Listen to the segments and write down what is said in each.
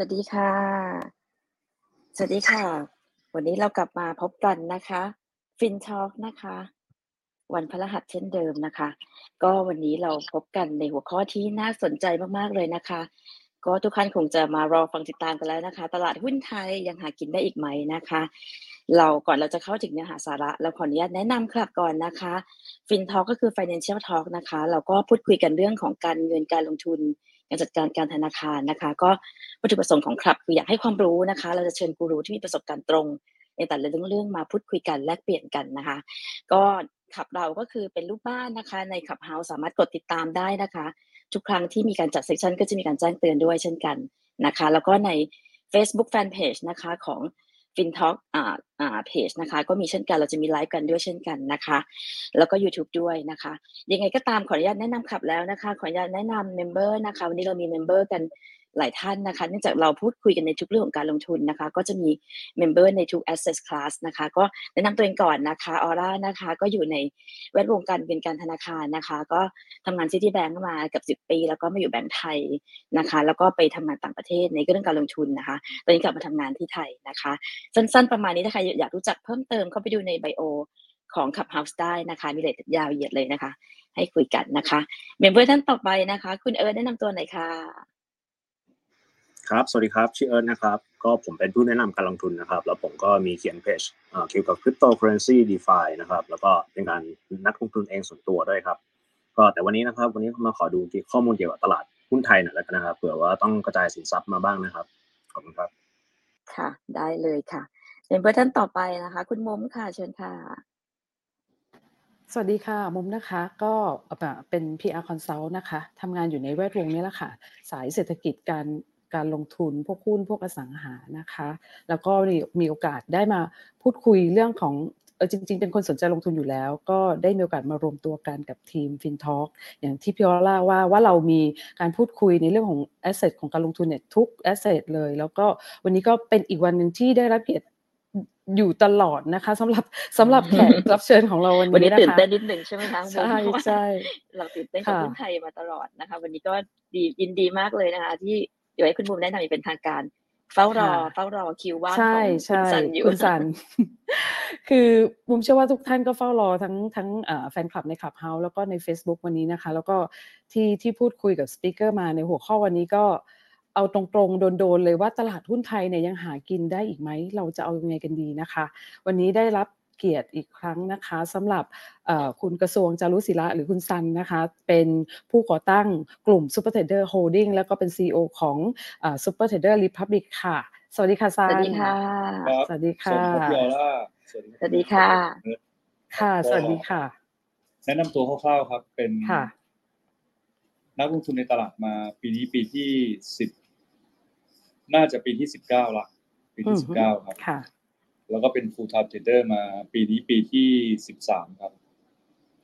สวัสดีค่ะ สวัสดีค่ะ วันนี้เรากลับมาพบกันนะคะ FinTalk นะคะ วันพฤหัสเช่นเดิมนะคะ ก็วันนี้เราพบกันในหัวข้อที่น่าสนใจมากๆเลยนะคะ ก็ทุกท่านคงจะมารอฟังติดตามกันแล้วนะคะ ตลาดหุ้นไทยยังหากินได้อีกไหมนะคะ เราก่อนเราจะเข้าถึงเนื้อหาสาระ เราขออนุญาตแนะนำครับก่อนนะคะ FinTalk ก็คือ Financial Talk นะคะ เราก็พูดคุยกันเรื่องของการเงินการลงทุน การจัดการการธนาคารนะคะ ก็วัตถุประสงค์ของครับคืออยากให้ความรู้นะคะ เราจะเชิญกูรูที่มีประสบการณ์ตรง ในแต่ละเรื่องเรื่องมาพูดคุยกันแลกเปลี่ยนกันนะคะ ก็ขับเราก็คือเป็นลูกบ้านนะคะ ใน Clubhouse สามารถกดติดตามได้นะคะ ทุกครั้งที่มีการจัด session ก็จะมีการแจ้งเตือนด้วยเช่นกันนะคะ แล้วก็ใน Facebook Fanpage นะคะของ FinTalk อ่าอ่าเพจนะคะ ก็มีเช่นกันเราจะมีไลฟ์กันด้วยเช่นกันนะคะ แล้วก็ YouTube ด้วยนะคะ ยังไงก็ตามขออนุญาตแนะนำขับแล้วนะคะ ขออนุญาตแนะนำ member นะคะ วันนี้เรามี member กัน หลายท่านนะคะเนื่องจากเราพูดคุยกันในทุกเรื่องของการลงทุนนะคะ ก็จะมี member ในทุก asset class นะคะ ก็แนะนำตัวเองก่อนนะคะออร่านะคะ ก็อยู่ในแวดวงการเงินการธนาคารนะคะ ก็ทำงาน Citibank มาเกือบ 10 ปี แล้วก็มาอยู่แบงก์ไทยนะคะ แล้วก็ไปทำงานต่างประเทศในเรื่องการลงทุนนะคะ ตอนนี้กลับมาทำงานที่ไทยนะคะ สั้นๆประมาณนี้ถ้าใครอยากรู้จักเพิ่มเติมเข้าไปดูใน bioของ Clubhouse ได้นะคะ มีร่ายยาวเหยียดเลยนะคะ ให้คุยกันนะคะ member ท่านต่อไปนะคะ คุณเอิร์ธแนะนำตัวหน่อยค่ะ ครับ สวัสดีครับชื่อเอิร์ธนะครับ ก็ผมเป็นผู้แนะนำการลงทุนนะครับ แล้วผมก็มีเขียนเพจเอ่อเกี่ยวกับ cryptocurrency DeFi นะครับ แล้วก็เป็นการนักลงทุนเองส่วนตัวด้วยครับ ก็แต่วันนี้นะครับ วันนี้มาขอดูที่ข้อมูลเกี่ยวกับตลาดหุ้นไทยหน่อยแล้วกันนะครับ เผื่อว่าต้องกระจายสินทรัพย์มาบ้างนะครับ ขอบคุณครับ ค่ะ ได้เลยค่ะเมมเบอร์ท่านต่อไปนะคะ คุณมุมค่ะ เชิญค่ะ สวัสดีค่ะ มุมนะคะ ก็เอ่อเป็น PR Consult นะคะทำงานอยู่ในแวดวงนี้แหละค่ะ สายเศรษฐกิจการ การลงทุนพวกหุ้นพวกอสังหานะคะ แล้วก็มีมีโอกาสได้มาพูดคุยเรื่องของเออจริง ๆ เป็นคนสนใจลงทุนอยู่แล้ว ก็ได้มีโอกาสมารวมตัวกันกับทีม FinTalk อย่างที่พี่ออล่าว่าว่าเรามีการพูดคุยในเรื่องของ Asset ของการลงทุนเนี่ยทุก Asset เลย แล้วก็วันนี้ก็เป็นอีกวันหนึ่งที่ได้รับเกียรติอยู่ตลอดนะคะสำหรับสำหรับแขกรับเชิญของเราวันวันนี้นี้นะคะตื่นเต้นนิดหนึ่งใช่ไหมคะใช่เพราะว่าใช่เราตื่นเต้นกับค่ะหุ้นไทยมาตลอดนะคะ วันนี้ก็ดียินดีมากเลยนะคะ ที่เดี๋ยวให้คุณมุมแนะนำอย่างเป็นทางการ เฝ้ารอค่ะเฝ้ารอคิวว่างขใช่องคุณใช่สันอยู่คุณสันคือบุมเชื่อว่าทุกท่านก็เฝ้ารอทั้งทั้งเอ่อแฟนคลับในคลับเฮาส์แล้วก็ใน Facebook วันนี้นะคะ แล้วก็ที่ที่พูดคุยกับสปีกเกอร์มาในหัวข้อวันนี้ก็เอาตรงๆ โดนๆเลยว่าตลาดหุ้นไทยเนี่ยยังหากินได้อีกไหม เราจะเอายังไงกันดีนะคะ วันนี้ได้รับ เกียรติอีกครั้งนะคะสำหรับเอ่อคุณกระทรวงจารุศิระหรือคุณซันนะคะเป็นผู้ก่อตั้งกลุ่ม Super Trader Holding แล้วก็เป็น CEO ของเอ่อ Super Trader Republic ค่ะ สวัสดีค่ะซัสนวัสดีค่ะครับสวัสดีสค่ะวัสดีครับพี่ออร่าสวัสดีสวัสดีค่ะเอิร์ธค่ะก็สวัสดีค่ะ แนะนำตัวคร่าวๆครับเป็นค่ะนักลงทุนในตลาดมาปีนี้ปีที่สิบน่าจะปีที่สิบเก้าละปีที่อืสิมบเก้าครับค่ะ แล้วก็เป็น full time trader มาปีนี้ปีที่สิบสามครับ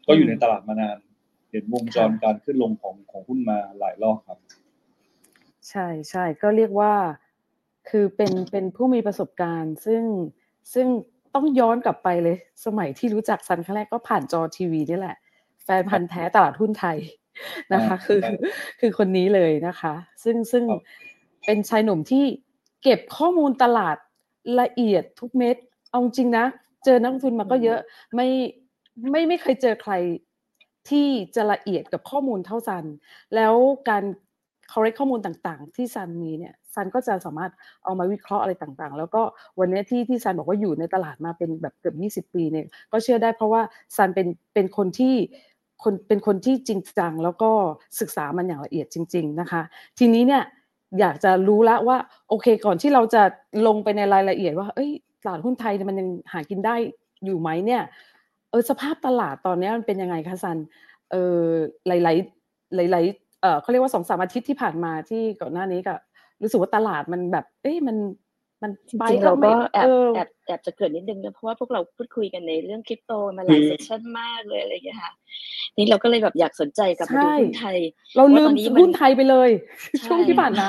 ก็อยู่ในตลาดมานาน เห็นวงจรค่ะการขึ้นลงของของหุ้นมาหลายรอบครับ ใช่ใช่ก็เรียกว่าคือเป็นเป็นผู้มีประสบการณ์ ซึ่งซึ่งต้องย้อนกลับไปเลย สมัยที่รู้จักซันครั้งแรกก็ผ่านจอทีวีนี่แหละ แฟนพันธ์แท้ตลาดหุ้นไทยนะคะอ่าคือครับคือคนนี้เลยนะคะ ซึ่งซึ่งครับเป็นชายหนุ่มที่เก็บข้อมูลตลาด ละเอียดทุกเม็ดเอาจริงนะ เจอนักลงทุนมาก็เยอะไม่ไม่ไม่เคยเจอใครที่จะละเอียดกับข้อมูลเท่าซัน แล้วการ correct ข้อมูลต่างๆ ที่ซันมีเนี่ยซันก็จะสามารถเอามาวิเคราะห์อะไรต่างๆ แล้วก็วันนี้ที่ที่ซันบอกว่าอยู่ในตลาดมาเป็นแบบเกือบ20 ปีเนี่ยก็เชื่อได้เพราะว่าซันเป็นเป็นคนที่คนเป็นคนที่จริงจังแล้วก็ศึกษามันอย่างละเอียดจริง ๆนะคะ ทีนี้เนี่ย อยากจะรู้แล้วว่า โอเค ก่อนที่เราจะลงไปในรายละเอียดว่า เอ้ยตลาดหุ้นไทยเนี่ยมันยังหากินได้อยู่ไหมเนี่ย เออสภาพตลาดตอนนี้มันเป็นยังไงคะซันเออหลายๆหลายๆเออเขาเรียกว่าสองสามอาทิตย์ที่ผ่านมาที่ก่อนหน้านี้ก็รู้สึกว่าตลาดมันแบบ เอ้ยมัน มันจริงๆแล้เราวไม่ก็แอบเออแอบแอบจะเกิดนิดนึงนะเพราะว่าพวกเราพูดคุยกันในเรื่องคริปโตมาหลายคือเซสชันมากเลยอะไรอย่างเงี้ยค่ะ นี่เราก็เลยแบบอยากสนใจกลับมาดูใช่หุ้นไทย เราลืว่าตมอนนี้มันหุ้นไทยไปเลยใช่ช่วงที่ผ่านมา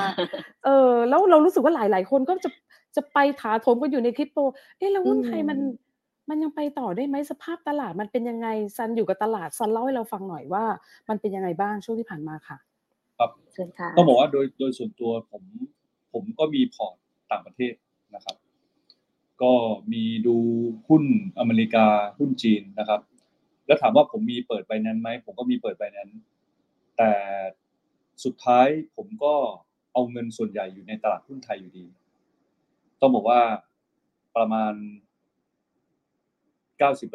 เออแล้วเรารู้สึกว่าหลาย ๆ คนก็จะจะไปถาโถมกันอยู่ในคริปโต เอ๊ะแล้วหุ้นไทยมันอืมมันยังไปต่อได้ไหมสภาพตลาดมันเป็นยังไงซันอยู่กับตลาดซันเล่าให้เราฟังหน่อยว่า มันเป็นยังไงบ้างช่วงที่ผ่านมาค่ะ ครับเชิญค่ะต้องบอกว่าโดยโดยส่วนตัวผมผผมก็มีพอร์ต ต่างประเทศนะครับ ก็มีดูหุ้นอเมริกาหุ้นจีนนะครับ แล้วถามว่าผมมีเปิดใบนั้นไหมผมก็มีเปิดใบนั้น แต่สุดท้ายผมก็เอาเงินส่วนใหญ่อยู่ในตลาดหุ้นไทยอยู่ดี ต้องบอกว่าประมาณ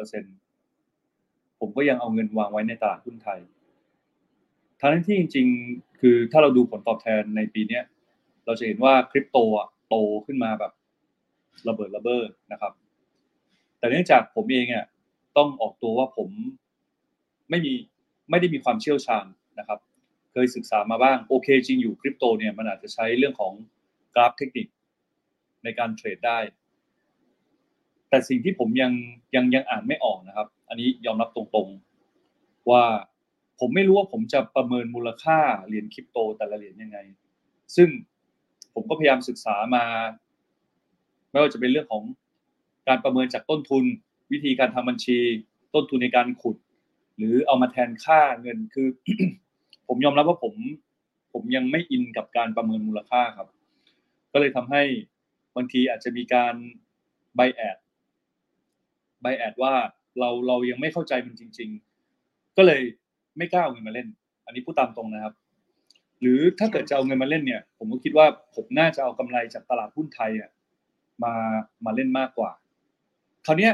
90%ผมก็ยังเอาเงินวางไว้ในตลาดหุ้นไทยทั้งที่จริง ๆ คือถ้าเราดูผลตอบแทนในปีนี้เราจะเห็นว่าคริปโตอะ โตขึ้นมาแบบระเบิดระเบ้อนะครับ แต่เนื่องจากผมเองอะต้องออกตัวว่าผมไม่มีไม่ได้มีความเชี่ยวชาญนะครับ เคยศึกษามาบ้างโอเคจริงอยู่คริปโตเนี่ยมันอาจจะใช้เรื่องของกราฟเทคนิคในการเทรดได้ แต่สิ่งที่ผมยังยังยังอ่านไม่ออกนะครับ อันนี้ยอมรับตรงๆ ว่าผมไม่รู้ว่าผมจะประเมินมูลค่าเหรียญคริปโตแต่ละเหรียญยังไง ซึ่ง ผมก็พยายามศึกษามา ไม่ว่าจะเป็นเรื่องของการประเมินจากต้นทุน วิธีการทำบัญชี ต้นทุนในการขุด หรือเอามาแทนค่าเงินคือ ผมยอมรับว่าผม ผมยังไม่ in กับการประเมินมูลค่าครับ ก็เลยทำให้บางทีอาจจะมีการ bias bias ว่าเราเรายังไม่เข้าใจมันจริง ๆ ก็เลยไม่กล้าเอาเงินมาเล่น อันนี้พูดตามตรงนะครับ หรือถ้าเกิดจะเอาเงินมาเล่นเนี่ย ผมก็คิดว่าผมน่าจะเอากำไรจากตลาดหุ้นไทยอะมามาเล่นมากกว่า คราวเนี้ย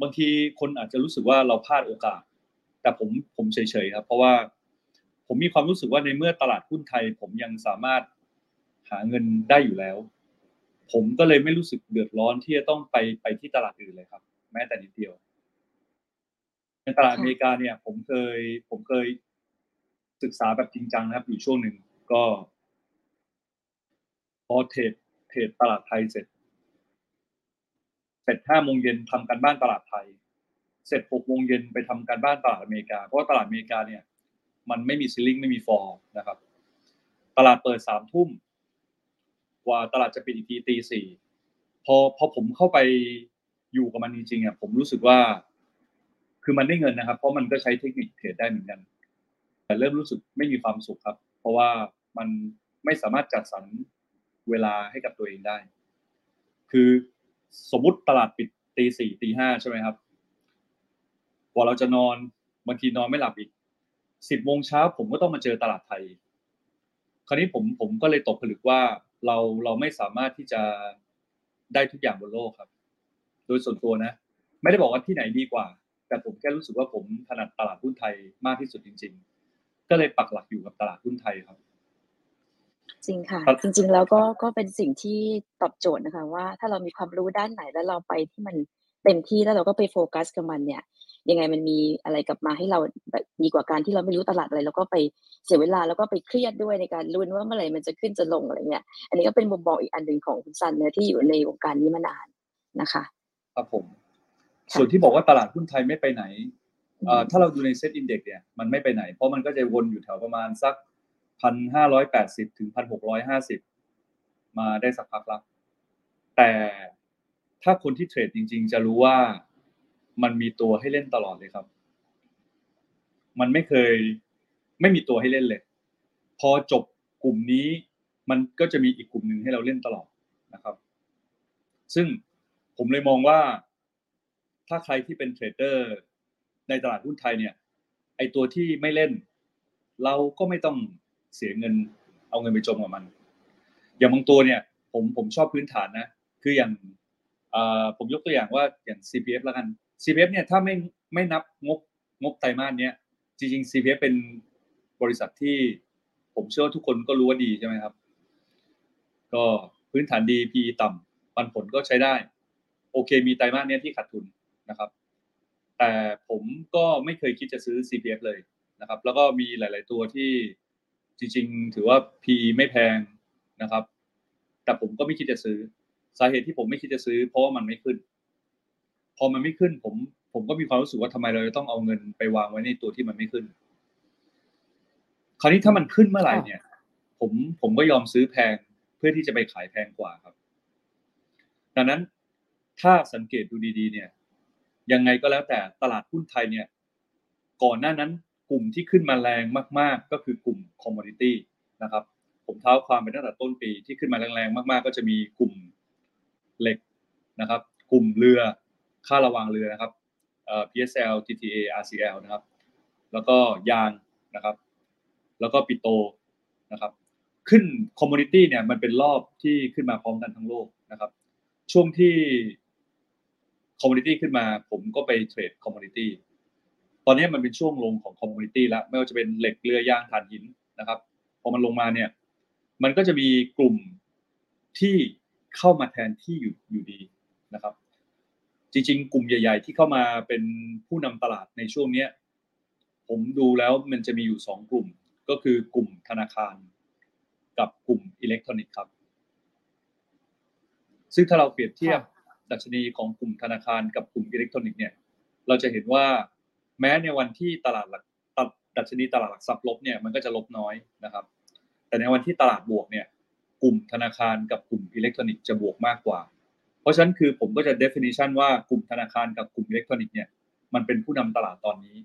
บางทีคนอาจจะรู้สึกว่าเราพลาดโอกาส แต่ผมผมเฉยๆครับ เพราะว่าผมมีความรู้สึกว่าในเมื่อตลาดหุ้นไทย ผมยังสามารถหาเงินได้อยู่แล้ว ผมก็เลยไม่รู้สึกเดือดร้อนที่จะต้องไปไปที่ตลาดอื่นเลยครับ แม้แต่นิดเดียวในตลาดอเมริกาเนี่ย ผมเคยผมเคย ศึกษาแบบจริงจังนะครับ อยู่ช่วงหนึ่งก็ พอเทรดเทรดตลาดไทยเสร็จ เสร็จห้าโมงเย็นทำการบ้านตลาดไทย เสร็จหกโมงเย็นไปทำการบ้านตลาดอเมริกา เพราะว่าตลาดอเมริกาเนี่ย มันไม่มีซีลิงไม่มีฟอร์นะครับ ตลาดเปิดสามทุ่มกว่าตลาดจะปิดอีกทีตีสี่พอพอผมเข้าไปอยู่กับมันจริงๆอะผมรู้สึกว่า คือมันได้เงินนะครับ เพราะมันก็ใช้เทคนิคเทรดได้เหมือนกัน แต่เริ่มรู้สึกไม่มีความสุขครับ เพราะว่ามันไม่สามารถจัดสรรเวลาให้กับตัวเองได้ คือสมมุติตลาดปิดตีสี่ตีห้าใช่ไหมครับกว่าเราจะนอนบางทีนอนไม่หลับอีกสิบโมงเช้าผมก็ต้องมาเจอตลาดไทย คราวนี้ผมผมก็เลยตกผลึกว่าเราเราไม่สามารถที่จะได้ทุกอย่างบนโลกครับ โดยส่วนตัวนะ ไม่ได้บอกว่าที่ไหนดีกว่า แต่ผมแค่รู้สึกว่าผมถนัดตลาดหุ้นไทยมากที่สุดจริง ๆ ก็เลยปักหลักอยู่กับตลาดหุ้นไทยครับ จริงค่ะครับจริง ๆ แล้วก็ก็เป็นสิ่งที่ตอบโจทย์นะคะ ว่า ถ้าเรามีความรู้ด้านไหนแล้วเราไปที่มันเต็มที่แล้วเราก็ไปโฟกัสกับมันเนี่ย ยังไงมันมีอะไรกลับมาให้เราแบบดีกว่าการที่เราไม่รู้ตลาดอะไรแล้วก็ไปเสียเวลาแล้วก็ไปเครียดด้วยในการลุ้นว่าเมื่อไหร่มันจะขึ้นจะลงอะไรเงี้ย อันนี้ก็เป็นมุมมองอีกอันหนึ่งของคุณซันเนอะที่อยู่ในวงการนี้มานานนะคะ ครับผมค่ะส่วนที่บอกว่าตลาดหุ้นไทยไม่ไปไหนอืมเอ่อ ถ้าเราดูในเซ็ตอินเด็กเนี่ยมันไม่ไปไหน เพราะมันก็จะวนอยู่แถวประมาณสักพันห้าร้อยแปดสิบถึงพันหกร้อยห้าสิบมาได้สักพักแล้วแต่ถ้าคนที่เทรดจริง ๆ จะรู้ว่ามันมีตัวให้เล่นตลอดเลยครับ มันไม่เคยไม่มีตัวให้เล่นเลย พอจบกลุ่มนี้ มันก็จะมีอีกกลุ่มหนึ่งให้เราเล่นตลอดนะครับ ซึ่งผมเลยมองว่าถ้าใครที่เป็นเทรดเดอร์ ในตลาดหุ้นไทยเนี่ย ไอตัวที่ไม่เล่น เราก็ไม่ต้องเสียเงิน เอาเงินไปจมกับมัน อย่างบางตัวเนี่ย ผมผมชอบพื้นฐานนะ คืออย่างผมยกตัวอย่างว่าอย่าง CPF แล้วกัน CPF เนี่ยถ้าไม่ไม่นับงบงบไตรมาสเนี้ยจริงๆ CPF เป็นบริษัทที่ผมเชื่อว่าทุกคนก็รู้ว่าดีใช่ไหมครับ ก็พื้นฐานดี PE ต่ำปันผลก็ใช้ได้ โอเค มีไตรมาสเนี้ยที่ขาดทุนนะครับ แต่ผมก็ไม่เคยคิดจะซื้อ CPF เลยนะครับ แล้วก็มีหลาย ๆ ตัวที่จริง ๆ ถือว่า PE ไม่แพงนะครับ แต่ผมก็ไม่คิดจะซื้อ สาเหตุที่ผมไม่คิดจะซื้อ เพราะว่ามันไม่ขึ้น พอมันไม่ขึ้น ผม ผมก็มีความรู้สึกว่าทำไมเราจะต้องเอาเงินไปวางไว้ในตัวที่มันไม่ขึ้น คราวนี้ถ้ามันขึ้นเมื่อไหร่เนี่ย ผมผมก็ยอมซื้อแพงเพื่อที่จะไปขายแพงกว่าครับ ดังนั้นถ้าสังเกตดูดี ๆ เนี่ย ยังไงก็แล้วแต่ตลาดหุ้นไทยเนี่ยก่อนหน้านั้นกลุ่มที่ขึ้นมาแรงมาก ๆ ก็คือกลุ่มคอมม o ดิตี้นะครับ ผมเท้าความไปตั้งแต่ต้นปีที่ขึ้นมาแรงๆมาก ๆ ก็จะมีกลุ่มเหล็กนะครับ กลุ่มเรือค่าระวางเรือนะครับเอ่อ PSL TTA RCL นะครับ แล้วก็ยางนะครับ แล้วก็ปิโตรนะครับ ขึ้น commodity เนี่ยมันเป็นรอบที่ขึ้นมาพร้อมกันทั้งโลกนะครับ ช่วงที่ อมมูนิตี้ขึ้นมา ผมก็ไป trade commodity ตอนนี้มันเป็นช่วงลงของ commodity แล้วไม่ว่าจะเป็นเหล็กเรือยางถ่านหินนะครับพอมันลงมาเนี่ย มันก็จะมีกลุ่มที่เข้ามาแทนที่อยู่อยู่ดีนะครับ จริง ๆ กลุ่มใหญ่ ๆ ที่เข้ามาเป็นผู้นำตลาดในช่วงเนี้ยผมดูแล้วมันจะมีอยู่สองกลุ่ม ก็คือกลุ่มธนาคาร กับกลุ่มอิเล็กทรอนิกส์ครับ ซึ่งถ้าเราเปรียบเทียบ ดัชนีของกลุ่มธนาคารกับกลุ่มอิเล็กทรอนิกส์เนี่ยเราจะเห็นว่าแม้ในวันที่ตลาดหลักดัชนีตลาดหลักทรัพย์ลบเนี่ยมันก็จะลบน้อยนะครับ แต่ในวันที่ตลาดบวกเนี่ยกลุ่มธนาคารกับกลุ่มอิเล็กทรอนิกส์จะบวกมากกว่า เพราะฉะนั้นคือผมก็จะ definition ว่ากลุ่มธนาคารกับกลุ่มอิเล็กทรอนิกส์เนี่ยมันเป็นผู้นำตลาดตอนนี้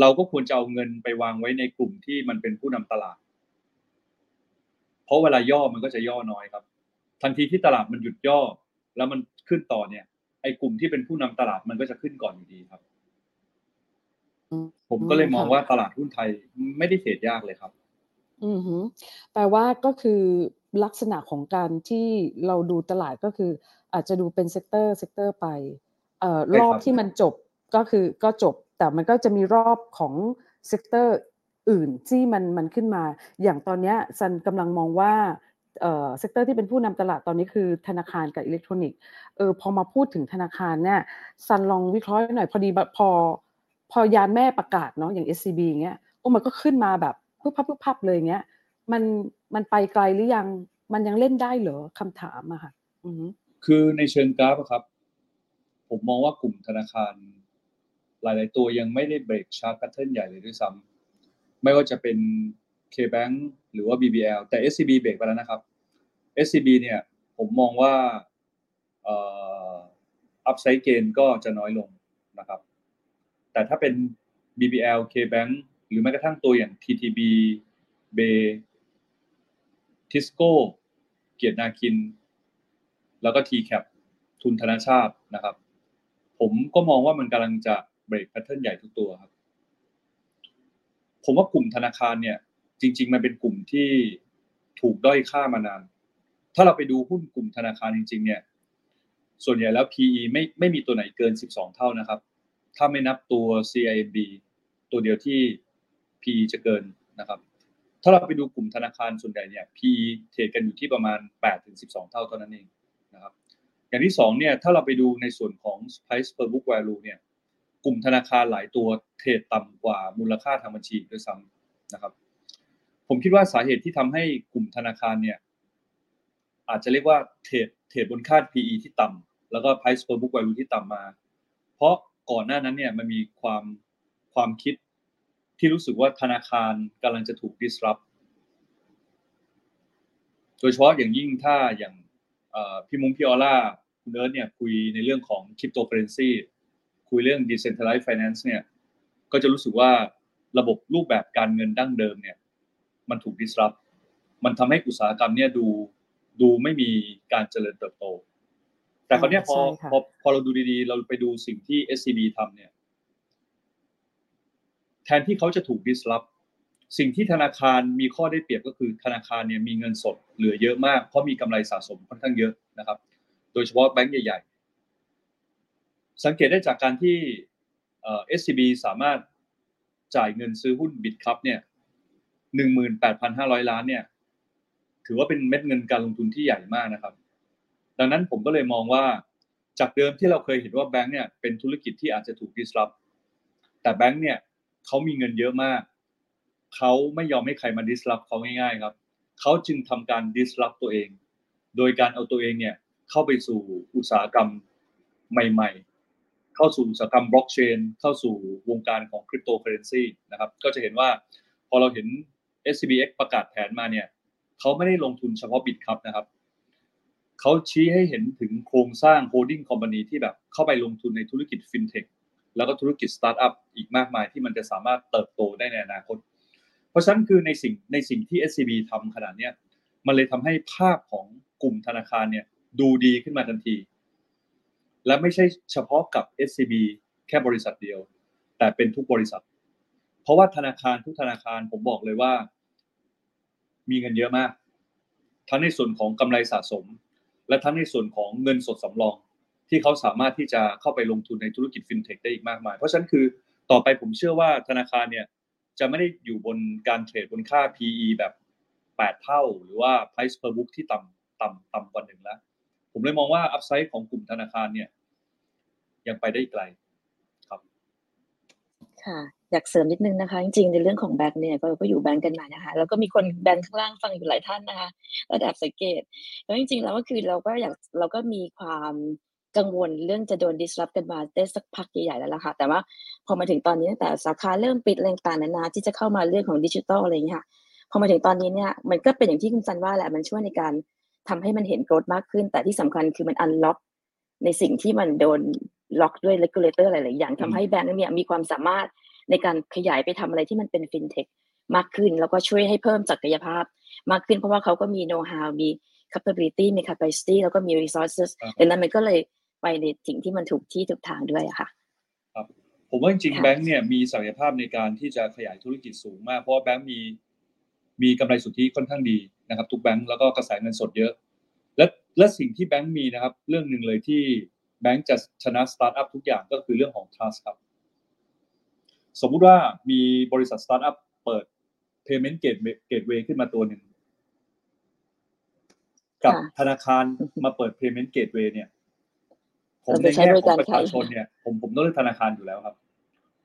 เราก็ควรจะเอาเงินไปวางไว้ในกลุ่มที่มันเป็นผู้นำตลาด เพราะเวลาย่อมันก็จะย่อน้อยครับ ทันทีที่ตลาดมันหยุดย่อ แล้วมัน ขึ้นต่อเนี่ยไอ้กลุ่มที่เป็นผู้นำตลาดมันก็จะขึ้นก่อนอยู่ดีครับอืมผมก็เลยมองครับว่าตลาดหุ้นไทยไม่ได้เทรดยากเลยครับ อือหือแปลว่าก็คือลักษณะของการที่เราดูตลาดก็คือ อาจจะดูเป็น sector sector ไปเอ่อใช่ครับรอบที่มันจบก็คือก็จบ แต่มันก็จะมีรอบของ sector อื่นที่มันมันขึ้นมา อย่างตอนเนี้ยซันกำลังมองว่า sector ที่เป็นผู้นำตลาดตอนนี้คือธนาคารกับอิเล็กทรอนิกส์เออพอมาพูดถึงธนาคารเนี่ยซันลองวิเคราะห์หน่อยพอดีพอพอยานแม่ประกาศเนาะอย่าง SCB อย่างเงี้ยโอ้มันก็ขึ้นมาแบบพึบพับพึบพับเลยเงี้ยมันมันไปไกลหรือยังมันยังเล่นได้เหรอคำถามอะค่ะคือในเชิงกราฟครับ ผมมองว่ากลุ่มธนาคาร หลาย ๆ ตัวยังไม่ได้ break chart pattern ใหญ่เลยด้วยซ้ำไม่ว่าจะเป็น KBank หรือว่า BBL แต่ SCB เบรกไปแล้วนะครับ SCB เนี่ยผมมองว่าอ่อ upside gain ก็จะน้อยลงนะครับ แต่ถ้าเป็น BBL KBank หรือแม้กระทั่งตัวอย่าง TTB Bay Tisco เกียรตินาคิน แล้วก็ TCAP ทุนธนาชาตินะครับ ผมก็มองว่ามันกำลังจะเบรกแพทเทิร์นใหญ่ทุกตัวครับ ผมว่ากลุ่มธนาคารเนี่ย จริง ๆ มันเป็นกลุ่มที่ถูกด้อยค่ามานาน ถ้าเราไปดูหุ้นกลุ่มธนาคารจริง ๆ เนี่ย ส่วนใหญ่แล้ว PE ไม่ไม่มีตัวไหนเกิน 12 เท่านะครับ ถ้าไม่นับตัว CIMB ตัวเดียวที่ PE จะเกินนะครับ ถ้าเราไปดูกลุ่มธนาคารส่วนใหญ่เนี่ย PE เทรดกันอยู่ที่ประมาณ 8-12 เท่าเท่านั้นเองนะครับ อย่างที่สองเนี่ยถ้าเราไปดูในส่วนของ price per book value เนี่ยกลุ่มธนาคารหลายตัวเทรดต่ำกว่ามูลค่าทางบัญชีด้วยซ้ำนะครับ ผมคิดว่าสาเหตุที่ทำให้กลุ่มธนาคารเนี่ย อาจจะเรียกว่าเทรดเทรดบนค่า PE ที่ต่ำแล้วก็ price per book value ที่ต่ำมา เพราะก่อนหน้านั้นเนี่ยมันมีความความคิดที่รู้สึกว่าธนาคารกำลังจะถูก disrupt โดยเฉพาะอย่างยิ่งถ้าอย่างพี่มุ้งพี่ออล่าคุณเอิร์ธเนี่ยคุยในเรื่องของคริปโตเคอเรนซีคุยเรื่อง decentralized finance เนี่ยก็จะรู้สึกว่าระบบรูปแบบการเงินดั้งเดิมเนี่ย มันถูก disrupt มันทำให้อุตสาหกรรมเนี่ยดูดูไม่มีการเจริญเติบโต แต่คราวเนี้ยพอใช่ค่ะพอพอเราดูดีๆ เราไปดูสิ่งที่ SCB ทำเนี่ย แทนที่เขาจะถูก disrupt สิ่งที่ธนาคารมีข้อได้เปรียบก็คือธนาคารเนี่ยมีเงินสดเหลือเยอะมาก เพราะมีกำไรสะสมค่อนข้างเยอะนะครับ โดยเฉพาะแบงก์ใหญ่ ๆ สังเกตได้จากการที่เอ่อ SCB สามารถจ่ายเงินซื้อหุ้นบิตครับเนี่ย หนึ่งหมื่นแปดพันห้าร้อยล้านเนี่ย ถือว่าเป็นเม็ดเงินการลงทุนที่ใหญ่มากนะครับ ดังนั้นผมก็เลยมองว่าจากเดิมที่เราเคยเห็นว่าแบงก์เนี่ยเป็นธุรกิจที่อาจจะถูก disrupt แต่แบงก์เนี่ยเขามีเงินเยอะมาก เขาไม่ยอมให้ใครมา disrupt เขาง่ายๆครับ เขาจึงทำการ disrupt ตัวเอง โดยการเอาตัวเองเนี่ยเข้าไปสู่อุตสาหกรรมใหม่ ๆ เข้าสู่อุตสาหกรรมบล็อกเชนเข้าสู่วงการของคริปโตเคอเรนซีนะครับ ก็จะเห็นว่าพอเราเห็น SCBX ประกาศแผนมาเนี่ยเขาไม่ได้ลงทุนเฉพาะบิตครับนะครับเขาชี้ให้เห็นถึงโครงสร้าง holding company ที่แบบเข้าไปลงทุนในธุรกิจฟินเทคแล้วก็ธุรกิจสตาร์ทอัพอีกมากมายที่มันจะสามารถเติบโตได้ในอนาคต เพราะฉะนั้นคือในสิ่งในสิ่งที่ SCB ทำขนาดเนี้ยมันเลยทำให้ภาพของกลุ่มธนาคารเนี่ยดูดีขึ้นมาทันที และไม่ใช่เฉพาะกับ SCB แค่บริษัทเดียว แต่เป็นทุกบริษัท เพราะว่าธนาคารทุกธนาคารผมบอกเลยว่า มีเงินเยอะมาก ทั้งในส่วนของกำไรสะสม และทั้งในส่วนของเงินสดสำรอง ที่เขาสามารถที่จะเข้าไปลงทุนในธุรกิจฟินเทคได้อีกมากมาย เพราะฉะนั้นคือต่อไปผมเชื่อว่าธนาคารเนี่ยจะไม่ได้อยู่บนการเทรดบนค่า PE แบบ 8 เท่า หรือว่า price per book ที่ต่ำต่ำต่ำกว่าหนึ่งแล้ว ผมเลยมองว่าอัพไซด์ของกลุ่มธนาคารเนี่ยยังไปได้ไกลครับ ค่ะ อยากเสริมนิดนึงนะคะ จริงๆ ในเรื่องของแบงค์เนี่ยก็ก็อยู่แบงค์กันมานะคะ แล้วก็มีคนแบงค์ข้างล่างฟังอยู่หลายท่านนะคะระดับสังเกตแล้วจริงๆแล้วก็คือเราก็อยากเราก็มีความกังวลเรื่องจะโดน disrupt กันมาได้สักพักใหญ่ๆแล้วล่ะค่ะ แต่ว่าพอมาถึงตอนนี้ตั้งแต่สาขาเริ่มปิดแรงต่างๆนานาที่จะเข้ามาเรื่องของดิจิทัลอะไรอย่างเงี้ยค่ะพอมาถึงตอนนี้เนี่ยมันก็เป็นอย่างที่คุณซันว่าแหละมันช่วยในการทำให้มันเห็นโกรธมากขึ้น แต่ที่สำคัญคือมัน unlock ในสิ่งที่มันโดนล็อกด้วย regulator หลายๆอย่างทำให้แบงก์เนี่ยมีความสามารถ ในการขยายไปทำอะไรที่มันเป็นฟินเทคมากขึ้น แล้วก็ช่วยให้เพิ่มศักยภาพมากขึ้น เพราะว่าเขาก็มี know how มี capability มี capacity แล้วก็มี resources ครับดังนั้นมันก็เลยไปในสิ่งที่มันถูกที่ถูกทางด้วยอะค่ะผมว่าจริงๆครับแบงค์เนี่ยมีศักยภาพในการที่จะขยายธุรกิจสูงมาก เพราะว่าแบงค์มีมีกำไรสุทธิค่อนข้างดีนะครับ ทุกแบงค์แล้วก็กระแสเงินสดเยอะ และและสิ่งที่แบงค์มีนะครับ เรื่องหนึ่งเลยที่แบงค์จะชนะสตาร์ทอัพทุกอย่างก็คือเรื่องของ trust ครับ สมมุติว่ามีบริษัทสตาร์ทอัพเปิด payment gateway gateway ขึ้นมาตัวหนึ่งกับค่ะธนาคารมาเปิด payment gateway เนี่ย ผมเราในจะใช้แง่บริขอการงประชาใครชนเนี่ย ผมผมต้องเลือกธนาคารอยู่แล้วครับ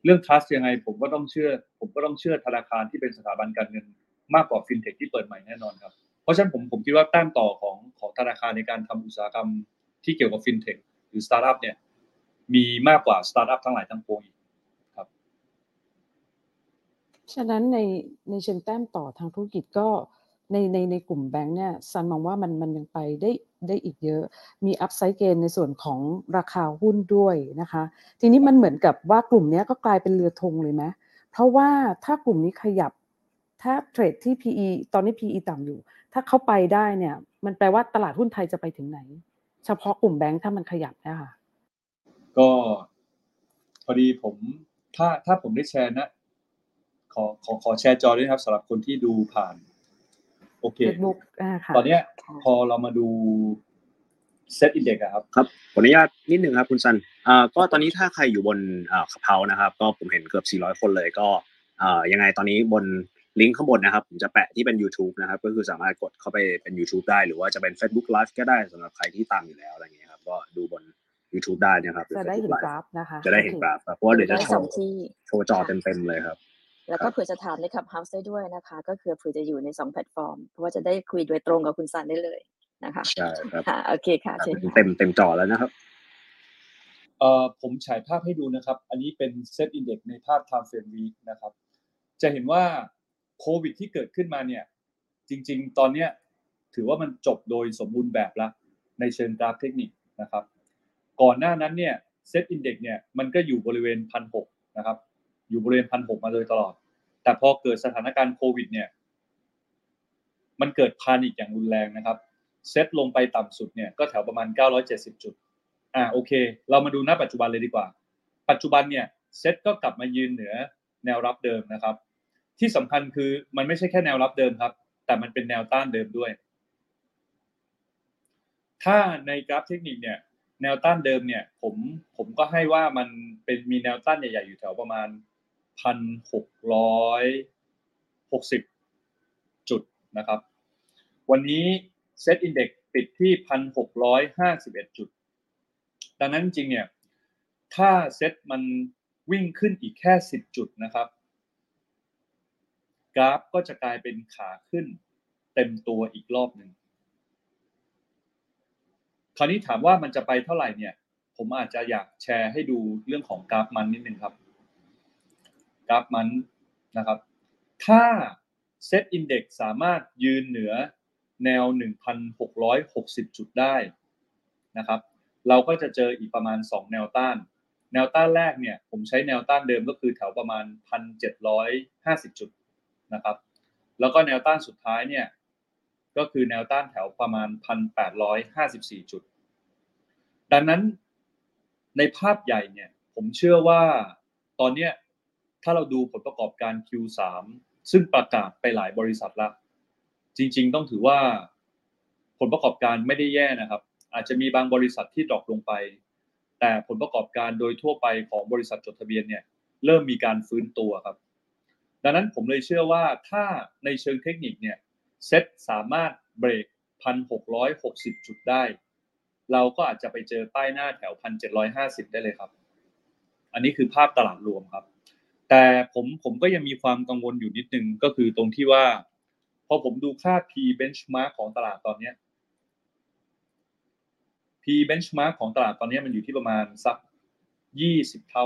เรื่อง trust ยังไง ผมก็ต้องเชื่อ ผมก็ต้องเชื่อธนาคารที่เป็นสถาบันการเงิน มากกว่าฟินเทคที่เปิดใหม่แน่นอนครับ เพราะฉะนั้นผมผมคิดว่าแต้มต่อของของธนาคารในการทำอุตสาหกรรมที่เกี่ยวกับฟินเทคหรือสตาร์ทอัพเนี่ย มีมากกว่าสตาร์ทอัพทั้งหลายทั้งปวงอีก ฉะนั้นในในเชิงแต้มต่อทางธุรกิจก็ในในในกลุ่มแบงค์เนี่ยซันมองว่ามันมันยังไปได้ได้อีกเยอะ มี upside gain ในส่วนของราคาหุ้นด้วยนะคะ ทีนี้มันเหมือนกับว่ากลุ่มนี้ก็กลายเป็นเรือธงเลยไหมเพราะว่าถ้ากลุ่มนี้ขยับถ้าเทรดที่ PE ตอนนี้ PE ต่ำอยู่ ถ้าเขาไปได้เนี่ย มันแปลว่าตลาดหุ้นไทยจะไปถึงไหน เฉพาะกลุ่มแบงค์ถ้ามันขยับนะคะก็พอดีผมถ้าถ้าผมได้แชร์นะ ขอขอขอแชร์จอด้วยนะครับสำหรับคนที่ดูผ่าน โอเคเฟซบุ๊กอ่าค่ะตอนเนี้ยค่ะพอเรามาดูเซตอินเด็กครับ ครับขออนุญาตนิดนึงครับคุณซันอ่าก็ตอนนี้ถ้าใครอยู่บนอ่าขับเฮานะครับ ก็ผมเห็นเกือบ 400 คนเลยก็อ่ายังไงตอนนี้บนลิงก์ข้างบนนะครับ ผมจะแปะที่เป็น YouTube นะครับ ก็คือสามารถกดเข้าไปเป็น YouTube ได้ หรือว่าจะเป็น Facebook Live ก็ได้สำหรับใครที่ตามอยู่แล้วอะไรเงี้ยครับ ก็ดูบน YouTube ได้นะครับรือจะได้เห็น Facebook ก Live ราฟนะคะ จะได้เห็นโอคกราฟครับเพราะว่าเดี๋ยวจะได้โชสองว์ที่โชว์จอเต็มๆเลยครับ แล้วก็เผื่อจะถามในขับเฮาส์ได้ด้วยนะคะ ก็คือเผื่อจะอยู่ในสองแพลตฟอร์ม เพราะว่าจะได้คุยโดยตรงกับคุณซันได้เลยนะคะใช่ครับค่ะโอเคค่ะเชิญค่ะเต็มเต็มจอแล้วนะครับเอ่อผมฉายภาพให้ดูนะครับ อันนี้เป็นเซตอินเด็กในภาพ time frame week นะครับ จะเห็นว่าโควิดที่เกิดขึ้นมาเนี่ย จริง ๆ ตอนเนี้ยถือว่ามันจบโดยสมบูรณ์แบบแล้วในเชิงกราฟเทคนิคนะครับ ก่อนหน้านั้นเนี่ย SET Index เนี่ยมันก็อยู่บริเวณพันหกนะครับ อยู่บริเวณพันหกมาโดยตลอด แต่พอเกิดสถานการณ์โควิด เนี่ย มันเกิด panic อย่างรุนแรงนะครับเซตลงไปต่ำสุดเนี่ยก็แถวประมาณ 970 จุด อ่าโอเค เรามาดูณปัจจุบันเลยดีกว่า ปัจจุบันเนี่ยเซตก็กลับมายืนเหนือแนวรับเดิมนะครับ ที่สำคัญคือมันไม่ใช่แค่แนวรับเดิมครับ แต่มันเป็นแนวต้านเดิมด้วย ถ้าในกราฟเทคนิคเนี่ยแนวต้านเดิมเนี่ยผมผมก็ให้ว่ามันเป็นมีแนวต้านใหญ่ๆอยู่แถวประมาณ พันหกร้อยหกสิบจุดนะครับ วันนี้เซตอินเด็กปิดที่พันหกร้อยห้าสิบเอ็ดจุด ดังนั้นจริงเนี่ย ถ้าเซตมันวิ่งขึ้นอีกแค่สิบจุดนะครับ กราฟก็จะกลายเป็นขาขึ้นเต็มตัวอีกรอบหนึ่งคราวนี้ถามว่ามันจะไปเท่าไหร่เนี่ย ผมอาจจะอยากแชร์ให้ดูเรื่องของกราฟมันนิดนึงครับ กราฟมันนะครับ ถ้าเซตอินเด็กสามารถยืนเหนือแนว 1,660 จุดได้นะครับ เราก็จะเจออีกประมาณ 2 แนวต้าน แนวต้านแรกเนี่ย ผมใช้แนวต้านเดิมก็คือแถวประมาณ 1,750 จุดนะครับ แล้วก็แนวต้านสุดท้ายเนี่ย ก็คือแนวต้านแถวประมาณ 1,854 จุด ดังนั้นในภาพใหญ่เนี่ย ผมเชื่อว่าตอนเนี้ย ถ้าเราดูผลประกอบการ Q3 ซึ่งประกาศไปหลายบริษัทแล้วจริง ๆ ต้องถือว่าผลประกอบการไม่ได้แย่นะครับ อาจจะมีบางบริษัทที่ดรอปลงไป แต่ผลประกอบการโดยทั่วไปของบริษัทจดทะเบียนเนี่ยเริ่มมีการฟื้นตัวครับ ดังนั้นผมเลยเชื่อว่าถ้าในเชิงเทคนิคเนี่ยเซ็ตสามารถเบรก 1,660 จุดได้ เราก็อาจจะไปเจอป้ายหน้าแถว 1,750 ได้เลยครับ อันนี้คือภาพตลาดรวมครับ แต่ผมผมก็ยังมีความกังวลอยู่นิดนึงก็คือตรงที่ว่า พอผมดูค่า P benchmark ของตลาดตอนเนี้ย P benchmark ของตลาดตอนนี้มันอยู่ที่ประมาณสัก20เท่า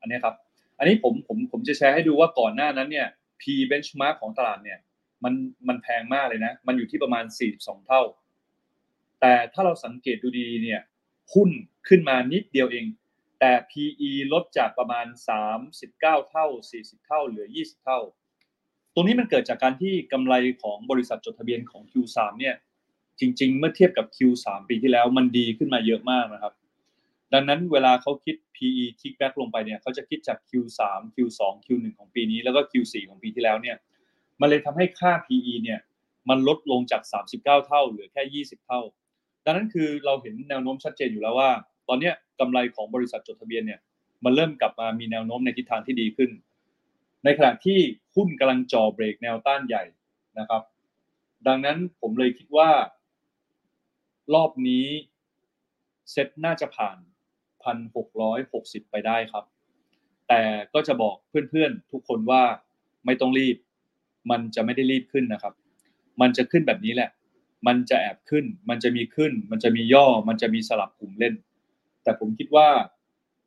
อันนี้ครับ อันนี้ผมผมผมจะแชร์ให้ดูว่าก่อนหน้านั้นเนี่ย P benchmark ของตลาดเนี่ย มันมันแพงมากเลยนะ มันอยู่ที่ประมาณ42เท่า แต่ถ้าเราสังเกตดูดีเนี่ยหุ้นขึ้นมานิดเดียวเอง แต่ PE ลดจากประมาณ 39 เท่า 40 เท่า เหลือ 20 เท่า ตรงนี้มันเกิดจากการที่กำไรของบริษัทจดทะเบียนของ Q3 เนี่ยจริง ๆ เมื่อเทียบกับ Q3 ปีที่แล้วมันดีขึ้นมาเยอะมากนะครับ ดังนั้นเวลาเขาคิด PE kickback ลงไปเนี่ยเขาจะคิดจาก Q3 Q2 Q1 ของปีนี้แล้วก็ Q4 ของปีที่แล้วเนี่ยมันเลยทำให้ค่า PE เนี่ยมันลดลงจาก 39 เท่า เหลือแค่ 20 เท่า ดังนั้นคือเราเห็นแนวโน้มชัดเจนอยู่แล้วว่า ตอนเนี้ยกำไรของบริษัทจดทะเบียนเนี่ย มันเริ่มกลับมามีแนวโน้มในทิศทางที่ดีขึ้น ในขณะที่หุ้นกำลังจ่อเบรกแนวต้านใหญ่นะครับ ดังนั้นผมเลยคิดว่า รอบนี้เซ็ตน่าจะผ่าน1,660ไปได้ครับ แต่ก็จะบอกเพื่อนๆทุกคนว่าไม่ต้องรีบ มันจะไม่ได้รีบขึ้นนะครับ มันจะขึ้นแบบนี้แหละ มันจะแอบขึ้น มันจะมีขึ้น มันจะมีย่อ มันจะมีสลับกลุ่มเล่น แต่ผมคิดว่า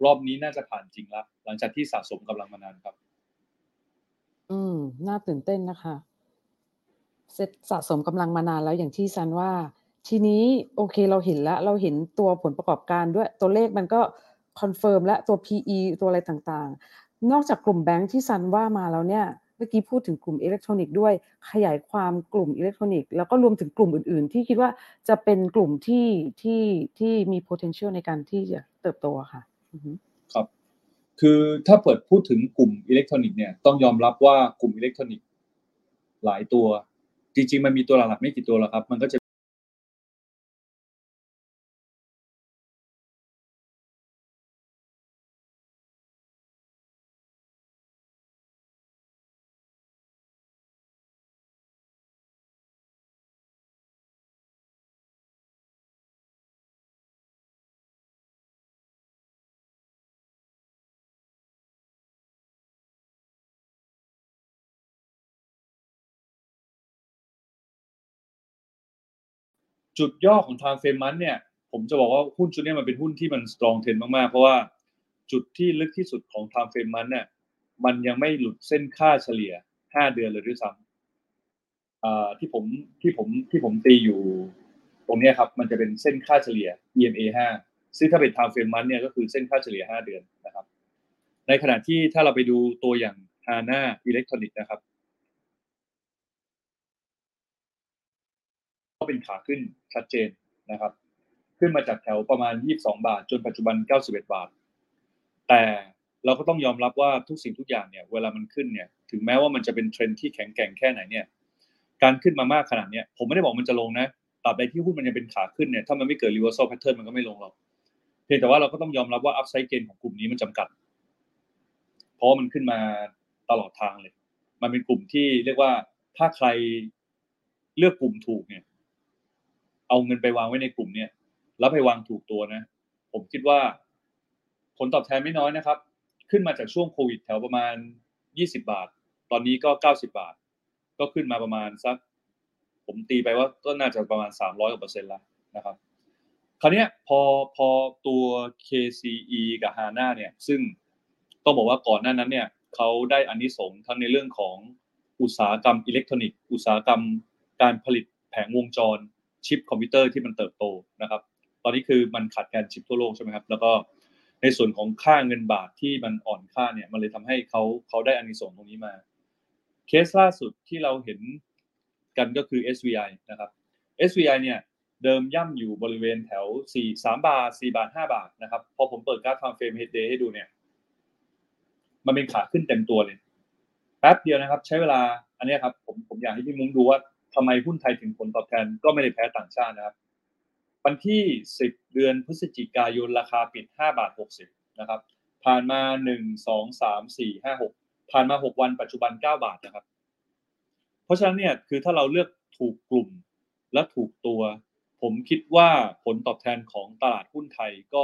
รอบนี้น่าจะผ่านจริงละหลังจากที่สะสมกำลังมานานครับ อืม น่าตื่นเต้นนะคะเซตสะสมกำลังมานานแล้วอย่างที่ซันว่า ทีนี้โอเคเราเห็นแล้ว เราเห็นตัวผลประกอบการด้วยตัวเลขมันก็ confirm และตัว PE ตัวอะไรต่างๆ นอกจากกลุ่มแบงค์ที่ซันว่ามาแล้วเนี่ย เมื่อกี้พูดถึงกลุ่มอิเล็กทรอนิกส์ด้วยขยายความกลุ่มอิเล็กทรอนิกส์แล้วก็รวมถึงกลุ่มอื่น ๆ ที่คิดว่าจะเป็นกลุ่มที่ที่ที่มี potential ในการที่จะเติบโตค่ะครับ คือถ้าเปิดพูดถึงกลุ่มอิเล็กทรอนิกส์เนี่ยต้องยอมรับว่ากลุ่มอิเล็กทรอนิกส์หลายตัว จริง ๆ มันมีตัวหลักๆไม่กี่ตัวแล้วครับ มันก็จะ จุดย่อของทางเฟรมันเนี่ย ผมจะบอกว่าหุ้นชุดนี้มันเป็นหุ้นที่มันสตรองเทนมากๆ เพราะว่าจุดที่ลึกที่สุดของทางเฟรมันเนี่ยมันยังไม่หลุดเส้นค่าเฉลี่ย5เดือนเลยด้วยซ้ำที่ผมที่ผมที่ผมตีอยู่ ตรงนี้ครับ มันจะเป็นเส้นค่าเฉลี่ย EMA 5ซึ่งถ้าเป็นทางเฟรมมันเนี่ยก็คือเส้นค่าเฉลี่ย 5 เดือนนะครับ ในขณะที่ถ้าเราไปดูตัวอย่าง HANA Electronic นะครับ เป็นขาขึ้นชัดเจนนะครับ ขึ้นมาจากแถวประมาณ 22 บาท จนปัจจุบัน 91 บาท แต่เราก็ต้องยอมรับว่าทุกสิ่งทุกอย่างเนี่ย เวลามันขึ้นเนี่ย ถึงแม้ว่ามันจะเป็นเทรนที่แข็งแกร่งแค่ไหนเนี่ย การขึ้นมามากขนาดเนี้ยผมไม่ได้บอกมันจะลงนะตราบใดที่หุ้นมันยังเป็นขาขึ้นเนี่ย ถ้ามันไม่เกิด reversal pattern มันก็ไม่ลงหรอก เพียงแต่ว่าเราก็ต้องยอมรับว่า upside gain ของกลุ่มนี้มันจำกัด เพราะมันขึ้นมาตลอดทางเลย มันเป็นกลุ่มที่เรียกว่าถ้าใครเลือกกลุ่มถูกเนี่ย เอาเงินไปวางไว้ในกลุ่มเนี่ยแล้วไปวางถูกตัวนะ ผมคิดว่า ผลตอบแทนไม่น้อยนะครับ ขึ้นมาจากช่วงโควิดแถวประมาณ 20 บาท ตอนนี้ก็ 90 บาท ก็ขึ้นมาประมาณสัก ผมตีไปว่าก็น่าจะประมาณ 300กว่าเปอร์เซ็นต์ละนะครับ คราวนี้พอพอตัว KCE กับ HANA เนี่ย ซึ่งต้องบอกว่าก่อนหน้านั้นเนี่ยเขาได้อานิสงส์ทั้งในเรื่องของอุตสาหกรรมอิเล็กทรอนิกส์ อุตสาหกรรมการผลิตแผงวงจร ชิปคอมพิวเตอร์ที่มันเติบโตนะครับ ตอนนี้คือมันขาดแคลนชิปทั่วโลกใช่ไหมครับ แล้วก็ในส่วนของค่าเงินบาทที่มันอ่อนค่าเนี่ย มันเลยทำให้เขาเขาได้อานิสงส์ตรงนี้มา เคสล่าสุดที่เราเห็นกันก็คือ SVI นะครับ SVI เนี่ยเดิมย่ำอยู่บริเวณแถว 4 3 บาท 4 บาท 5 บาทนะครับ พอผมเปิดกราฟ time frame head day ให้ดูเนี่ย มันเป็นขาขึ้นเต็มตัวเลย แป๊บเดียวนะครับ ใช้เวลา อันนี้ครับ ผมผมอยากให้พี่มุ้งดูว่า ทำไมหุ้นไทยถึงผลตอบแทนก็ไม่ได้แพ้ต่างชาตินะครับ วันที่ 10 เดือนพฤศจิกายนราคาปิด 5 บาท 60 นะครับ ผ่านมา 1 2 3 4 5 6 ผ่านมา 6 วันปัจจุบัน 9 บาทนะครับ เพราะฉะนั้นเนี่ยคือถ้าเราเลือกถูกกลุ่มและถูกตัว ผมคิดว่าผลตอบแทนของตลาดหุ้นไทยก็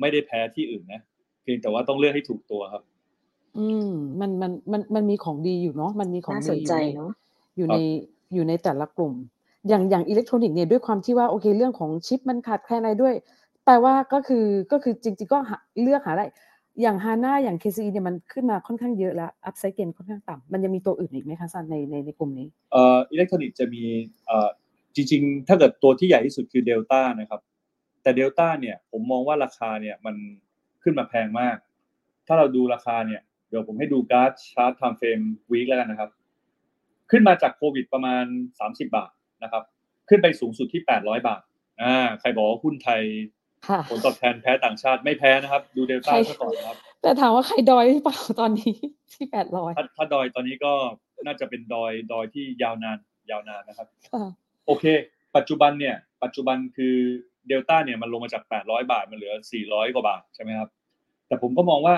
ไม่ได้แพ้ที่อื่นนะ เพียงแต่ว่าต้องเลือกให้ถูกตัวครับ อืมมันมันมันมันมีของดีอยู่เนาะมันมีของน่าดีสนอยู่ใจในเนาะอยู่ครับใน อยู่ในแต่ละกลุ่ม อย่างอย่างอิเล็กทรอนิกส์เนี่ยด้วยความที่ว่าโอเคเรื่องของชิปมันขาดแคลนอะไรด้วย แต่ว่าก็คือก็คือจริงๆก็หาเลือกหาได้อย่าง HANA อย่าง KCE เนี่ยมันขึ้นมาค่อนข้างเยอะแล้ว upside gain ค่อนข้างต่ำมันยังมีตัวอื่นอีกไหมคะซันในในในกลุ่มนี้เอ่ออิเล็กทรอนิกส์จะมีเอ่อจริงๆ ถ้าเกิดตัวที่ใหญ่ที่สุดคือเดลต้านะครับ แต่เดลต้าเนี่ยผมมองว่าราคาเนี่ยมันขึ้นมาแพงมาก ถ้าเราดูราคาเนี่ย เดี๋ยวผมให้ดูกราฟ chart time frame week แล้วกันนะครับ ขึ้นมาจากโควิดประมาณ 30 บาทนะครับ ขึ้นไปสูงสุดที่ 800 บาทอ่าใครบอกว่าหุ้นไทยค่ะผลตอบแทนแพ้ต่างชาติไม่แพ้นะครับ ดูเดลต้าใครซะก่อนนะครับ แต่ถามว่าใครดอยหรือเปล่าตอนนี้ที่แปดร้อยถ้าถ้าดอยตอนนี้ก็น่าจะเป็นดอยดอยที่ยาวนานยาวนานนะครับค่ะโอเค ปัจจุบันเนี่ย ปัจจุบันคือเดลต้าเนี่ยมันลงมาจาก 800 บาท มันเหลือ 400 กว่าบาทใช่ไหมครับ แต่ผมก็มองว่า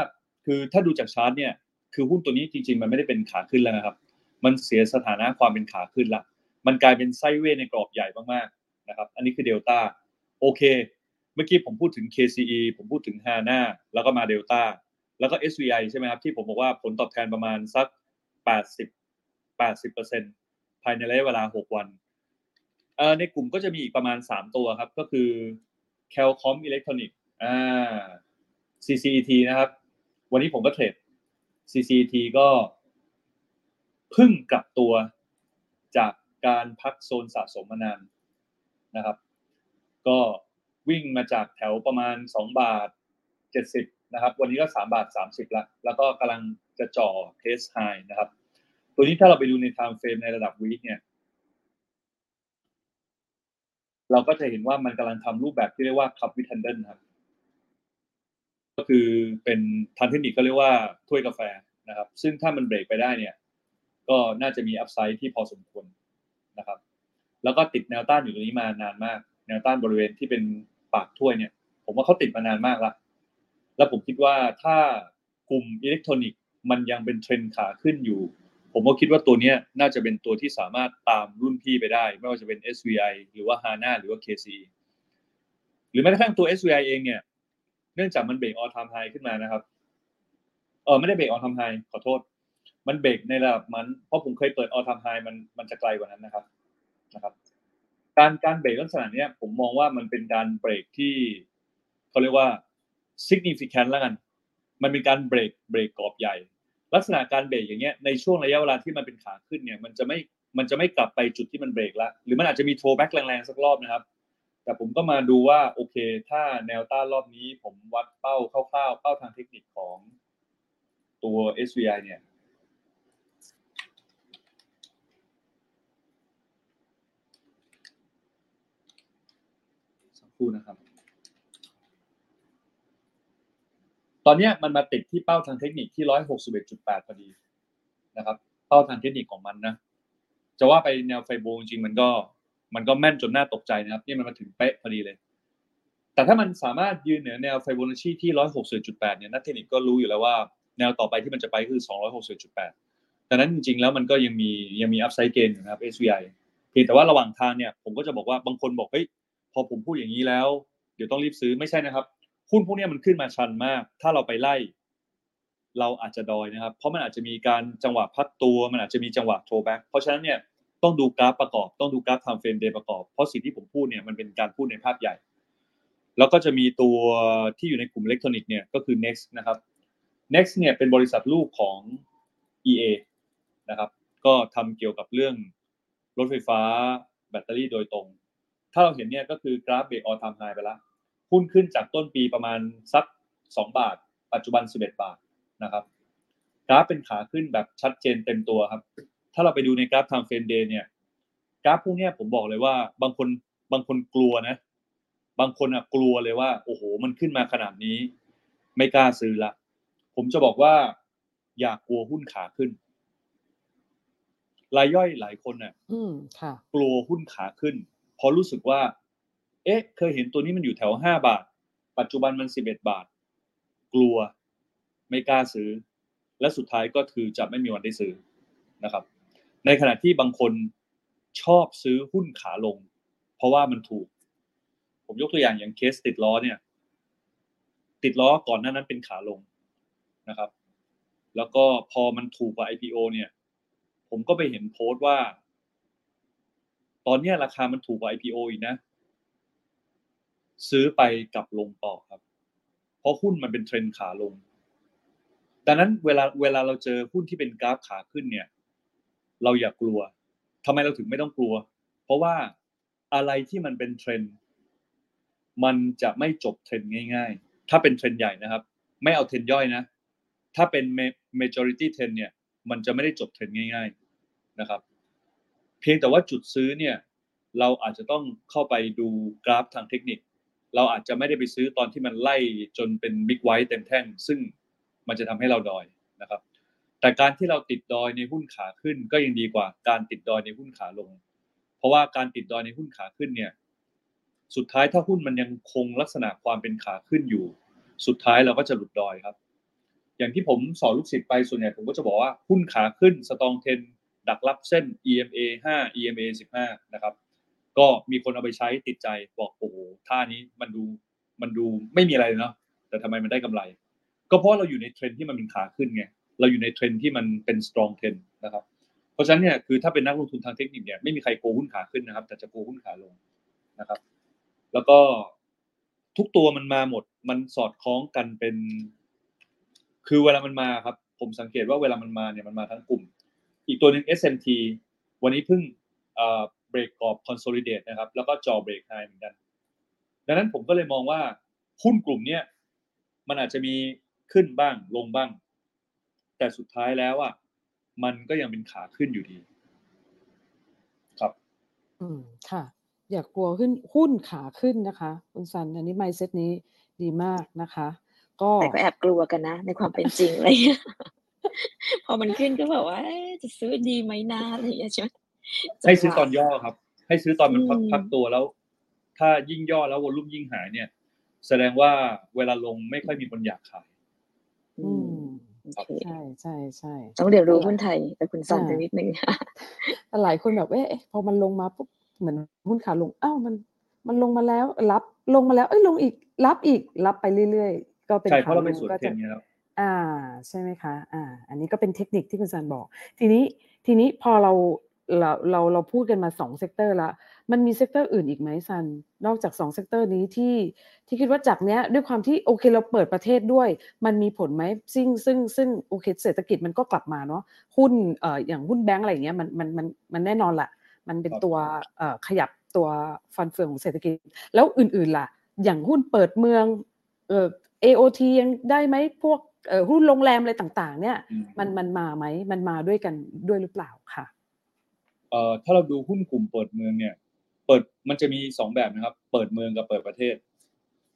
คือถ้าดูจากชาร์ตเนี่ย คือหุ้นตัวนี้จริง ๆ มันไม่ได้เป็นขาขึ้นแล้วนะครับ มันเสียสถานะความเป็นขาขึ้นละ มันกลายเป็นไซเวในกรอบใหญ่มากๆนะครับ อันนี้คือเดลต้าโอเค เมื่อกี้ผมพูดถึง KCE ผมพูดถึง HANA แล้วก็มาเดลต้าแล้วก็ SVI ใช่ไหมครับ ที่ผมบอกว่าผลตอบแทนประมาณสัก 80 80%ภายในระยะเวลา 6 วันในกลุ่มก็จะมีอีกประมาณ 3 ตัวครับ ก็คือ Calcom Electronic อ่า CCET นะครับ วันนี้ผมก็เทรด CCET ก็ พึ่งกลับตัวจากการพักโซนสะสมมานานนะครับ ก็วิ่งมาจากแถวประมาณ 2 บาท 70 นะครับ วันนี้ก็ 3 บาท 30ล้วแล้วก็กำลังจะจ่อเทสไฮนะครับ ตัวนี้ถ้าเราไปดูใน time frame ในระดับวีคเนี่ย เราก็จะเห็นว่ามันกำลังทำรูปแบบที่เรียกว่า cup with handle ครับ ก็คือเป็นทางเทคนิคก็เรียกว่าถ้วยกาแฟนะครับ ซึ่งถ้ามันเบรกไปได้เนี่ย ก็น่าจะมี upside ที่พอสมควรนะครับ แล้วก็ติดแนวต้านอยู่ตรงนี้มานานมาก แนวต้านบริเวณที่เป็นปากถ้วยเนี่ย ผมว่าเขาติดมานานมากละแล้วผมคิดว่าถ้ากลุ่มอิเล็กทรอนิกส์มันยังเป็นเทรนด์ขาขึ้นอยู่ ผมก็คิดว่าตัวนี้น่าจะเป็นตัวที่สามารถตามรุ่นพี่ไปได้ ไม่ว่าจะเป็น SVI หรือว่า HANA หรือว่า KCE หรือแม้กระทั่งตัว SVI เองเนี่ย เนื่องจากมัน break all time high ขึ้นมานะครับ เออไม่ได้ break all time high ขอโทษ มันเบรกในระดับมันเพราะผมเคยเปิด all time high มันมันจะไกลกว่านั้นนะครับนะครับ การการเบรกลักษณะนี้ผมมองว่ามันเป็นการเบรกที่เขาเรียกว่า significant แล้วกัน มันเป็นการ break break กรอบใหญ่ ลักษณะการเบรกอย่างเงี้ยในช่วงระยะเวลาที่มันเป็นขาขึ้นเนี่ย มันจะไม่มันจะไม่กลับไปจุดที่มันเบรกละหรือมันอาจจะมี throwback แรงๆสักรอบนะครับ แต่ผมก็มาดูว่าโอเค ถ้าแนวต้านรอบนี้ ผมวัดเป้าคร่าวๆเป้าทางเทคนิคของตัว SVI เนี่ย สักค รู่นะครับ ตอนนี้มันมาติดที่เป้าทางเทคนิคที่161.8พอดีนะครับ เป้าทางเทคนิคของมันนะจะว่าไปแนวไฟโบจริงมันก็ มันก็แม่นจนน่าตกใจนะครับ นี่มันมาถึงเป๊ะพอดีเลย แต่ถ้ามันสามารถยืนเหนือแนวไฟโบนัชชีที่160.8เนี่ยนักเทคนิคก็รู้อยู่แล้วว่าแนวต่อไปที่มันจะไปคือ260.8ดังนั้นจริงๆแล้วมันก็ยังมียังมี upside gain อยู่นะครับ SVI เพียงแต่ว่าระหว่างทางเนี่ยผมก็จะบอกว่าบางคนบอกเฮ้ย พอผมพูดอย่างนี้แล้ว เดี๋ยวต้องรีบซื้อไม่ใช่นะครับหุ้นพวกนี้มันขึ้นมาชันมาก ถ้าเราไปไล่ เราอาจจะดอยนะครับ เพราะมันอาจจะมีการจังหวะพักตัวมันอาจจะมีจังหวะ throwback เพราะฉะนั้นเนี่ยต้องดูกราฟประกอบ ต้องดูกราฟ time frame day ประกอบเพราะสิ่งที่ผมพูดเนี่ยมันเป็นการพูดในภาพใหญ่ แล้วก็จะมีตัวที่อยู่ในกลุ่มอิเล็กทรอนิกส์เนี่ยก็คือ next นะครับ next เนี่ยเป็นบริษัทลูกของ EA นะครับ ก็ทำเกี่ยวกับเรื่องรถไฟฟ้าแบตเตอรี่โดยตรง ถ้าเราเห็นเนี่ยก็คือกราฟ break all time high ไปแล้วหุ้นขึ้นจากต้นปีประมาณสัก 2 บาท ปัจจุบัน 11 บาทนะครับกราฟเป็นขาขึ้นแบบชัดเจนเต็มตัวครับ ถ้าเราไปดูในกราฟ time frame day เนี่ยกราฟพวกเนี้ยผมบอกเลยว่าบางคนบางคนกลัวนะ บางคนอะกลัวเลยว่า โอ้โห มันขึ้นมาขนาดนี้ ไม่กล้าซื้อละ ผมจะบอกว่า อย่ากลัวหุ้นขาขึ้นรายย่อยหลายคนน่ะอืมค่ะกลัวหุ้นขาขึ้นเพราะรู้สึกว่า เอ๊ะ เคยเห็นตัวนี้มันอยู่แถวห้าบาท ปัจจุบันมันสิบเอ็ดบาท กลัว ไม่กล้าซื้อ และสุดท้ายก็คือจะไม่มีวันได้ซื้อนะครับ ในขณะที่บางคนชอบซื้อหุ้นขาลง เพราะว่ามันถูก ผมยกตัวอย่างอย่างเคสติดล้อเนี่ย ติดล้อก่อนหน้านั้นเป็นขาลงนะครับ แล้วก็พอมันถูกกว่า IPO เนี่ย ผมก็ไปเห็นโพสต์ว่า ตอนนี้ราคามันถูกกว่า IPO อีกนะ ซื้อไปกลับลงต่อครับ เพราะหุ้นมันเป็นเทรนขาลง ดังนั้นเวลาเวลาเราเจอหุ้นที่เป็นกราฟขาขึ้นเนี่ย เราอย่ากลัวทำไมเราถึงไม่ต้องกลัว เพราะว่าอะไรที่มันเป็นเทรนมันจะไม่จบเทรนง่าย ๆ ถ้าเป็นเทรนใหญ่นะครับ ไม่เอาเทรนย่อยนะ ถ้าเป็น majority trend เนี่ย มันจะไม่ได้จบเทรนง่าย ๆนะครับ พียงแต่ว่าจุดซื้อเนี่ยเราอาจจะต้องเข้าไปดูกราฟทางเทคนิค เราอาจจะไม่ได้ไปซื้อตอนที่มันไล่จนเป็นบิ๊กไวท์เต็มแท่ง ซึ่งมันจะทำให้เราดอยนะครับ แต่การที่เราติดดอยในหุ้นขาขึ้นก็ยังดีกว่าการติดดอยในหุ้นขาลง เพราะว่าการติดดอยในหุ้นขาขึ้นเนี่ยสุดท้ายถ้าหุ้นมันยังคงลักษณะความเป็นขาขึ้นอยู่ สุดท้ายเราก็จะหลุดดอยครับ อย่างที่ผมสอนลูกศิษย์ไปส่วนใหญ่ผมก็จะบอกว่าหุ้นขาขึ้น strong trend ดักรับเส้น EMA 5 EMA 15 นะครับ ก็มีคนเอาไปใช้ติดใจบอกโอ้โหท่านี้มันดูมันดูไม่มีอะไรเลยเนาะแต่ทำไมมันได้กำไร ก็เพราะเราอยู่ในเทรนที่มันเป็นขาขึ้นไงเราอยู่ในเทรนที่มันเป็น strong trend นะครับ เพราะฉะนั้นเนี่ยคือถ้าเป็นนักลงทุนทางเทคนิคเนี่ยไม่มีใครกลัวหุ้นขาขึ้นนะครับ แต่จะกลัวหุ้นขาลงนะครับ แล้วก็ทุกตัวมันมาหมด มันสอดคล้องกันเป็น คือเวลามันมาครับ ผมสังเกตว่าเวลามันมาเนี่ยมันมาทั้งกลุ่ม อีกตัวหนึ่ง SMT วันนี้เพิ่งเอ่อเบรกกรอบ consolidate นะครับ แล้วก็จอเบรกไฮเหมือนกัน ดังนั้นผมก็เลยมองว่าหุ้นกลุ่มเนี้ยมันอาจจะมีขึ้นบ้างลงบ้าง แต่สุดท้ายแล้วอะมันก็ยังเป็นขาขึ้นอยู่ดี ครับ อืมค่ะ อย่ากลัวขึ้นหุ้นขาขึ้นนะคะคุณซันอันนี้ไมเซ็ตนี้ดีมากนะคะ ก็แต่ก็แอบกลัวกันนะ ในความเป็นจริงอะไรเงี้ย พอมันขึ้นก็แบบว่าเอ๊ะจะซื้อดีไหมนะอะไรอย่างเงี้ยใช่ไหมให้ซื้อตอนย่อครับ ให้ซื้อตอนมันพักอืมพักตัวแล้ว ถ้ายิ่งย่อแล้ววอลุ่มยิ่งหายเนี่ย แสดงว่าเวลาลงไม่ค่อยมีคนอยากขาย อือืมมโอเคใช่ใช่ใช่ต้องเรียนรู้หุ้นไทย แต่คุณซันอ่าจะนิดนึงแต่หลายคนแบบเอ๊ะเอ๊ะพอมันลงมาปุ๊บเหมือนหุ้นขาลงอ้าวมัน มันลงมาแล้ว รับลงมาแล้ว เอ้ยลงอีก รับอีกรับไปเรื่อยๆก็เป็นใช่เพขาราะเราลเป็นงส่วนก็เทรจะนเนี่ยครับ อ่าใช่ไหมคะ อ่า อันนี้ก็เป็นเทคนิคที่คุณซันบอก ทีนี้ทีนี้พอเราเราเราเราพูดกันมาสองเซกเตอร์ละมันมีเซกเตอร์อื่นอีกไหมซัน นอกจากสองเซกเตอร์นี้ที่ที่คิดว่าจากเนี้ยด้วยความที่โอเคเราเปิดประเทศด้วย มันมีผลไหมซึ่งซึ่งซึ่งโอเคเศรษฐกิจมันก็กลับมาเนาะหุ้นเอ่ออย่างหุ้นแบงก์อะไรอย่างเงี้ยมันมันมันมันแน่นอนแหละมันเป็นครับตัวเอ่อขยับตัวฟันเฟืองของเศรษฐกิจ แล้วอื่นๆล่ะ อย่างหุ้นเปิดเมืองเอ่อ AOT ยังได้ไหมพวกเอ่อ หุ้นโรงแรมอะไรต่างๆ เนี่ยอืมมันมันมาไหมมันมาด้วยกันด้วยหรือเปล่าค่ะเอ่อถ้าเราดูหุ้นกลุ่มเปิดเมืองเนี่ยเปิดมันจะมีสองแบบนะครับ เปิดเมืองกับเปิดประเทศ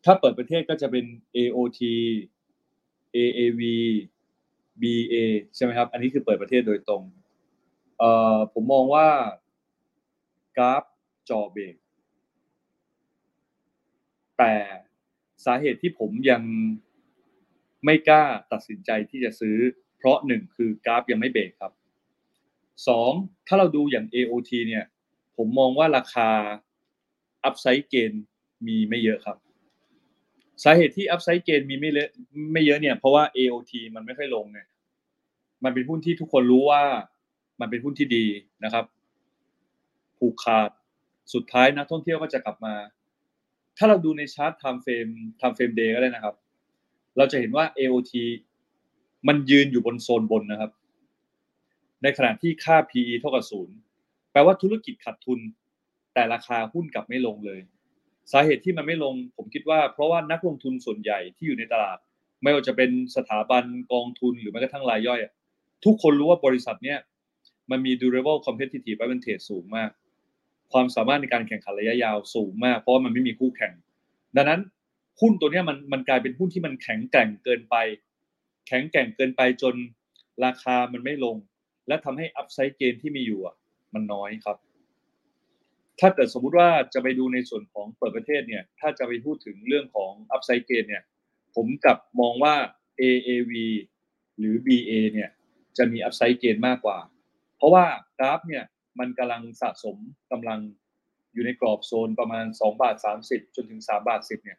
ถ้าเปิดประเทศก็จะเป็น AOT AAV BA ใช่ไหมครับ อันนี้คือเปิดประเทศโดยตรงเอ่อผมมองว่ากราฟจอเบรกแต่สาเหตุที่ผมยัง ไม่กล้าตัดสินใจที่จะซื้อ เพราะหนึ่งคือกราฟยังไม่เบรกครับสองถ้าเราดูอย่าง AOT เนี่ย ผมมองว่าราคาอัพไซด์เกนมีไม่เยอะครับ สาเหตุที่อัพไซด์เกนมีไม่เยอะไม่เยอะเนี่ยเพราะว่า AOT มันไม่ค่อยลงไงมันเป็นหุ้นที่ทุกคนรู้ว่ามันเป็นหุ้นที่ดีนะครับ ผูกขาดสุดท้ายนักท่องเที่ยวก็จะกลับมา ถ้าเราดูในชาร์ต time frame time frame day ก็ได้นะครับ เราจะเห็นว่า AOT มันยืนอยู่บนโซนบนนะครับ ในขณะที่ค่า PE เท่ากับศูนย์แปลว่าธุรกิจขาดทุน แต่ราคาหุ้นกลับไม่ลงเลย สาเหตุที่มันไม่ลง ผมคิดว่า เพราะว่านักลงทุนส่วนใหญ่ที่อยู่ในตลาด ไม่ว่าจะเป็นสถาบันกองทุนหรือแม้กระทั่งรายย่อย ทุกคนรู้ว่าบริษัทเนี้ยมันมี durable competitive advantage สูงมาก ความสามารถในการแข่งขันระยะยาวสูงมาก เพราะว่ามันไม่มีคู่แข่ง ดังนั้น หุ้นตัวนี้มันมันกลายเป็นหุ้นที่มันแข็งแกร่งเกินไป แข็งแกร่งเกินไปจนราคามันไม่ลง และทำให้ upside gain ที่มีอยู่อะ มันน้อยครับ ถ้าเกิดสมมุติว่าจะไปดูในส่วนของเปิดประเทศเนี่ย ถ้าจะไปพูดถึงเรื่องของ upside gain เนี่ย ผมกลับมองว่า AAV หรือ BA เนี่ยจะมี upside gain มากกว่า เพราะว่ากราฟเนี่ยมันกำลังสะสมกำลังอยู่ในกรอบโซนประมาณ 2 บาท 30 จนถึง 3 บาท 10 เนี่ย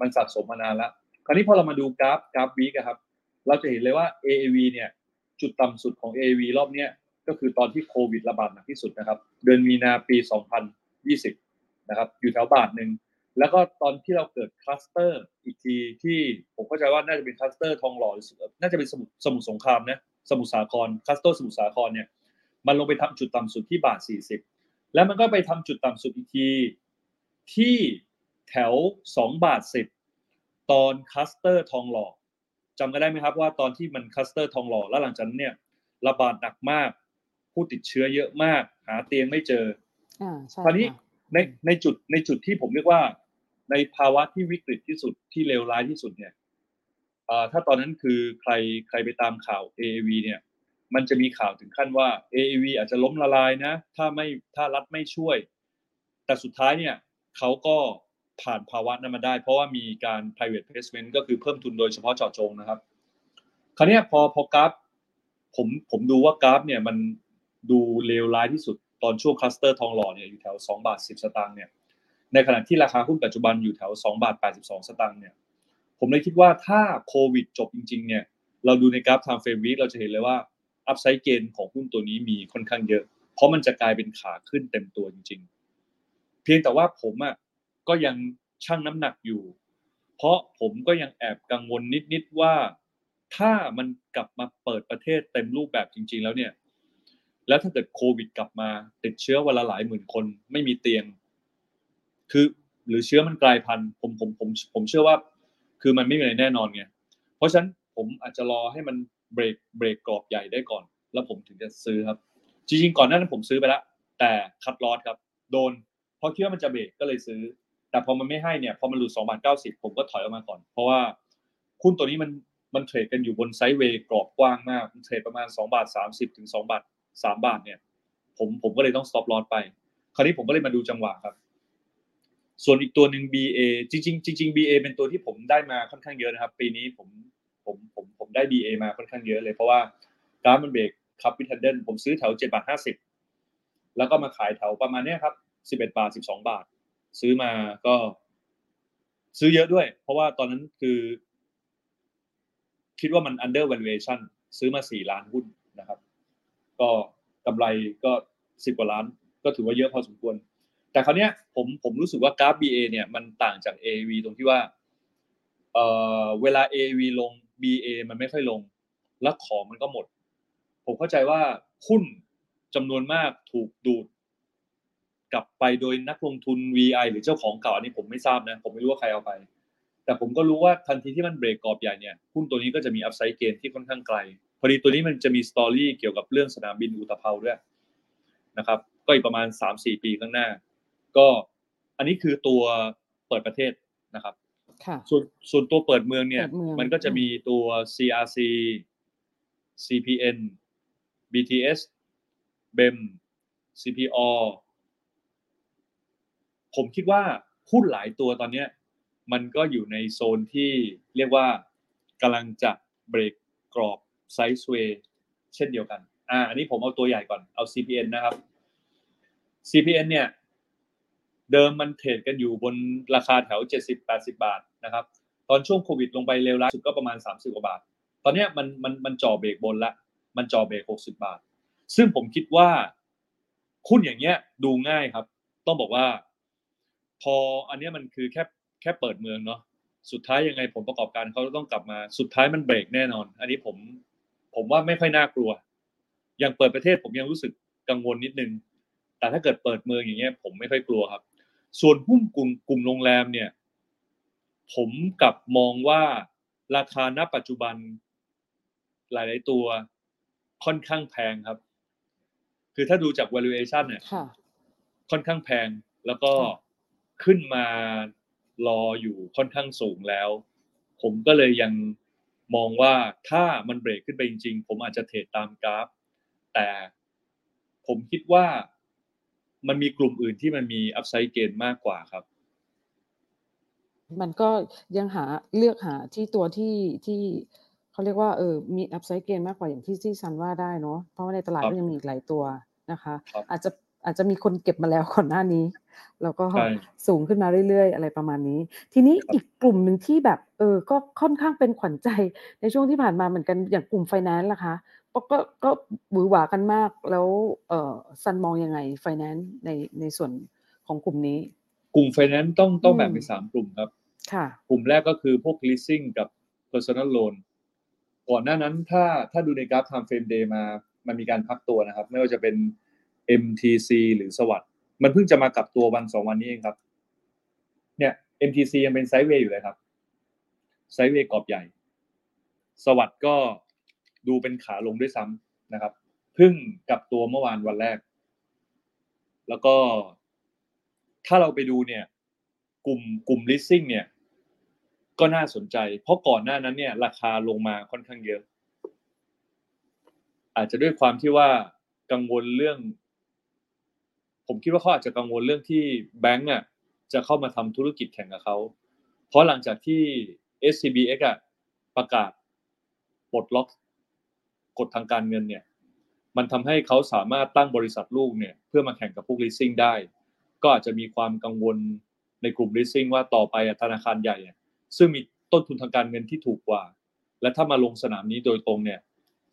มันสะสมมานานแล้วคราวนี้พอเรามาดูกราฟกราฟ week ครับ เราจะเห็นเลยว่า AAV เนี่ย จุดต่ำสุดของ AAV รอบเนี้ยก็คือตอนที่โควิดระบาดหนักที่สุดนะครับ เดือนมีนาปี 2020 นะครับ อยู่แถวบาทหนึ่งแล้วก็ตอนที่เราเกิดคลัสเตอร์อีกทีที่ผมเข้าใจว่าน่าจะเป็นคลัสเตอร์ทองหล่อน่าจะเป็นสมุทรสมุทรสงครามนะสมุทรสาครคลัสเตอร์สมุทรสาครเนี่ยมันลงไปทำจุดต่ำสุดที่บาท 40 แล้วมันก็ไปทำจุดต่ำสุดอีกทีที่ แถว2บาท10ตอนคลัสเตอร์ทองหล่อจำกันได้ไหมครับว่าตอนที่มันคลัสเตอร์ทองหล่อแล้วหลังจากนั้นเนี่ยระบาดหนักมาก ผู้ติดเชื้อเยอะมาก หาเตียงไม่เจออ่าใช่คราวนี้ค่ะในในจุดในจุดที่ผมเรียกว่า ในภาวะที่วิกฤตที่สุดที่เลวร้ายที่สุดเนี่ยเอ่อถ้าตอนนั้นคือใครใครไปตามข่าว AAV เนี่ย มันจะมีข่าวถึงขั้นว่า AAV อาจจะล้มละลายนะ ถ้าไม่ถ้ารัฐไม่ช่วย แต่สุดท้ายเนี่ยเขาก็ ผ่านภาวะนั้นมาได้ เพราะว่ามีการ private placement ก็คือเพิ่มทุนโดยเฉพาะเจาะจงนะครับ คราวนี้พอพอกราฟผมผมดูว่ากราฟเนี่ยมันดูเลวร้ายที่สุดตอนช่วงคลัสเตอร์ทองหล่อเนี่ยอยู่แถว2บาท10 สตางค์เนี่ยในขณะที่ราคาหุ้นปัจจุบันอยู่แถว2บาท82 สตางค์เนี่ยผมเลยคิดว่าถ้าโควิดจบจริง ๆ เนี่ยเราดูในกราฟ time frame week เราจะเห็นเลยว่าอัพไซด์เกนของหุ้นตัวนี้มีค่อนข้างเยอะ เพราะมันจะกลายเป็นขาขึ้นเต็มตัวจริง ๆ เพียงแต่ว่าผมอะ ก็ยังชั่งน้ำหนักอยู่ เพราะผมก็ยังแอบกังวลนิดๆว่าถ้ามันกลับมาเปิดประเทศเต็มรูปแบบจริง ๆ แล้วเนี่ย แล้วถ้าเกิดโควิดกลับมา ติดเชื้อวันละหลายหมื่นคนไม่มีเตียง คือหรือเชื้อมันกลายพันธุ์ผมผมผมผมเชื่อว่า คือมันไม่มีอะไรแน่นอนไงเพราะฉะนั้นผมอาจจะรอให้มันเบรกเบรกกรอบใหญ่ได้ก่อน แล้วผมถึงจะซื้อครับ จริงๆก่อนหน้านั้นผมซื้อไปแล้วแต่คัดลอสครับ โดนเพราะคิดว่ามันจะเบรกก็เลยซื้อ แต่พอมันไม่ให้เนี่ยพอมันหลุด2บาท90ผมก็ถอยออกมาก่อน เพราะว่าหุ้นตัวนี้มันมันเทรดกันอยู่บนไซด์เวย์กรอบกว้างมากมันเทรดประมาณ2บาท30ถึง2บาท3บาทเนี่ย ผมผมก็เลยต้อง stop loss ไป คราวนี้ผมก็เลยมาดูจังหวะครับ ส่วนอีกตัวหนึ่ง BA จริงๆจริงๆ BA เป็นตัวที่ผมได้มาค่อนข้างเยอะนะครับ ปีนี้ผมผมผมผมได้ BA มาค่อนข้างเยอะเลยเพราะว่ากราฟมันเบรกครับวิทันเดนผมซื้อแถว7บาท50แล้วก็มาขายแถวประมาณเนี้ยครับ11บาท12บาท ซื้อมาก็ ซื้อเยอะด้วย เพราะว่าตอนนั้นคือ คิดว่ามัน under valuation ซื้อมา4ล้านหุ้นนะครับ ก็กำไรก็สิบกว่าล้าน ก็ถือว่าเยอะพอสมควร แต่คราวเนี้ยผมผมรู้สึกว่ากราฟ BA เนี่ยมันต่างจาก AV ตรงที่ว่าเอ่อเวลา AV ลง BA มันไม่ค่อยลง แล้วของมันก็หมด ผมเข้าใจว่าหุ้นจำนวนมากถูกดูด กลับไปโดยนักลงทุน VI หรือเจ้าของเก่าอันนี้ผมไม่ทราบนะ ผมไม่รู้ว่าใครเอาไป แต่ผมก็รู้ว่าทันทีที่มันเบรกกรอบใหญ่เนี่ยหุ้นตัวนี้ก็จะมีอัพไซด์เกนที่ค่อนข้างไกล พอดีตัวนี้มันจะมีสตอรี่เกี่ยวกับเรื่องสนามบินอุตภเปาด้วยนะครับ ก็อีกประมาณ 3-4 ปีข้างหน้า ก็อันนี้คือตัวเปิดประเทศนะครับค่ะส่วนส่วนตัวเปิดเมืองเนี่ยเปิดเมืองมันก็จะมีตัว CRC CPN BTS BEM CPO ผมคิดว่าหุ้นหลายตัวตอนเนี้ยมันก็อยู่ในโซนที่เรียกว่ากำลังจะเบรกกรอบไซส์เวย์เช่นเดียวกัน อ่า อันนี้ผมเอาตัวใหญ่ก่อน เอา CPN นะครับ CPN เนี่ย เดิมมันเทรดกันอยู่บนราคาแถว 70-80 บาทนะครับ ตอนช่วงโควิดลงไปเร็วร้ายสุดก็ประมาณ 30 กว่าบาท ตอนนี้มันมันมันจ่อเบรกบนละ มันจ่อเบรก 60 บาท ซึ่งผมคิดว่าหุ้นอย่างเงี้ยดูง่ายครับ ต้องบอกว่า พออันเนี้ยมันคือแค่แค่เปิดเมืองเนาะสุดท้ายยังไงผลประกอบการเขาต้องกลับมาสุดท้ายมันเบรกแน่นอน อันนี้ผมผมว่าไม่ค่อยน่ากลัว อย่างเปิดประเทศผมยังรู้สึกกังวลนิดนึง แต่ถ้าเกิดเปิดเมืองอย่างเงี้ย ผมไม่ค่อยกลัวครับ ส่วนหุ้นกลุ่มกลุ่มโรงแรมเนี่ย ผมกลับมองว่าราคาณปัจจุบัน หลาย ๆ ตัวค่อนข้างแพงครับ คือถ้าดูจาก valuation เนี่ยค่ะค่อนข้างแพงแล้วก็ ขึ้นมารออยู่ค่อนข้างสูงแล้ว ผมก็เลยยังมองว่าถ้ามันเบรกขึ้นไปจริงๆ ผมอาจจะเทรดตามกราฟ แต่ผมคิดว่ามันมีกลุ่มอื่นที่มันมีอัพไซด์เกนมากกว่าครับ มันก็ยังหาเลือกหาที่ตัวที่ที่เขาเรียกว่าเออมี upside gain มากกว่าอย่างที่ที่ซันว่าได้เนาะเพราะว่าในตลาดครับก็ยังมีอีกหลายตัวนะคะครับอาจจะ อาจจะมีคนเก็บมาแล้วก่อนหน้านี้ แล้วก็ใช่สูงขึ้นมาเรื่อยๆ อะไรประมาณนี้ ทีนี้ครับอีกกลุ่มหนึ่งที่แบบ เออ ก็ค่อนข้างเป็นขวัญใจในช่วงที่ผ่านมาเหมือนกันอย่างกลุ่มไฟแนนซ์ล่ะคะก็ก็ก็หวือหวากันมากแล้วเออซันมองยังไงไฟแนนซ์ในในส่วนของกลุ่มนี้ กลุ่มไฟแนนซ์ต้องต้องอืมแบ่งเป็นสามกลุ่มครับ ค่ะ กลุ่มแรกก็คือพวก leasing กับ personal loan ก่อนหน้านั้นถ้าถ้าดูในกราฟ time frame day มา มันมีการพักตัวนะครับ ไม่ว่าจะเป็น MTC หรือสวัสด์มันเพิ่งจะมากลับตัววันสองวันนี้เองครับ เนี่ย MTC ยังเป็นไซด์เวย์อยู่เลยครับ ไซด์เวย์กรอบใหญ่ สวัสด์ก็ดูเป็นขาลงด้วยซ้ำนะครับเพิ่งกลับตัวเมื่อวานวันแรก แล้วก็ถ้าเราไปดูเนี่ย กลุ่มกลุ่ม leasing เนี่ย ก็น่าสนใจ เพราะก่อนหน้านั้นเนี่ย ราคาลงมาค่อนข้างเยอะ อาจจะด้วยความที่ว่ากังวลเรื่อง ผมคิดว่าเขาอาจจะกังวลเรื่องที่แบงก์อะจะเข้ามาทำธุรกิจแข่งกับเขา เพราะหลังจากที่ SCBX อะประกาศปลดล็อกกฎทางการเงินเนี่ย มันทำให้เขาสามารถตั้งบริษัทลูกเนี่ยเพื่อมาแข่งกับพวก leasing ได้ ก็อาจจะมีความกังวลในกลุ่ม leasing ว่าต่อไปธนาคารใหญ่ ซึ่งมีต้นทุนทางการเงินที่ถูกกว่า และถ้ามาลงสนามนี้โดยตรงเนี่ย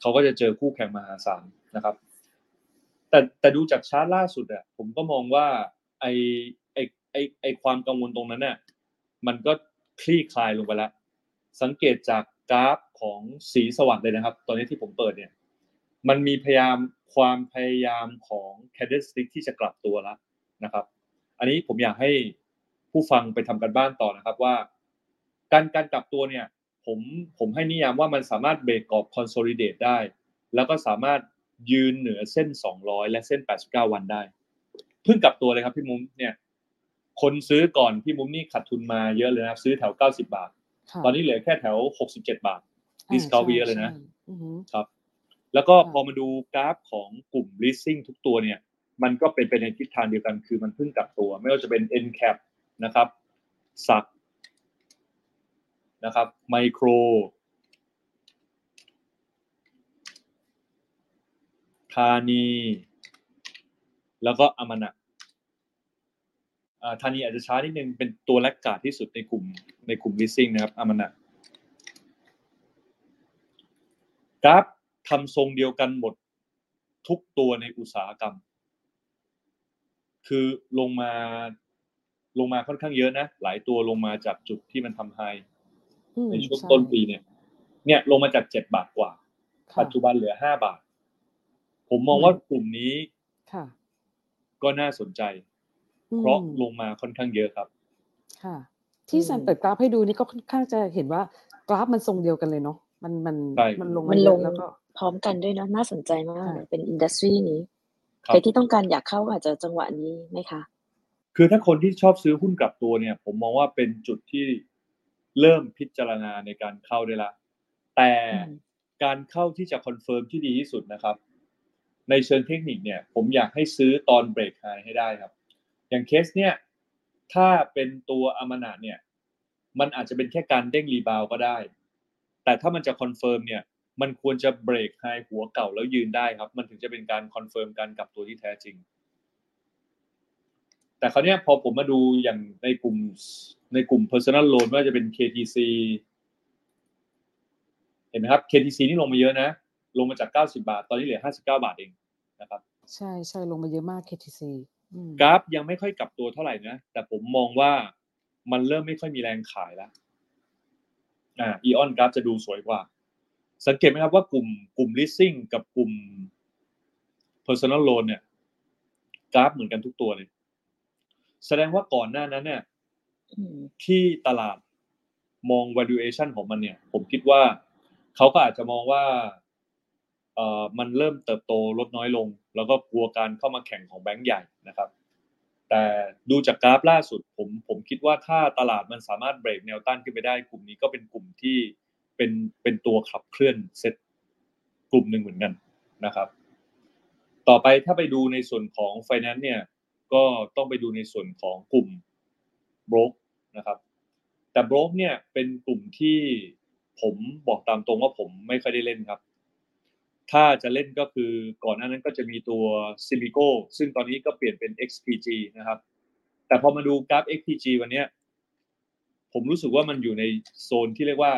เขาก็จะเจอคู่แข่งมหาศาลนะครับ แต่แต่ดูจากชาร์ตล่าสุดอะผมก็มองว่าไอไอไอไอความกังวลตรงนั้นเนี่ยมันก็คลี่คลายลงไปแล้วสังเกตจากกราฟของสีสวัสด์เลยนะครับ ตอนนี้ที่ผมเปิดเนี่ย มันมีพยายามความพยายามของ candlestick ที่จะกลับตัวแล้วนะครับ อันนี้ผมอยากให้ผู้ฟังไปทำกันบ้านต่อนะครับว่า การการกลับตัวเนี่ย ผมผมให้นิยามว่ามันสามารถเบรกกรอบ consolidate ได้ แล้วก็สามารถ ยืนเหนือเส้น 200 และเส้น 89 วันได้ เพิ่งกลับตัวเลยครับพี่มุ้มเนี่ย คนซื้อก่อนพี่มุ้มนี่ขาดทุนมาเยอะเลยนะครับ ซื้อแถว 90 บาทค่ะตอนนี้เหลือแค่แถว 67 บาทอ่า discount ใช่เยอะเลยนะใช่อือหือครับ แล้วก็ค่ะพอมาดูกราฟของกลุ่ม leasing ทุกตัวเนี่ย มันก็เป็นไปในทิศทางเดียวกัน คือมันเพิ่งกลับตัว ไม่ว่าจะเป็น NCAP นะครับสักนะครับ Micro ธา นี แล้วก็อมนะอ่าธานีอาจจะช้านิดนึงเป็นตัวแรกกาดที่สุดในกลุ่มในกลุ่ม leasing นะครับอมนะกราฟทำทรงเดียวกันหมดทุกตัวในอุตสาหกรรม คือลงมาลงมาค่อนข้างเยอะนะ หลายตัวลงมาจากจุดที่มันทำไฮอืมในช่วงใช่ต้นปีเนี่ย เนี่ยลงมาจากเจ็ดบาทกว่าค่ะปัจจุบันเหลือห้าบาท ผมมองว่ากลุ่มนี้ค่ะก็น่าสนใจอืมเพราะลงมาค่อนข้างเยอะครับ ค่ะ ที่ซันเปิดกราฟให้ดูนี่ก็ค่อนข้างจะเห็นว่ากราฟมันทรงเดียวกันเลยเนาะมันมันใช่มันลงมัมานเยลอะงแล้วก็พร้อมกันด้วยเนาะน่าสนใจมากใช่เลยเป็นอินดัสทรีนี้ครัใครบที่ต้องการอยากเข้าก็อาจจะจังหวะนี้ไหมคะคือถ้าคนที่ชอบซื้อหุ้นกลับตัวเนี่ย ผมมองว่าเป็นจุดที่เริ่มพิจารณาในการเข้าได้ละ แต่อืมการเข้าที่จะ confirm ที่ดีที่สุดนะครับ ในเชิงเทคนิคเนี่ยผมอยากให้ซื้อตอน break high ให้ได้ครับ อย่างเคสเนี่ยถ้าเป็นตัว AMANAH เนี่ยมันอาจจะเป็นแค่การเด้ง rebound ก็ได้ แต่ถ้ามันจะ confirm เนี่ยมันควรจะ break high หัวเก่าแล้วยืนได้ครับ มันถึงจะเป็นการ confirm การกลับตัวที่แท้จริง แต่คราวนี้พอผมมาดูอย่างในกลุ่มในกลุ่ม personal loan ว่าจะเป็น KTC เห็นไหมครับ KTC นี่ลงมาเยอะนะ ลงมาจาก 90 บาท ตอนนี้เหลือ 59 บาทเองนะครับใช่ใช่ลงมาเยอะมาก KTC อืมกราฟยังไม่ค่อยกลับตัวเท่าไหร่นะ แต่ผมมองว่ามันเริ่มไม่ค่อยมีแรงขายแล้วอ่าอีออนกราฟจะดูสวยกว่า สังเกตไหมครับว่ากลุ่มกลุ่ม leasing กับกลุ่ม personal loan เนี่ยกราฟเหมือนกันทุกตัวเลย แสดงว่าก่อนหน้านั้นเนี่ยอืมที่ตลาดมอง valuation ของมันเนี่ย ผมคิดว่าเขาก็อาจจะมองว่าเอ่อ มันเริ่มเติบโตลดน้อยลง แล้วก็กลัวการเข้ามาแข่งของแบงก์ใหญ่นะครับ แต่ดูจากกราฟล่าสุดผมผมคิดว่าถ้าตลาดมันสามารถเบรกแนวต้านขึ้นไปได้กลุ่มนี้ก็เป็นกลุ่มที่เป็นเป็นตัวขับเคลื่อนเซตกลุ่มหนึ่งเหมือนกันนะครับ ต่อไปถ้าไปดูในส่วนของ Finance เนี่ยก็ต้องไปดูในส่วนของกลุ่ม broke นะครับ แต่โบรกเนี่ยเป็นกลุ่มที่ผมบอกตามตรงว่าผมไม่ค่อยได้เล่นครับ ถ้าจะเล่นก็คือก่อนหน้านั้นก็จะมีตัว c i m i c o ซึ่งตอนนี้ก็เปลี่ยนเป็น XPG นะครับ แต่พอมาดูกราฟ XPG วันนี้ผมรู้สึกว่ามันอยู่ในโซนที่เรียกว่า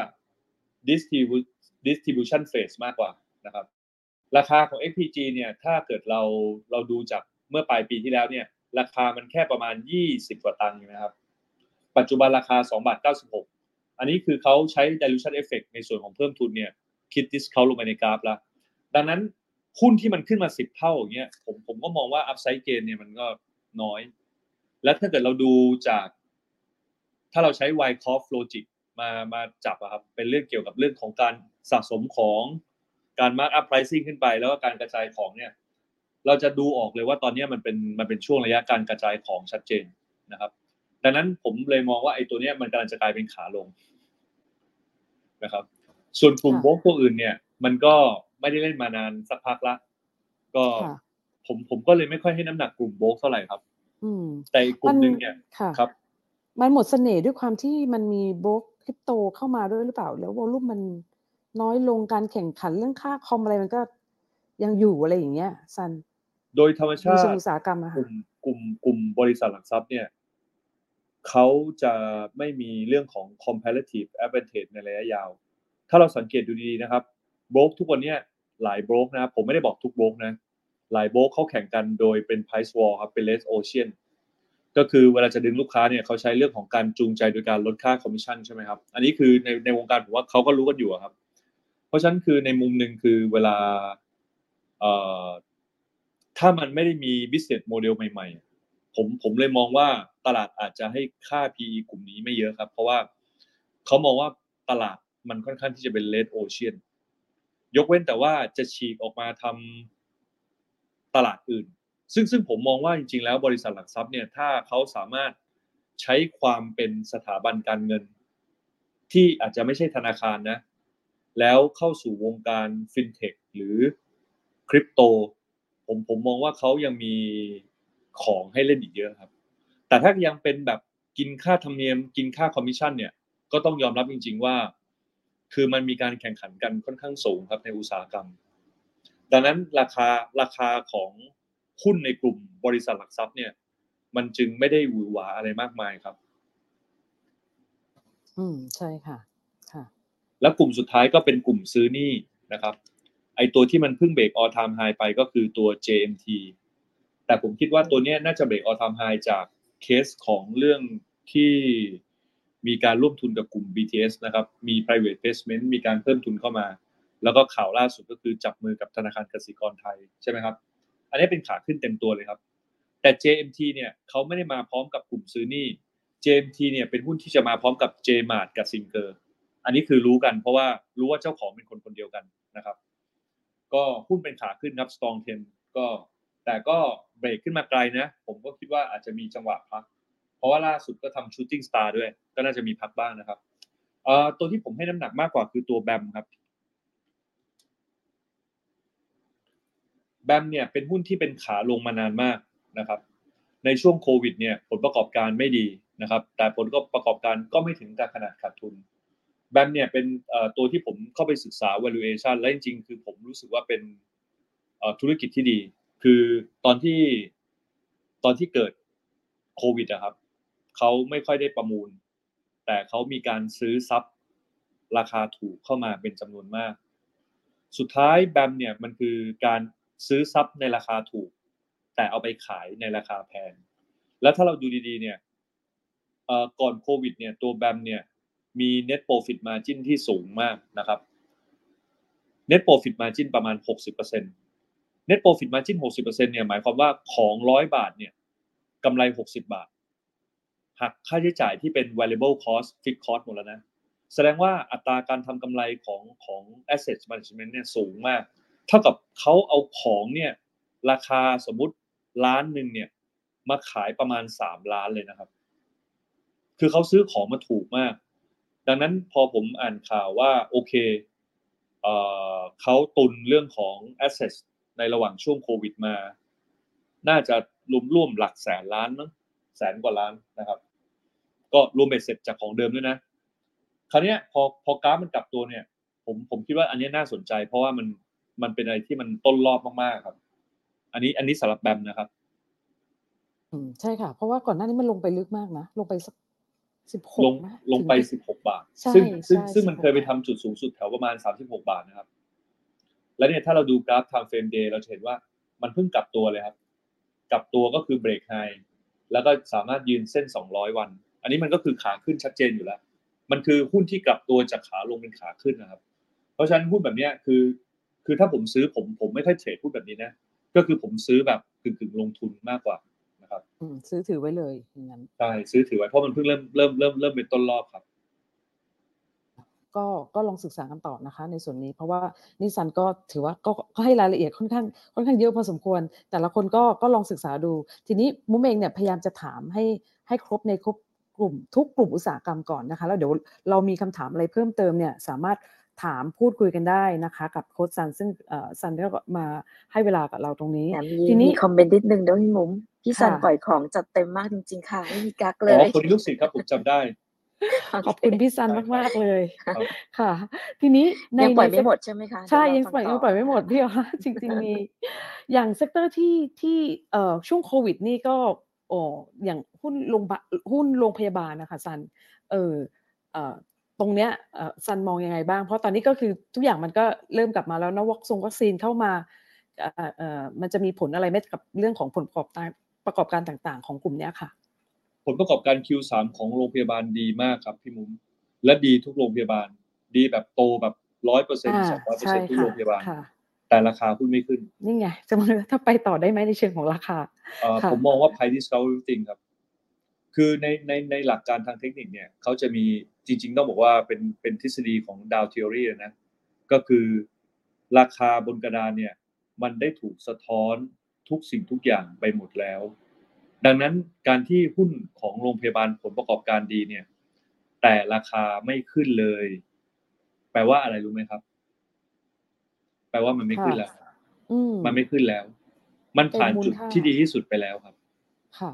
distribu- distribution phase มากกว่านะครับ ราคาของ XPG เนี่ยถ้าเกิดเราเราดูจากเมื่อปลายปีที่แล้วเนี่ย ราคามันแค่ประมาณ 20 กว่าตังค์นะครับ ปัจจุบันราคา2บาท96 อันนี้คือเขาใช้ dilution effect ในส่วนของเพิ่มทุนเนี่ยคิด discount ลงไปในกราฟแล้ว ดังนั้นหุ้นที่มันขึ้นมา10เท่าอย่างเงี้ยผมผมก็มองว่า upside gain เนี่ยมันก็น้อย และถ้าเกิดเราดูจาก ถ้าเราใช้ Wyckoff logic มามาจับอะครับเป็นเรื่องเกี่ยวกับเรื่องของการสะสมของการ mark up pricing ขึ้นไป แล้วก็การกระจายของเนี่ย เราจะดูออกเลยว่าตอนนี้มันเป็นมันเป็นช่วงระยะการกระจายของชัดเจนนะครับ ดังนั้นผมเลยมองว่าไอ้ตัวเนี้ยมันกำลังจะกลายเป็นขาลงนะครับ ส่วนกลุ่มค่ะโบรกตัวอื่นเนี่ย มันก็ ไม่ได้เล่นมานานสักพักละ ก็ค่ะผมผมก็เลยไม่ค่อยให้น้ำหนักกลุ่มโบรกเท่าไหร่ครับ อืม แต่อีกกลุ่มหนึ่งเนี่ยค่ะครับ มันหมดเสน่ห์ด้วยความที่มันมีบล็อกคริปโตเข้ามาด้วยหรือเปล่า แล้ววอลุ่มมันน้อยลงการแข่งขันเรื่องค่าคอมอะไรมันก็ยังอยู่อะไรอย่างเงี้ยซัน โดยธรรมในชาเชิงติอุตสาหกรรมอะกค่ะลุ่มกลุ่มกลุ่มบริษัทหลักทรัพย์เนี่ยเขาจะไม่มีเรื่องของ comparative advantage ในระยะยาว ถ้าเราสังเกตดูดีๆนะครับโบรกทุกวันเนี้ย หลายโบรกนะผมไม่ได้บอกทุกโบรกนะหลายโบรกเขาแข่งกันโดยเป็น price war ครับเป็น red ocean ก็คือเวลาจะดึงลูกค้าเนี่ยเขาใช้เรื่องของการจูงใจโดยการลดค่าคอมมิชชั่นใช่ไหมครับ อันนี้คือในในวงการผมว่าเขาก็รู้กันอยู่ครับ เพราะฉะนั้นคือในมุมหนึ่งคือเวลาเอ่อถ้ามันไม่ได้มี business model ใหม่ ๆ ผมผมเลยมองว่าตลาดอาจจะให้ค่า PE กลุ่มนี้ไม่เยอะครับ เพราะว่าเขามองว่าตลาดมันค่อนข้างที่จะเป็น red ocean ยกเว้นแต่ว่าจะฉีกออกมาทำตลาดอื่น ซึ่งซึ่งผมมองว่าจริงๆ แล้วบริษัทหลักทรัพย์เนี่ยถ้าเขาสามารถใช้ความเป็นสถาบันการเงิน ที่อาจจะไม่ใช่ธนาคารนะ แล้วเข้าสู่วงการฟินเทคหรือคริปโตผมผมมองว่าเขายังมีของให้เล่นอีกเยอะครับ แต่ถ้ายังเป็นแบบกินค่าธรรมเนียม กินค่าคอมมิชชั่นเนี่ยก็ต้องยอมรับจริง ๆ ว่า คือมันมีการแข่งขันกันค่อนข้างสูงครับในอุตสาหกรรม ดังนั้นราคาราคาของหุ้นในกลุ่มบริษัทหลักทรัพย์เนี่ย มันจึงไม่ได้หวือหวาอะไรมากมายครับ อืมใช่ค่ะ ค่ะ แล้วกลุ่มสุดท้ายก็เป็นกลุ่มซื้อหนี้นะครับ ไอตัวที่มันเพิ่งเบรก all time high ไปก็คือตัว JMT แต่ผมคิดว่าตัวเนี้ยน่าจะเบรก all time high จากเคสของเรื่องที่ มีการร่วมทุนกับกลุ่ม BTS นะครับ มี private placement มีการเพิ่มทุนเข้ามา แล้วก็ข่าวล่าสุดก็คือจับมือกับธนาคารกสิกรไทยใช่ไหมครับ อันนี้เป็นขาขึ้นเต็มตัวเลยครับ แต่ JMT เนี่ยเขาไม่ได้มาพร้อมกับกลุ่มซื้อนี้ JMT เนี่ยเป็นหุ้นที่จะมาพร้อมกับ JMart กับ Singer อันนี้คือรู้กันเพราะว่ารู้ว่าเจ้าของเป็นคนคนเดียวกันนะครับ ก็หุ้นเป็นขาขึ้นครับ Strong 10ก็แต่ก็เบรกขึ้นมาไกลนะ ผมก็คิดว่าอาจจะมีจังหวะพัก เพราะว่าล่าสุดก็ทำ Shooting Star ด้วย ก็น่าจะมีพักบ้างนะครับเอ่อตัวที่ผมให้น้ำหนักมากกว่าคือตัวแบมครับแบมเนี่ยเป็นหุ้นที่เป็นขาลงมานานมากนะครับ ในช่วงโควิดเนี่ยผลประกอบการไม่ดีนะครับ แต่ผลก็ประกอบการก็ไม่ถึงกับขนาดขาดทุนแบมเนี่ยเป็นตัวที่ผมเข้าไปศึกษา valuation และจริงๆ คือผมรู้สึกว่าเป็นธุรกิจที่ดี คือตอนที่ตอนที่เกิดโควิดอะครับ เขาไม่ค่อยได้ประมูล แต่เขามีการซื้อซับราคาถูกเข้ามาเป็นจำนวนมาก สุดท้ายแบมเนี่ยมันคือการซื้อซับในราคาถูก แต่เอาไปขายในราคาแพง แล้วถ้าเราดูดีๆเนี่ยก่อนโควิดเนี่ยตัวแบมเนี่ยมี net profit margin ที่สูงมากนะครับ net profit margin ประมาณ 60% net profit margin 60%เนี่ยหมายความว่าของร้อยบาทเนี่ยกำไร 60 บาท หักค่าใช้จ่ายที่เป็น variable cost fixed cost หมดแล้วนะ แสดงว่าอัตราการทำกำไรของของ asset management เนี่ยสูงมาก เท่ากับเขาเอาของเนี่ยราคาสมมุติล้านหนึ่งเนี่ยมาขายประมาณสามล้านเลยนะครับ คือเขาซื้อของมาถูกมาก ดังนั้นพอผมอ่านข่าวว่าโอเคเอเขาตุนเรื่องของ asset ในระหว่างช่วงโควิดมา น่าจะรวมร่วมหลักแสนล้านมั้งแสนกว่าล้านนะครับ ก็รวมเบ็ดเสร็จจากของเดิมด้วยนะคราวเนี้ยพอพอกราฟมันกลับตัวเนี่ย ผมผมคิดว่าอันเนี้ยน่าสนใจ เพราะว่ามันมันเป็นอะไรที่มันต้นรอบมากๆครับ อันนี้อันนี้สำหรับแบมนะครับ อืมใช่ค่ะ เพราะว่าก่อนหน้านี้มันลงไปลึกมากนะลงไปสักสิบหลกงนะลงไปถึสิบหกบาทใช่ซึ่งซึ่งใช่ซึ่งมัน16เคยไปทำจุดสูงสุดแถวประมาณสามสิบหกบาทนะครับ แล้วเนี่ยถ้าเราดูกราฟ time frame day เราจะเห็นว่ามันเพิ่งกลับตัวเลยครับ กลับตัวก็คือเบรกไฮแล้วก็สามารถยืนเส้นสองร้อยวัน อันนี้มันก็คือขาขึ้นชัดเจนอยู่แล้ว มันคือหุ้นที่กลับตัวจากขาลงเป็นขาขึ้นนะครับ เพราะฉะนั้นหุ้นแบบเนี้ยคือ คือถ้าผมซื้อผมผมไม่ค่อยเทรดหุ้นแบบนี้นะ ก็คือผมซื้อแบบกึ่งกึ่งๆลงทุนมากกว่านะครับอืมซื้อถือไว้เลยอย่างนั้นใช่ซื้อถือไว้เพราะมันเพิ่งเริ่มเริ่มเริ่มเริ่มเป็นต้นรอบครับก็ก็ลองศึกษากันต่อนะคะ ในส่วนนี้เพราะว่านิสสันก็ถือว่าก็ก็ให้รายละเอียดค่อนข้างค่อนข้างเยอะพอสมควร แต่ละคนก็ก็ลองศึกษาดู ทีนี้มุมเองเนี่ยพยายามจะถามให้ให้ครบในครบก ลุ่มทุกกลุ่มอุตสาหกรรมก่อนนะคะ แล้วเดี๋ยวเรามีคำถามอะไรเพิ่มเติมเนี่ยสามารถถามพูดคุยกันได้นะคะ กับโค้ชซันซึ่งเอ่อซันก็มาให้เวลากับเราตรงนี้แถมมีทีนี้มีคอมเมนต์นิดนึงด้วยพี่มุ้มพี่ซันค่ะปล่อยของจัดเต็มมากจริง ๆ ค่ะไม่มีกักเลอ๋อยคนนี้ลูกศิษย์ครับผมจำได้ขอบคุณพี่ซันใช่มากๆเลยครับค่ะ ทีนี้ในยังปล่อยในไม่หมดใช่ไหมคะใช่เดี๋ยังวปล่อยเรายังฟัปล่อยไม่หมดพี่อ๋อจริง ๆ มี อย่างเซกเตอร์ที่ที่เอ่อช่วงโควิดนี่ก็ โอ้อย่างหุ้นโรงพยาบาลหุ้นโรงพยาบาลนะคะซันเออเอ่อตรงเนี้ยเอ่อซันมองยังไงบ้าง เพราะตอนนี้ก็คือทุกอย่างมันก็เริ่มกลับมาแล้วนะวัคซงวัคซีนเข้ามาเอ่อเอ่อมันจะมีผลอะไรไหมกับเรื่องของผลประกอบการประกอบการต่างๆ ของกลุ่มเนี้ยค่ะ ผลประกอบการ Q3 ของโรงพยาบาลดีมากครับพี่มุ้มและดีทุกโรงพยาบาล ดีแบบโตแบบร้อยเปอร์เซ็นต์อ่าสองร้อยเปอร์ใช่เซ็นต์ทุกค่ะโรงพยาบาลค่ะ แต่ราคาหุ้นไม่ขึ้น นี่ไงจะมาถ้าไปต่อได้ไหมในเชิงของราคาเอ่อค่ะผมมองว่า price discovery จริงครับ คือในในในหลักการทางเทคนิคเนี่ยเขาจะมีจริง ๆ ต้องบอกว่าเป็นเป็นทฤษฎีของดาว theory นะ ก็คือราคาบนกระดานเนี่ยมันได้ถูกสะท้อนทุกสิ่งทุกอย่างไปหมดแล้ว ดังนั้นการที่หุ้นของโรงพยาบาลผลประกอบการดีเนี่ย แต่ราคาไม่ขึ้นเลย แปลว่าอะไรรู้ไหมครับ แปลว่ามันไม่ขึ้นแล้วอืมมันไม่ขึ้นแล้ว มันผ่านเป็นมูลจุดค่าที่ดีที่สุดไปแล้วครับ ค่ะ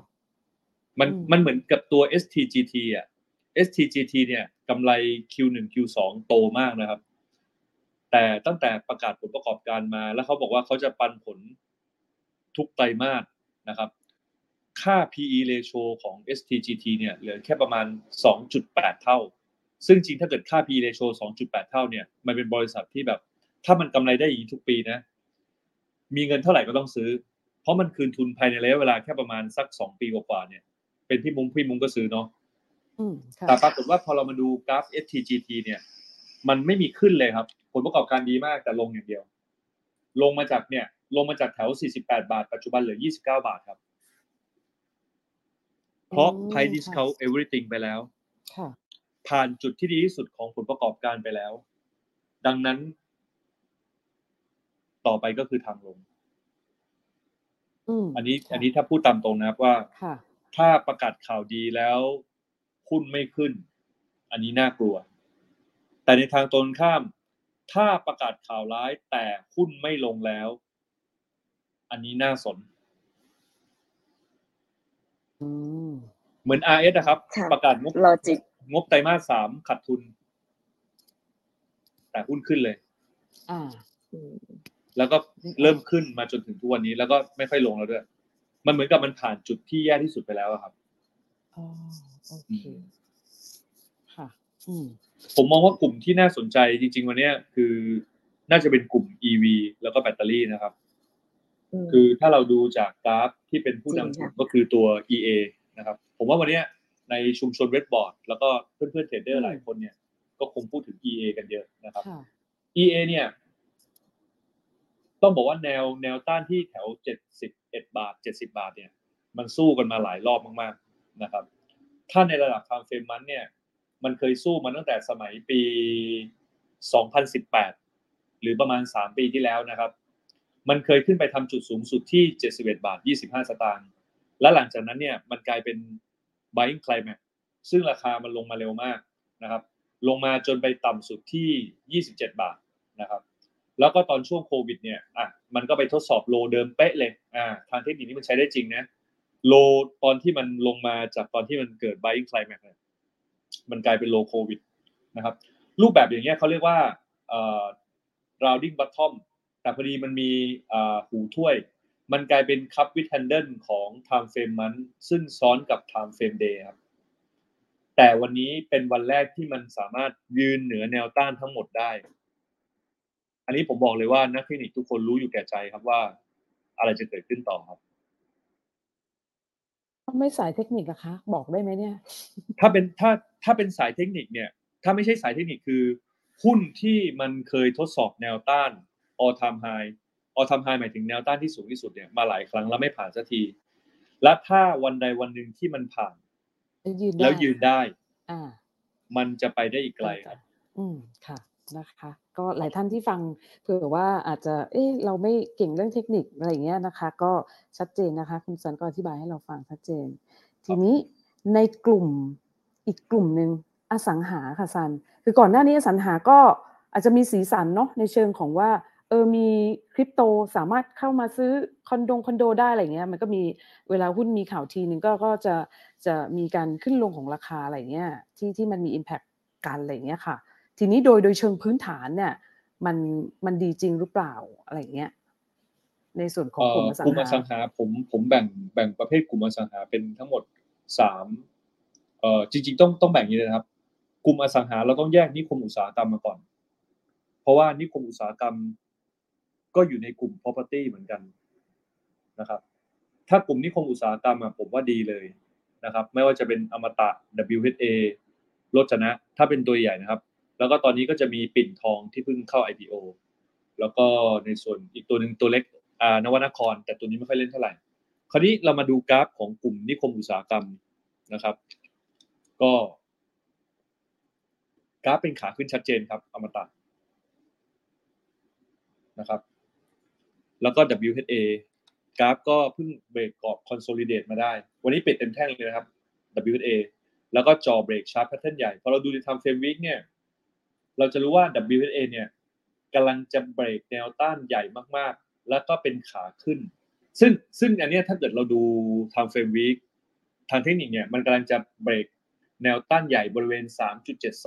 มันอืมมันเหมือนกับตัว STGT อะ STGT เนี่ยกำไร Q1 Q2 โตมากนะครับ แต่ตั้งแต่ประกาศผลประกอบการมา แล้วเขาบอกว่าเขาจะปันผลทุกไตรมาสนะครับ ค่า PE ratio ของ STGT เนี่ยเหลือแค่ประมาณ 2.8 เท่า ซึ่งจริงถ้าเกิดค่า PE ratio 2.8 เท่าเนี่ย มันเป็นบริษัทที่แบบ ถ้ามันกำไรได้อย่างนี้ทุกปีนะ มีเงินเท่าไหร่ก็ต้องซื้อ เพราะมันคืนทุนภายในระยะเวลาแค่ประมาณสักสองปีกว่าๆเนี่ย เป็นพี่มุ้งพี่มุ้งก็ซื้อเนาะอืมค่ะแต่ปรากฏว่าพอเรามาดูกราฟ STGT เนี่ย มันไม่มีขึ้นเลยครับ ผลประกอบการดีมากแต่ลงอย่างเดียว ลงมาจากเนี่ย ลงมาจากแถว 48 บาท ปัจจุบันเหลือ 29 บาทครับ เพราะอืม price ค่ะ discount everything ไปแล้วค่ะผ่านจุดที่ดีที่สุดของผลประกอบการไปแล้ว ดังนั้น ต่อไปก็คือทางลงอืมอันนี้ค่ะอันนี้ถ้าพูดตามตรงนะครับว่าค่ะถ้าประกาศข่าวดีแล้วหุ้นไม่ขึ้น อันนี้น่ากลัว แต่ในทางตรงข้าม ถ้าประกาศข่าวร้ายแต่หุ้นไม่ลงแล้ว อันนี้น่าสนอืมเหมือน RS นะครับค่ะประกาศงบ Logic งบไตรมาสสามขาดทุน แต่หุ้นขึ้นเลย อ่าอืม แล้วก็เริ่มขึ้นมาจนถึงทุกวันนี้ แล้วก็ไม่ค่อยลงแล้วด้วย มันเหมือนกับมันผ่านจุดที่แย่ที่สุดไปแล้วอะครับอ๋อโอเคค่ะอืมผมมองว่ากลุ่มที่น่าสนใจจริง ๆ วันเนี้ยคือน่าจะเป็นกลุ่ม EV แล้วก็แบตเตอรี่นะครับมคือถ้าเราดูจากกราฟที่เป็นผู้จริงนำกลุ่มค่ะก็คือตัว EA นะครับ ผมว่าวันเนี้ยในชุมชนเวทบอร์ดแล้วก็เพื่อนๆเทรดเดอร์หลายคนเนี่ย ก็คงพูดถึง EA กันเยอะนะครับค่ะ EA เนี่ย ต้องบอกว่าแนวแนวต้านที่แถว 71 บาท 70 บาทเนี่ย มันสู้กันมาหลายรอบมากๆนะครับ ถ้าในระดับ time frame มันเนี่ย มันเคยสู้มาตั้งแต่สมัยปี 2018 หรือประมาณ 3 ปีที่แล้วนะครับ มันเคยขึ้นไปทำจุดสูงสุดที่ 71 บาท 25 สตางค์ และหลังจากนั้นเนี่ย มันกลายเป็น buying climax ซึ่งราคามันลงมาเร็วมากนะครับ ลงมาจนไปต่ำสุดที่ 27 บาทนะครับ แล้วก็ตอนช่วงโควิดเนี่ยอะมันก็ไปทดสอบโลเดิมเป๊ะเลยอ่าทางเทคนิคนี้มันใช้ได้จริงนะโลตอนที่มันลงมาจากตอนที่มันเกิด buying climax เนี่ยมันกลายเป็นโลโควิดนะครับ รูปแบบอย่างเงี้ยเขาเรียกว่าเอ่อ rounding bottom แต่พอดีมันมีอ่าหูถ้วย มันกลายเป็นคัพวิท h นเดิลของ time frame มันซึ่งซ้อนกับ time frame day ครับแต่วันนี้เป็นวันแรกที่มันสามารถยืนเหนือแนวต้านทั้งหมดได้ อันนี้ผมบอกเลยว่านักเทคนิคทุกคนรู้อยู่แก่ใจครับว่า อะไรจะเกิดขึ้นต่อครับไม่สายเทคนิคอะคะ บอกได้ไหมเนี่ย ถ้าเป็นถ้าถ้าเป็นสายเทคนิคเนี่ย ถ้าไม่ใช่สายเทคนิคคือ หุ้นที่มันเคยทดสอบแนวต้าน all time high all time high หมายถึงแนวต้านที่สูงที่สุดเนี่ยมาหลายครั้งแล้วไม่ผ่านสักที และถ้าวันใดวันหนึ่งที่มันผ่านยืนได้แล้วยืนได้ อ่า มันจะไปได้อีกไกลครับ อืมค่ะนะคะ ก็หลายท่านที่ฟังเผื่อว่าอาจจะเอ๊ะเราไม่เก่งเรื่องเทคนิคอะไรอย่างเงี้ยนะคะ ก็ชัดเจนนะคะ คุณสันก็อธิบายให้เราฟังชัดเจน ทีนี้ในกลุ่มอีกกลุ่มหนึ่งอสังหาค่ะซันคือก่อนหน้านี้อสังหาก็อาจจะมีสีสันเนาะในเชิงของว่าเออมีคริปโตสามารถเข้ามาซื้อคอนโดคอนโดได้อะไรเงี้ยมันก็มีเวลาหุ้นมีข่าวทีนึงก็ก็จะจะมีการขึ้นลงของราคาอะไรเงี้ยที่ที่มันมี Impact กันอะไรเงี้ยค่ะ ทีนี้โดยโดยเชิงพื้นฐานเนี่ย มันมันดีจริงหรือเปล่าอะไรเงี้ย ในส่วนของกลุ่มอสังกลุ่มอหาสังหาผมผมแบ่งแบ่งประเภทกลุ่มอสังหาเป็นทั้งหมดสามเอ่อจริง ๆ ต้องต้องแบ่งอย่างนี้เลยนะครับ กลุ่มอสังหาเราต้องแยกนิคมอุตสาหกรรมมาก่อน เพราะว่านิคมอุตสาหกรรม ก็อยู่ในกลุ่ม property เหมือนกันนะครับ ถ้ากลุ่มนิคมอุตสาหกรรมอะผมว่าดีเลยนะครับ ไม่ว่าจะเป็นอมตะ WHA โรจนะ ถ้าเป็นตัวใหญ่นะครับ แล้วก็ตอนนี้ก็จะมีปิ่นทองที่เพิ่งเข้า IPO แล้วก็ในส่วนอีกตัวหนึ่งตัวเล็กอ่านวนคร แต่ตัวนี้ไม่ค่อยเล่นเท่าไหร่ คราวนี้เรามาดูกราฟของกลุ่มนิคมอุตสาหกรรมนะครับ ก็กราฟเป็นขาขึ้นชัดเจนครับอมตะนะครับ แล้วก็ WHA กราฟก็เพิ่งเบรกกรอบ consolidate มาได้ วันนี้ปิดเต็มแท่งเลยนะครับ WHA แล้วก็จอเบรกชาร์ปแพทเทิร์นใหญ่ พอเราดูใน time frame week เนี่ย เราจะรู้ว่า WHA เนี่ยกำลังจะเบรกแนวต้านใหญ่มากๆ แล้วก็เป็นขาขึ้น ซึ่งซึ่งอันเนี้ยถ้าเกิดเราดู time frame week ทางเทคนิคเนี่ยมันกำลังจะเบรกแนวต้านใหญ่บริเวณ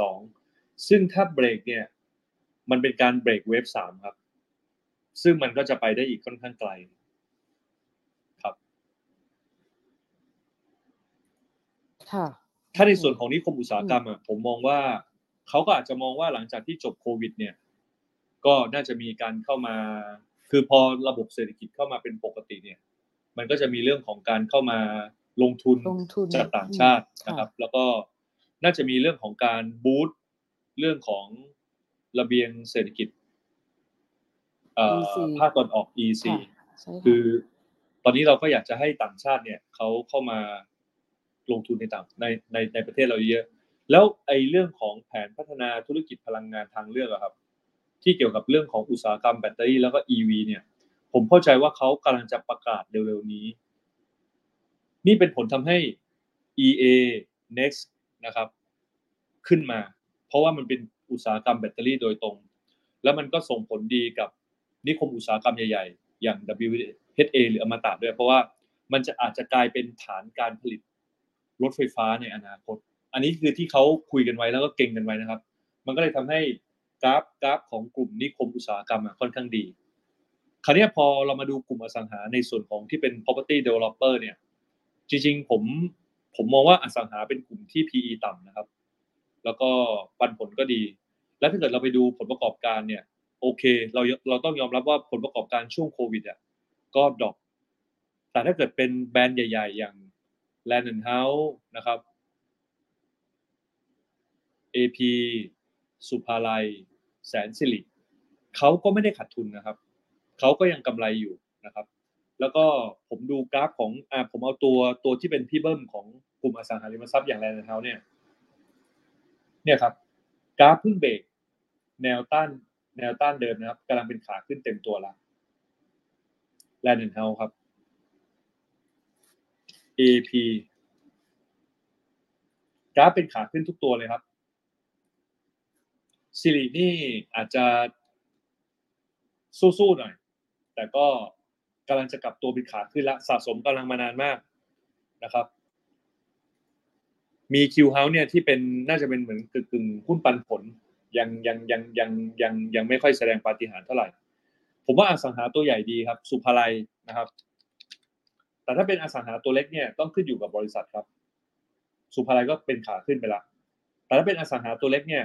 3.72 ซึ่งถ้าเบรกเนี่ยมันเป็นการเบรกเวฟ3ครับ ซึ่งมันก็จะไปได้อีกค่อนข้างไกลครับ ค่ะ ถ้าในส่วนของนิคมอุตสาหกรรมอะผมมองว่า เขาก็อาจจะมองว่าหลังจากที่จบโควิด เนี่ย ก็น่าจะมีการเข้ามา คือพอระบบเศรษฐกิจเข้ามาเป็นปกติเนี่ย มันก็จะมีเรื่องของการเข้ามาลงทุนลงทุนจากต่างชาติอืมนะครับ แล้วก็น่าจะมีเรื่องของการบูสต์เรื่องของระเบียงเศรษฐกิจเอ่อ EC ภาคตอนออก EC ค่ะใช่ค่ะคือตอนนี้เราก็อยากจะให้ต่างชาติเนี่ยเขาเข้ามาลงทุนในต่างในในในประเทศเราเยอะ แล้วไอ้เรื่องของแผนพัฒนาธุรกิจพลังงานทางเลือกอะครับ ที่เกี่ยวกับเรื่องของอุตสาหกรรมแบตเตอรี่แล้วก็ EV เนี่ย ผมเข้าใจว่าเขากำลังจะประกาศเร็วๆนี้ นี่เป็นผลทำให้ EA Next นะครับ ขึ้นมา เพราะว่ามันเป็นอุตสาหกรรมแบตเตอรี่โดยตรง แล้วมันก็ส่งผลดีกับนิคมอุตสาหกรรมใหญ่ๆ อย่าง WHA หรืออมตะด้วย เพราะว่ามันจะอาจจะกลายเป็นฐานการผลิตรถไฟฟ้าในอนาคต อันนี้คือที่เขาคุยกันไว้แล้วก็เก็งกันไว้นะครับ มันก็เลยทำให้กราฟกราฟของกลุ่มนิคมอุตสาหกรรมอะค่อนข้างดี คราวนี้พอเรามาดูกลุ่มอสังหาในส่วนของที่เป็น property developer เนี่ย จริงๆ ผมผมมองว่าอสังหาเป็นกลุ่มที่ PE ต่ำนะครับ แล้วก็ปันผลก็ดี และถ้าเกิดเราไปดูผลประกอบการเนี่ย โอเค เราเราต้องยอมรับว่าผลประกอบการช่วงโควิดอะก็ dropแต่ถ้าเกิดเป็นแบรนด์ใหญ่ ๆ อย่าง Land and House นะครับ AP สุภาลัย แสนสิริเขาก็ไม่ได้ขาดทุนนะครับ เขาก็ยังกำไรอยู่นะครับ แล้วก็ผมดูกราฟของอ่าผมเอาตัวตัวที่เป็นพี่เบิ้มของกลุ่มอสังหาริมทรัพย์อย่างแลนด์เฮาเนี่ย เนี่ยครับ กราฟเพิ่งเบรกแนวต้านแนวต้านเดิมนะครับกำลังเป็นขาขึ้นเต็มตัวล้วแลนด์เฮ้าส์ครับ AP กราฟเป็นขาขึ้นทุกตัวเลยครับ SIRI นี่อาจจะสู้ๆหน่อย แต่ก็กำลังจะกลับตัวเป็นขาขึ้นละสะสมกำลังมานานมากนะครับ มีคิวเฮาส์เนี่ยที่เป็นน่าจะเป็นเหมือนกึ่งๆหุ้นปันผล ยังยังยังยังยังยังไม่ค่อยแสดงปาฏิหาริย์เท่าไหร่ ผมว่าอสังหาตัวใหญ่ดีครับ สุภาลัยนะครับ แต่ถ้าเป็นอสังหาตัวเล็กเนี่ยต้องขึ้นอยู่กับบริษัทครับ สุภาลัยก็เป็นขาขึ้นไปละแต่ถ้าเป็นอสังหาตัวเล็กเนี่ย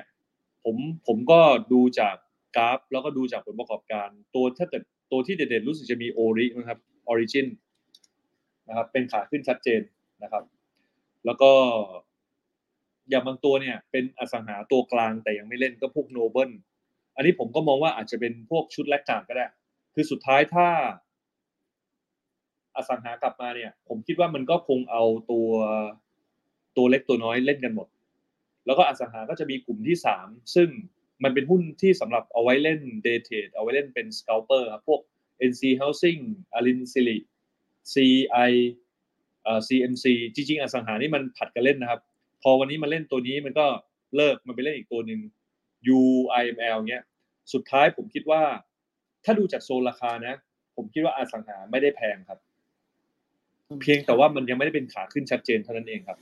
ผมผมก็ดูจากกราฟ แล้วก็ดูจากผลประกอบการ ตัวถ้าเกิดตัวที่เด่นๆรู้สึกจะมีโอรินะครับออริจินนะครับเป็นขาขึ้นชัดเจนนะครับ แล้วก็อย่างบางตัวเนี่ยเป็นอสังหาตัวกลางแต่ยังไม่เล่นก็พวกโนเบิลอันนี้ผมก็มองว่าอาจจะเป็นพวกชุด laggard ก็ได้ คือสุดท้ายถ้า อสังหากลับมาเนี่ย ผมคิดว่ามันก็คงเอาตัวตัวเล็กตัวน้อยเล่นกันหมด แล้วก็อสังหาก็จะมีกลุ่มที่สามซึ่งมันเป็นหุ้นที่สำหรับเอาไว้เล่น day trade เอาไว้เล่นเป็นส c า l เปอร์ครับพวก NC Housing อรินสิริ CI เอ่อ CMC จริงๆอสังหานี่มันผัดกันเล่นนะครับ พอวันนี้มาเล่นตัวนี้มันก็เลิกมันไปเล่นอีกตัวหนึ่ง UIML เนี้ยสุดท้ายผมคิดว่า ถ้าดูจากโซนราคานะ ผมคิดว่าอสังหาไม่ได้แพงครับ เพียงแต่ว่ามันยังไม่ได้เป็นขาขึ้นชัดเจนเท่านั้นเองครับ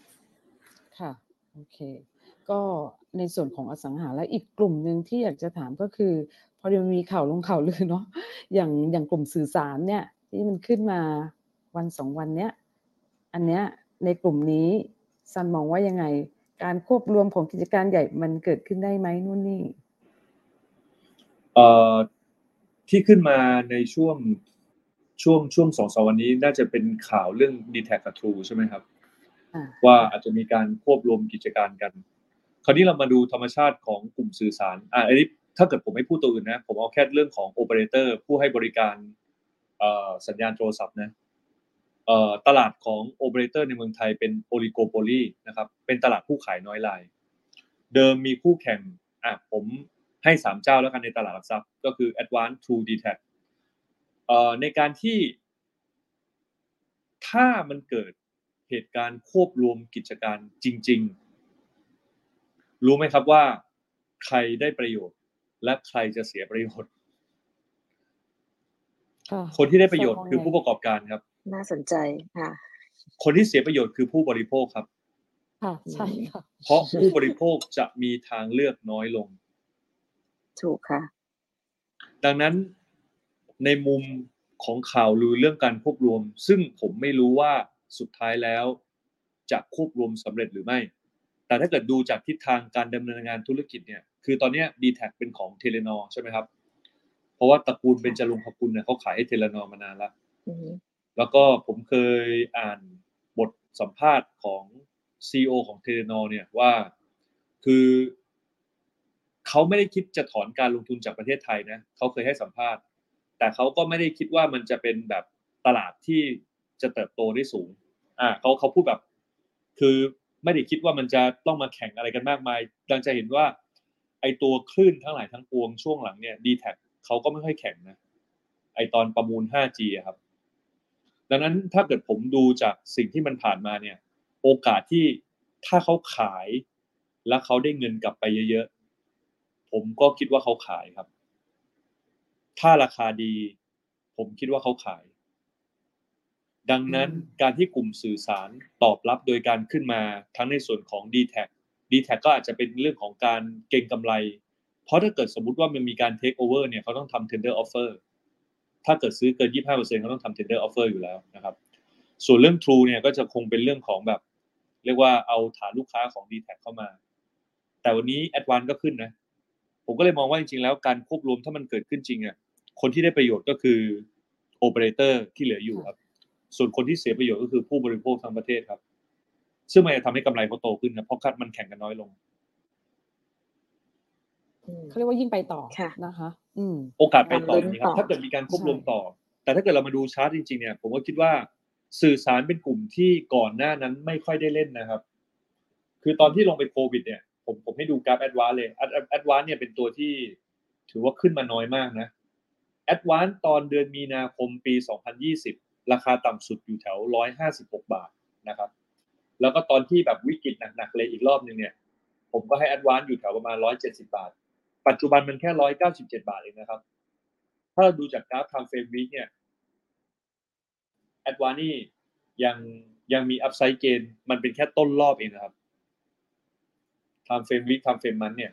ค่ะ โอเค ก็ในส่วนของอสังหาและอีกกลุ่มหนึ่งที่อยากจะถามก็คือ พอเดี๋ยวมีข่าวลงข่าวลือเนาะอย่างอย่างกลุ่มสื่อสารเนี่ย ที่มันขึ้นมาวันสองวันเนี้ยอันเนี้ยในกลุ่มนี้ซันมองว่ายังไง การควบรวมของกิจการใหญ่มันเกิดขึ้นได้ไหมนู่นนี่เอ่อที่ขึ้นมาในช่วงช่วงช่วงสองสามวันนี้น่าจะเป็นข่าวเรื่อง d t แทกับ True ใช่ไหมครับอ่าว่าอาจจะมีการควบรวมกิจการกัน คราวนี้เรามาดูธรรมชาติของกลุ่มสื่อสารอ่าอันนี้ถ้าเกิดผมไม่พูดตัวอื่นนะ ผมเอาแค่เรื่องของโอเปอเรเตอร์ผู้ให้บริการอ่อสัญญาณโทรศัพท์นะอ่อตลาดของโอเปอเรเตอร์ในเมืองไทยเป็น oligopoly นะครับ เป็นตลาดผู้ขายน้อยราย เดิมมีคู่แข่งอะผมให้สามเจ้าแล้วกันในตลาดหลักทรัพย์ ก็คือ Advance True d t a c เอ่อในการที่ ถ้ามันเกิดเหตุการณ์ควบรวมกิจการจริง ๆ รู้ไหมครับว่า ใครได้ประโยชน์ และใครจะเสียประโยชน์ค่ะคนที่ได้ประโยชน์ซันมงคือไงผู้ประกอบการครับ น่าสนใจค่ะ คนที่เสียประโยชน์คือผู้บริโภคครับค่ะใช่ค่ะเพราะผู้บริโภคจะมีทางเลือกน้อยลง ถูกค่ะ ดังนั้นในมุมของข่าวลือเรื่องการควบรวม ซึ่งผมไม่รู้ว่าสุดท้ายแล้ว จะควบรวมสำเร็จหรือไม่ แต่ถ้าเกิดดูจากทิศทางการดำเนินงานธุรกิจเนี่ย คือตอนเนี้ยดีแทคเป็นของเทเลนอร์ใช่ไหมครับ เพราะว่าตระกูลเบญจรงคกุลเนี่ยเขาขายให้เทเลนอร์มานานแล้วอืมแล้วก็ผมเคยอ่านบทสัมภาษณ์ของ CEO ของเทเลนอร์เนี่ยว่าคือเขาไม่ได้คิดจะถอนการลงทุนจากประเทศไทยนะเขาเคยให้สัมภาษณ์ แต่เขาก็ไม่ได้คิดว่ามันจะเป็นแบบตลาดที่จะเติบโตได้สูง อ่าเขาเขาพูดแบบ คือ ไม่ได้คิดว่ามันจะต้องมาแข่งอะไรกันมากมายดังจะเห็นว่าไอตัวคลื่นทั้งหลายทั้งปวงช่วงหลังเนี่ยดีแท็เขาก็ไม่ค่อยแข่งนะ ไอตอนประมูล 5G ครับ ดังนั้นถ้าเกิดผมดูจากสิ่งที่มันผ่านมาเนี่ย โอกาสที่ถ้าเขาขายแล้วเขาได้เงินกลับไปเยอะๆ ผมก็คิดว่าเขาขายครับ ถ้าราคาดี ผมคิดว่าเขาขาย ดังนั้นอืมการที่กลุ่มสื่อสารตอบรับโดยการขึ้นมาทั้งในส่วนของ d t แท d t แทก็อาจจะเป็นเรื่องของการเก็งกำไร เพราะถ้าเกิดสมมุติว่ามันมีการ take over เนี่ยเขาต้องทำ tender offer ถ้าเกิดซื้อเกิน 25%เขาต้องทำ tender offer อยู่แล้วนะครับ ส่วนเรื่อง True เนี่ยก็จะคงเป็นเรื่องของแบบ เรียกว่าเอาฐานลูกค้าของ d t แทเข้ามา แต่วันนี้ Advance ก็ขึ้นนะ ผมก็เลยมองว่าจริงๆแล้วการควบรวมถ้ามันเกิดขึ้นจริงอะคนที่ได้ประโยชน์ก็คือโอเปอเรเตอร์ที่เหลืออยู่ครับ ส่วนคนที่เสียประโยชน์ก็คือผู้บริโภคทั้งประเทศครับ ซึ่งมันจะทำให้กำไรเขาโตขึ้นนะเพราะคัดมันแข่งกันน้อยลงอืมเขาเรียกว่ายิ่งไปต่อค่ะนะคะ อืม โอกาสไปต่อการลุ้นนี้ครับต่อถ้าเกิดมีการควบรวมต่อ แต่ถ้าเกิดเรามาดูชาร์ตจริงๆ เนี่ย ผมก็คิดว่าสื่อสารเป็นกลุ่มที่ก่อนหน้านั้นไม่ค่อยได้เล่นนะครับ คือตอนที่ลงไปโควิด เนี่ย ผมผมให้ดูกราฟ Advance เลย Advance เนี่ยเป็นตัวที่ถือว่าขึ้นมาน้อยมากนะ Advance ตอนเดือนมีนาคมปี 2020 ราคาต่ำสุดอยู่แถว156บาทนะครับ แล้วก็ตอนที่แบบวิกฤตหนักๆเลยอีกรอบหนึ่งเนี่ย ผมก็ให้ Advance อยู่แถวประมาณ170บาท ปัจจุบันมันแค่197บาทเองนะครับ ถ้าเราดูจากกราฟ time frame week เนี่ย Advance นี่ยังยังมี upside gain มันเป็นแค่ต้นรอบเองนะครับ time frame week time frame month เนี่ย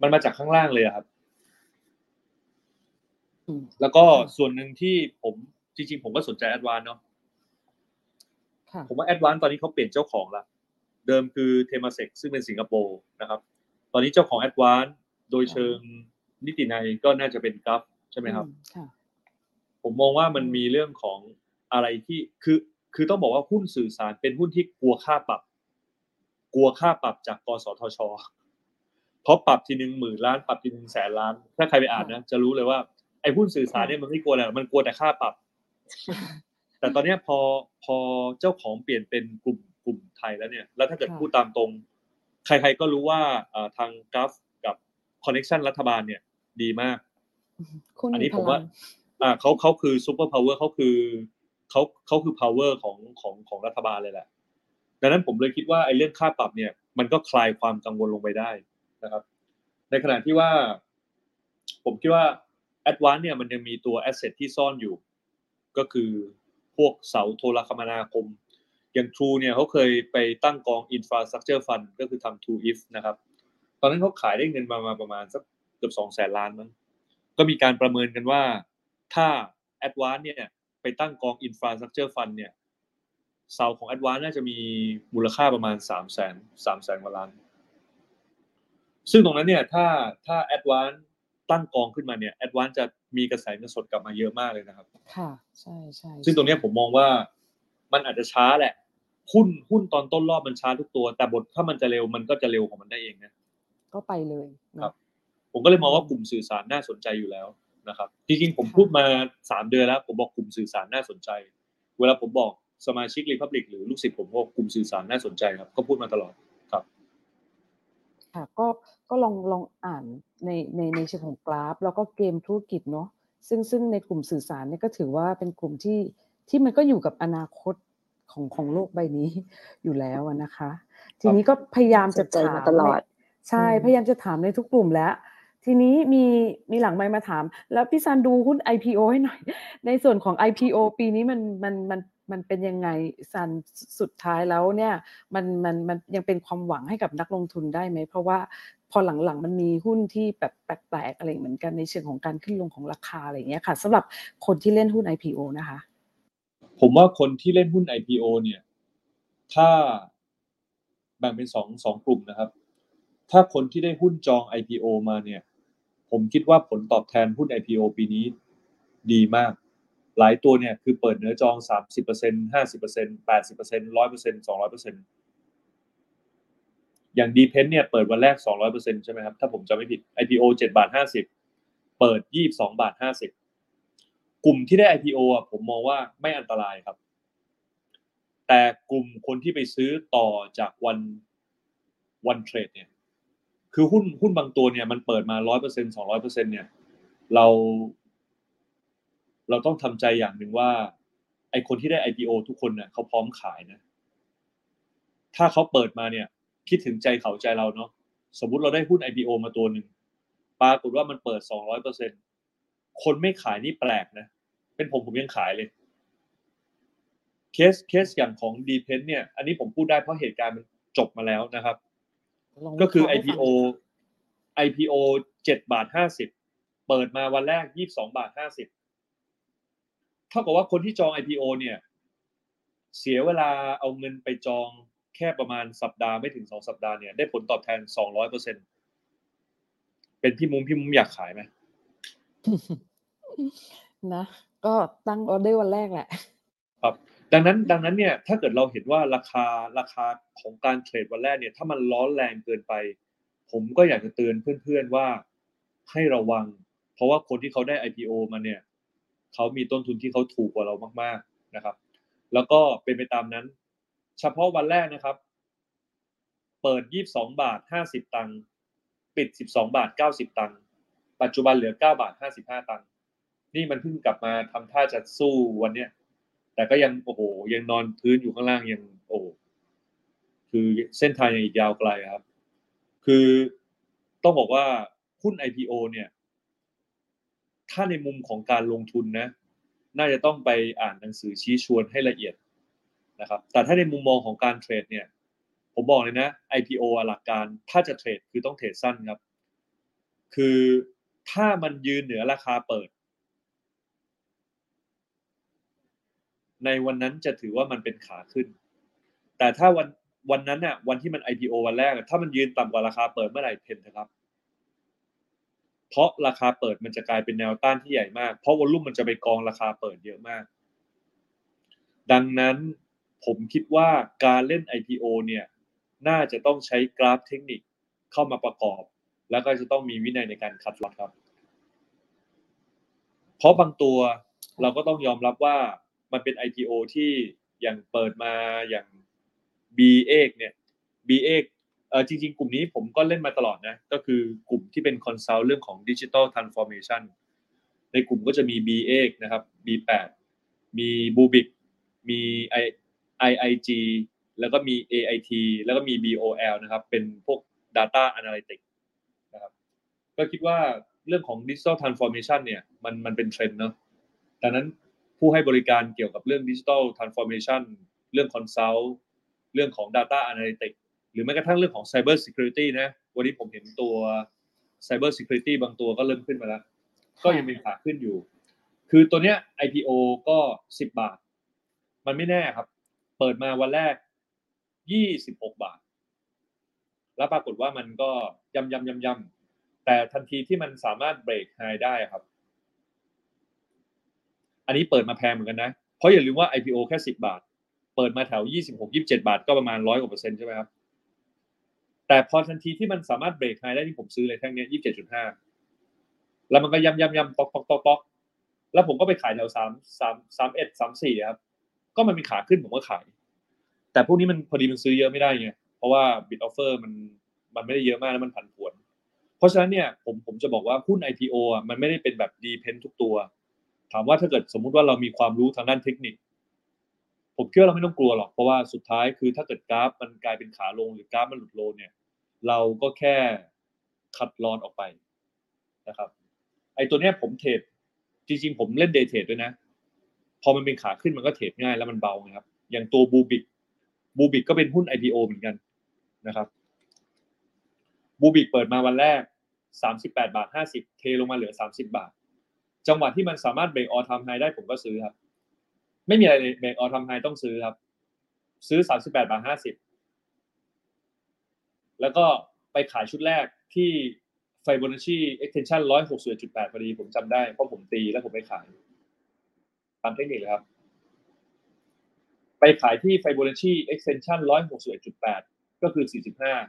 มันมาจากข้างล่างเลยอะครับอืมแล้วก็ส่วนหนึ่งที่ผม จริงๆ ผมก็สนใจ Advance เนาะค่ะผมว่า Advance ตอนนี้เขาเปลี่ยนเจ้าของละเดิมคือ Temasek ซึ่งเป็นสิงคโปร์นะครับ ตอนนี้เจ้าของ Advance โดยเชิงนิตินัยก็น่าจะเป็นกราฟใช่ไหมครับอืค่ะผมมองว่ามันมีเรื่องของอะไรที่คือ คือต้องบอกว่าหุ้นสื่อสารเป็นหุ้นที่กลัวค่าปรับ กลัวค่าปรับจากกสทช เพราะปรับทีหนึ่งหมื่นล้านปรับทีหนึ่งแสนล้าน ถ้าใครไปอ่านนะจะรู้เลยว่าไอ้หุ้นสื่อสารเนี่ยมันไม่กลัวอะไรหรอกมันกลัวแต่ค่าปรับ แต่ตอนเนี้ยพอพอเจ้าของเปลี่ยนเป็นกลุ่มกลุ่มไทยแล้วเนี่ย แล้วถ้าเกิดค่ะพูดตามตรง ใครๆก็รู้ว่าเอ่อทางกราฟกับคอนเน t ชันรัฐบาลเนี่ย ดีมากคุณอันนี้พผมลัว่างอ่าเขาเขาคือ super power เขาคือเขาเขาคือ power ของของของรัฐบาลเลยแหละ ดังนั้นผมเลยคิดว่าไอ้เรื่องค่าปรับเนี่ย มันก็คลายความกังวลลงไปได้นะครับ ในขณะที่ว่า ผมคิดว่า Advance เนี่ยมันยังมีตัว asset ที่ซ่อนอยู่ ก็คือพวกเสาโทรคมนาคม อย่าง True เนี่ยเขาเคยไปตั้งกอง Infrastructure Fund ก็คือทำ True If นะครับ ตอนนั้นเขาขายได้เงินมามาประมาณสักเกือบสองแสนล้านมั้งก็มีการประเมินกันว่าถ้า Advance เนี่ยไปตั้งกอง Infrastructure Fund เนี่ยเสาของ Advance น่าจะมีมูลค่าประมาณ3 0 0แสน3แสนกว่าล้าน ซึ่งตรงนั้นเนี่ยถ้าถ้า Advance ตั้งกองขึ้นมาเนี่ย Advance จะ มีกระแสเงินสดกลับมาเยอะมากเลยนะครับ ค่ะ ใช่ใช่ซึ่งตรงเนี้ยผมมองว่ามันอาจจะช้าแหละ หุ้นหุ้นตอนต้นรอบมันช้าทุกตัว แต่บทถ้ามันจะเร็วมันก็จะเร็วของมันได้เองนะก็ไปเลยเนอะครับ ผมก็เลยมองว่ากลุ่มสื่อสารน่าสนใจอยู่แล้วนะครับจริงๆผมพูดมาสามเดือนแล้ว ผมบอกกลุ่มสื่อสารน่าสนใจ เวลาผมบอกสมาชิกรีพับลิกหรือลูกศิษย์ผมบอกกลุ่มสื่อสารน่าสนใจครับ ก็พูดมาตลอด ครับค่ะก็ก็ลองลองอ่านในในในเชิงของกราฟ แล้วก็เกมธุรกิจเนาะซึ่งซึ่งในกลุ่มสื่อสารเนี่ยก็ถือว่าเป็นกลุ่มที่ที่มันก็อยู่กับอนาคตของของโลกใบนี้อยู่แล้วอะนะคะ ทีนี้ก็พยายามจะสนใจถามมาตลอดในใช่อืมพยายามจะถามในทุกกลุ่มแล้ว ทีนี้มีมีหลังไมค์มาถาม แล้วพี่ซันดูหุ้น IPO ให้หน่อย ในส่วนของ IPO ปีนี้มันมันมัน มันเป็นยังไงซันสุดท้ายแล้วเนี่ยมันมันมันยังเป็นความหวังให้กับนักลงทุนได้ไหม เพราะว่าพอหลังๆ มันมีหุ้นที่แบบแปลกๆอะไรเหมือนกันในเชิงของการขึ้นลงของราคาอะไรอย่างเงี้ยค่ะสำหรับคนที่เล่นหุ้น IPO นะคะ ผมว่าคนที่เล่นหุ้น IPO เนี่ย ถ้าแบ่งเป็นสองสองกลุ่มนะครับ ถ้าคนที่ได้หุ้นจอง IPO มาเนี่ย ผมคิดว่าผลตอบแทนหุ้น IPO ปีนี้ดีมาก หลายตัวเนี่ยคือเปิดเนื้อจอง30% 50% 80% 100% 200%อย่างดีเพนเนี่ยเปิดวันแรก200%ใช่ไหมครับ ถ้าผมจำไม่ผิด IPO 7บาท50เปิด22บาท50กลุ่มที่ได้ IPO อะผมมองว่าไม่อันตรายครับ แต่กลุ่มคนที่ไปซื้อต่อจากวันวันเทรดเนี่ย คือหุ้นหุ้นบางตัวเนี่ยมันเปิดมาร้อยเปอร์เซ็นสองร้อยเปอร์เซ็นเนี่ย เรา เราต้องทำใจอย่างหนึ่งว่า ไอคนที่ได้ IPO ทุกคนเนี่ยเขาพร้อมขายนะ ถ้าเขาเปิดมาเนี่ย คิดถึงใจเขาใจเราเนาะสมมุติเราได้หุ้น IPO มาตัวหนึ่งปรากฏว่ามันเปิดสองร้อยเปอร์เซ็นคนไม่ขายนี่แปลกนะ เป็นผมผมยังขายเลย เคสเคสอย่างของดีเพนเนี่ย อันนี้ผมพูดได้เพราะเหตุการณ์มันจบมาแล้วนะครับลองก็คือวิเราะห์ให้ฟัง IPO IPO เจ็ดบาทห้าสิบเปิดมาวันแรกยี่สิบสองบาทห้าสิบ เท่ากับว่าคนที่จอง IPO เนี่ย เสียเวลาเอาเงินไปจองแค่ประมาณสัปดาห์ไม่ถึงสองสัปดาห์เนี่ยได้ผลตอบแทนสองร้อยเปอร์เซ็นเป็นพี่มุมพี่มุมอยากขายไหมนะ ก็ตั้งออเดอร์วันแรกแหละ ครับ ดังนั้นดังนั้นเนี่ย ถ้าเกิดเราเห็นว่าราคาราคาของการเทรดวันแรกเนี่ย ถ้ามันร้อนแรงเกินไป ผมก็อยากจะเตือนเพื่อนๆว่าให้ระวัง เพราะว่าคนที่เขาได้ IPO มาเนี่ย เขามีต้นทุนที่เขาถูกกว่าเรามาก ๆนะครับ แล้วก็เป็นไปตามนั้น เฉพาะวันแรกนะครับ เปิด 22 บาท 50 ตังค์ปิด 12 บาท 90 ตังค์ปัจจุบันเหลือ 9 บาท 55 ตังค์นี่มันเพิ่งกลับมาทำท่าจะสู้วันเนี้ยแต่ก็ยังโอ้โหยังนอนพื้นอยู่ข้างล่างยังโอ้คือเส้นทางยังอีกยาวไกลครับ คือต้องบอกว่าหุ้น IPO เนี่ย ถ้าในมุมของการลงทุนนะ น่าจะต้องไปอ่านหนังสือชี้ชวนให้ละเอียดนะครับ แต่ถ้าในมุมมองของการเทรดเนี่ย ผมบอกเลยนะ IPO หลักการถ้าจะเทรดคือต้องเทรดสั้นครับ คือถ้ามันยืนเหนือราคาเปิด ในวันนั้นจะถือว่ามันเป็นขาขึ้น แต่ถ้าวันวันนั้นน่ะวันที่มัน IPO วันแรก ถ้ามันยืนต่ำกว่าราคาเปิดเมื่อไหร่เพนนะครับ เพราะราคาเปิดมันจะกลายเป็นแนวต้านที่ใหญ่มาก เพราะวอลลุ่มมันจะไปกองราคาเปิดเยอะมาก ดังนั้นผมคิดว่าการเล่น IPO เนี่ย น่าจะต้องใช้กราฟเทคนิคเข้ามาประกอบ แล้วก็จะต้องมีวินัยในการ cut loss ครับ เพราะบางตัวเราก็ต้องยอมรับว่ามันเป็น IPO ที่อย่างเปิดมาอย่าง BE8 เนี่ย BE8 เออจริง ๆ กลุ่มนี้ผมก็เล่นมาตลอดนะ ก็คือกลุ่มที่เป็น consult เรื่องของดิจิ t a ลทรานส์ฟอร์เมชันในกลุ่มก็จะมี BE8 นะครับ BE8 มี Bluebik มี I IIG แล้วก็มี AIT แล้วก็มี BOL นะครับ เป็นพวก Data Analytics นะครับ ก็คิดว่าเรื่องของ Digital Transformation เนี่ย มันมันเป็นเทรนด์เนาะดังนั้นผู้ให้บริการเกี่ยวกับเรื่อง Digital Transformation เรื่อง Consult เรื่องของ Data Analytics หรือแม้กระทั่งเรื่องของ Cyber Security นะ วันนี้ผมเห็นตัว Cyber Security บางตัวก็เริ่มขึ้นมาแล้ว ก็ยังเป็นขาขึ้นอยู่ คือตัวเนี้ย IPO ก็ 10 บาท มันไม่แน่ครับ เปิดมาวันแรก 26 บาท แล้วปรากฏว่ามันก็ยำยำยำยำแต่ทันทีที่มันสามารถเบรกไฮได้ครับ อันนี้เปิดมาแพงเหมือนกันนะ เพราะอย่าลืมว่า IPO แค่ 10 บาทเปิดมาแถว 26 27 บาท ก็ประมาณร้อยกว่าเปอร์เซ็นต์ใช่ไหมครับ แต่พอทันทีที่มันสามารถเบรกไฮได้ที่ผมซื้อเลยแท่งเนี้ย27.5แล้วมันก็ยำยำยำตอกตอกตอกตอกแล้วผมก็ไปขายแถวสามสามสามเอ็ดสามสี่ครับ ก็มันมีขาขึ้นผมก็ขาย แต่พวกนี้มันพอดีมันซื้อเยอะไม่ได้ไง เพราะว่า bid offer มันมันไม่ได้เยอะมากแล้วมันผันผวน เพราะฉะนั้นเนี่ยผมผมจะบอกว่าหุ้น IPO อะมันไม่ได้เป็นแบบ depend ทุกตัว ถามว่าถ้าเกิดสมมุติว่าเรามีความรู้ทางด้านเทคนิค ผมเชื่อเราไม่ต้องกลัวหรอก เพราะว่าสุดท้ายคือถ้าเกิดกราฟมันกลายเป็นขาลงหรือกราฟมันหลุด low เนี่ย เราก็แค่ cut loss ออกไปนะครับ ไอ้ตัวเนี้ยผมเทรดจริงๆ ผมเล่น day trade ด้วยนะ พอมันเป็นขาขึ้นมันก็เทรดง่ายแล้วมันเบาไงครับ อย่างตัว Bluebik Bluebik ก็เป็นหุ้น IPO เหมือนกันนะครับ Bluebik เปิดมาวันแรก 38 บาท 50 เทลงมาเหลือ 30 บาท จังหวะที่มันสามารถ break all time high ได้ผมก็ซื้อครับ ไม่มีอะไรเลย break all time high ต้องซื้อครับ ซื้อ 38 บาท 50 แล้วก็ไปขายชุดแรกที่ไฟโบนัชชี extension 161.8พอดีผมจำได้เพราะผมตีแล้วผมไปขาย ตามเทคนิคเลยครับ ไปขายที่ Fibonacci extension 161.8ก็คือ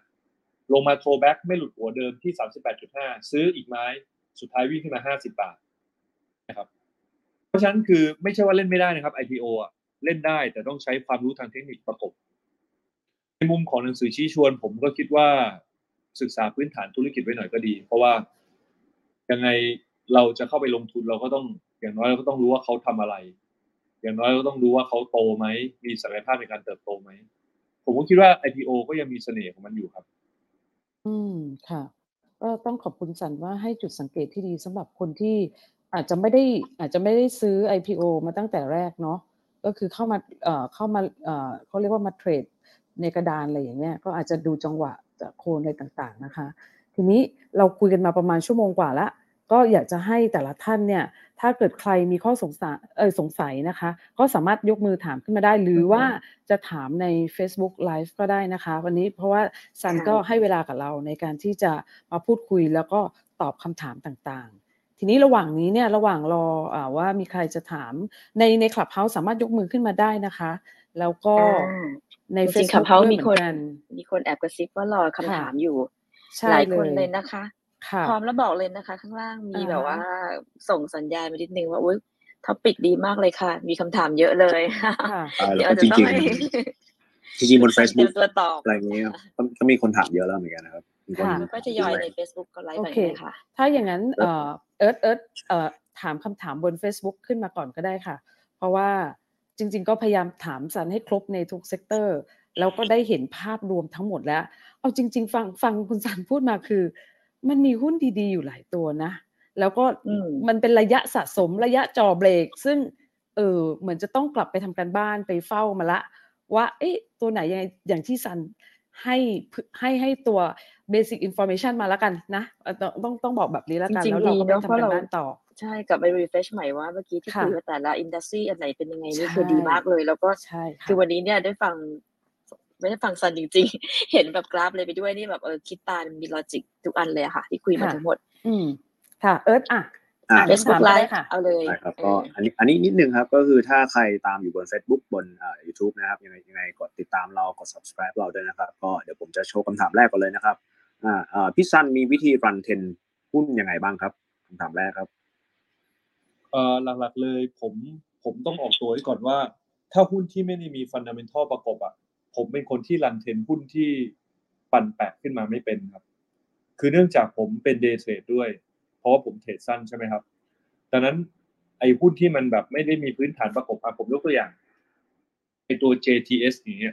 45ลงมาโทรแบ็กไม่หลุดหัวเดิมที่38.5ซื้ออีกไม้สุดท้ายวิ่งขึ้นมา50บาทนะครับ เพราะฉะนั้นคือไม่ใช่ว่าเล่นไม่ได้นะครับ IPO อะเล่นได้แต่ต้องใช้ความรู้ทางเทคนิคประกบ มุมของหนังสือชี้ชวน ผมก็คิดว่าศึกษาพื้นฐานธุรกิจไว้หน่อยก็ดี เพราะว่ายังไงเราจะเข้าไปลงทุนเราก็ต้อง อย่างน้อยเราก็ต้องรู้ว่าเขาทำอะไร อย่างน้อยเราก็ต้องรู้ว่าเขาโตไหมมีศักยภาพในการเติบโตไหมผมก็คิดว่า IPO ก็ยังมีเสน่ห์ของมันอยู่ครับ อืมค่ะก็ต้องขอบคุณสันว่าให้จุดสังเกตที่ดีสำหรับคนที่อาจจะไม่ได้อาจจะไม่ได้ซื้อ IPO มาตั้งแต่แรกเนาะก็คือเข้ามาเอ่อเข้ามาเอ่อเขาเรียกว่ามาเทรด ในกระดานอะไรอย่างเงี้ยก็อาจจะดูจังหวะจากโคนอะไรต่างๆนะคะ ทีนี้เราคุยกันมาประมาณชั่วโมงกว่าละก็อยากจะให้แต่ละท่านเนี่ยถ้าเกิดใครมีข้อสงสัยเออสงสัยนะคะ ก็สามารถยกมือถามขึ้นมาได้ หรือว่าจะถามใน Facebook Live ก็ได้นะคะ วันนี้เพราะว่าซันค่ะก็ให้เวลากับเราในการที่จะมาพูดคุยแล้วก็ตอบคำถามต่างๆ ทีนี้ระหว่างนี้เนี่ยระหว่างรออาว่ามีใครจะถามในในคลับเฮาส์สามารถยกมือขึ้นมาได้นะคะ แล้วก็อ่า ในจริงๆ Facebook Clubhouse ด้วยมีเหมืคอนนกันมีคนแอบกระซิบว่ารอคำถามอยู่ใช่หลายคนเลเลยยนะคะค่ะพร้อมแล้วบอกเลยนะคะ ข้างล่างมีอ่าฮะแบบว่า ส่งสัญญาณมานิดนึงว่าอุ้ยท็อปิกดีมากเลยค่ะ มีคำถามเยอะเลยค่ะอ่าแล้เดี๋ยวววก็จะจต้องริงให้ๆจริงๆบนเตรีย Facebook มตัวตอบอะไรอย่างเงี้ยก็ก็มีคนถามเยอะแล้วเหมือนกันนะครับมีคนค่ะแล้วก็จะยอยใน Facebook ก็ไลฟ์โอไปเคเลยค่ะถ้าอย่างนั้นเอ่อเอิร์ธเอิร์ธเอ่อถามคำถามบน Facebook ขึ้นมาก่อนก็ได้ค่ะ เพราะว่า จจริง ๆ ก็พยายามถามซันให้ครบในทุกเซกเตอร์แล้วก็ได้เห็นภาพรวมทั้งหมดแล้ว เอาจริง ๆ ฟังฟังคุณซันพูดมาคือ มันมีหุ้นดีๆ อยู่หลายตัวนะ แล้วก็อืมมันเป็นระยะสะสมระยะจ่อเบรก ซึ่งเออเหมือนจะต้องกลับไปทำการบ้านไปเฝ้ามาละ ว่า เอ๊ะ ตัวไหนยังไงอย่างที่ซันให้พให้ให้ตัว basic information มาแล้วกันนะเอ่อต้องต้องต้องบอกแบบนี้แล้วกันจริงๆแล้วเราก็ดีไปเนอะทำเพราะการเราบ้านต่อ ใช่กลับไป refresh ใหม่ว่าเมื่อกี้ที่ค่ะคุยว่าแต่ละอินดัสทรีอันไหนเป็นยังไงนี่ใช่คือดีมากเลย แล้วก็ใช่ค่ะคือวันนี้เนี่ยได้ฟังไม่ได้ฟังซันจริงๆ เห็นแบบกราฟเลยไปด้วยนี่แบบเออคิดตามมีลอจิกทุกอันเลยอะค่ะ ที่คุยมาค่ะทั้งหมด อืมค่ะ เอิร์ธอะอ่าอะ Facebook ถามได้ Live ค่ะเอาเลยใช่ครับเอก็ออันนี้อันนี้นิดนึงครับ ก็คือถ้าใครตามอยู่บน Facebook บนเอ่อ YouTube นะครับ ยังไงยังไงกดติดตามเรากด subscribe เราด้วยนะครับ ก็เดี๋ยวผมจะโชว์คำถามแรกก่อนเลยนะครับอ่าเอ่อพี่ซันมีวิธีรันเทนหุ้นยังไงบ้างครับคำถามแรกครับเอ่อ หลักๆเลยผมผมต้องออกตัวไว้ก่อนว่า ถ้าหุ้นที่ไม่ได้มีฟันดัมเ n นทัลประกบอะผมเป็นคนที่รันเทนหุ้นที่ปั่นแปะขึ้นมาไม่เป็นครับ คือเนื่องจากผมเป็นเดย์เทรดด้วย เพราะว่าผมเทรดสั้นใช่ไหมครับดังนั้นไอ้หุ้นที่มันแบบไม่ได้มีพื้นฐานประกบอะผมยกตัวอย่างไอ้ตัว JTS อย่างเงี้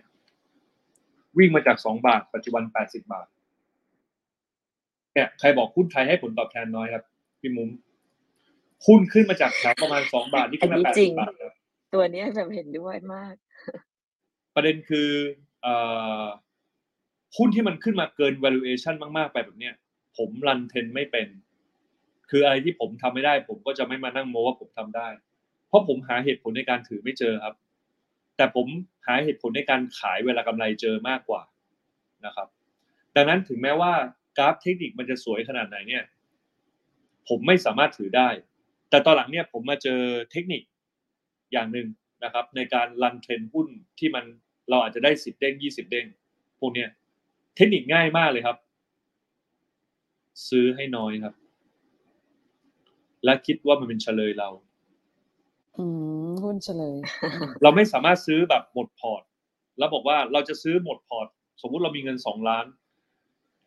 วิ่งมาจากสองบาท ปัจจุบันแปดสิบาทเนี่ยใครบอกหุ้นไทยให้ผลตอบแทนน้อยครับ พี่มุ้ม หุ้นขึ้นมาจากแถวประมาณสองบาทนี่ขึ้นมาอันนี้แปดจริสิงบาทครับตัวเนี้ยแบบเห็นด้วยมาก ประเด็นคือเอ่อหุ้นที่มันขึ้นมาเกิน valuation มากๆ ไปแบบเนี้ย ผมรันเทนไม่เป็น คืออะไรที่ผมทำไม่ได้ ผมก็จะไม่มานั่งโม้ว่าผมทำได้ เพราะผมหาเหตุผลในการถือไม่เจอครับ แต่ผมหาเหตุผลในการขายเวลากำไรเจอมากกว่านะครับ ดังนั้นถึงแม้ว่ากราฟเทคนิคมันจะสวยขนาดไหนเนี่ย ผมไม่สามารถถือได้ แต่ตอนหลังเนี่ยผมมาเจอเทคนิคอย่างหนึ่งนะครับ ในการ run trend หุ้นที่มันเราอาจจะได้สิบเด้งยี่สิบเด้งพวกเนี้ยเทคนิคง่ายมากเลยครับ ซื้อให้น้อยครับ และคิดว่ามันเป็นเชลยเรา อืมหุ้นเฉลย เราไม่สามารถซื้อแบบหมดพอร์ต แล้วบอกว่าเราจะซื้อหมดพอร์ต สมมุติเรามีเงินสองล้าน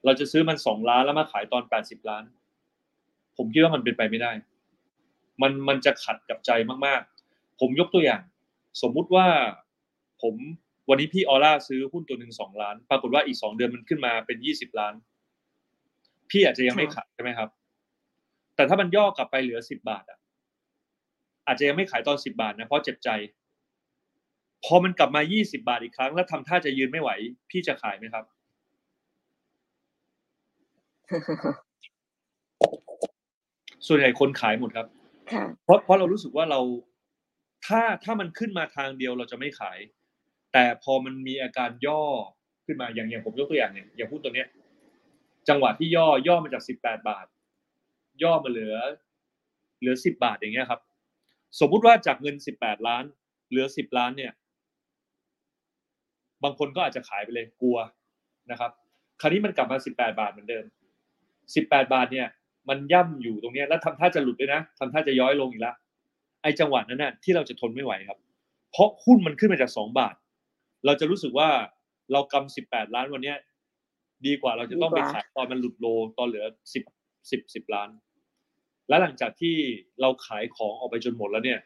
เราจะซื้อมันสองล้านแล้วมาขายตอนแปดสิบล้าน ผมคิดว่ามันเป็นไปไม่ได้ มันมันจะขัดกับใจมากๆ ผมยกตัวอย่าง สมมุติว่าผมวันนี้พี่ออร่าซื้อหุ้นตัวหนึ่งสองล้าน ปรากฏว่าอีกสองเดือนมันขึ้นมาเป็นยี่สิบล้าน พี่อาจจะยังไม่ขายใช่ไหมครับ แต่ถ้ามันย่อกลับไปเหลือสิบบาทอะ อาจจะยังไม่ขายตอนสิบาทนะเพราะเจ็บใจ พอมันกลับมา20บาทอีกครั้ง แล้วทำท่าจะยืนไม่ไหว พี่จะขายไหมครับ ส่วนใหญ่คนขายหมดครับค่ะ เพราะเพราะเรารู้สึกว่าเราถ้าถ้ามันขึ้นมาทางเดียวเราจะไม่ขาย แต่พอมันมีอาการย่อขึ้นมาอย่างอย่างผมยกตัวอย่างเนี่ยอย่างพูดตัวเนี้ย จังหวะที่ย่อย่อมาจากสิบแปดบาท ย่อมาเหลือ เหลือสิบบาทอย่างเงี้ยครับ สมมุติว่าจากเงินสิบแปดล้าน เหลือสิบล้านเนี่ย บางคนก็อาจจะขายไปเลยกลัวนะครับ คราวนี้มันกลับมาสิบแปดบาทเหมือนเดิมสิบแปดบาทเนี่ย มันย่ำอยู่ตรงเนี้ยแล้วทำท่าจะหลุดด้วยนะทำท่าจะย้อยลงอีกแล้วไอ้จังหวะนั้นน่ะที่เราจะทนไม่ไหวครับ เพราะหุ้นมันขึ้นมาจากสองบาท เราจะรู้สึกว่าเรากำสิบแปดล้านวันเนี้ย ดีกว่าเราจะต้องไปดีกว่าขายตอนมันหลุดโลตอนเหลือสิบสิบสิบล้าน แล้วหลังจากที่เราขายของออกไปจนหมดแล้วเนี่ย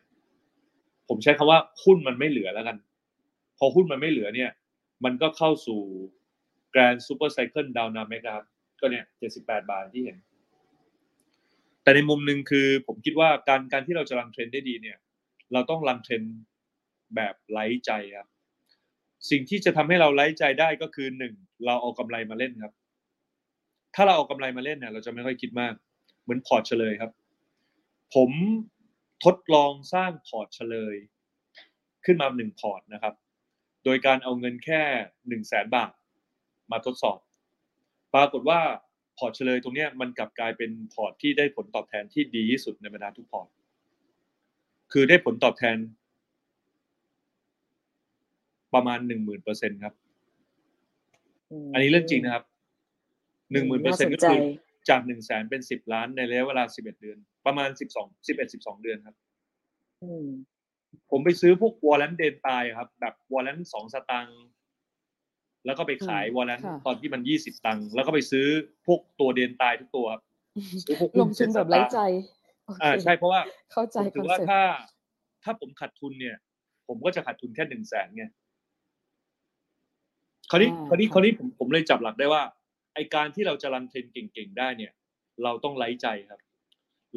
ผมใช้คำว่าหุ้นมันไม่เหลือแล้วกัน พอหุ้นมันไม่เหลือเนี่ย มันก็เข้าสู่ Grand Super Cycle Dynamic ครับก็เนี่ยเจ็ดสิบแปดบาทที่เห็น แต่ในมุมหนึ่งคือผมคิดว่าการการที่เราจะ run trend ได้ดีเนี่ย เราต้อง run trend แบบไร้ใจครับ สิ่งที่จะทำให้เราไร้ใจได้ก็คือหนึ่งเราเอากำไรมาเล่นครับ ถ้าเราเอากำไรมาเล่นเนี่ย เราจะไม่ค่อยคิดมาก เหมือนพอร์ตเชลยครับ ผมทดลองสร้างพอร์ตเชลย ขึ้นมาหนึ่งพอร์ตนะครับ โดยการเอาเงินแค่หนึ่งแสนบาทมาทดสอบ ปรากฏว่า พอร์ตเชลยตรงเนี้ยมันกลับกลายเป็นพอร์ตที่ได้ผลตอบแทนที่ดีที่สุดในบรรดาทุกพอร์ต คือได้ผลตอบแทน ประมาณหนึ่งหมื่นเปอร์เซ็นครับมอันนี้เรื่องจริงนะครับหนึ่งหมื่นเปอร์น่าเซ็นสนก็ใจคือจากหนึ่งแสนเป็นสิบล้านในระยะเวลาสิบเอ็ดเดือน ประมาณสิบสองสิบเอ็ดสิบสองเดือนครับอืมผมไปซื้อพวกวอลเลนเดนตายครับ แบบวอลเลนสองสตังค์ แล้วก็ไปขายวอลเลนค่ะตอนที่มันยี่สิบตังค์แล้วก็ไปซื้อพวกตัวเดนตายทุกตัวครับซื้อพวกหุ้ลงทุนแบบไร้ใจโอเคอ่าใช่เพราะว่าเข้าใจผมคถือนอว่าเซ็ปต์ถ้า ถ้าผมขาดทุนเนี่ย ผมก็จะขาดทุนแค่หนึ่งแสนไงคราวนี้อ่าคราวนี้ค่ะคราวนี้ผมผมเลยจับหลักได้ว่า ไอการที่เราจะ run trend เก่งๆได้เนี่ย เราต้องไร้ใจครับ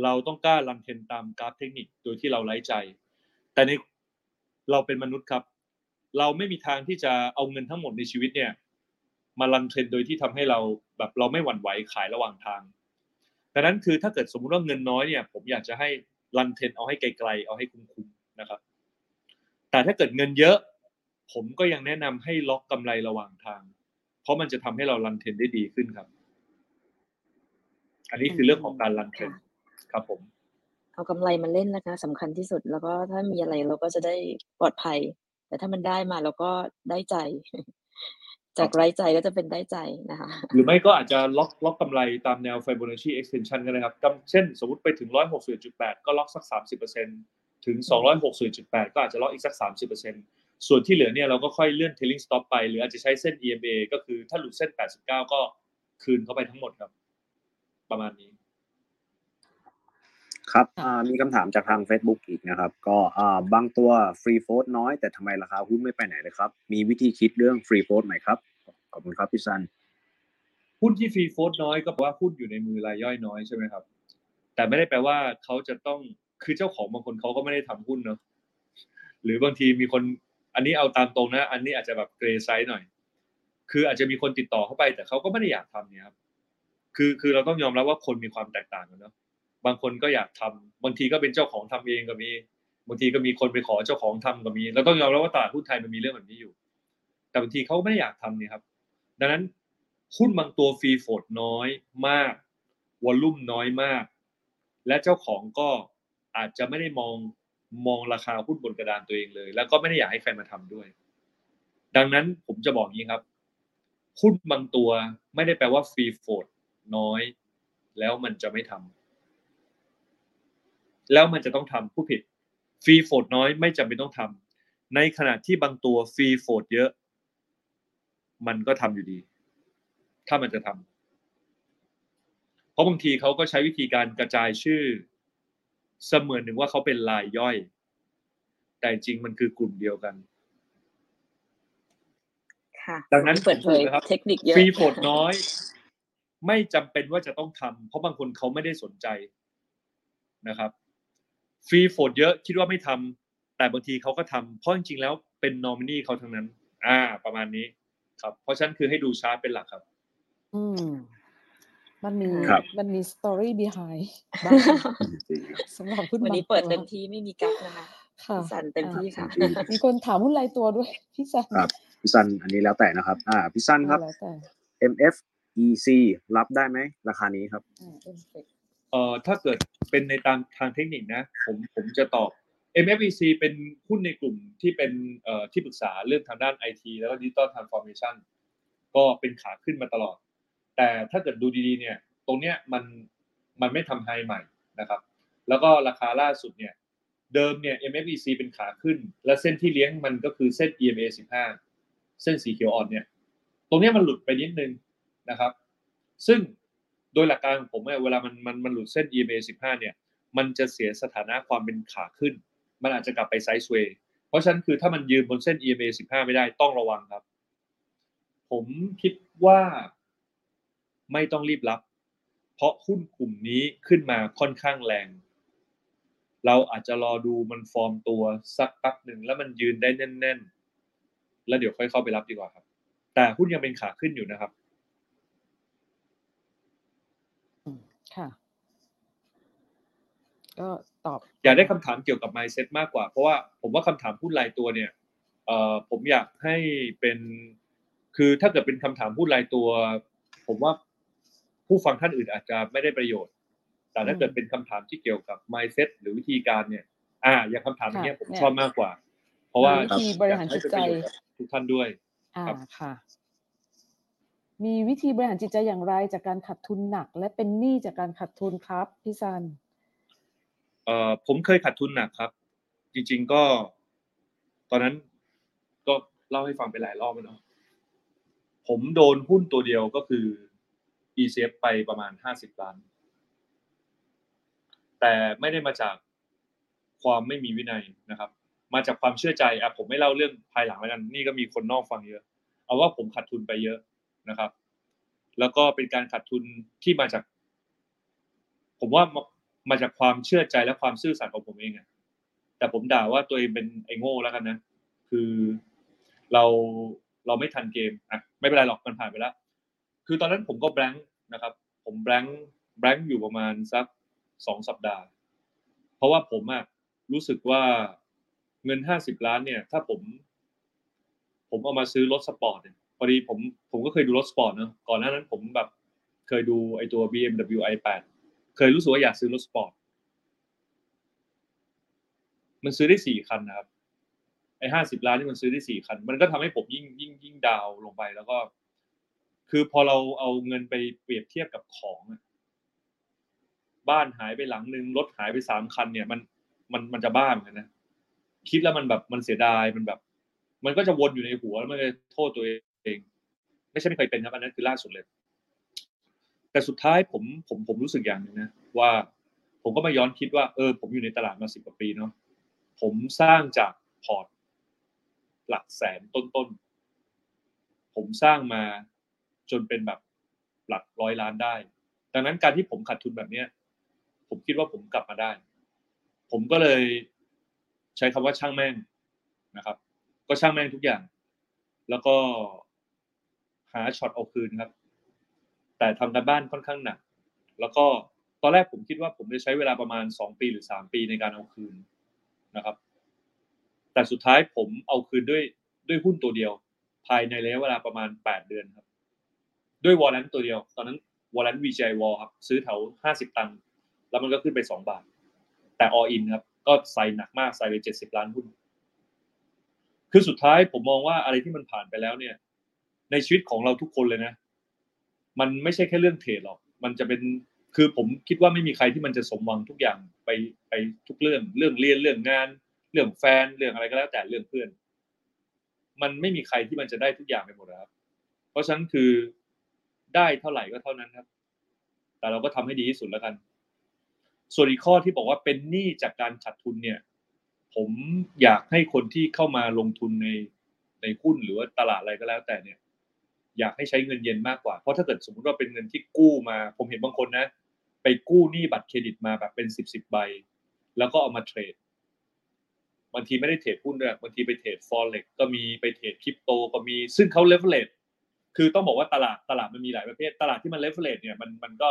เราต้องกล้า run trend ตามกราฟเทคนิคโดยที่เราไร้ใจ แต่ในเราเป็นมนุษย์ครับ เราไม่มีทางที่จะเอาเงินทั้งหมดในชีวิตเนี่ย มา run trend โดยที่ทำให้เราแบบเราไม่หวั่นไหวขายระหว่างทางดังนั้นคือถ้าเกิดสมมุติว่าเงินน้อยเนี่ย ผมอยากจะให้ run trend เอาให้ไกลๆเอาให้คุ้มๆนะครับ แต่ถ้าเกิดเงินเยอะ ผมก็ยังแนะนำให้ล็อกกำไรระหว่างทาง เพราะมันจะทำให้เรา run trend ได้ดีขึ้นครับ อันนี้คือเรื่องของการ run trend ครับผมเอากำไรมาเล่นนะคะสำคัญที่สุดแล้วก็ถ้ามีอะไรเราก็จะได้ปลอดภัย แต่ถ้ามันได้มาเราก็ได้ใจ จากไร้ใจก็จะเป็นได้ใจนะคะ หรือไม่ก็อาจจะล็อกล็อกกำไรตามแนว Fibonacci extension ก็ได้ครับกำเช่นสมมติไปถึง 161.8ก็ล็อกสัก 30%ถึง 261.8ก็อาจจะล็อกอีกสัก 30%ส่วนที่เหลือเนี่ยเราก็ค่อยเลื่อน trailing stop ไป หรืออาจจะใช้เส้น EMA ก็คือถ้าหลุดเส้น 89 ก็คืนเข้าไปทั้งหมดครับ ประมาณนี้ ครับอ่ามีคำถามจากทาง Facebook อีกนะครับ ก็อ่าบางตัวฟรีโฟ t น้อยแต่ทำไมราคาหุ้นไม่ไปไหนเลยครับ มีวิธีคิดเรื่องฟรีโฟ t ไหมครับ ขอบคุณครับพี่ซัน หุ้นที่ free float น้อยก็แปลว่าหุ้นอยู่ในมือรายย่อยน้อยใช่ไหมครับ แต่ไม่ได้แปลว่าเขาจะต้องคือเจ้าของบางคนเขาก็ไม่ได้ทำหุ้นเนอะหรือบางทีมีคนอันนี้เอาตามตรงนะ อันนี้อาจจะแบบ gray side หน่อย คืออาจจะมีคนติดต่อเข้าไป แต่เขาก็ไม่ได้อยากทำเนี่ยครับคือคือเราต้องยอมรับว่าคนมีความแตกต่างกันเนอะ บางคนก็อยากทำบางทีก็เป็นเจ้าของทำเองก็มี บางทีก็มีคนไปขอเจ้าของทำก็มีเราต้องยอมรับว่าตลาดหุ้นไทยมันมีเรื่องแบบนี้อยู่ แต่บางทีเขาไม่ได้อยากทำนี่ครับ ดังนั้นหุ้นบางตัวฟรีโฟดน้อยมากวอลลุ่มน้อยมาก และเจ้าของก็อาจจะไม่ได้มองมองราคาหุ้นบนกระดานตัวเองเลย แล้วก็ไม่ได้อยากให้ใครมาทำด้วย ดังนั้นผมจะบอกงี้ครับหุ้นบางตัวไม่ได้แปลว่าฟรีโฟดน้อย แล้วมันจะไม่ทำ แล้วมันจะต้องทำผู้ผิดfree float น้อยไม่จำเป็นต้องทำในขณะที่บางตัว free float เยอะ มันก็ทำอยู่ดี ถ้ามันจะทำเพราะบางทีเขาก็ใช้วิธีการกระจายชื่อ เสมือนหนึ่งว่าเขาเป็นรายย่อย แต่จริงมันคือกลุ่มเดียวกันค่ะดังนั้นเปิดเผยนะครับเทคนิคเยอะ free float น้อย ไม่จำเป็นว่าจะต้องทำเพราะบางคนเขาไม่ได้สนใจนะครับ free float เยอะคิดว่าไม่ทำแต่บางทีเขาก็ทำเพราะจริงๆแล้วเป็นนอมินีเขาทั้งนั้น อ่า ประมาณนี้ ครับ เพราะฉะนั้นคือให้ดูชาร์ตเป็นหลักครับ อืมมันมีครับมันมี story behind บ้างสำหรับหุ้นวันนี้บางเปิดตัวเต็มที่ไม่มีกั๊กนะคะค่ะพี่ซันเต็มที่ค่ะอ่ามีคนถามหุ้นรายตัวด้วยพี่สันครับพี่ซันอันนี้แล้วแต่นะครับ อ่าพี่ซันครับแล้วแต่ MFEC รับได้ไหมราคานี้ครับอ่า Effect เอ่อถ้าเกิดเป็นในตามทางเทคนิคนะ ผมผมจะตอบ MFEC เป็นหุ้นในกลุ่มที่เป็นเอ่อที่ปรึกษาเรื่องทางด้าน IT แล้วก็ Digital Transformation ก็เป็นขาขึ้นมาตลอด แต่ถ้าเกิดดูดีๆเนี่ย ตรงเนี้ยมันมันไม่ทำไฮใหม่นะครับ แล้วก็ราคาล่าสุดเนี่ย เดิมเนี่ย MFEC เป็นขาขึ้น และเส้นที่เลี้ยงมันก็คือเส้น EMA 15 เส้นสีเขียวอ่อนเนี่ย ตรงเนี้ยมันหลุดไปนิดนึงนะครับ ซึ่ง ดยหลักการของผมเนี่ยเวลามันมันมันหลุดเส้น EMA 15 เนี่ย มันจะเสียสถานะความเป็นขาขึ้น มันอาจจะกลับไปไซด์เวย์เพราะฉะนั้นคือถ้ามันยืนบนเส้น EMA 15 ไม่ได้ต้องระวังครับ ผมคิดว่าไม่ต้องรีบรับ เพราะหุ้นกลุ่มนี้ขึ้นมาค่อนข้างแรง เราอาจจะรอดูมันฟอร์มตัวสักแป๊บหนึ่งแล้วมันยืนได้แน่น ๆ แล้วเดี๋ยวค่อยเข้าไปรับดีกว่าครับ แต่หุ้นยังเป็นขาขึ้นอยู่นะครับ อืม ค่ะ ก็ตอบ อยากได้คำถามเกี่ยวกับ mindset มากกว่า เพราะว่าผมว่าคำถามหุ้นรายตัวเนี่ยเอ่อผมอยากให้เป็น คือถ้าเกิดเป็นคำถามหุ้นรายตัว ผมว่าผู้ฟังท่านอื่นอาจจะไม่ได้ประโยชน์ แต่ถ้าเกิดเป็นคำถามที่เกี่ยวกับ mindset หรือวิธีการเนี่ย อ่า อย่างคำถามอย่างเงี้ยผมชอบมากกว่า เพราะว่าวิธีบริหารจิตใจอยากห้เป็นประโยชน์กับทุกท่านด้วยอ่าครับค่ะ มีวิธีบริหารจิตใจอย่างไรจากการขาดทุนหนัก และเป็นหนี้จากการขาดทุนครับพี่ซันเอ่อผมเคยขาดทุนหนักครับ จริง ๆก็ ตอนนั้นก็เล่าให้ฟังไปหลายรอบแล้วเนาะผมโดนหุ้นตัวเดียวก็คือ ECF ไปประมาณห้าสิบล้าน แต่ไม่ได้มาจากความไม่มีวินัยนะครับ มาจากความเชื่อใจอะผมไม่เล่าเรื่องภายหลังแล้วกัน นี่ก็มีคนนอกฟังเยอะ เอาว่าผมขาดทุนไปเยอะ นะครับ แล้วก็เป็นการขาดทุนที่มาจาก ผมว่ามาจากความเชื่อใจและความซื่อสัตย์ของผมเองอะแต่ผมด่าว่าตัวเองเป็นไอ้โง่แล้วกันนะ คือเราเราไม่ทันเกมอะไม่เป็นไรหรอกมันผ่านไปแล้ว คือตอนนั้นผมก็ blank นะครับ ผม blank blank อยู่ประมาณสักสองสัปดาห์ เพราะว่าผมอะรู้สึกว่าเงินห้าสิบล้านเนี่ย ถ้าผม ผมเอามาซื้อรถสปอร์ตเนี่ย พอดีผมผมก็เคยดูรถสปอร์ตเนอะก่อนหน้านั้นผมแบบเคยดูไอตัว BMW i8 เคยรู้สึกว่าอยากซื้อรถสปอร์ตมันซื้อได้สี่คันนะครับไอห้าสิบล้านนี่มันซื้อได้สี่คัน มันก็ทำให้ผมยิ่งยิ่งยิ่งดาวลงไปแล้วก็ คือพอเราเอาเงินไปเปรียบเทียบกับของบ้านหายไปหลังนึงรถหายไปสามคัน เนี่ย มันมันมันจะบ้าเหมือนกันนะคิดแล้วมันแบบมันเสียดายมันแบบ มันก็จะวนอยู่ในหัวแล้วมันจะโทษตัวเอง เอง ไม่ใช่ไม่เคยเป็นครับอันนั้นคือล่าสุดเลย แต่สุดท้ายผมผมผมรู้สึกอย่างหนึ่งนะว่า ผมก็มาย้อนคิดว่าเออ ผมอยู่ในตลาดมาสิบกว่าปีเนาะผมสร้างจากพอร์ตหลักแสนต้นๆ ผมสร้างมาจนเป็นแบบหลักร้อยล้านได้ ดังนั้นการที่ผมขาดทุนแบบเนี้ย ผมคิดว่าผมกลับมาได้ ผมก็เลยใช้คำว่าช่างแม่งนะครับ ก็ช่างแม่งทุกอย่าง แล้วก็าช็อตเอาคืนครับ แต่ทำการบ้านค่อนข้างหนัก แล้วก็ตอนแรกผมคิดว่าผมจะใช้เวลาประมาณสองปีหรือสามปีในการเอาคืนนะครับ แต่สุดท้ายผมเอาคืนด้วยด้วยหุ้นตัวเดียว ภายในระยะเวลาประมาณแปดเดือนครับ ด้วยวอลเลนตัวเดียว ตอนนั้นวอลเลนวีจวอลครับ ซื้อแถวห้าสิบตังค์แล้วมันก็ขึ้นไปสองบาท แต่ออินครับ ก็ใส่หนักมากใส่ไปเจ็ดสิบล้านหุ้น คือสุดท้ายผมมองว่าอะไรที่มันผ่านไปแล้วเนี่ย ในชีวิตของเราทุกคนเลยนะ มันไม่ใช่แค่เรื่องเทรดหรอก มันจะเป็นคือผมคิดว่าไม่มีใครที่มันจะสมหวังทุกอย่างไปไปทุกเรื่องเรื่องเรียนเรื่องงาน เรื่องแฟนเรื่องอะไรก็แล้วแต่เรื่องเพื่อน มันไม่มีใครที่มันจะได้ทุกอย่างไปหมดครับ เพราะฉะนั้นคือได้เท่าไหร่ก็เท่านั้นครับ แต่เราก็ทำให้ดีที่สุดแล้วกัน ส่วนอีกข้อที่บอกว่าเป็นหนี้จากการขาดทุนเนี่ย ผมอยากให้คนที่เข้ามาลงทุนในในหุ้นหรือว่าตลาดอะไรก็แล้วแต่เนี่ย อยากให้ใช้เงินเย็นมากกว่า เพราะถ้าเกิดสมมติว่าเป็นเงินที่กู้มา ผมเห็นบางคนนะ ไปกู้หนี้บัตรเครดิตมาแบบเป็นสิบสิบใบ แล้วก็เอามาเทรดบางทีไม่ได้เทรดหุ้นด้วยบางทีไปเทรด forex ก็มีไปเทรดคริปโตก็มี ซึ่งเขาเลเวลเลตคือต้องบอกว่าตลาดตลาดมันมีหลายประเภท ตลาดที่มันเลเวลเลตเนี่ยมันมันก็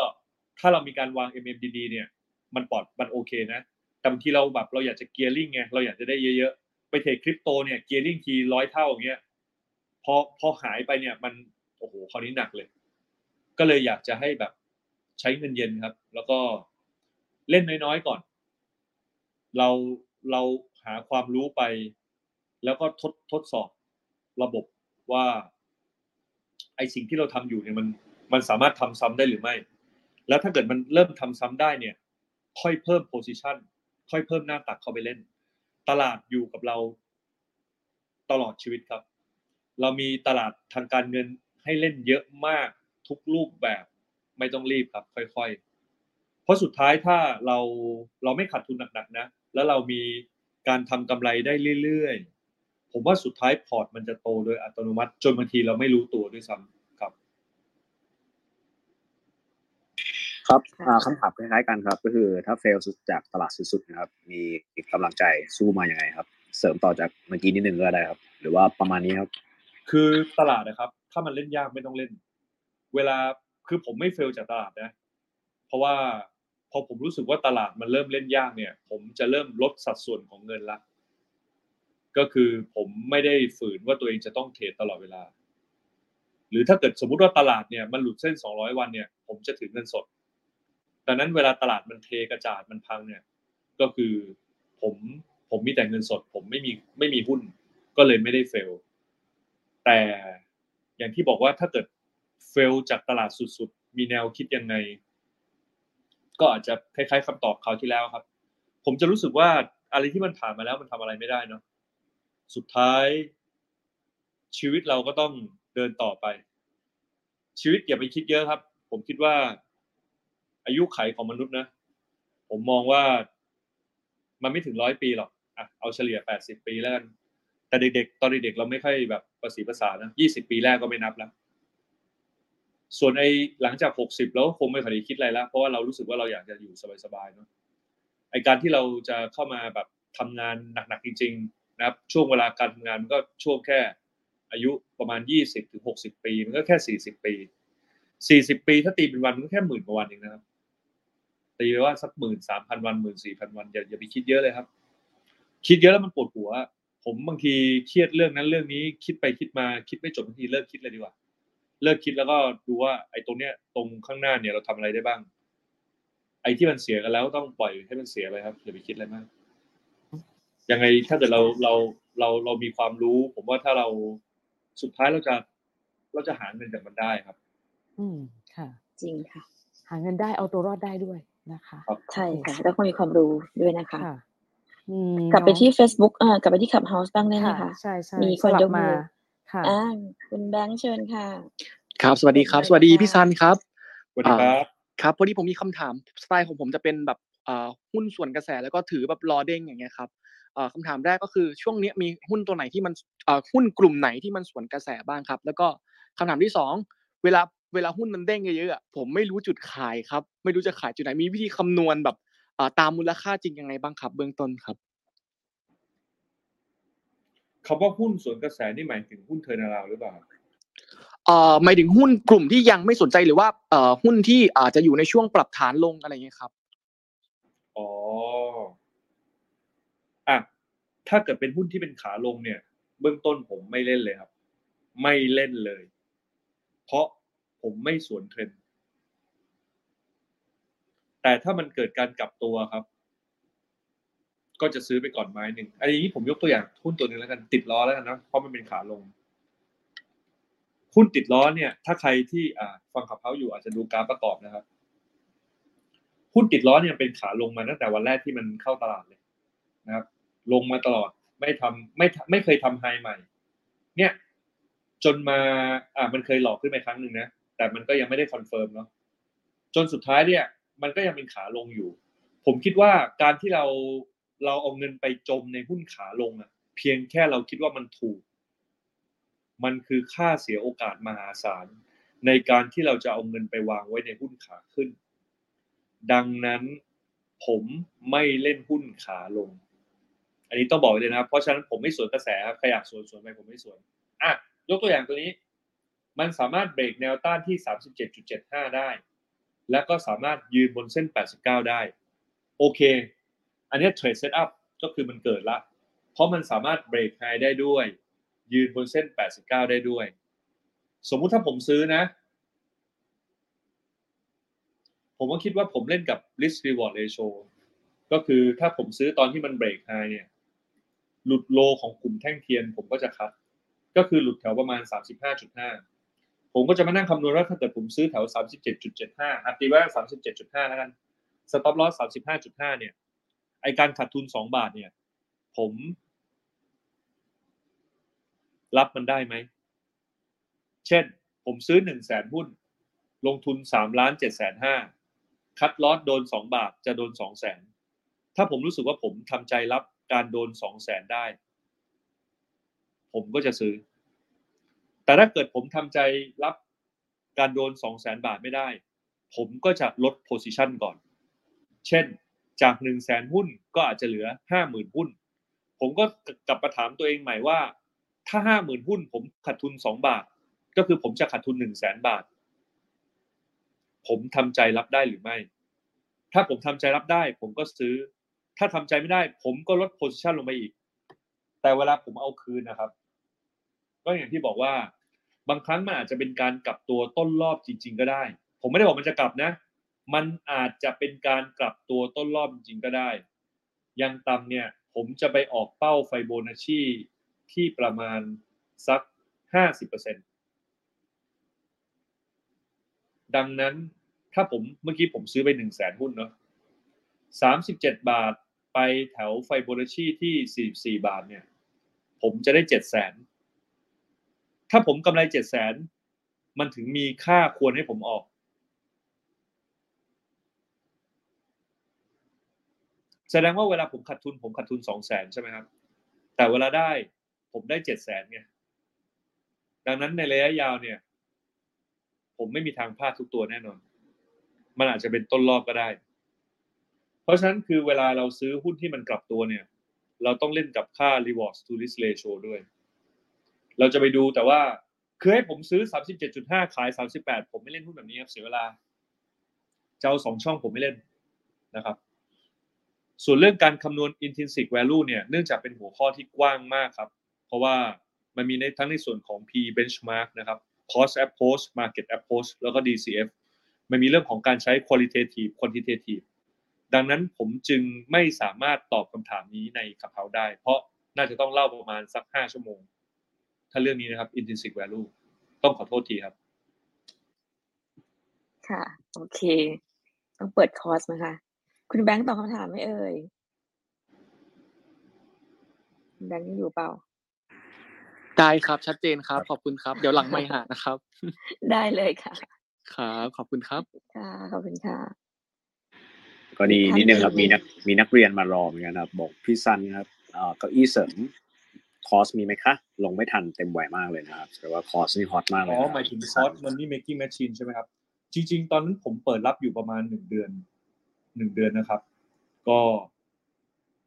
ถ้าเรามีการวาง MM ดีๆ เนี่ยมันปลอดมันโอเคนะแต่บางทีเราแบบเราอยากจะเกียร์ลิงไงเราอยากจะได้เยอะๆไปเทรดคริปโตเนี่ยเกียร์ลิงทีร้อยเท่าอย่างเงี้ยพอพอหายไปเนี่ยมัน โอ้โหคราวนี้หนักเลย ก็เลยอยากจะให้แบบใช้เงินเย็นครับ แล้วก็เล่นน้อยๆก่อน เราเราหาความรู้ไป แล้วก็ทดทดสอบระบบว่า ไอสิ่งที่เราทำอยู่เนี่ยมันมันสามารถทำซ้ำได้หรือไม่ แล้วถ้าเกิดมันเริ่มทำซ้ำได้เนี่ย ค่อยเพิ่ม position ค่อยเพิ่มหน้าตักเข้าไปเล่น ตลาดอยู่กับเราตลอดชีวิตครับ เรามีตลาดทางการเงิน ให้เล่นเยอะมากทุกรูปแบบไม่ต้องรีบครับ ค่อยๆ เพราะสุดท้ายถ้าเราเราไม่ขาดทุนหนักๆนะ แล้วเรามีการทำกำไรได้เรื่อยๆ ผมว่าสุดท้ายพอร์ตมันจะโตโดยอัตโนมัติ จนบางทีเราไม่รู้ตัวด้วยซ้ำครับ ครับอ่าคำถามคล้ายๆกันครับ ก็คือถ้าเฟลจากตลาดสุดๆนะครับ มีกำลังใจสู้มาอย่างไงครับ เสริมต่อจากเมื่อกี้นิดนึงก็ได้ครับ หรือว่าประมาณนี้ครับ คือตลาดนะครับ ถ้ามันเล่นยากไม่ต้องเล่น เวลาคือผมไม่เฟลจากตลาดนะ เพราะว่าพอผมรู้สึกว่าตลาดมันเริ่มเล่นยากเนี่ย ผมจะเริ่มลดสัดส่วนของเงินละก็คือผมไม่ได้ฝืนว่าตัวเองจะต้องเทรดตลอดเวลา หรือถ้าเกิดสมมุติว่าตลาดเนี่ยมันหลุดเส้น 200 วันเนี่ย ผมจะถือเงินสดดังนั้นเวลาตลาดมันเทกระจาดมันพังเนี่ย ก็คือผมผมมีแต่เงินสด ผมไม่มีไม่มีหุ้น ก็เลยไม่ได้เฟล แต่อย่างที่บอกว่าถ้าเกิดเฟลจากตลาดสุดๆ มีแนวคิดยังไง ก็อาจจะคล้ายๆคำตอบคราที่แล้วครับ ผมจะรู้สึกว่าอะไรที่มันผ่านมาแล้วมันทำอะไรไม่ได้เนาะสุดท้ายชีวิตเราก็ต้องเดินต่อไป ชีวิตอย่าไปคิดเยอะครับ ผมคิดว่า อายุไขของมนุษย์นะ ผมมองว่ามันไม่ถึงร้อยปีหรอกอะเอาเฉลี่ยแปดสิบปีแล้วกัน แต่เด็กๆตอนเด็กๆเราไม่ค่อยแบบประสีภาษานะยี่สิบปีแรกก็ไม่นับแล้วส่วนไอ้หลังจากหกสิบแล้วคงไม่ค่อยคิดอะไรแล้วเพราะว่าเรารู้สึกว่าเราอยากจะอยู่สบายๆเนาะไอการที่เราจะเข้ามาแบบทำงานหนักๆจริง ๆ นะครับ ช่วงเวลาการทำงานมันก็ช่วงแค่อายุประมาณยี่สิบถึงหกสิบปี มันก็แค่สี่สิบปีสี่สิบปีถ้าตีเป็นวันมันก็แค่หมื่นกว่าวันเองนะครับตีไปว่าสักหมื่นสามพันวันหมื่นสี่พันวันอย่าอย่าไปคิดเยอะเลยครับ คิดเยอะแล้วมันปวดหัว ผมบางทีเครียดเรื่องนั้นเรื่องนี้ คิดไปคิดมาคิดไม่จบบางทีเลิกคิดเลยดีกว่า เลิกคิดแล้วก็ดูว่าไอ้ตรงเนี้ยตรงข้างหน้าเนี่ยเราทำอะไรได้บ้าง ไอ้ที่มันเสียกันแล้วต้องปล่อยให้มันเสียไปครับอย่าไปคิดอะไรมากยังไงถ้าเกิดเราเราเราเรามีความรู้ ผมว่าถ้าเราสุดท้ายเราจะเราจะหาเงินจากมันได้ครับ อืมค่ะ จริงค่ะ หาเงินได้เอาตัวรอดได้ด้วยนะคะครับใช่ค่ะแล้วก็มีความรู้ด้วยนะคะค่ะอืม กลับไปเนอะที่ Facebook อ่ากลับไปที่ Clubhouse บ้างได้ไหมค่ะคะใช่ใช่มีคนสลับยกมืมาอค่ะอ่าคุณแบงค์เชิญค่ะ ครับ สวัสดีครับสสวัวัสสดีดีค่ะพี่ซันครับสวัสดีครับครับพอดีผมมีคำถามสไตล์ของผมจะเป็นแบบอ่าหุ้นส่วนกระแสแล้วก็ถือแบบรอเด้งอย่างเงี้ยครับอ่าคำถามแรกก็คือช่วงเนี้ยมีหุ้นตัวไหนที่มันอ่าหุ้นกลุ่มไหนที่มันสวนกระแสบ้างครับ แล้วก็คำถามที่สองเวลาเวลาหุ้นมันเด้งเยอะๆอะผมไม่รู้จุดขายครับ ไม่รู้จะขายจุดไหนมีวิธีคำนวณแบบอ่า ตามมูลค่าจริงยังไงบ้างครับ เบื้องต้นครับคำว่าหุ้นสวนกระแสนี่หมายถึงหุ้นเทอร์นาราวหรือเปล่าเอ่อหมายถึงหุ้นกลุ่มที่ยังไม่สนใจหรือว่าเอ่อหุ้นที่อาจจะอยู่ในช่วงปรับฐานลงอะไรอย่างเงี้ยครับอ๋ออะถ้าเกิดเป็นหุ้นที่เป็นขาลงเนี่ย เบื้องต้นผมไม่เล่นเลยครับ ไม่เล่นเลย เพราะผมไม่สวนเทรนด์ แต่ถ้ามันเกิดการกลับตัวครับ ก็จะซื้อไปก่อนไม้หนึ่งอันนี้ผมยกตัวอย่างหุ้นตัวหนึ่งแล้วกันติดล้อแล้วกันนะเพราะมันเป็นขาลงหุ้นติดล้อเนี่ย ถ้าใครที่อ่าฟัง Clubhouse อยู่อาจจะดูกราฟประกอบนะครับหุ้นติดล้อเนี่ยเป็นขาลงมาตั้งแต่วันแรกที่มันเข้าตลาดเลยนะครับ ลงมาตลอดไม่ทำไม่ไม่เคยทำ high ใหม่ เนี่ย จนมาอ่ามันเคยหลอกขึ้นไปครั้งหนึ่งนะแต่มันก็ยังไม่ได้ confirm เนาะจนสุดท้ายเนี่ย มันก็ยังเป็นขาลงอยู่ ผมคิดว่าการที่เราเราเอาเงินไปจมในหุ้นขาลงอะเพียงแค่เราคิดว่ามันถูก มันคือค่าเสียโอกาสมหาศาล ในการที่เราจะเอาเงินไปวางไว้ในหุ้นขาขึ้น ดังนั้นผมไม่เล่นหุ้นขาลง อันนี้ต้องบอกเลยนะครับ เพราะฉะนั้นผมไม่สวนกระแสครับใครอยากสวนสวนไปผมไม่สวนอะยกตัวอย่างตัวนี้ มันสามารถเบรกแนวต้านที่ 37.75 ได้ และก็สามารถยืนบนเส้น 89 ได้ โอเค อันนี้เทรดเซตอัพก็คือมันเกิดละ เพราะมันสามารถเบรกไฮได้ด้วย ยืนบนเส้น 89 ได้ด้วย สมมุติถ้าผมซื้อนะ ผมก็คิดว่าผมเล่นกับ risk reward ratio ก็คือถ้าผมซื้อตอนที่มันเบรกไฮเนี่ย หลุดโลของกลุ่มแท่งเทียนผมก็จะคัด ก็คือหลุดแถวประมาณ 35.5 ผมก็จะมานั่งคำนวณว่าถ้าเกิดผมซื้อแถว 37.75อัตีว่า 37.5 แล้วกัน stop loss 35.5 เนี่ย ไอการขาดทุน 2 บาทเนี่ย ผม รับมันได้ไหม เช่น ผมซื้อ 1 0 0 0 0แสนหุ้น ลงทุน3ล้าน7แสน5คัดลอสโดน 2 บาทจะโดน2 0 0แสน ถ้าผมรู้สึกว่าผมทำใจรับการโดน2 0 0แสนได้ ผมก็จะซื้อ แต่ถ้าเกิดผมทำใจรับการโดน2 0 0แสนบาทไม่ได้ ผมก็จะลดโพซิชันก่อน เช่นจาก1 0 0 0 0แสนหุ้นก็อาจจะเหลือ50,000หุ้น ผมก็กลับมาถามตัวเองใหม่ว่า ถ้า50,000หุ้น ผมขาดทุน2บาท ก็คือผมจะขาดทุน1 0 0 0 0แสนบาท ผมทำใจรับได้หรือไม่ ถ้าผมทำใจรับได้ ผมก็ซื้อ ถ้าทำใจไม่ได้ ผมก็ลดโพซิชันลงไปอีก แต่เวลาผมเอาคืนนะครับ ก็อย่างที่บอกว่า บางครั้งมันอาจจะเป็นการกลับตัวต้นรอบจริง ๆ ก็ได้ ผมไม่ได้บอกมันจะกลับนะ มันอาจจะเป็นการกลับตัวต้นรอบจริง ๆ ก็ได้ ยังต่ำเนี่ย ผมจะไปออกเป้าไฟโบนัชชีที่ประมาณสักห้าสิบเปอร์เซ็นดังนั้นถ้าผมเมื่อกี้ผมซื้อไปหนึ่งแสนหุ้นเนาะสามสิบเจ็ดบาทไปแถวไฟโบนัชชีที่สี่สี่บาทเนี่ย ผมจะได้เจ็ดแสน ถ้าผมกำไรเจ็ดแสนมันถึงมีค่าควรให้ผมออก แสดงว่าเวลาผมขาดทุน ผมขาดทุนสองแสนใช่ไหมครับ แต่เวลาได้ผมได้เจ็ดแสนไงดังนั้นในระยะยาวเนี่ย ผมไม่มีทางพลาดทุกตัวแน่นอน มันอาจจะเป็นต้นรอบก็ได้ เพราะฉะนั้นคือเวลาเราซื้อหุ้นที่มันกลับตัวเนี่ย เราต้องเล่นกับค่า reward to risk ratio ด้วย เราจะไปดูแต่ว่าคือให้ผมซื้อ37.5ขาย38ผมไม่เล่นหุ้นแบบนี้ครับเสียเวลาจะเอาสองช่องผมไม่เล่นนะครับ ส่วนเรื่องการคำนวณ intrinsic value เนี่ยเนื่องจากเป็นหัวข้อที่กว้างมากครับ เพราะว่ามันมีในทั้งในส่วนของ P benchmark นะครับ cost approach market approach แล้วก็ DCF มันมีเรื่องของการใช้ qualitative quantitative ดังนั้นผมจึงไม่สามารถตอบคำถามนี้ในขับเฮาได้ เพราะน่าจะต้องเล่าประมาณสัก 5 ชั่วโมง ถ้าเรื่องนี้นะครับ intrinsic value ต้องขอโทษทีครับ ค่ะ โอเค ต้องเปิดคอร์สไหมคะ คุณแบงค์ตอบคำถามไหมเอ่ยคุณแบงค์ยังอยู่เปล่า ได้ครับ ชัดเจนครับ ขอบคุณครับ เดี๋ยวหลังไมค์หานะครับ ได้เลยค่ะ ครับ ขอบคุณครับ ค่ะ ขอบคุณค่ะ ก็ดีท่านนิดนึงครับอื่นมีนักมีนักเรียนมารอเหมือนกันครับ บอกพี่ซันครับเอ่อเก้าอี้เสริม คอร์สมีไหมคะ ลงไม่ทันเต็มไวมากเลยนะครับแต่ว่าคอร์สนี่ hot มากเลยอ๋อนะครับหมายถึง cost money making machine ใช่ไหมครับ จริง ๆ ตอนนั้นผมเปิดรับอยู่ประมาณหนึ่งเดือนหนึ่งเดือนนะครับ ก็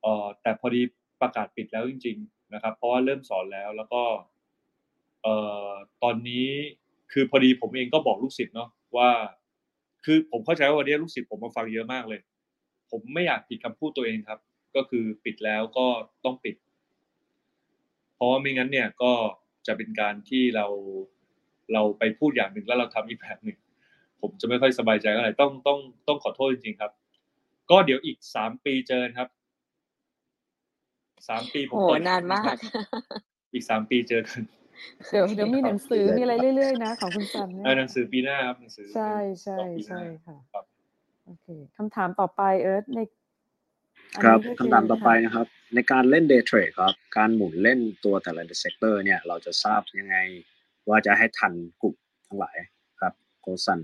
เอ่อแต่พอดีประกาศปิดแล้วจริง ๆ นะครับ เพราะว่าเริ่มสอนแล้วแล้วก็เอ่อตอนนี้คือพอดีผมเองก็บอกลูกศิษย์เนาะว่า คือผมเข้าใจว่าวันนี้ลูกศิษย์ผมมาฟังเยอะมากเลย ผมไม่อยากผิดคำพูดตัวเองครับ ก็คือปิดแล้วก็ต้องปิด เพราะว่าไม่งั้นเนี่ยก็จะเป็นการที่เราเราไปพูดอย่างหนึ่งแล้วเราทำอีกแบบหนึ่งผมจะไม่ค่อยสบายใจเท่าไหร่ต้องต้องต้องขอโทษจริงๆครับ ก็เดี๋ยวอีกสามปีเจอกันครับสามปีผมโอ้โหเปิดนานมาก อีกสามปีเจอกันเดี๋ยวเดี๋ยวมีหนังสือมีอะไรเรื่อยๆนะของคุณซันเนี่ยเออหนังสือปีหน้าครับหนังสือใช่ใช่ต่อปีหใช่น้าค่ะครับโอเคคำถามต่อไปเอิร์ธในอัน ครับนี้ก็คำถามต่อไปค่ะนะครับ ในการเล่น day trade ครับ การหมุนเล่นตัวแต่ละ sector เนี่ย เราจะทราบยังไงว่าจะให้ทันกลุ่มทั้งหลายครับโค้ชซัน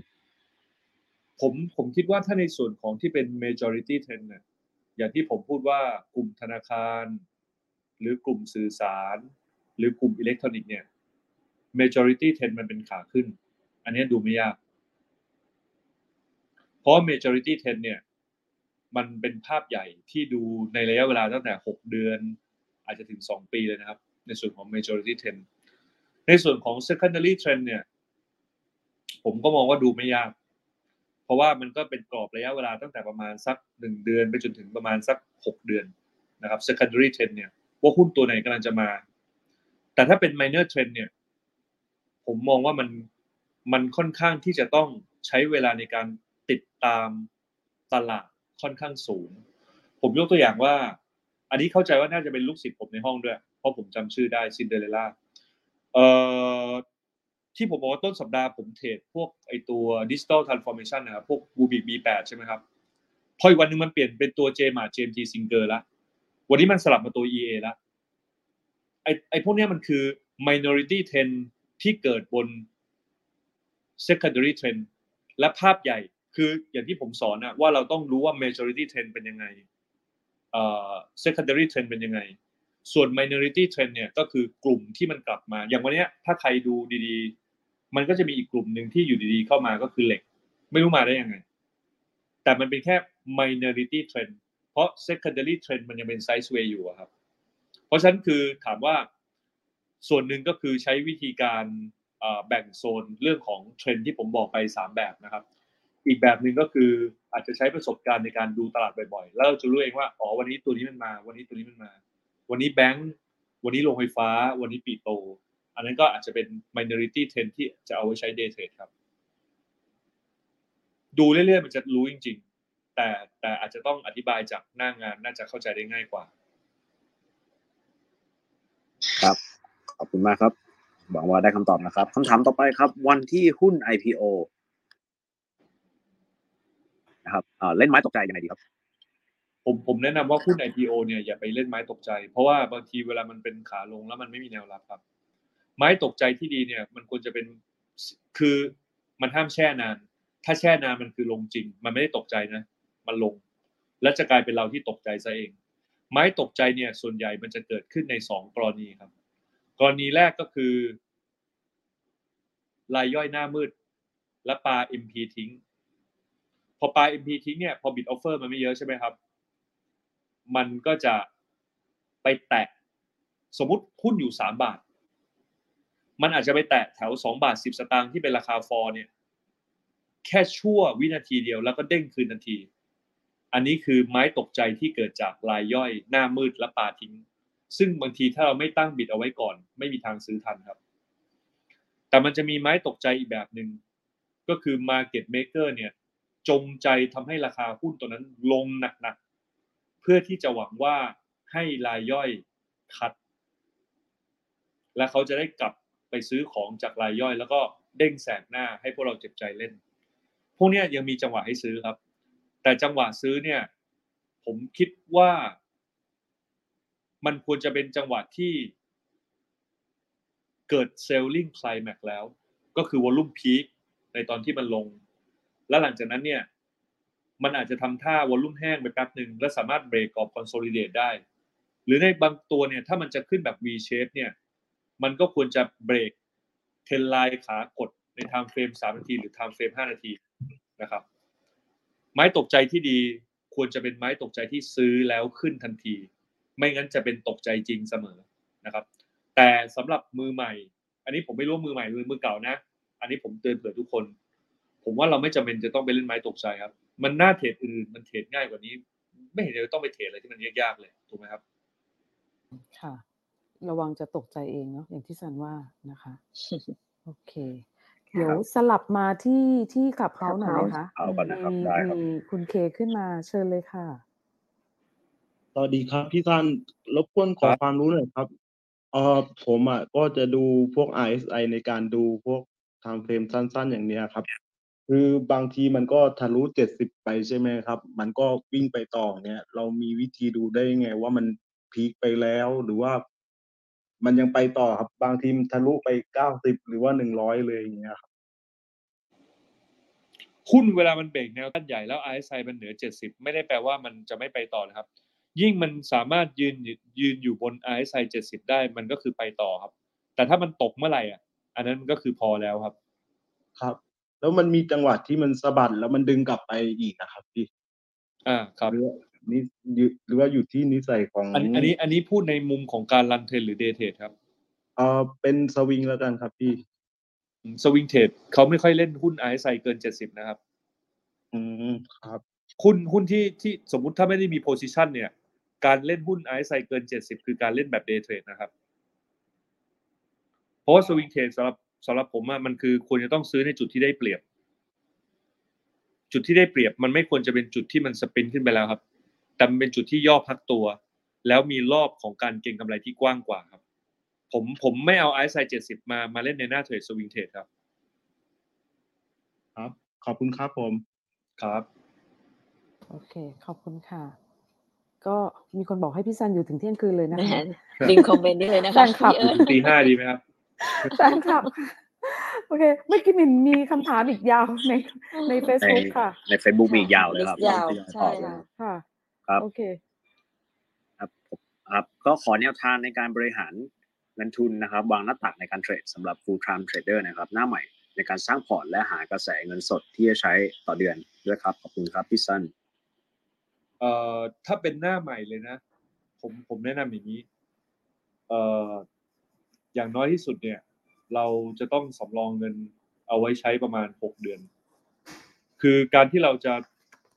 ผมผมคิดว่าถ้าในส่วนของที่เป็น majority trend เนี่ยอย่างที่ผมพูดว่ากลุ่มธนาคาร หรือกลุ่มสื่อสาร หรือกลุ่มอิเล็กทรอนิกส์เนี่ย majority trend มันเป็นขาขึ้น อันนี้ดูไม่ยาก เพราะ majority trend เนี่ย มันเป็นภาพใหญ่ที่ดูในระยะเวลาตั้งแต่ 6 เดือน อาจจะถึง 2 ปีเลยนะครับ ในส่วนของ majority trend ในส่วนของ secondary trend เนี่ย ผมก็มองว่าดูไม่ยาก เพราะว่ามันก็เป็นกรอบระยะเวลาตั้งแต่ประมาณสักหนึ่งเดือนไปจนถึงประมาณสักหกเดือนนะครับ secondary trend เนี่ยว่าหุ้นตัวไหนกำลังจะมา แต่ถ้าเป็น minor trend เนี่ย ผมมองว่ามันมันค่อนข้างที่จะต้องใช้เวลาในการติดตามตลาด ค่อนข้างสูง ผมยกตัวอย่างว่า อันนี้เข้าใจว่าน่าจะเป็นลูกศิษย์ผมในห้องด้วย เพราะผมจำชื่อได้ซินเดอเรลล่าเอ่อที่ผมบอกว่าต้นสัปดาห์ผมเทรดพวกไอตัว digital transformation นะครับพวก b u b i B8 ใช่ไหมครับพออีกวันหนึงมันเปลี่ยนเป็นตัว JMA JMT Singer ละวันนี้มันสลับมาตัว EA ละไอไอพวกเนี้ยมันคือ minority trend ที่เกิดบน secondary trend และภาพใหญ่ คืออย่างที่ผมสอนนะว่าเราต้องรู้ว่า majority trend เป็นยังไงเอ่อ secondary trend เป็นยังไง ส่วน minority trend เนี่ยก็คือกลุ่มที่มันกลับมา อย่างวันนี้ถ้าใครดูดีๆ มันก็จะมีอีกกลุ่มหนึ่งที่อยู่ดีๆ เข้ามาก็คือเหล็ก ไม่รู้มาได้ยังไง แต่มันเป็นแค่ minority trend เพราะ secondary trend มันยังเป็น sideway อยู่ครับ เพราะฉะนั้นคือถามว่าส่วนหนึ่งก็คือใช้วิธีการแบ่งโซนเรื่องของเทรนที่ผมบอกไป 3 แบบนะครับ อีกแบบหนึ่งก็คืออาจจะใช้ประสบการณ์ในการดูตลาดบ่อยๆ แล้วเราจะรู้เองว่าอ๋อวันนี้ตัวนี้มันมา วันนี้ตัวนี้มันมา วันนี้แบงก์วันนี้โรงไฟฟ้า วันนี้ปีโต อันนั้นก็อาจจะเป็น minority trend ที่จะเอาไว้ใช้ day trade ครับ ดูเรื่อยๆมันจะรู้จริง ๆ แต่แต่อาจจะต้องอธิบายจากหน้างานน่าจะเข้าใจได้ง่ายกว่า ครับขอบคุณมากครับหวังว่าได้คำตอบนะครับคำถามต่อไปครับ วันที่หุ้น IPO นะครับเล่นไม้ตกใจยังไงดีครับ ผมผมแนะนำว่าหุ้น IPO เนี่ยอย่าไปเล่นไม้ตกใจ เพราะว่าบางทีเวลามันเป็นขาลงแล้วมันไม่มีแนวรับครับ ไม้ตกใจที่ดีเนี่ย มันควรจะเป็นคือมันห้ามแช่นาน ถ้าแช่นานมันคือลงจริง มันไม่ได้ตกใจนะ มันลง และจะกลายเป็นเราที่ตกใจซะเอง ไม้ตกใจเนี่ย ส่วนใหญ่มันจะเกิดขึ้นในสองกรณีครับ กรณีแรกก็คือรายย่อยหน้ามืด และปลา MP ทิ้ง พอปลาย MP ทิ้งเนี่ยพอบิดออฟเฟอร์มันไม่เยอะใช่ไหมครับ มันก็จะไปแตะ สมมติหุ้นอยู่สามบาท มันอาจจะไปแตะแถวสองบาทสิบสตางค์ที่เป็นราคาฟอร์เนี่ย แค่ชั่ววินาทีเดียวแล้วก็เด้งคืนทันที อันนี้คือไม้ตกใจที่เกิดจากรายย่อย หน้ามืดและปลาทิ้ง ซึ่งบางทีถ้าเราไม่ตั้งบิดเอาไว้ก่อน ไม่มีทางซื้อทันครับ แต่มันจะมีไม้ตกใจอีกแบบหนึ่งก็คือ Market Maker เนี่ย จงใจทำให้ราคาหุ้นตัวนั้นลงหนักๆ เพื่อที่จะหวังว่าให้รายย่อยคัด และเขาจะได้กลับไปซื้อของจากรายย่อย แล้วก็เด้งแสกหน้าให้พวกเราเจ็บใจเล่น พวกนี้ยยังมีจังหวะให้ซื้อครับ แต่จังหวะซื้อเนี่ย ผมคิดว่า มันควรจะเป็นจังหวะที่เกิดเซลลิงไคลแม็กแล้ว ก็คือวอลุ่มพีคในตอนที่มันลง และหลังจากนั้นเนี่ย มันอาจจะทำท่า volume แห้งไปแป๊บหนึ่งและสามารถเบรกกรอบ consolidate ได้ หรือในบางตัวเนี่ย ถ้ามันจะขึ้นแบบ V shape เนี่ย มันก็ควรจะ break trendline ขากดใน timeframe 3นาที หรือ timeframe 5นาทีนะครับ ไม้ตกใจที่ดีควรจะเป็นไม้ตกใจที่ซื้อแล้วขึ้นทันที ไม่งั้นจะเป็นตกใจจริงเสมอนะครับ แต่สำหรับมือใหม่ อันนี้ผมไม่รู้มือใหม่หรือมือเก่านะ อันนี้ผมเตือนเผื่อทุกคน ผมว่าเราไม่จำเป็นจะต้องไปเล่นไม้ตกใจครับ มันน่าเทรดอื่น มันเทรดง่ายกว่านี้ ไม่เห็นจะต้องไปเทรดอะไรที่มันยากๆเลยถูกไหมครับ ค่ะ ระวังจะตกใจเองเนาะอย่างที่ซันว่านะคะ โอเค เดี๋ยวสลับมาที่ที่ขับเฮาหน่อยไหมคะเอาก่อนนะครับมีได้ครับ มีคุณเคขึ้นมาเชิญเลยค่ะสวัสดีครับ พี่ซันรบกวนขอครับความรู้หน่อยครับเอ่อผมอะก็จะดูพวก RSI ในการดูพวก time frame สั้น ๆ อย่างเนี้ยครับ คือบางทีมันก็ทะลุเจ็ดสิบไปใช่ไหมครับ มันก็วิ่งไปต่อเนี่ย เรามีวิธีดูได้ยังไง ว่ามันพีคไปแล้วหรือว่า มันยังไปต่อครับ บางทีมันทะลุไปเก้าสิบหรือว่าหนึ่งร้อยเลยอย่างเงี้ยครับหุ้นเวลามันเบรกแนวต้านใหญ่แล้ว RSI มันเหนือ70ไม่ได้แปลว่ามันจะไม่ไปต่อนะครับ ยิ่งมันสามารถยืนยืนอยู่บน RSI 70ได้มันก็คือไปต่อครับ แต่ถ้ามันตกเมื่อไหร่อะ อันนั้นมันก็คือพอแล้วครับ ครับ แล้วมันมีจังหวะที่มันสะบัดแล้วมันดึงกลับไปอีกนะครับพี่ อ่าครับหรือว่านี่หรือว่าอยู่ที่นิสัยของอันอันนี้อันนี้พูดในมุมของการรันเทรดหรือเดย์เทรดครับเออเป็นสวิงแล้วกันครับพี่ สวิงเทรดเขาไม่ค่อยเล่นหุ้น RSI เกิน70นะครับ อืมครับหุ้นหุ้นที่ที่สมมุติถ้าไม่ได้มี position เนี่ย การเล่นหุ้น RSI เกิน70คือการเล่นแบบ day trade นะครับ เพราะว่า swing trade สำหรับ สำหรับผมอะมันคือควรจะต้องซื้อในจุดที่ได้เปรียบ จุดที่ได้เปรียบมันไม่ควรจะเป็นจุดที่มัน sprint ขึ้นไปแล้วครับ แต่มันเป็นจุดที่ย่อพักตัว แล้วมีรอบของการเก็งกำไรที่กว้างกว่าครับ ผมผมไม่เอา RSI 70มามาเล่นในหน้าเทรด swing trade ครับ ครับ ขอบคุณครับผมครับ โอเค ขอบคุณค่ะ ก็มีคนบอกให้พี่ซันอยู่ถึงเที่ยงคืนเลยนะแหมคะดึงคอมเมนต์นี้เลยนะแฟคะนคลับพี่เอิญตีห้าดีไหมครับ แฟนคลับค่ะโอเค เมื่อกี้มินมีคำถามอีกยาวในในใน Facebook ค่ะ ใน Facebook มีอีกยาวเลยครับยาวลองใช่ตอบค่ะค่ะ ครับ โอเค ครับผมครับ ก็ขอแนวทางในการบริหารเงินทุนนะครับ วางหน้าตักในการเทรดสำหรับ full time trader นะครับ หน้าใหม่ในการสร้างพอร์ตและหากระแสเงินสดที่จะใช้ต่อเดือนด้วยครับ ขอบคุณครับพี่สั้นเอ่อถ้าเป็นหน้าใหม่เลยนะ ผมผมแนะนำอย่างนี้ เอ่อ อย่างน้อยที่สุดเนี่ย เราจะต้องสำรองเงินเอาไว้ใช้ประมาณหกเดือน คือการที่เราจะ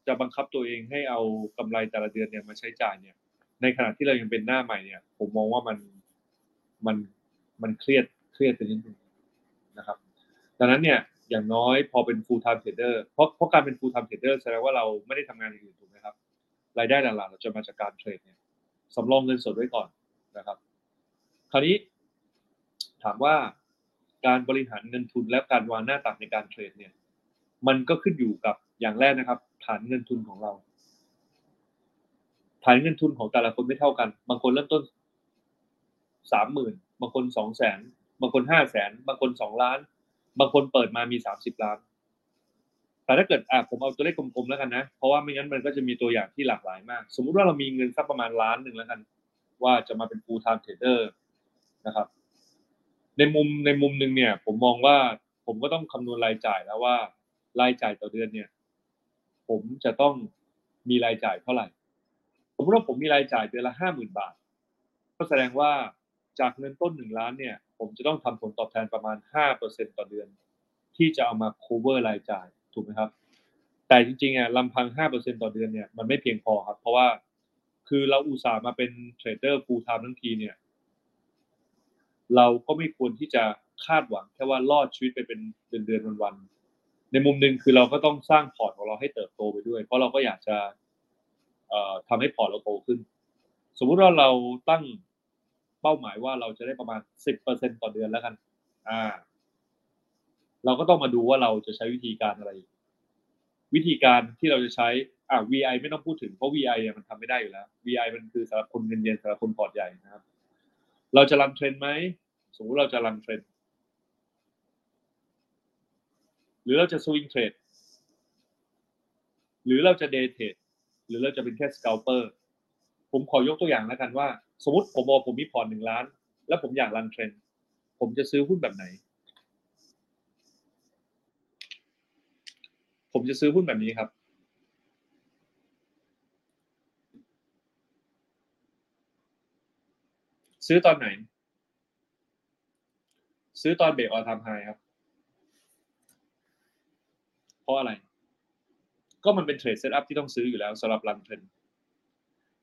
จะบังคับตัวเองให้เอากำไรแต่ละเดือนเนี่ยมาใช้จ่ายเนี่ย ในขณะที่เรายังเป็นหน้าใหม่เนี่ย ผมมองว่ามันมันมันเครียดเครียดไปนิดนึงนะครับ ดังนั้นเนี่ยอย่างน้อยพอเป็น full time trader เพราะเพราะการเป็น full time trader แสดงว่าเราไม่ได้ทำงานอย่างอื่นถูกไหมครับรายได้หลักๆเราจะมาจากการเทรดเนี่ยสำรองเงินสดไว้ก่อนนะครับ คราวนี้ ถามว่าการบริหารเงินทุนและการวางหน้าตักในการเทรดเนี่ย มันก็ขึ้นอยู่กับอย่างแรกนะครับ ฐานเงินทุนของเรา ฐานเงินทุนของแต่ละคนไม่เท่ากัน บางคนเริ่มต้นสามหมื่นบางคนสองแสนบางคนห้าแสนบางคนสองล้าน บางคนเปิดมามีสามสิบล้าน แต่ถ้าเกิดอะผมเอาตัวเลขกลมๆแล้วกันนะ เพราะว่าไม่งั้นมันก็จะมีตัวอย่างที่หลากหลายมาก สมมุติว่าเรามีเงินสักประมาณล้านหนึ่งแล้วกัน ว่าจะมาเป็น full time trader นะครับ ในมุมในมุมหนึ่งเนี่ย ผมมองว่าผมก็ต้องคำนวณรายจ่ายแล้วว่ารายจ่ายต่อเดือนเนี่ย ผมจะต้องมีรายจ่ายเท่าไหร่สมมติว่าผมมีรายจ่ายเดือนละห้าหมื่นบาท ก็แสดงว่าจากเงินต้นหนึ่งล้านเนี่ย ผมจะต้องทำผลตอบแทนประมาณห้าเปอร์เซ็นต่อเดือน ที่จะเอามา cover รายจ่ายถูกไหมครับ แต่จริงๆอะลำพังห้าเปอร์เซ็นต่อเดือนเนี่ยมันไม่เพียงพอครับ เพราะว่าคือเราอุตส่าห์มาเป็นเทรดเดอร์ full time ทั้งทีเนี่ย เราก็ไม่ควรที่จะคาดหวังแค่ว่ารอดชีวิตไปเป็นเดือนเดือนวันวันๆในมุมหนึ่งคือเราก็ต้องสร้างพอร์ตของเราให้เติบโตไปด้วย เพราะเราก็อยากจะเอ่อทำให้พอร์ตเราโตขึ้น สมมุติว่าเราตั้งเป้าหมายว่าเราจะได้ประมาณสิบเปอร์เซ็นต์ต่อเดือนแล้วกัน อ่า เราก็ต้องมาดูว่าเราจะใช้วิธีการอะไร วิธีการที่เราจะใช้ อ่า VI ไม่ต้องพูดถึงเพราะ VI มันทำไม่ได้อยู่แล้ว VI มันคือสำหรับคนเงินเย็นสำหรับคนพอร์ตใหญ่นะครับ เราจะ run trend ไหมสมมติเราจะ run trend หรือเราจะ swing trade หรือเราจะ day trade หรือเราจะเป็นแค่ scalper ผมขอยกตัวอย่างแล้วกันว่า สมมติผมบอกผมมีพอร์ตหนึ่งล้าน แล้วผมอยาก run trend ผมจะซื้อหุ้นแบบไหน ผมจะซื้อหุ้นแบบนี้ครับ ซื้อตอนไหน ซื้อตอน break all time high ครับ เพราะอะไร ก็มันเป็น trade setup ที่ต้องซื้ออยู่แล้วสำหรับ run trend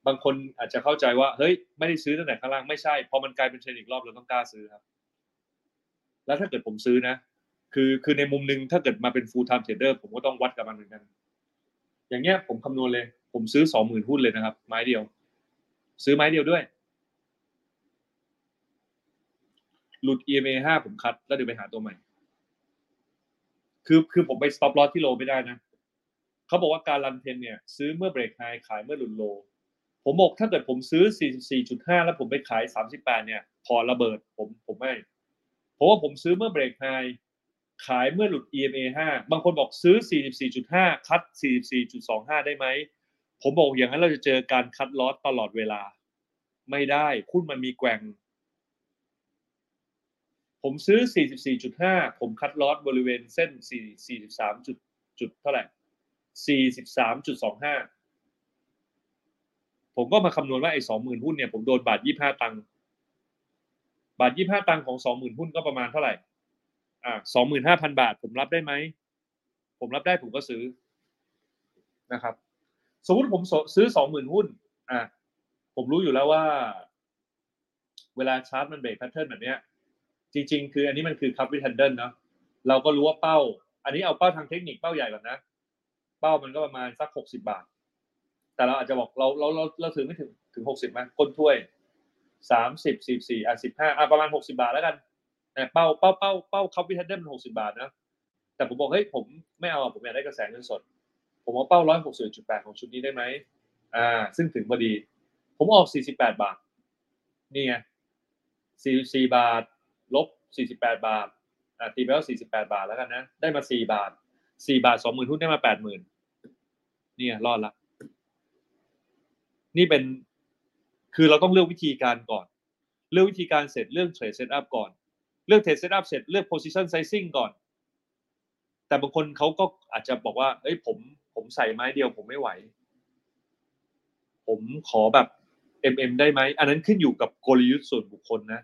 บางคนอาจจะเข้าใจว่า เฮ้ย ไม่ได้ซื้อตั้งแต่ข้างล่างไม่ใช่ พอมันกลายเป็นเทรนอีกรอบเราต้องกล้าซื้อครับ แล้วถ้าเกิดผมซื้อนะ คือคือในมุมหนึ่งถ้าเกิดมาเป็น full time trader ผมก็ต้องวัดกับมันเหมือนกัน อย่างเงี้ยผมคำนวณเลย ผมซื้อสองหมื่นหุ้นเลยนะครับ ไม้เดียว ซื้อไม้เดียวด้วย หลุด EMA ห้าผมคัด แล้วเดี๋ยวไปหาตัวใหม่ คือคือผมไป stop loss ที่โลไม่ได้นะเขาบอกว่าการรันเทนเนี่ย ซื้อเมื่อเบรกไฮขายเมื่อหลุดโล ผมบอกถ้าเกิดผมซื้อ 44.5 แล้วผมไปขาย 38 เนี่ย พอระเบิดผมผมไม่เพราะว่าผมซื้อเมื่อเบรกไฮขายเมื่อหลุด EMA 5 บางคนบอกซื้อ 44.5 คัด 44.25 ได้ไหม ผมบอกอย่างนั้นเราจะเจอการคัดลอสตลอดเวลา ไม่ได้หุ้นมันมีแกว่ง ผมซื้อ 44.5 ผมคัดลอสบริเวณเส้น4 43จุดจุดเท่าไหร่ 43.25 ผมก็มาคำนวณว่าไอ้20,000 หุ้นเนี่ยผมโดนบาท 25 ตังค์ บาท 25 ตังค์ของ 20,000 หุ้นก็ประมาณเท่าไหร่ อ่า25,000 บาท ผมรับได้ไหม ผมรับได้ผมก็ซื้อนะครับ สมมติผมซื้อ 20,000 หุ้น อ่าผมรู้อยู่แล้วว่า เวลาชาร์ตมัน break pattern แบบเนี้ย จริง ๆ คืออันนี้มันคือ cup with handle เนาะเราก็รู้ว่าเป้า อันนี้เอาเป้าทางเทคนิคเป้าใหญ่ก่อนนะ เป้ามันก็ประมาณสักหกสิบาท แต่เราอาจจะบอกเราเราเราเราถือไม่ถึงถึงหกสิบไหมก้นถ้วยสามสิบสี่สี่อะสิบห้าอะประมาณหกสิบาทแล้วกันแต่เป้าเป้าเป้าเป้าคัพวิทันเดิลมันหกสิบาทนะแต่ผมบอกเฮ้ยผมไม่เอาผมอยากได้กระแสเงินสด ผมเอาเป้าร้อยหกสิบจุดแปดของชุดนี้ได้ไหมอ่า ซึ่งถึงพอดี ผมออกสี่สิบแปดบาท นี่ไงสี่สี่บาท ลบสี่สิบาทอ่าตีไปแล้วสี่สิบแปดบาทแล้วกันนะ ได้มาสี่บาทสี่บาทสองหมื่นหุ้นได้มาแปดหมื่นเนี่ยรอดละ นี่เป็นคือเราต้องเลือกวิธีการก่อน เลือกวิธีการเสร็จเลือก trade setup ก่อน เลือก trade setup เสร็จเลือก position sizing ก่อน แต่บางคนเขาก็อาจจะบอกว่าเอ้ยผมผมใส่ไม้เดียวผมไม่ไหว ผมขอแบบ MM ได้ไหม อันนั้นขึ้นอยู่กับกลยุทธ์ส่วนบุคคลนะ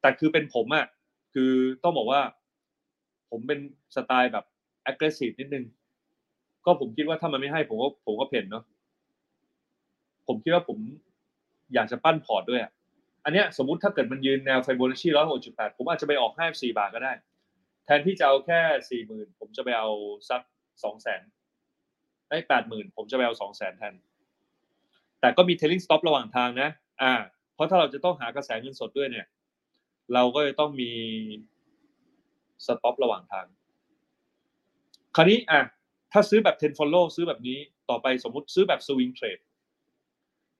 แต่คือเป็นผมอะ่ะคือต้องบอกว่า ผมเป็นสไตล์แบบ aggressive นิดนึง ก็ผมคิดว่าถ้ามันไม่ให้ผมก็ผมก็เผ่นเนาะผมคิดว่าผมอยากจะปั้นพอร์ตด้วยอะอันเนี้ยสมมติถ้าเกิดมันยืนแนวไฟโบนัชชีร้อยหกจุดแปดผมอาจจะไปออกห้าสี่บาทก็ได้ แทนที่จะเอาแค่สี่หมื่นผมจะไปเอาสักสองแสนได้แปดหมื่นผมจะไปเอาสองแสนแทน แต่ก็มี trailing stop ระหว่างทางนะ อ่า เพราะถ้าเราจะต้องหากระแสเงินสดด้วยเนี่ย เราก็จะต้องมีสต็อประหว่างทาง คราวนี้อะถ้าซื้อแบบ 10 follow ซื้อแบบนี้ต่อไปสมมุติซื้อแบบ swing trade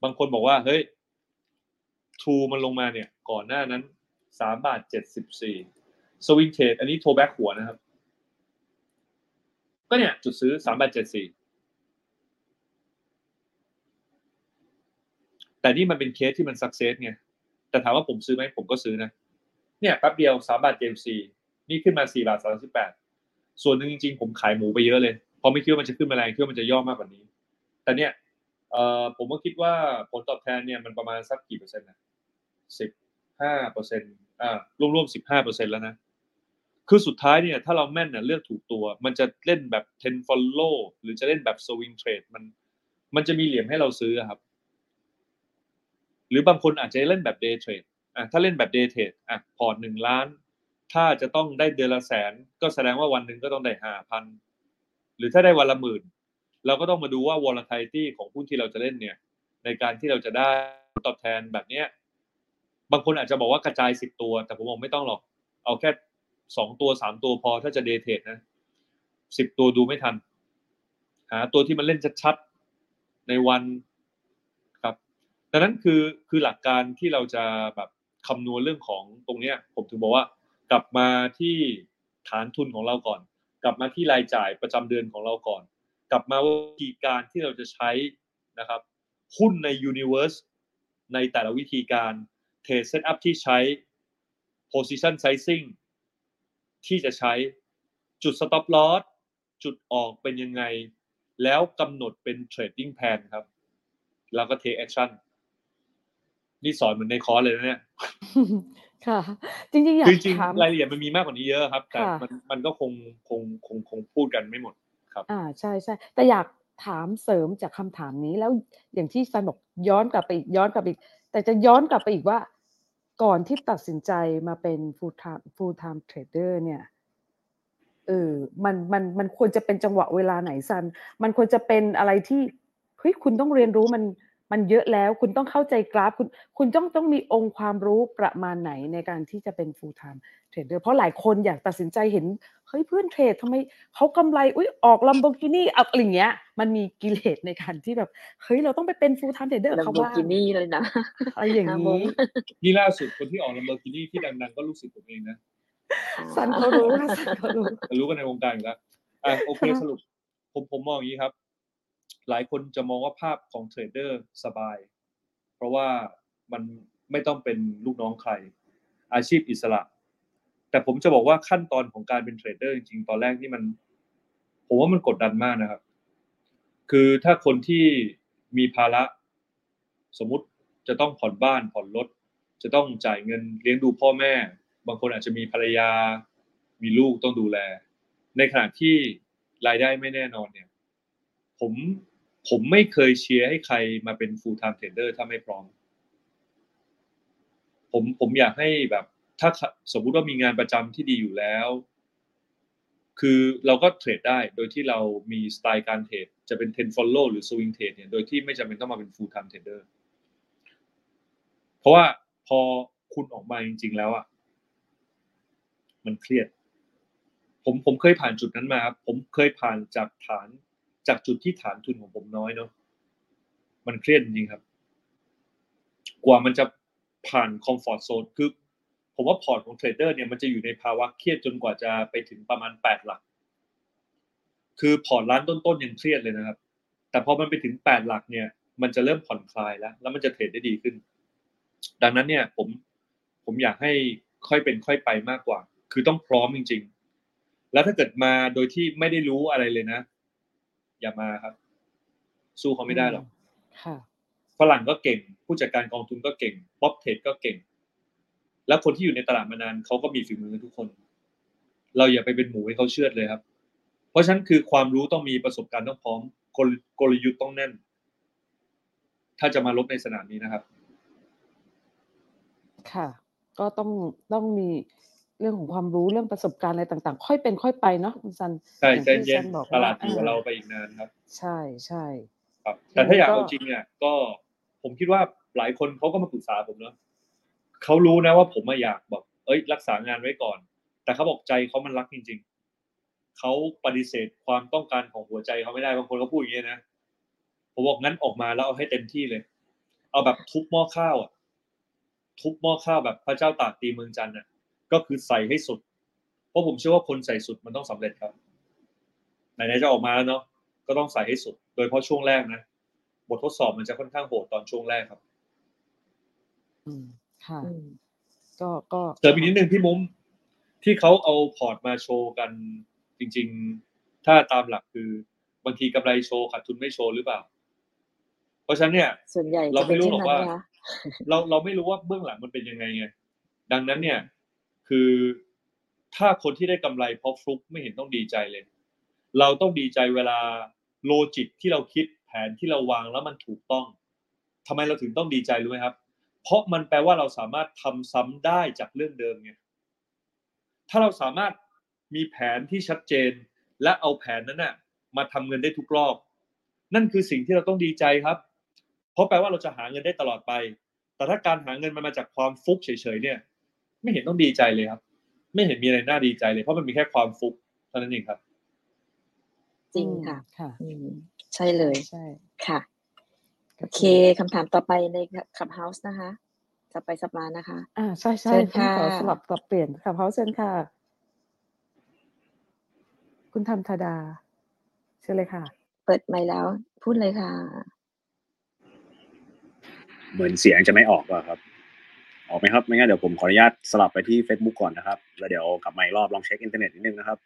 บางคนบอกว่า เฮ้ย True มันลงมาเนี่ย ก่อนหน้านั้นสามบาทเจ็ดสิบสี่ swing trade อันนี้โทรแบ็กหัวนะครับ ก็เนี่ย จุดซื้อสามแปดเจ็ดสี่แต่นี่มันเป็นเคสที่มันสักเซสไงแต่ถามว่าผมซื้อไหมผมก็ซื้อนะ เนี่ยแป๊บเดียวสามบาทเจมซีนี่ขึ้นมาสี่บาทสามสิบแปดส่วนหนึ่งจริงๆ ผมขายหมูไปเยอะเลยเพราะไม่คิดว่ามันจะขึ้นมาแรงคิดว่ามันจะย่อมากกว่านี้ แต่เนี่ยเอ่อผมก็คิดว่าผลตอบแทนเนี่ยมันประมาณสักกี่เปอร์เซ็นต์นะสิบห้าเปอร์เซ็นต์อ่ารวมๆสิบห้าเปอร์เซ็นต์แล้วนะคือสุดท้ายเนี่ยถ้าเราแม่นเนี่ยเลือกถูกตัว มันจะเล่นแบบ ten follow หรือจะเล่นแบบ swing trade มัน มันจะมีเหลี่ยมให้เราซื้อครับ หรือบางคนอาจจะเล่นแบบ day trade อะถ้าเล่นแบบ day trade อะพอร์ตหนึ่งล้าน ถ้าจะต้องได้เดือนละแสน ก็แสดงว่าวันหนึ่งก็ต้องได้ห้าพันหรือถ้าได้วันละหมื่น เราก็ต้องมาดูว่า volatility ของหุ้นที่เราจะเล่นเนี่ย ในการที่เราจะได้ตอบแทนแบบเนี้ยบางคนอาจจะบอกว่ากระจายสิบตัว แต่ผมบอกไม่ต้องหรอก เอาแค่สองตัวสามตัวพอถ้าจะเดย์เทรดนะสิบตัวดูไม่ทัน หาตัวที่มันเล่นชัดๆในวันครับดังนั้นคือคือหลักการที่เราจะแบบ คำนวณเรื่องของตรงเนี้ยผมถึงบอกว่ากลับมาที่ฐานทุนของเราก่อน กลับมาที่รายจ่ายประจำเดือนของเราก่อน กลับมาวิธีการที่เราจะใช้นะครับหุ้นใน Universe ในแต่ละวิธีการเทรดเซตอัพที่ใช้ position sizing ที่จะใช้จุด stop loss จุดออกเป็นยังไง แล้วกำหนดเป็น trading plan ครับ แล้วก็ take action นี่สอนเหมือนในคอร์สเลยนะเนี่ย ค่ะ จริงๆอยาคืกอจริงถามๆรายละเอียดมันมีมากกว่านี้เยอะครับ แต่ค่ะ มันมันก็คงคงคงคงพูดกันไม่หมดครับอ่าใช่ใช่แต่อยากถามเสริมจากคำถามนี้แล้วอย่างที่ซันบอกย้อนกลับไปอีกย้อนกลับไปอีก แต่จะย้อนกลับไปอีกว่า ก่อนที่ตัดสินใจมาเป็น full time full time trader เนี่ยเออมันมันมันควรจะเป็นจังหวะเวลาไหนซัน มันควรจะเป็นอะไรที่เฮ้ยคุณต้องเรียนรู้มัน มันเยอะแล้วคุณต้องเข้าใจกราฟ คุณคุณต้องต้องมีองค์ความรู้ประมาณไหนในการที่จะเป็น full time trader เพราะหลายคนอยากตัดสินใจเห็นเฮ้ยเพื่อนเทรดทำไมเขากำไรอุ้ยออกลัมโบกินี่อะไรอย่างเงี้ย มันมีกิเลสในการที่แบบเฮ้ยเราต้องไปเป็น full time trader ลัมเขาโบว่ากินี่เลยนะอะไรอย่างครับผนี้มนี่ล่าสุดคนที่ออก Lamborghini ที่ดังๆก็ลูกศิษย์ผมเองนะซันเขารู้นะซันเขารู้แต่รู้กันในวงการอยู่แล้วอะโอเคค่ะสรุปผมผมมองอย่างนี้ครับ หลายคนจะมองว่าภาพของเทรดเดอร์สบาย เพราะว่ามันไม่ต้องเป็นลูกน้องใคร อาชีพอิสระ แต่ผมจะบอกว่าขั้นตอนของการเป็นเทรดเดอร์จริงๆตอนแรกนี่มัน ผมว่ามันกดดันมากนะครับ คือถ้าคนที่มีภาระ สมมติจะต้องผ่อนบ้านผ่อนรถ จะต้องจ่ายเงินเลี้ยงดูพ่อแม่ บางคนอาจจะมีภรรยา มีลูกต้องดูแล ในขณะที่รายได้ไม่แน่นอนเนี่ย ผม ผมไม่เคยเชียร์ให้ใครมาเป็น full time trader ถ้าไม่พร้อม ผมผมอยากให้แบบ ถ้าสมมุติว่ามีงานประจำที่ดีอยู่แล้ว คือเราก็เทรดได้โดยที่เรามีสไตล์การเทรดจะเป็น10 follow หรือ swing trade เนี่ย โดยที่ไม่จำเป็นต้องมาเป็น full time trader เพราะว่าพอคุณออกมาจริง ๆ แล้วอะมันเครียด ผมผมเคยผ่านจุดนั้นมาครับผมเคยผ่านจากฐาน จากจุดที่ฐานทุนของผมน้อยเนาะมันเครียดจริงครับ กว่ามันจะผ่านคอมฟอร์ z โซนคือผมว่าพอร์ตของเทรดเดอร์เนี่ยมันจะอยู่ในภาวะเครียดจนกว่าจะไปถึงประมาณแปดหลัก คือพอร์ตล้านต้นๆยังเครียดเลยนะครับ แต่พอมันไปถึงแปดหลักเนี่ย มันจะเริ่มผ่อนคลายแล้ว แล้วมันจะเทรดได้ดีขึ้น ดังนั้นเนี่ยผมผมอยากให้ค่อยเป็นค่อยไปมากกว่า คือต้องพร้อมจริง ๆ แล้วถ้าเกิดมาโดยที่ไม่ได้รู้อะไรเลยนะ อย่ามาครับ สู้เขาไม่ได้หรอกค่ะฝรั่งก็เก่ง ผู้จัดการกองทุนก็เก่งบ๊อบเทรดก็เก่ง แล้วคนที่อยู่ในตลาดมานานเขาก็มีฝีมือทุกคน เราอย่าไปเป็นหมูให้เขาเชื่อดเลยครับ เพราะฉะนั้นคือความรู้ต้องมีประสบการณ์ต้องพร้อมกลกลยุทธ์ต้องแน่น ถ้าจะมาลบในสนามนี้นะครับ ค่ะ ก็ต้องต้องมี เรื่องของความรู้เรื่องประสบการณ์อะไรต่างๆ ค่อยเป็นค่อยไปเนาะคุณซันใช่อย่างใจที่เย็ซันนบอกตลาดอยู่กับอ่เราไปอีกนานครับ ใช่ใช่ครับ แต่ถ้าอยากก็เอาจริงเนี่ยก็ผมคิดว่าหลายคนเขาก็มาปรึกษาผมเนาะเขารู้นะว่าผมมาอยากแบบเอ้ย รักษางานไว้ก่อน แต่เขาบอกใจเขามันรักจริง ๆเขาปฏิเสธความต้องการของหัวใจเขาไม่ได้บางคนเขาพูดอย่างนี้นะผมบอกงั้นออกมาแล้วเอาให้เต็มที่เลย เอาแบบทุบหม้อข้าวอะทุบหม้อข้าวแบบพระเจ้าตากตีเมืองจันทร์น่ะ ก็คือใส่ให้สุด เพราะผมเชื่อว่าคนใส่สุดมันต้องสำเร็จครับไหนๆจะออกมาแล้วเนาะก็ต้องใส่ให้สุด โดยเฉพาะช่วงแรกนะบททดสอบมันจะค่อนข้างโหดตอนช่วงแรกครับ อืมค่ะอืมก็ก็เสริมอีกนิดนึงพี่มุ้มที่เขาเอาพอร์ตมาโชว์กันจริง ๆ ถ้าตามหลักคือบางทีกำไรโชว์ขาดทุนไม่โชว์หรือเปล่า เพราะฉะนั้นเนี่ยส่วนใหญ่เราจะเป็ไม่นรู้เช่นหรอกนั้นว่านะคะเราเราไม่รู้ว่าเบื้องหลังมันเป็นยังไงไงดังนั้นเนี่ย คือถ้าคนที่ได้กำไรเพราะฟลุกไม่เห็นต้องดีใจเลย เราต้องดีใจเวลาโลจิกที่เราคิดแผนที่เราวางแล้วมันถูกต้องทำไมเราถึงต้องดีใจรู้ไหมครับ เพราะมันแปลว่าเราสามารถทำซ้ำได้จากเรื่องเดิมไงถ้าเราสามารถมีแผนที่ชัดเจน และเอาแผนนั้นน่ะมาทำเงินได้ทุกรอบ นั่นคือสิ่งที่เราต้องดีใจครับ เพราะแปลว่าเราจะหาเงินได้ตลอดไป แต่ถ้าการหาเงินมันมาจากความฟุกเฉยๆเนี่ย ไม่เห็นต้องดีใจเลยครับ ไม่เห็นมีอะไรน่าดีใจเลย เพราะมันมีแค่ความฟุกเท่านั้นเองครับ จริงค่ะค่ะอืมใช่เลยใช่ค่ะโอเคคำถามต่อไปในคับเฮาส์นะคะสับไปสับมานะคะ อ่าใช่ใช่เชิญพี่ขอค่ะสลับสับเปลี่ยนค่ะเพราะเชิญค่ะ คุณธรรมธดาเชิญเลยค่ะ เปิดไมค์แล้ว พูดเลยค่ะ เหมือนเสียงจะไม่ออกอะครับ ออกไหมครับ ไม่งั้นเดี๋ยวผมขออนุญาตสลับไปที่ Facebook ก่อนนะครับ แล้วเดี๋ยวกลับมาอีกรอบลองเช็คอินเทอร์เน็ตนิดนึงนะครับ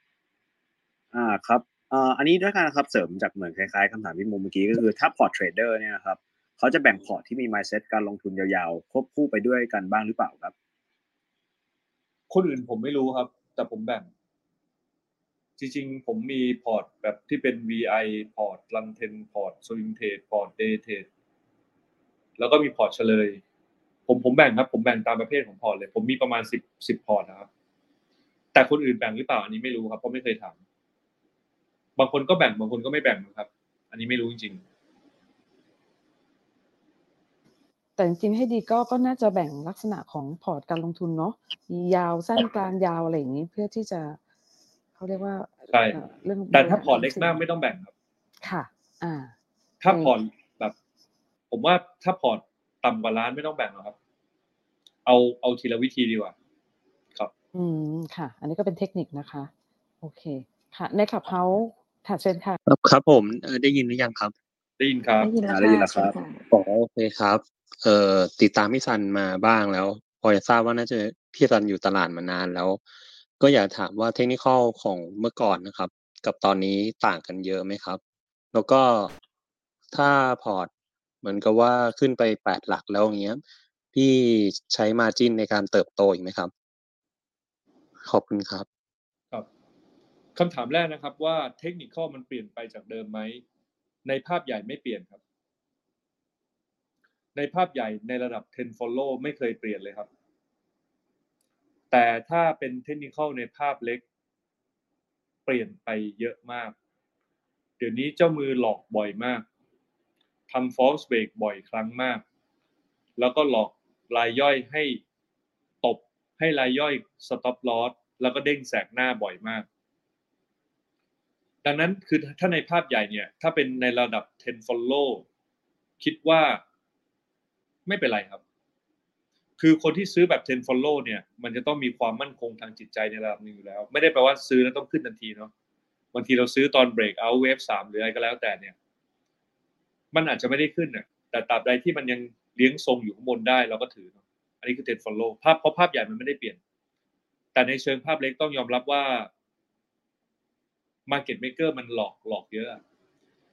อ่าครับอ่าอันนี้ด้วยกันนะครับเสริมจากเหมือนคล้ายๆคำถามที่มุมเมื่อกี้ก็คือถ้าพอร์ตเทรดเดอร์เนี่ยครับเขาจะแบ่งพอร์ตที่มี mindset การลงทุนยาวๆ ควบคู่ไปด้วยกันบ้างหรือเปล่าครับ คนอื่นผมไม่รู้ครับ แต่ผมแบ่ง จริงๆ ผมมีพอร์ตแบบที่เป็น VI พอร์ต run trend พอร์ต swing trade พอร์ต day trade แล้วก็มีพอร์ตเฉลย ผมผมแบ่งครับ ผมแบ่งตามประเภทของพอร์ตเลย ผมมีประมาณสิบสิบพอร์ตนะครับ แต่คนอื่นแบ่งหรือเปล่าอันนี้ไม่รู้ครับเพราะไม่เคยทำบางคนก็แบ่งบางคนก็ไม่แบ่งนะครับ อันนี้ไม่รู้จริงแต่จริงๆให้ดีก็ก็น่าจะแบ่งลักษณะของพอร์ตการลงทุนเนาะมียาวสั้นกลางยาวอะไรอย่างนี้ เพื่อที่จะเขาเรียกว่าใช่เอ่อเรื่องๆแต่ถ้าบพอร์ตเล็กมากไม่ต้องแบ่งครับ ค่ะ อ่า ถ้าอืมพอร์ตแบบ ผมว่าถ้าพอร์ตต่ำกว่าล้านไม่ต้องแบ่งหรอกครับ เอาเอาทีละวิธีดีกว่า ครับ อืมค่ะ อันนี้ก็เป็นเทคนิคนะคะ โอเค ค่ะ ในขับเฮาค่ะเชิญค่ะ ครับครับผมเออได้ยินหรือยังครับ ได้ยินครับได้ยินแล้วอ่าได้ยินแล้วค่ะครับเชิญค่ะอ๋อโอเคครับ เอ่อติดตามพี่ซันมาบ้างแล้ว พอจะทราบว่าน่าจะพี่ซันอยู่ตลาดมานานแล้ว ก็อยากถามว่าเทคนิคอลของเมื่อก่อนนะครับ กับตอนนี้ต่างกันเยอะไหมครับ แล้วก็ถ้าพอร์ตเหมือนกับว่าขึ้นไปแปดหลักแล้วอย่างเงี้ย พี่ใช้มาจิ้นในการเติบโตอีกไหมครับ ขอบคุณครับ ครับคำถามแรกนะครับ ว่าเทคนิคข้อมันเปลี่ยนไปจากเดิมไหม ในภาพใหญ่ไม่เปลี่ยนครับ ในภาพใหญ่ในระดับ 10 follow ไม่เคยเปลี่ยนเลยครับ แต่ถ้าเป็นเทคนิคในภาพเล็ก เปลี่ยนไปเยอะมาก เดี๋ยวนี้เจ้ามือหลอกบ่อยมากทำ false break บ่อยครั้งมาก แล้วก็หลอก รายย่อยให้ตบให้รายย่อย stop loss แล้วก็เด้งแสกหน้าบ่อยมาก ดังนั้นคือถ้าในภาพใหญ่เนี่ย ถ้าเป็นในระดับ 10 follow คิดว่าไม่เป็นไรครับ คือคนที่ซื้อแบบ 10 follow เนี่ย มันจะต้องมีความมั่นคงทางจิตใจในระดับนึงอยู่แล้ว ไม่ได้แปลว่าซื้อแล้วต้องขึ้นทันทีเนาะบางทีเราซื้อตอน break out wave สามหรืออะไรก็แล้วแต่เนี่ย มันอาจจะไม่ได้ขึ้นน่ะแต่ตราบใดที่มันยัง เลี้ยงทรงอยู่ข้างบนได้เราก็ถือ อันนี้คือ10 follow ภาพเพราะภาพใหญ่มันไม่ได้เปลี่ยน แต่ในเชิงภาพเล็กต้องยอมรับว่า market maker มันหลอกหลอกเยอะ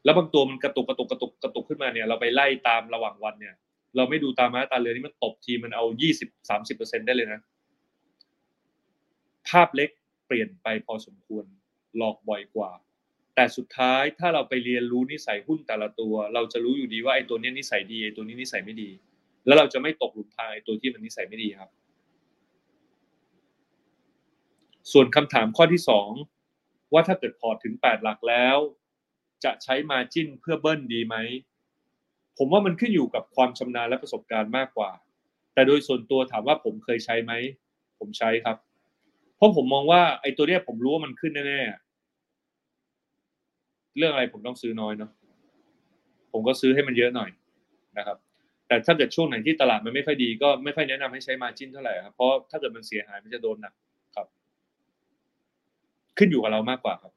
แล้วบางตัวมันกระตุกกระตุกกระตุกกระตุกขึ้นมาเนี่ย เราไปไล่ตามระหว่างวันเนี่ย เราไม่ดูตามมาตาเรือนี่มันตบทีมันเอายี่สิบสามสิบเปอร์เซ็นได้เลยนะ ภาพเล็กเปลี่ยนไปพอสมควรหลอกบ่อยกว่า แต่สุดท้ายถ้าเราไปเรียนรู้นิสัยหุ้นแต่ละตัว เราจะรู้อยู่ดีว่าไอ้ตัวนี้นิสัยดีไอ้ตัวนี้นิสัยไม่ดี แล้วเราจะไม่ตกหลุมพรางไอ้ตัวที่มันนิสัยไม่ดีครับ ส่วนคำถามข้อที่สองว่าถ้าเกิดพอร์ตถึงแปดหลักแล้ว จะใช้มาจิ้นเพื่อเบิ้ลดีไหมผมว่ามันขึ้นอยู่กับความชำนาญและประสบการณ์มากกว่า แต่โดยส่วนตัวถามว่าผมเคยใช้ไหม ผมใช้ครับ เพราะผมมองว่าไอ้ตัวเนี้ยผมรู้ว่ามันขึ้นแน่ๆ เรื่องอะไรผมต้องซื้อน้อยเนาะผมก็ซื้อให้มันเยอะหน่อยนะครับ แต่ถ้าเกิดช่วงไหนที่ตลาดมันไม่ค่อยดีก็ไม่ค่อยแนะนำให้ใช้มาจิ้นเท่าไหร่ครับเพราะถ้าเกิดมันเสียหายมันจะโดนหนักครับ ขึ้นอยู่กับเรามากกว่าครับ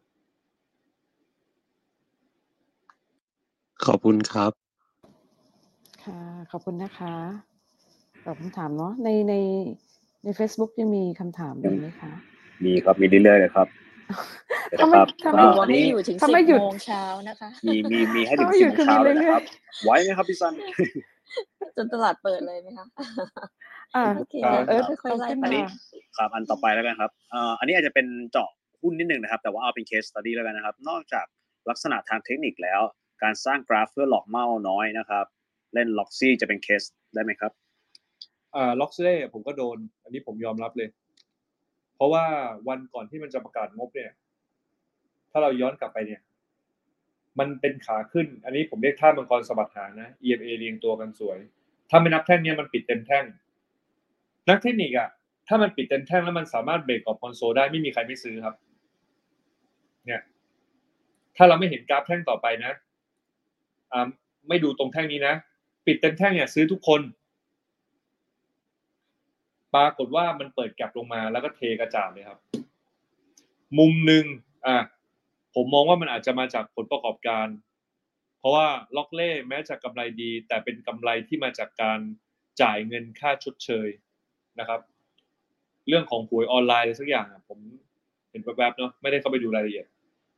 ขอบคุณครับ ค่ะ ขอบคุณนะคะตอบคำถามเนาะในในใน Facebook ยังมีคำถามอยู่ไหมคะ มีครับมีเรื่อยๆเลยครับเดี๋ยว ถ้านะไม่ครับถ้าเขาไม่บอกอ่าว่าอันให้นี้อยู่ถึงถ้าสิไม่บหยุดโมงเช้านะคะ มีมีมีให้ถึงถ้าไม่สิหยุบดโมงคือมีเช้าเลยเรื่นะอยๆครับ ไว้ไหมครับพี่ซันจนตลาดเปิดเลยไหมคะอ่าโอเคครับเออค่อยๆไล่ขึ้นไปอันนี้มาครับอันต่อไปแล้วกันครับเอ่ออันนี้อาจจะเป็นเจาะหุ้นนิดหนึ่งนะครับ แต่ว่าเอาเป็นเคส study แล้วกันนะครับ นอกจากลักษณะทางเทคนิคแล้ว การสร้างกราฟเพื่อหลอกเมาน้อยนะครับ เล่นล็อกซี่จะเป็นเคสได้ไหมครับอ่าล็อกเซ่ผมก็โดน อันนี้ผมยอมรับเลย เพราะว่าวันก่อนที่มันจะประกาศงบเนี่ย ถ้าเราย้อนกลับไปเนี่ย มันเป็นขาขึ้น อันนี้ผมเรียกท่ามังกรสะบัดหางนะ EMA เรียงตัวกันสวย ถ้าไม่นับแท่งเนี้ยมันปิดเต็มแท่ง นักเทคนิคอะถ้ามันปิดเต็มแท่งแล้วมันสามารถเบรกออกคอนโซลได้ไม่มีใครไม่ซื้อครับ เนี่ย ถ้าเราไม่เห็นกราฟแท่งต่อไปนะอ่าไม่ดูตรงแท่งนี้นะ ปิดเต็มแท่งเนี่ยซื้อทุกคน ปรากฏว่ามันเปิดแก็บลงมาแล้วก็เทกระจาดเลยครับ มุมหนึ่งอะผมมองว่ามันอาจจะมาจากผลประกอบการ เพราะว่าล็อกเล่แม้จะกำไรดี แต่เป็นกำไรที่มาจากการจ่ายเงินค่าชดเชยนะครับ เรื่องของหวยออนไลน์อะไรสักอย่างผมเห็นแวบๆเนาะไม่ได้เข้าไปดูรายละเอียด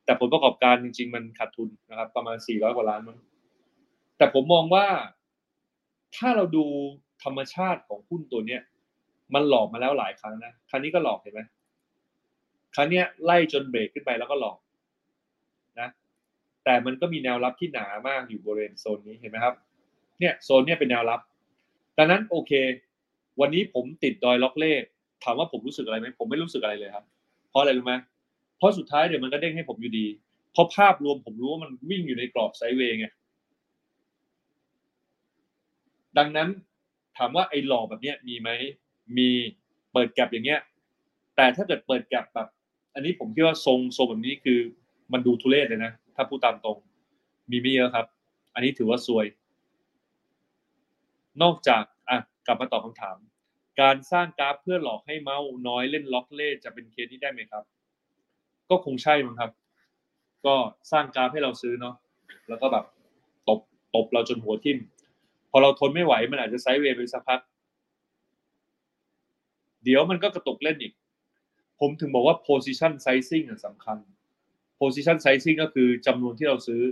แต่ผลประกอบการจริง ๆ มันขาดทุนนะครับ ประมาณ 400 กว่าล้านมั้งแต่ผมมองว่าถ้าเราดูธรรมชาติของหุ้นตัวเนี้ย มันหลอกมาแล้วหลายครั้งนะครั้งนี้ก็หลอกเห็นไหมครั้งเนี้ยไล่จนเบรกขึ้นไปแล้วก็หลอกนะ แต่มันก็มีแนวรับที่หนามากอยู่บริเวณโซนนี้เห็นไหมครับ เนี่ยโซนเนี้ยเป็นแนวรับดังนั้นโอเค วันนี้ผมติดดอยล็อกเล่ถามว่าผมรู้สึกอะไรไหมผมไม่รู้สึกอะไรเลยครับ เพราะอะไรรู้ไหมเพราะสุดท้ายเดี๋ยวมันก็เด้งให้ผมอยู่ดีเพราะภาพรวมผมรู้ว่ามันวิ่งอยู่ในกรอบไซด์เวย์ไงดังนั้นถามว่าไอ้หลอกแบบเนี้ยมีไหม มีเปิดแก็บอย่างเงี้ย แต่ถ้าเกิดเปิดแก็บแบบ อันนี้ผมคิดว่าทรงทรงแบบนี้คือมันดูทุเรศเลยนะ ถ้าพูดตามตรง มีไม่เยอะครับ อันนี้ถือว่าซวย นอกจากอะกลับมาตอบคำถาม การสร้างกราฟเพื่อหลอกให้เมาส์น้อยเล่นล็อกเล่จะเป็นเคสที่ได้ไหมครับ ก็คงใช่มั้งครับ ก็สร้างกราฟให้เราซื้อเนาะแล้วก็แบบตบตบเราจนหัวทิ่มพอเราทนไม่ไหวมันอาจจะไซด์เวย์ไปสักพัก เดี๋ยวมันก็กระตุกเล่นอีก ผมถึงบอกว่า position sizing สำคัญ position sizing ก็คือจำนวนที่เราซื้อ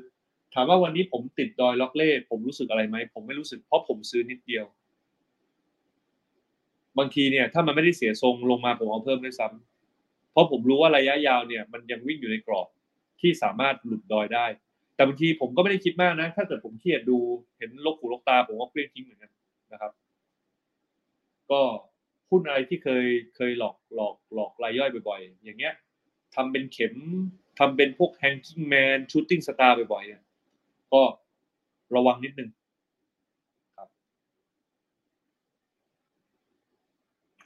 ถามว่าวันนี้ผมติดดอยล็อกเล่ ผมรู้สึกอะไรไหม ผมไม่รู้สึกเพราะผมซื้อนิดเดียว บางทีเนี่ย ถ้ามันไม่ได้เสียทรงลงมาผมเอาเพิ่มด้วยซ้ำเพราะผมรู้ว่าระยะยาวเนี่ย มันยังวิ่งอยู่ในกรอบที่สามารถหลุดดอยได้ แต่บางทีผมก็ไม่ได้คิดมากนะ ถ้าเกิดผมเครียดดู เห็นลกหูลกตา ผมก็เคลี้ยงทิ้งเหมือนกันนะครับ ก็ หุ้นอะไรที่เคยเคยหลอกหลอกหลอกรายย่อยบ่อยๆ อย่างเงี้ยทำเป็นเข็มทำเป็นพวก hanging man shooting star บ่อยๆเนี่ยก็ระวังนิดนึง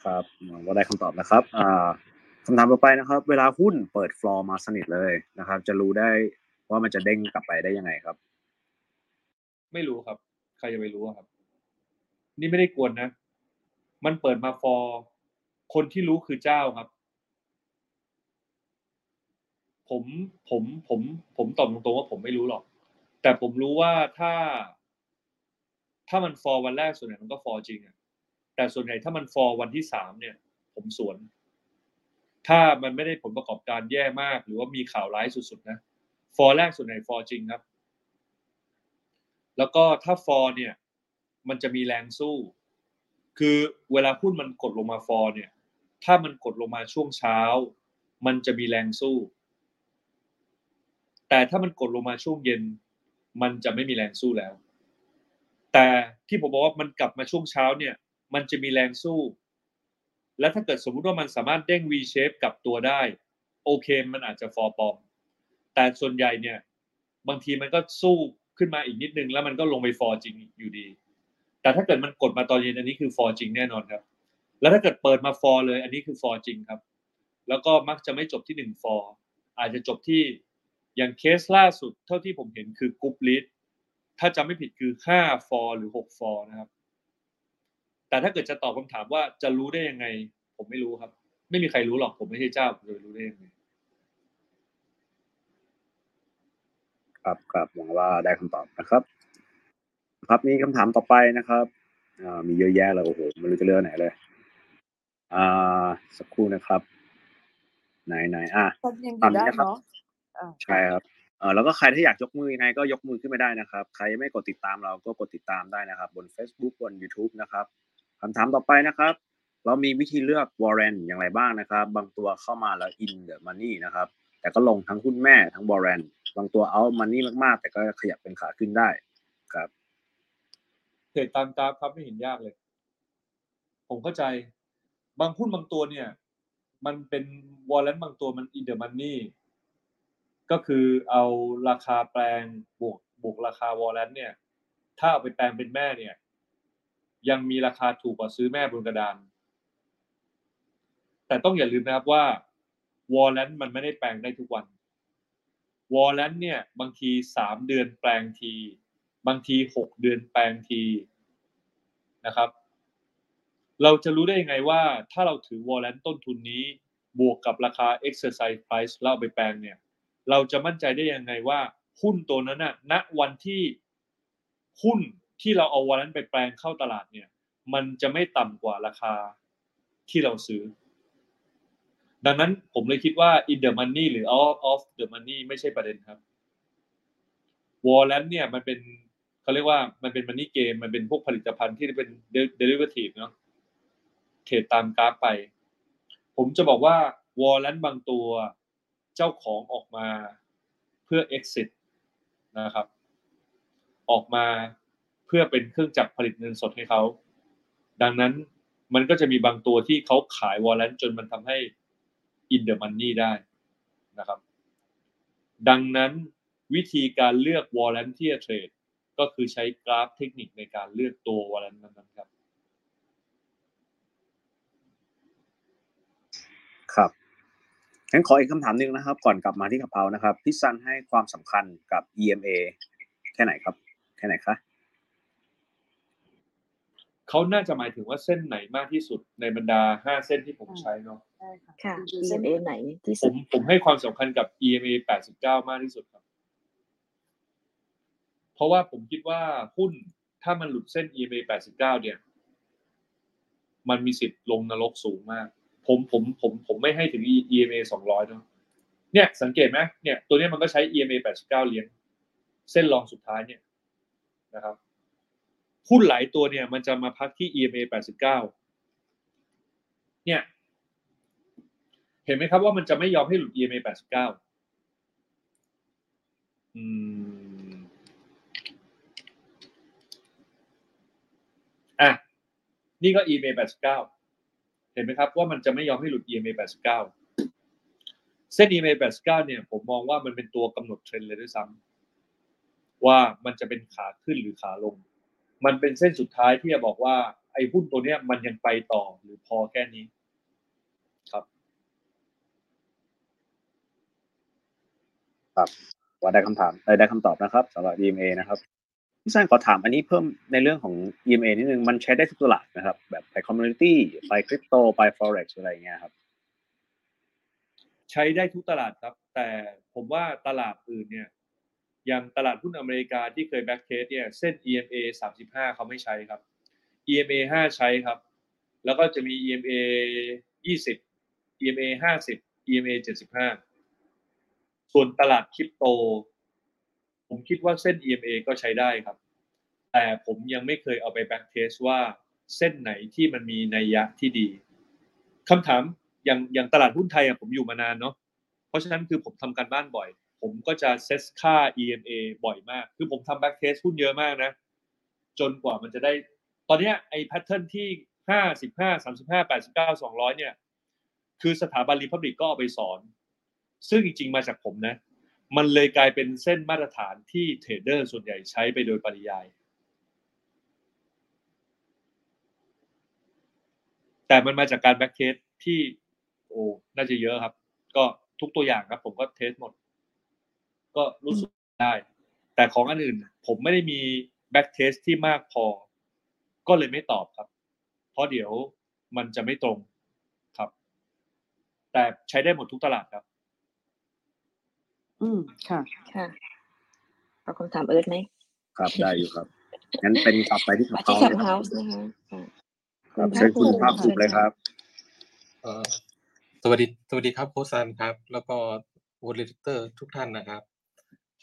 ครับก็ได้คำตอบนะครับอ่าคำถามต่อไปนะครับ เวลาหุ้นเปิดฟลอร์มาสนิทเลยนะครับ จะรู้ได้ว่ามันจะเด้งกลับไปได้ยังไงครับ ไม่รู้ครับ ใครจะไปรู้อะครับ นี่ไม่ได้กวนนะ มันเปิดมาฟอร์คนที่รู้คือเจ้าครับ ผมผมผมผมตอบตรงๆว่าผมไม่รู้หรอก แต่ผมรู้ว่าถ้า ถ้ามันฟอร์วันแรกส่วนใหญ่มันก็ฟอร์จริงอะแต่ส่วนใหญ่ถ้ามันฟอร์วันที่สามเนี่ย ผมสวน ถ้ามันไม่ได้ผลประกอบการแย่มาก หรือว่ามีข่าวร้ายสุดๆนะฟอร์แรกส่วนใหญ่ฟอร์จริงครับ แล้วก็ถ้าฟอร์เนี่ย มันจะมีแรงสู้ คือเวลาหุ้นมันกดลงมาฟอร์เนี่ย ถ้ามันกดลงมาช่วงเช้า มันจะมีแรงสู้ แต่ถ้ามันกดลงมาช่วงเย็น มันจะไม่มีแรงสู้แล้ว แต่ที่ผมบอกว่ามันกลับมาช่วงเช้าเนี่ย มันจะมีแรงสู้ และถ้าเกิดสมมุติว่ามันสามารถเด้ง V shape กลับตัวได้ โอเค มันอาจจะฟอร์ ปลอม แต่ส่วนใหญ่เนี่ย บางทีมันก็สู้ขึ้นมาอีกนิดนึงแล้วมันก็ลงไปฟอร์จริงอยู่ดี แต่ถ้าเกิดมันกดมาตอนเย็นอันนี้คือฟอร์จริงแน่นอนครับ แล้วถ้าเกิดเปิดมาฟอร์เลยอันนี้คือฟอร์จริงครับ แล้วก็มักจะไม่จบที่หนึ่งฟอร์อาจจะจบที่อย่างเคสล่าสุดเท่าที่ผมเห็นคือกรุ๊ปลิสถ้าจำไม่ผิดคือห้าฟอร์หรือหกฟอร์นะครับ แต่ถ้าเกิดจะตอบคำถามว่าจะรู้ได้ยังไง ผมไม่รู้ครับ ไม่มีใครรู้หรอกผมไม่ใช่เจ้าผมจะรู้ได้ยังไงครับครับหวังว่าได้คำตอบนะครับ ครับมีคำถามต่อไปนะครับอ่ามีเยอะแยะเลยโอ้โหไม่รู้จะเลือกไหนเลย อ่า สักครู่นะครับ ไหนไหนอะคนยังอตามยู่นี้ได้นะครับเนาะอ่าใช่ครับเออแล้วก็ใครถ้าอยากยกมือยังไงก็ยกมือขึ้นไม่ได้นะครับ ใครยังไม่กดติดตามเราก็กดติดตามได้นะครับ บน Facebook บน YouTube นะครับคำถามต่อไปนะครับ เรามีวิธีเลือกวอร์เรนอย่างไรบ้างนะครับ บางตัวเข้ามาแล้ว in the money นะครับ แต่ก็ลงทั้งหุ้นแม่ทั้งวอร์เรนบางตัว out money มากๆ แต่ก็ขยับเป็นขาขึ้นได้ครับ เทรดตามกราฟครับไม่เห็นยากเลย ผมเข้าใจ บางหุ้นบางตัวเนี่ย มันเป็น warrant บางตัวมัน in the money ก็คือเอาราคาแปลงบวกบวกราคา warrant เนี่ย ถ้าเอาไปแปลงเป็นแม่เนี่ย ยังมีราคาถูกกว่าซื้อแม่บนกระดาน แต่ต้องอย่าลืมนะครับว่า warrant มันไม่ได้แปลงได้ทุกวัน warrant เนี่ย บางทีสามเดือนแปลงที บางทีหกเดือนแปลงทีนะครับ เราจะรู้ได้ยังไงว่าถ้าเราถือวอลเลนต้นทุนนี้บวกกับราคา exercise price แล้วเอาไปแปลงเนี่ย เราจะมั่นใจได้ยังไงว่าหุ้นตัวนั้นน่ะณวันที่หุ้นที่เราเอาวอลเลนไปแปลงเข้าตลาดเนี่ย มันจะไม่ต่ำกว่าราคาที่เราซื้อ ดังนั้นผมเลยคิดว่า in the money หรือ out of the money ไม่ใช่ประเด็นครับwarrant เนี่ยมันเป็น เขาเรียกว่ามันเป็น money game มันเป็นพวกผลิตภัณฑ์ที่เป็น derivative เนาะเทรดตามกราฟไป ผมจะบอกว่า warrant บางตัวเจ้าของออกมาเพื่อ exit นะครับ ออกมาเพื่อเป็นเครื่องจักรผลิตเงินสดให้เขา ดังนั้นมันก็จะมีบางตัวที่เขาขาย warrant จนมันทำให้ in the money ได้นะครับ ดังนั้นวิธีการเลือกวอลเลนที่จะเทรด ก็คือใช้กราฟเทคนิคในการเลือกตัววอลเลนนั้นๆครับ ครับงั้นขออีกคำถามหนึ่งนะครับ ก่อนกลับมาที่กะเพรานะครับพี่ซันให้ความสำคัญกับ EMA แค่ไหนครับ แค่ไหนคะเขาน่าจะหมายถึงว่าเส้นไหนมากที่สุดในบรรดาห้าเส้นที่ผมใช้เนาะใช่ค่ะค่ะคือเส้น EMA ไหนที่ผสุดมผมให้ความสำคัญกับ EMA 89 มากที่สุดครับ เพราะว่าผมคิดว่าหุ้นถ้ามันหลุดเส้น EMA 89 เนี่ย มันมีสิทธิ์ลงนรกสูงมาก ผมผมผมผมไม่ให้ถึง EMA 200เนาะเนี่ยสังเกตไหมเนี่ยตัวนี้มันก็ใช้ EMA 89 เลี้ยง เส้นรองสุดท้ายเนี่ยนะครับหุ้นหลายตัวเนี่ยมันจะมาพักที่ EMA 89 เนี่ย เห็นไหมครับว่ามันจะไม่ยอมให้หลุด EMA 89 อืม อะนี่ก็ EMA 89 เห็นไหมครับว่ามันจะไม่ยอมให้หลุด EMA 89 เส้น EMA 89 เนี่ย ผมมองว่ามันเป็นตัวกำหนดเทรนเลยด้วยซ้ำว่ามันจะเป็นขาขึ้นหรือขาลง มันเป็นเส้นสุดท้ายที่จะบอกว่าไอ้หุ้นตัวเนี้ยมันยังไปต่อหรือพอแค่นี้ครับว่าได้คำถามได้คำตอบนะครับสำหรับ EMA นะครับ พี่ซันขอถามอันนี้เพิ่มในเรื่องของ EMA นิดนึง มันใช้ได้ทุกตลาดนะครับ แบบไป community ไปคริปโตไป forex อะไรเงี้ยครับ ใช้ได้ทุกตลาดครับ แต่ผมว่าตลาดอื่นเนี่ยอย่างตลาดหุ้นอเมริกาที่เคย backtest เนี่ยเส้น EMA 35 เขาไม่ใช้ครับ EMA 5 ใช้ครับ แล้วก็จะมี EMA 20 EMA 50 EMA 75 ส่วนตลาดคริปโต ผมคิดว่าเส้น EMA ก็ใช้ได้ครับ แต่ผมยังไม่เคยเอาไป backtest ว่าเส้นไหนที่มันมีนัยยะที่ดีคำถามอย่างอย่างตลาดหุ้นไทยอะผมอยู่มานานเนาะเพราะฉะนั้นคือผมทำการบ้านบ่อย ผมก็จะเซตค่า EMA บ่อยมาก คือผมทำ backtest หุ้นเยอะมากนะ จนกว่ามันจะได้ ตอนนี้ไอ้ pattern ที่ห้าสิบห้าสามสิบห้าแปดสิบเก้าสองร้อยเนี่ย คือสถาบันรีพับลิกก็เอาไปสอน ซึ่งจริงๆมาจากผมนะ มันเลยกลายเป็นเส้นมาตรฐานที่เทรดเดอร์ส่วนใหญ่ใช้ไปโดยปริยาย แต่มันมาจากการ backtest ที่โอ้น่าจะเยอะครับ ก็ทุกตัวอย่างครับ ผมก็ test หมด ก็รู้สึกได้ แต่ของอันอื่น ผมไม่ได้มี backtest ที่มากพอ ก็เลยไม่ตอบครับ เพราะเดี๋ยวมันจะไม่ตรงครับ แต่ใช้ได้หมดทุกตลาดครับ อืมค่ะ ค่ะเอาคำถามเอิร์ธไหมครับได้อยู่ครับงั้นเป็นกลับไปที่ขัมาบที่เฮาขับส์เฮาส์นะคะอ่าครับเชิญคุณภาคภูมิเลยครับเอ่อสวัสดีสวัสดีครับโค้ชซันครับ แล้วก็วอลเลเตอร์ทุกท่านนะครับ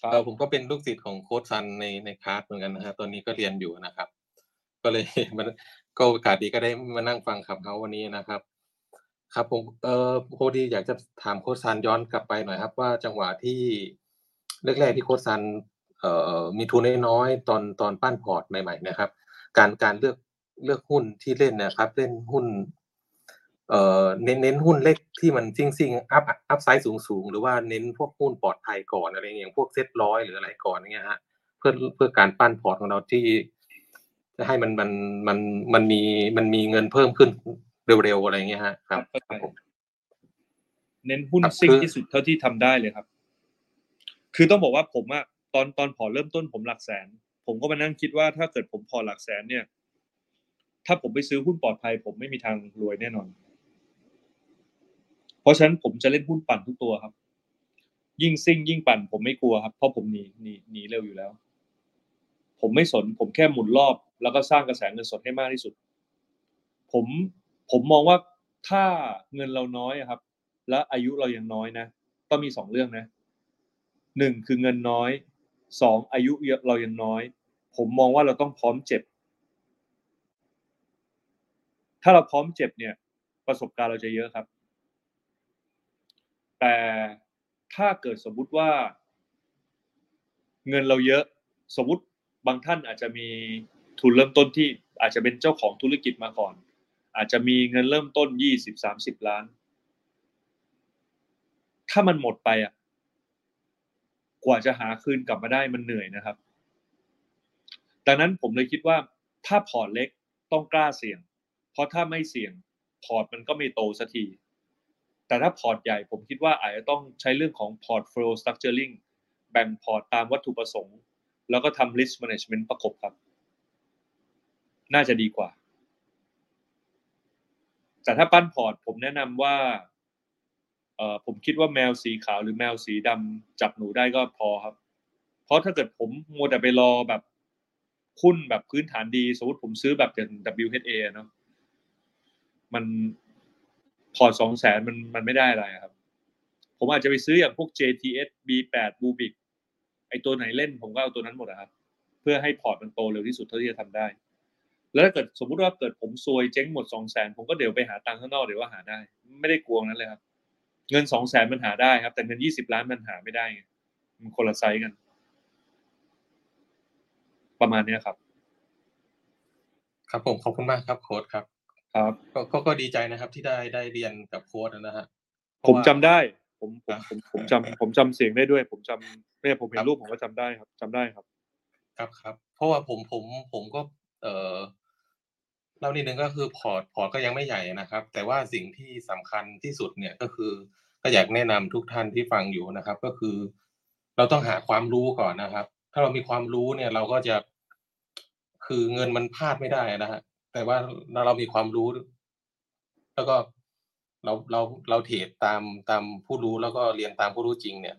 ครับเอ่อผมก็เป็นลูกศิษย์ของโค้ชซันในในคลาสเหมือนกันนะฮะตอนนี้ก็เรียนอยู่นะครับ ก็เลยมันก็โอกาสดีก็ได้มานั่งฟังขับเฮาวันนี้นะครับ ครับผม เอ่อพอดีอยากจะถามโค้ชซันย้อนกลับไปหน่อยครับว่าจังหวะที่แรกๆที่โค้ชซันเอ่อมีทุนน้อยๆตอนตอนปั้นพอร์ตใหม่ๆนะครับ การการเลือกเลือกหุ้นที่เล่นนะครับ เล่นหุ้น เอ่อเน้นเน้นหุ้นเล็กที่มันซิ่งซิ่ง up upside สูงสูงหรือว่าเน้นพวกหุ้นปลอดภัยก่อนอะไรอย่างพวกเซ็ตร้อยหรืออะไรก่อนอย่างเงี้ยฮะเพื่อเพื่อการปั้นพอร์ตของเราที่ จะให้มันมันมันมันมีมันมีเงินเพิ่มขึ้น เร็วๆอะไรอย่างเงี้ยฮะครับเข้าใจครับผมเน้นหุ้นครับซิ่งคือที่สุดเท่าที่ทำได้เลยครับ คือต้องบอกว่าผมอะตอนตอนพอร์ตเริ่มต้นผมหลักแสน ผมก็มานั่งคิดว่าถ้าเกิดผมพอร์ตหลักแสนเนี่ย ถ้าผมไปซื้อหุ้นปลอดภัย ผมไม่มีทางรวยแน่นอน เพราะฉะนั้นผมจะเล่นหุ้นปั่นทุกตัวครับ ยิ่งซิ่ง ยิ่งปั่น ผมไม่กลัวครับ เพราะผมหนีหนีหนีเร็วอยู่แล้ว ผมไม่สน ผมแค่หมุนรอบ แล้วก็สร้างกระแสเงินสดให้มากที่สุด ผม ผมมองว่าถ้าเงินเราน้อยครับ และอายุเรายังน้อยนะก็มีสองเรื่องนะหนึ่งคือเงินน้อยสองอายุเรายังน้อย ผมมองว่าเราต้องพร้อมเจ็บ ถ้าเราพร้อมเจ็บเนี่ย ประสบการณ์เราจะเยอะครับ แต่ถ้าเกิดสมมุติว่า เงินเราเยอะ สมมติบางท่านอาจจะมีทุนเริ่มต้นที่อาจจะเป็นเจ้าของธุรกิจมาก่อน อาจจะมีเงินเริ่มต้นยี่สิบสามสิบล้าน ถ้ามันหมดไปอะ กว่าจะหาคืนกลับมาได้มันเหนื่อยนะครับ ดังนั้นผมเลยคิดว่าถ้าพอร์ตเล็กต้องกล้าเสี่ยง เพราะถ้าไม่เสี่ยง พอร์ตมันก็ไม่โตสักที แต่ถ้าพอร์ตใหญ่ผมคิดว่าอาจจะต้องใช้เรื่องของ portfolio structuring แบ่งพอร์ตตามวัตถุประสงค์ แล้วก็ทำ risk management ประกบครับ น่าจะดีกว่า แต่ถ้าปั้นพอร์ตผมแนะนำว่าเออผมคิดว่าแมวสีขาวหรือแมวสีดำจับหนูได้ก็พอครับ เพราะถ้าเกิดผมมัวแต่ไปรอแบบหุ้นแบบพื้นฐานดี สมมติผมซื้อแบบอย่าง WHA เนาะมันพอร์ตสองแสนมันมันไม่ได้อะไรครับ ผมอาจจะไปซื้ออย่างพวก JTS B8 b u b i c ไอตัวไหนเล่นผมก็เอาตัวนั้นหมดนะครับ เพื่อให้พอร์ตมันโตเร็วที่สุดเท่าที่จะทำได้ แล้วถ้าเกิดสมมุติว่าเกิดผมซวยเจ๊งหมดสองแสนผมก็เดี๋ยวไปหาตังค์ข้างนอกเดี๋ยวว่าหาได้ ไม่ได้กลัวนั้นเลยครับ เงินสองแสนมันหาได้ครับ แต่เงินยี่สิบล้านมันหาไม่ได้ไงมันคนละไซส์กัน ประมาณเนี้ยครับ ครับผมขอบคุณมากครับโค้ชครับ ครับก็ก็ก็ดีใจนะครับ ที่ได้ได้เรียนกับโค้ชนะฮะเพผราะว่าผมจำได้ ผมผมครับผมผมจำผมจำเสียงได้ด้วย ผมจำเนี่ยผมเห็ครับรูปผมก็จำได้ครับจำได้ครับ ครับครับ เพราะว่าผมผมผมก็ เออ เล่านิดนึงก็คือพอร์ตพอร์ตก็ยังไม่ใหญ่นะครับ แต่ว่าสิ่งที่สำคัญที่สุดเนี่ยก็คือก็อยากแนะนำทุกท่านที่ฟังอยู่นะครับ ก็คือ เราต้องหาความรู้ก่อนนะครับ ถ้าเรามีความรู้เนี่ยเราก็จะคือเงินมันพลาดไม่ได้นะฮะแต่ว่าเราเรามีความรู้ แล้วก็เราเราเราเทรดตามตามผู้รู้แล้วก็เรียนตามผู้รู้จริง เนี่ย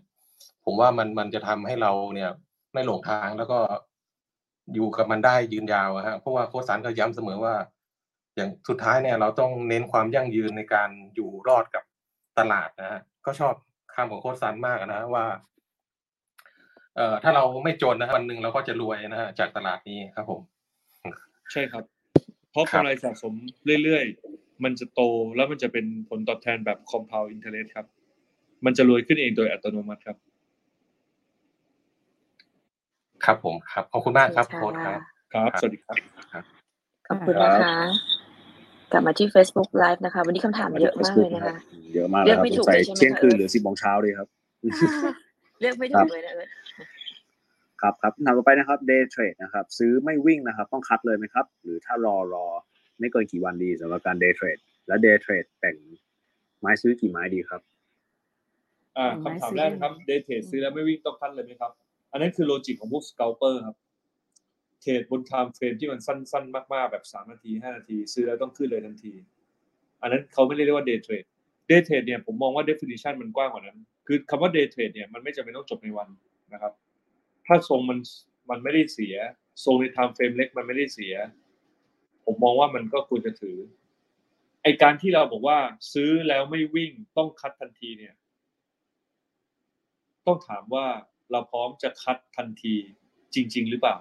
ผมว่ามันมันจะทำให้เราเนี่ย ไม่หลงทางแล้วก็อยู่กับมันได้ยืนยาวฮะเพราะว่าโค้ชสันก็ย้ำเสมอว่า อย่างสุดท้ายเนี่ยเราต้องเน้นความยั่งยืนในการอยู่รอดกับตลาดนะฮะก็ชอบคำของโค้ชสันมากนะฮะว่าเอ่อถ้าเราไม่จนนะฮะวันหนึ่งเราก็จะรวยนะฮะจากตลาดนี้ครับผม ใช่ครับ เพราะครับกำไรสะสมเรื่อยๆ มันจะโตแล้วมันจะเป็นผลตอบแทนแบบ compound interest ครับ มันจะรวยขึ้นเองโดยอัตโนมัติครับ ครับผมครับขอบคุณมากครับค่ะโค้ชครับครับ ครับ สวัสดีครับ ขอบคุณนะคะ กลับมาที่ Facebook Live นะคะ วันนี้คำถามเยอะมากเลยนะคะ เยอะมากเลเลืยอกครับไม่สถูงกสัยเลยใช่ไหมเที่ยงคืนคะหรือสิบโมงเช้าเลยครับ เลือกไม่ถูกเลยนะเอิร์ธครับครับคำถามต่อไปนะครับ day trade นะครับ ซื้อไม่วิ่งนะครับ ต้อง cut เลยไหมครับ หรือถ้ารอรอไม่เกินกี่วันดีสำหรับการ day trade และ day trade แบ่งไม้ซื้อกี่ไม้ดีครับอ่าไม้คำถามซื้อแรกนะครับ day trade ซื้อแล้วไม่วิ่งต้อง cut เลยไหมครับ อันนั้นคือโลจิกของพวกส c า l เปอร์ครับ เทรดบน timeframe ที่มันสั้น ๆ มากๆ แบบสามนาทีห้านาที ซื้อแล้วต้องขึ้นเลยทันที อันนั้นเขาไม่เรียกว่า day trade day trade เนี่ยผมมองว่า definition มันกว้างกว่านั้น คือคำว่า day trade เนี่ยมันไม่จำเป็นต้องจบในวันนะครับ ถ้าทรงมันมันไม่ได้เสีย ทรงใน timeframe เล็กมันไม่ได้เสีย ผมมองว่ามันก็ควรจะถือไอการที่เราบอกว่าซื้อแล้วไม่วิ่งต้อง cut ทันทีเนี่ย ต้องถามว่าเราพร้อมจะ cut ทันทีจริง ๆ หรือเปล่า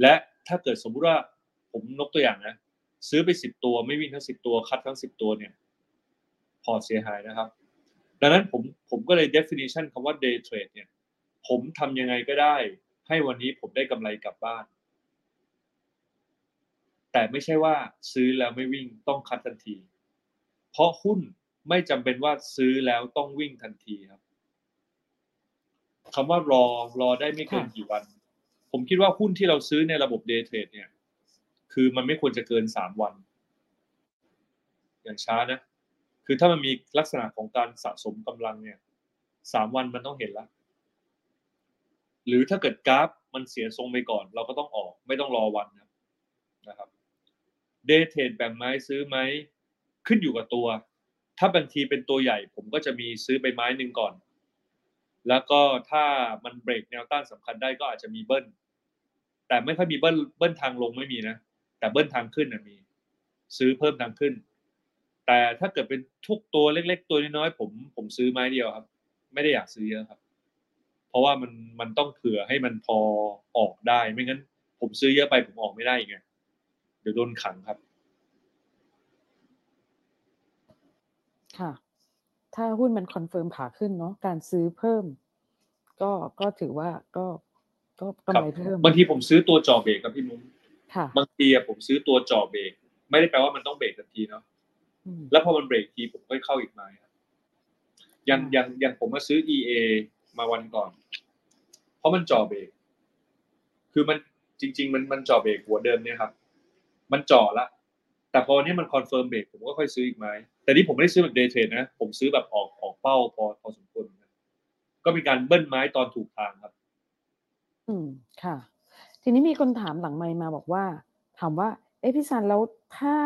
และถ้าเกิดสมมุติว่าผมนกตัวอย่างนะ ซื้อไปสิบตัวไม่วิ่งทั้งสิบตัว คัดทั้งสิบตัวเนี่ย พอเสียหายนะครับ ดังนั้นผมผมก็เลย definition คำว่า day trade เนี่ย ผมทำยังไงก็ได้ ให้วันนี้ผมได้กำไรกลับบ้าน แต่ไม่ใช่ว่าซื้อแล้วไม่วิ่งต้องคัดทันที เพราะหุ้นไม่จำเป็นว่าซื้อแล้วต้องวิ่งทันทีครับคำว่ารอรอได้ไม่เกินกี่วัน ผมคิดว่าหุ้นที่เราซื้อในระบบ day trade เนี่ย คือมันไม่ควรจะเกินสามวัน อย่างช้านะ คือถ้ามันมีลักษณะของการสะสมกำลังเนี่ยสามวันมันต้องเห็นล้วหรือถ้าเกิดกราฟมันเสียทรงไปก่อน เราก็ต้องออกไม่ต้องรอวันครับนะครับเดย์เทรดแบ่งไม้ซื้อไหมขึ้นอยู่กับตัว ถ้าบางทีเป็นตัวใหญ่ ผมก็จะมีซื้อไปไม้หนึ่งก่อน แล้วก็ถ้ามันเบรกแนวต้านสำคัญได้ก็อาจจะมีเบิ้ล แต่ไม่ค่อยมีเบิ้ลเบิ้ลทางลงไม่มีนะ แต่เบิ้ลทางขึ้นมี ซื้อเพิ่มทางขึ้น แต่ถ้าเกิดเป็นทุกตัวเล็ก ๆ ตัวน้อยๆผมผมซื้อไม้เดียวครับ ไม่ได้อยากซื้อเยอะครับ เพราะว่ามันมันต้องเผื่อให้มันพอออกได้ไม่งั้น ผมซื้อเยอะไปผมออกไม่ได้ไงเดี๋ยวโดนขังครับ ค่ะ ถ้าหุ้นมัน confirm ขาขึ้นเนาะการซื้อเพิ่ม ก็ก็ถือว่าก็ ก็กำไรเพิ่มบางทีผมซื้อตัวจ่อเบรกครับพี่มุ้งค่ะบางทีอะผมซื้อตัวจ่อเบรกไม่ได้แปลว่ามันต้องเบรกทันทีเนาะอืมแล้วพอมันเบรกทีผมก็เข้าอีกไม้ครับยังอืมยังยังผมมาซื้อ EA มาวันก่อน เพราะมันจ่อเบรกคือมันจริง ๆ มันมันจ่อเบรกหัวเดิมเนี่ยครับ มันจ่อละแต่พอวันนี้มัน confirm break ผมก็ค่อยซื้ออีกไม้แต่นี่ผมไม่ได้ซื้อแบบ day trade นะผมซื้อแบบออกออกเป้าพอพอสมควรนะก็มีการเบิ้ลไม้ตอนถูกทางครับ อืม ค่ะ ทีนี้มีคนถามหลังไมค์มาบอกว่า ถามว่า เอ๊ะ พี่ซัน แล้วถ้า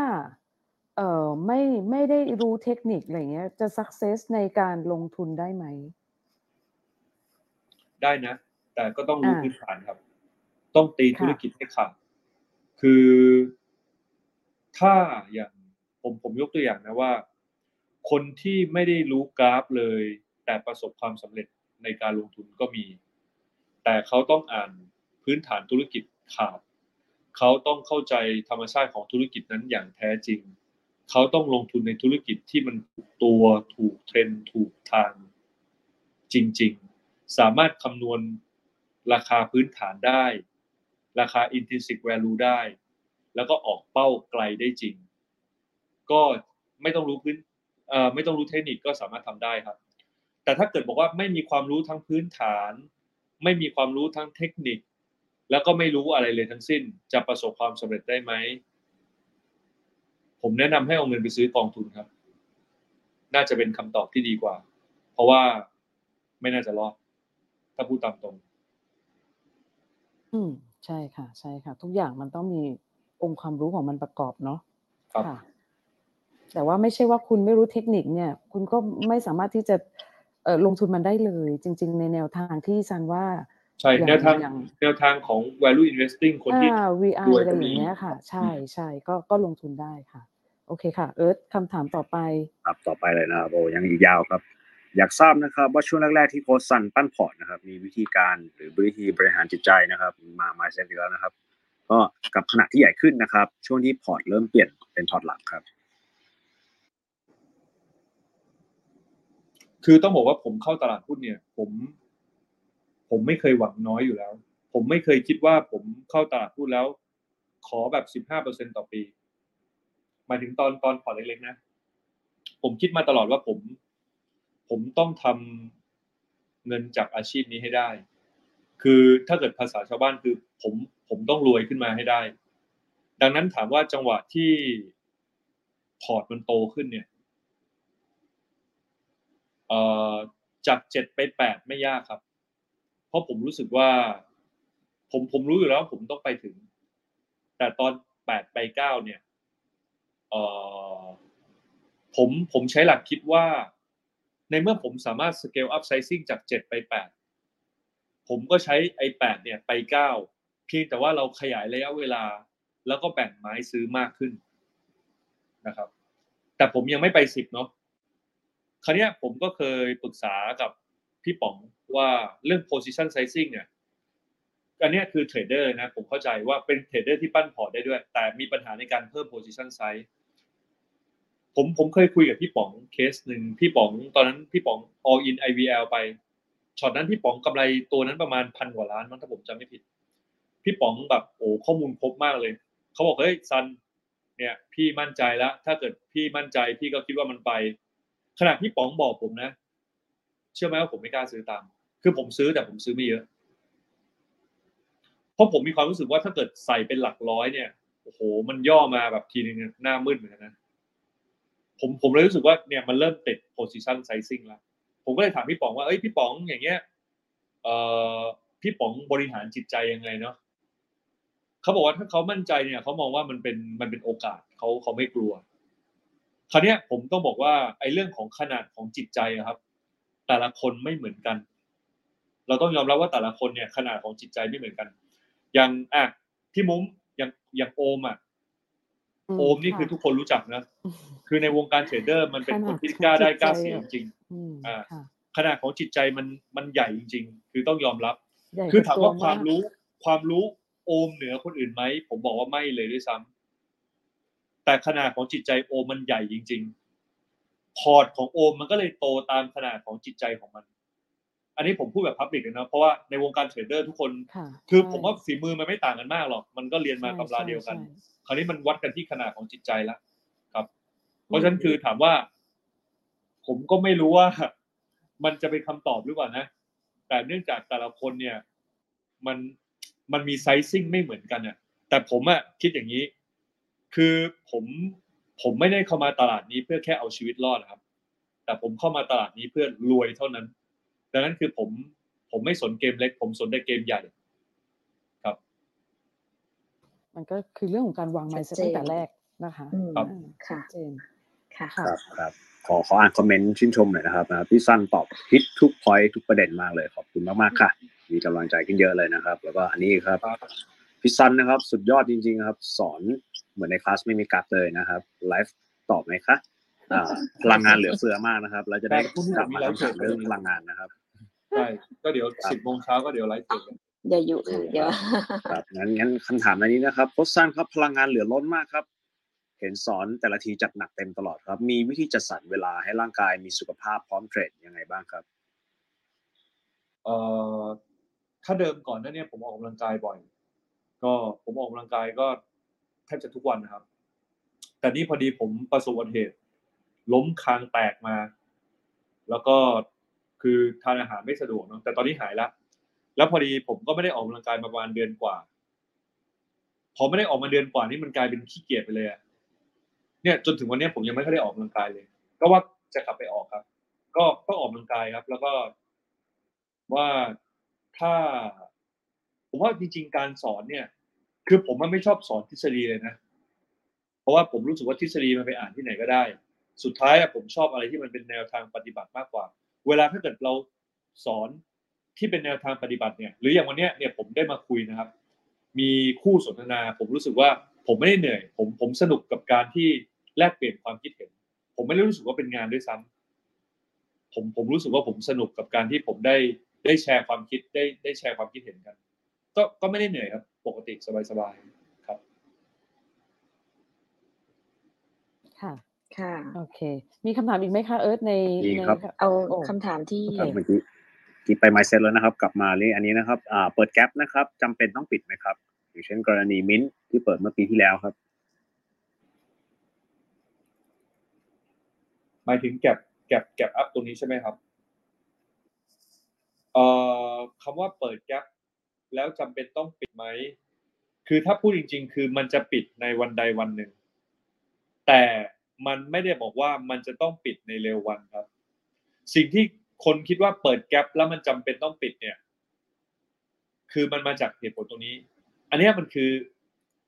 เอ่อ ไม่ ไม่ได้รู้เทคนิค อะไรเงี้ย จะ success ในการลงทุนได้ไหม ได้นะ แต่ก็ต้องรู้อ่าพื้นฐานครับ ต้องตีค่ะธุรกิจให้ขาด คือ ถ้าอย่าง ผม ผมยกตัวอย่างนะว่า คนที่ไม่ได้รู้กราฟเลย แต่ประสบความสำเร็จในการลงทุนก็มี แต่เขาต้องอ่านพื้นฐานธุรกิจขาด เขาต้องเข้าใจธรรมชาติของธุรกิจนั้นอย่างแท้จริง เขาต้องลงทุนในธุรกิจที่มันถูกตัวถูกเทรนถูกทางจริง ๆ สามารถคำนวณราคาพื้นฐานได้ ราคา intrinsic value ได้ แล้วก็ออกเป้าไกลได้จริง ก็ไม่ต้องรู้พื้นไม่ต้องรู้เทคนิคก็สามารถทำได้ครับ แต่ถ้าเกิดบอกว่าไม่มีความรู้ทั้งพื้นฐาน ไม่มีความรู้ทั้งเทคนิค แล้วก็ไม่รู้อะไรเลยทั้งสิ้น จะประสบความสำเร็จได้ไหม ผมแนะนำให้เอาเงินไปซื้อกองทุนครับ น่าจะเป็นคำตอบที่ดีกว่า เพราะว่าไม่น่าจะรอด ถ้าพูดตามตรง อืมใช่ค่ะ ใช่ค่ะ ทุกอย่างมันต้องมีองค์ความรู้ของมันประกอบเนาะครับค่ะ แต่ว่าไม่ใช่ว่าคุณไม่รู้เทคนิคเนี่ย คุณก็ไม่สามารถที่จะเอ่อ ลงทุนมันได้เลย จริง ๆ ในแนวทางที่ซันว่าใช่อย่างแนวทางอย่างแนวทางของ value investing คนที่อ่า VI ด้วยอะไรก็อมีย่างเงี้ยค่ะ ใช่ใช่ก็ก็ลงทุนได้ค่ะ โอเคค่ะ เอิร์ธคำถามต่อไปครับต่อไปเลยนะครับโอ้ยังอีกยาวครับ อยากทราบนะครับ ว่าช่วงแรก ๆ ที่โค้ชซันปั้นพอร์ตนะครับ มีวิธีการหรือวิธีบริหารจิตใจนะครับ มา mindset แล้วนะครับ ก็กับขนาดที่ใหญ่ขึ้นนะครับ ช่วงที่พอร์ตเริ่มเปลี่ยนเป็นพอร์ตหลักครับ คือต้องบอกว่าผมเข้าตลาดหุ้นเนี่ย ผม ผมไม่เคยหวังน้อยอยู่แล้ว ผมไม่เคยคิดว่าผมเข้าตลาดหุ้นแล้ว ขอแบบสิบห้าเปอร์เซ็นต่อปีหมายถึงตอนตอนพอเล็กๆนะ ผมคิดมาตลอดว่าผม ผมต้องทำเงินจากอาชีพนี้ให้ได้ คือถ้าเกิดภาษาชาวบ้านคือ ผมผมต้องรวยขึ้นมาให้ได้ ดังนั้นถามว่าจังหวะที่พอร์ตมันโตขึ้นเนี่ย จากเจ็ดไปแปดไม่ยากครับ เพราะผมรู้สึกว่า ผมผมรู้อยู่แล้วว่าผมต้องไปถึง แต่ตอนแปดไปเก้าเนี่ยผมผมใช้หลักคิดว่า ในเมื่อผมสามารถ scale up sizing จากเจ็ดไปแปดผมก็ใช้ i8 เนี่ยไปเก้าเพียงแต่ว่าเราขยายระยะเวลา แล้วก็แบ่งไม้ซื้อมากขึ้นนะครับ แต่ผมยังไม่ไปสิบเนาะ คราวนี้ผมก็เคยปรึกษากับพี่ป๋องว่าเรื่อง position sizing เนี่ยอันนี้คือ trader นะผมเข้าใจว่าเป็น trader ที่ปั้นพอร์ตได้ด้วย แต่มีปัญหาในการเพิ่ม position size ผมผมเคยคุยกับพี่ป๋องเคสหนึ่งพี่ป๋องตอนนั้นพี่ป๋อง all in IVL ไปช็อตนั้นพี่ป๋องกำไรตัวนั้นประมาณพันกว่าล้านมั้งถ้าผมจำไม่ผิด พี่ป๋องแบบโอ้ข้อมูลครบมากเลยเขาบอกเฮ้ยซันเนี่ยพี่มั่นใจแล้ว ถ้าเกิดพี่มั่นใจพี่ก็คิดว่ามันไป ขณะพี่ป๋องบอกผมนะ เชื่อไหมว่าผมไม่กล้าซื้อตาม คือผมซื้อแต่ผมซื้อไม่เยอะ เพราะผมมีความรู้สึกว่าถ้าเกิดใส่เป็นหลักร้อยเนี่ยโอ้โห มันย่อมาแบบทีนึงหน้ามืดเหมือนกันนะผมผมเลยรู้สึกว่าเนี่ยมันเริ่มติด position sizing แล้วผมก็เลยถามพี่ป๋องว่าเอ้ยพี่ป๋องอย่างเงี้ยเอ่อพี่ป๋องบริหารจิตใจยังไงเนาะเขาบอกว่าถ้าเขามั่นใจเนี่ยเขามองว่ามันเป็นมันเป็นโอกาสเขาเขาไม่กลัว คราวเนี้ยผมต้องบอกว่าไอ้เรื่องของขนาดของจิตใจอะครับ แต่ละคนไม่เหมือนกัน เราต้องยอมรับว่าแต่ละคนเนี่ยขนาดของจิตใจไม่เหมือนกัน อย่างอะพี่มุ้มอย่างอย่างโอมอะโอมนี่คือทุกคนรู้จักนะ คือในวงการเทรดเดอร์มันเป็นคนที่กล้าได้กล้าเสียจริงอืมอ่าค่ะๆขนาดของจิตใจมันมันใหญ่จริง ๆ คือต้องยอมรับใหญ่คือถามว่าบความรู้ความรู้โอมเหนือคนอื่นไหมผมบอกว่าไม่เลยด้วยซ้ำ แต่ขนาดของจิตใจโอมมันใหญ่จริง ๆ พอร์ตของโอมมันก็เลยโตตามขนาดของจิตใจของมัน อันนี้ผมพูดแบบพับลิกเลยนะ เพราะว่าในวงการเทรดเดอร์ทุกคนค่ะคือใช่ผมว่าฝีมือมันไม่ต่างกันมากหรอก มันก็เรียนมาใช่ตำราเดียวกันใช่คราวนี้มันวัดกันที่ขนาดของจิตใจแล้วครับ เพราะฉะนั้นคือถามว่า ผมก็ไม่รู้ว่า มันจะเป็นคำตอบหรือเปล่านะ แต่เนื่องจากแต่ละคนเนี่ย มันมันมีไซซิ่งไม่เหมือนกันอะ แต่ผมอะคิดอย่างนี้ คือผมผมไม่ได้เข้ามาตลาดนี้เพื่อแค่เอาชีวิตรอดนะครับ แต่ผมเข้ามาตลาดนี้เพื่อรวยเท่านั้น ดังนั้นคือผมผมไม่สนเกมเล็ก ผมสนแต่เกมใหญ่ครับ มันก็คือเรื่องของการวาง mindset ชัดเจนตั้งแต่แรกนะคะอืมครับอ่าค่ะชัดเจนค่ะค่ะครับครับ ขอขออ่านคอมเมนต์ชื่นชมหน่อยนะครับนะพี่สั้นตอบฮิตทุกพอยทุกประเด็นมากเลยขอบคุณมากๆค่ะ มีกำลังใจขึ้นเยอะเลยนะครับ แล้วก็อันนี้ครับครับพี่สั้นนะครับ สุดยอดจริง ๆ ครับ สอน เหมือนในคลาสไม่มีกักเลยนะครับไลฟ์ตอบไหมคะอ่าพลังงานเหลือเฟือมากนะครับ เราจะได้กลับมาคำถามเรื่องพลังงานนะครับใช่ก็เดี๋ยวสิบโมงเช้าก็เดี๋ยวไลฟ์สดกันอย่าอยู่ค่ะเดี๋ยวครับงั้นงั้นคำถามในนี้นะครับโค้ชสั้นครับพลังงานเหลือล้นมากครับ เห็นสอนแต่ละทีจัดหนักเต็มตลอดครับ มีวิธีจัดสรรเวลาให้ร่างกายมีสุขภาพพร้อมเทรดยังไงบ้างครับเอ่อถ้าเดิมก่อนหนั้นเนี่ยผมออกกำลังกายบ่อย ก็ผมออกกำลังกายก็ แทบจะทุกวันนะครับ แต่นี่พอดีผมประสบอุบัติเหตุ ล้มคางแตกมา แล้วก็คือทานอาหารไม่สะดวกเนอะแต่ตอนนี้หายแล้วแล้วพอดีผมก็ไม่ได้ออกกำลังกายมาประมาณเดือนกว่า พอไม่ได้ออกมาเดือนกว่านี่มันกลายเป็นขี้เกียจไปเลยอะเนี่ยจนถึงวันนี้ผมยังไม่ค่อยได้ออกกำลังกายเลย ก็ว่าจะกลับไปออกครับ ก็ก็ออกกำลังกายครับ แล้วก็ว่าถ้า ผมว่าจริงๆการสอนเนี่ย คือผมมันไม่ชอบสอนทฤษฎีเลยนะ เพราะว่าผมรู้สึกว่าทฤษฎีมันไปอ่านที่ไหนก็ได้ สุดท้ายอะผมชอบอะไรที่มันเป็นแนวทางปฏิบัติมากกว่า เวลาถ้าเกิดเราสอนที่เป็นแนวทางปฏิบัติเนี่ย หรืออย่างวันเนี้ยเนี่ยผมได้มาคุยนะครับ มีคู่สนทนา ผมรู้สึกว่าผมไม่ได้เหนื่อย ผมผมสนุกกับการที่แลกเปลี่ยนความคิดเห็น ผมไม่ได้รู้สึกว่าเป็นงานด้วยซ้ำผมผมรู้สึกว่าผมสนุกกับการที่ผมได้ได้แชร์ความคิดได้ได้แชร์ความคิดเห็นกัน ก็ก็ไม่ได้เหนื่อยครับ ปกติสบายๆครับ ค่ะ ค่ะ โอเค มีคำถามอีกไหมคะเอิร์ธในมีในครับเอาโอ้คำถามที่ครับเมื่อกี้ที่ไปไมเซ็ตแล้วนะครับ กลับมาเรื่องอันนี้นะครับอ่าเปิดแก๊ปนะครับจำเป็นต้องปิดไหมครับ อย่างเช่นกรณีมิ้นท์ที่เปิดเมื่อปีที่แล้วครับ หมายถึงแก็บแก็บแก็บอัพตรงนี้ใช่ไหมครับเอ่อคำว่าเปิดแก๊ป แล้วจำเป็นต้องปิดไหม คือถ้าพูดจริง ๆ คือมันจะปิดในวันใดวันหนึ่ง แต่มันไม่ได้บอกว่ามันจะต้องปิดในเร็ววันครับ สิ่งที่คนคิดว่าเปิดแก๊ปแล้วมันจำเป็นต้องปิดเนี่ย คือมันมาจากเหตุผลตรงนี้ อันนี้มันคือ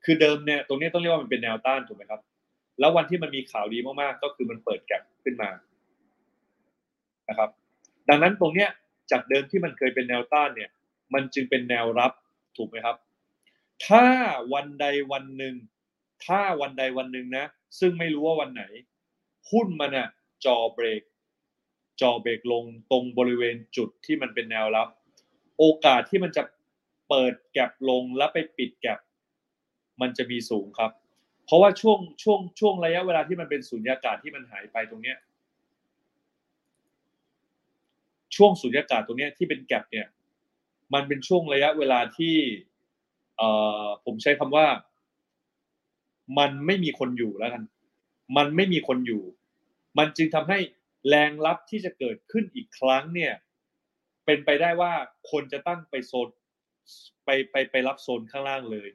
คือเดิมเนี่ยตรงนี้ต้องเรียกว่ามันเป็นแนวต้านถูกไหมครับ แล้ววันที่มันมีข่าวดีมากๆ ก็คือมันเปิดแก็บขึ้นมานะครับ ดังนั้นตรงเนี้ยจากเดิมที่มันเคยเป็นแนวต้านเนี่ย มันจึงเป็นแนวรับถูกไหมครับ ถ้าวันใดวันหนึ่ง ถ้าวันใดวันหนึ่งนะ ซึ่งไม่รู้ว่าวันไหน หุ้นมันอะจอเบรก จอเบรกลงตรงบริเวณจุดที่มันเป็นแนวรับ โอกาสที่มันจะเปิดแก็บลงแล้วไปปิดแก็บมันจะมีสูงครับ เพราะว่าช่วงช่วงช่วงระยะเวลาที่มันเป็นสุญญากาศที่มันหายไปตรงเนี้ยช่วงสุญญากาศตรงเนี้ยที่เป็นแก็บเนี่ย มันเป็นช่วงระยะเวลาที่เอ่อผมใช้คำว่า มันไม่มีคนอยู่แล้วกัน มันไม่มีคนอยู่ มันจึงทำให้แรงรับที่จะเกิดขึ้นอีกครั้งเนี่ย เป็นไปได้ว่าคนจะตั้งไปโซนไปไปไปรับโซนข้างล่างเลย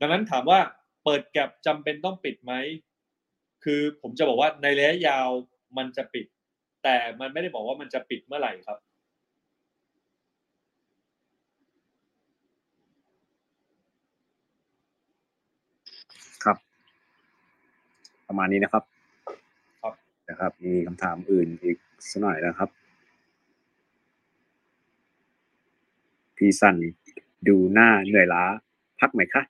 ดังนั้นถามว่าเปิดแก็บจำเป็นต้องปิดไหมคือผมจะบอกว่าในระยะยาวมันจะปิด แต่มันไม่ได้บอกว่ามันจะปิดเมื่อไหร่ครับครับ ประมาณนี้นะครับ ครับนะครับ มีคำถามอื่นอีกสักหน่อยนะครับ พี่สันดูหน้าเหนื่อยล้า พักไหมคะ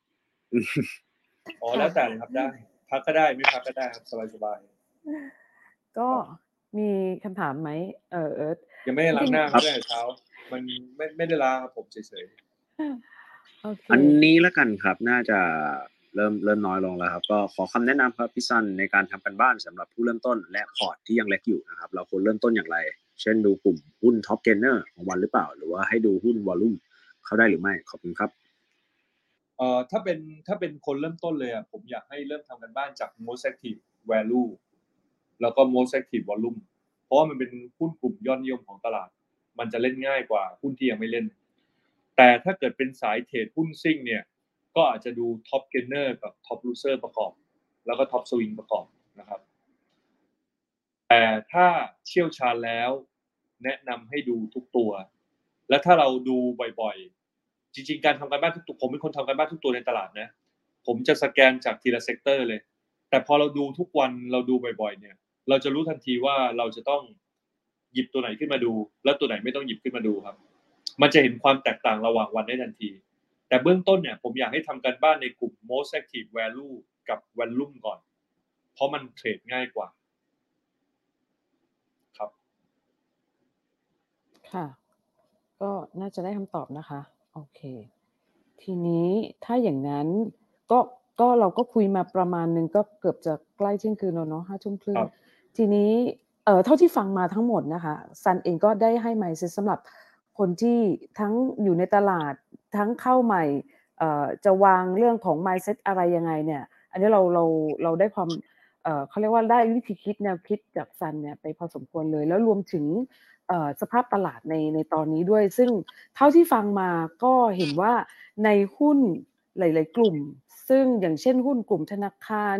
อ๋อแล้วแต่เลยครับได้ พักก็ได้ไม่พักก็ได้ครับสบายสบายก็มีคำถามไหมเออเอิร์ธๆยังไม่ได้ล้างหน้าครับตั้งแต่เช้า มันไม่ไม่ได้ล้างครับผมเฉยโอเคอันนี้แล้วกันครับ น่าจะ เริ่มเริ่มน้อยลงแล้วครับ ก็ขอคำแนะนำครับพี่ซันในการทำการบ้านสำหรับผู้เริ่มต้นและพอร์ตที่ยังเล็กอยู่นะครับ เราควรเริ่มต้นอย่างไร เช่นดูกลุ่มหุ้น top gainer ของวันหรือเปล่า หรือว่าให้ดูหุ้น volumeเข้าได้หรือไม่ขอบคุณครับเอ่อถ้าเป็นถ้าเป็นคนเริ่มต้นเลยอะผมอยากให้เริ่มทำกันบ้านจาก most active value แล้วก็ most active volume เพราะว่ามันเป็นหุ้นกลุ่มยอดนิยมของตลาด มันจะเล่นง่ายกว่าหุ้นที่ยังไม่เล่น แต่ถ้าเกิดเป็นสายเทรดหุ้นซิ่งเนี่ย ก็อาจจะดู top gainer กับ top loser ประกอบ แล้วก็ top swing ประกอบนะครับ แต่ถ้าเชี่ยวชาญแล้ว แนะนำให้ดูทุกตัว และถ้าเราดูบ่อยๆ จริงๆ การทำการบ้านทุกตัวผมเป็นคนทำการบ้านทุกตัวในตลาดนะ ผมจะสแกนจากทีละ sector เลย แต่พอเราดูทุกวันเราดูบ่อยๆ เนี่ย เราจะรู้ทันทีว่าเราจะต้องหยิบตัวไหนขึ้นมาดู แล้วตัวไหนไม่ต้องหยิบขึ้นมาดูครับ มันจะเห็นความแตกต่างระหว่างวันได้ทันที แต่เบื้องต้นเนี่ยผมอยากให้ทำการบ้านในกลุ่ม most active value กับ volume ก่อน เพราะมันเทรดง่ายกว่า ครับ ค่ะ ก็น่าจะได้คำตอบนะคะ โอเค ทีนี้ถ้าอย่างนั้นก็ก็เราก็คุยมาประมาณหนึงก็เกือบจะใกล้เที่ยงคืนแล้วเนาะห้าทุ่มครึ่งครับทีนี้เอ่อเท่าที่ฟังมาทั้งหมดนะคะซันเองก็ได้ให้ไมซ์สำหรับ คนที่ทั้งอยู่ในตลาดทั้งเข้าใหม่จะวางเรื่องของ mindset อะไรยังไงเนี่ย อันนี้เราเราเราได้ความเขาเรียกว่าได้วิธีคิดแนวคิดจากซันเนี่ยไปพอสมควรเลย แล้วรวมถึงสภาพตลาดในในตอนนี้ด้วย ซึ่งเท่าที่ฟังมาก็เห็นว่าในหุ้นหลาย ๆ กลุ่ม ซึ่งอย่างเช่นหุ้นกลุ่มธนาคาร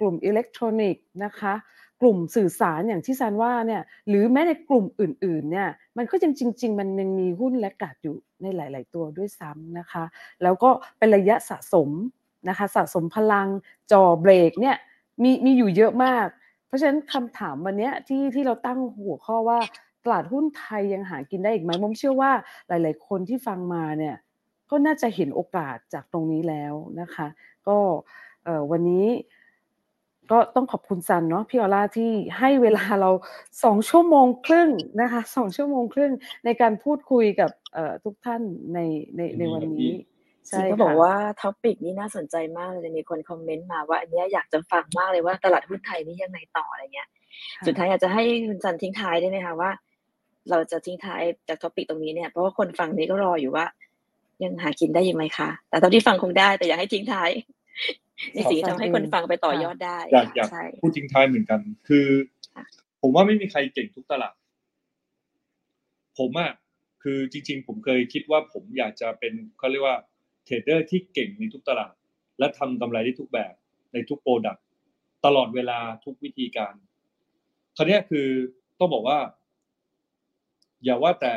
กลุ่มอิเล็กทรอนิกส์นะคะ กลุ่มสื่อสารอย่างที่ซันว่าเนี่ยหรือแม้ในกลุ่มอื่นๆเนี่ยมันก็ยังจริงๆมันยังมีหุ้นและกาดอยู่ในหลาย ๆ ตัวด้วยซ้ำนะคะ แล้วก็เป็นระยะสะสมนะคะสะสมพลังจอเบรกเนี่ยมีมีอยู่เยอะมาก เพราะฉะนั้นคำถามวันนี้ที่ที่เราตั้งหัวข้อว่าตลาดหุ้นไทยยังหากินได้อีกไหมผมเชื่อว่าหลาย ๆ คนที่ฟังมาเนี่ยก็น่าจะเห็นโอกาสจากตรงนี้แล้วนะคะ ก็วันนี้ ก็ต้องขอบคุณซันเนาะพี่ออล่าที่ให้เวลาเราสองชั่วโมงครึ่งนะคะสองชั่วโมงครึ่งในการพูดคุยกับเอ่อทุกท่านในในในวันนี้จริงก็บอกว่า topic นี้น่าสนใจมากเลยมีคน comment มาว่าอันเนี้ยอยากจะฟังมากเลยว่าตลาดหุ้นไทยนี่ยังไงต่ออะไรเงี้ยค่ะสุดท้ายอยากจะให้คุณซันทิ้งท้ายได้ไหมคะว่า เราจะทิ้งท้ายจาก topic ตรงนี้เนี่ยเพราะว่าคนฟังนี้ก็รออยู่ว่า ยังหากินได้ยังไหมคะแต่ตอนที่ฟังคงได้แต่อยากให้ทิ้งท้าย ในสิ่งที่ทำให้คนฟังไปต่อยอดได้ อยากอยากใช่พูดทิ้งท้ายเหมือนกัน คือค่ะผมว่าไม่มีใครเก่งทุกตลาด ผมอะคือจริง ๆ ผมเคยคิดว่าผมอยากจะเป็นเขาเรียกว่า trader ที่เก่งในทุกตลาด และทำกำไรได้ทุกแบบในทุก product ตลอดเวลาทุกวิธีการคราวเนี้ยคือต้องบอกว่า อย่าว่าแต่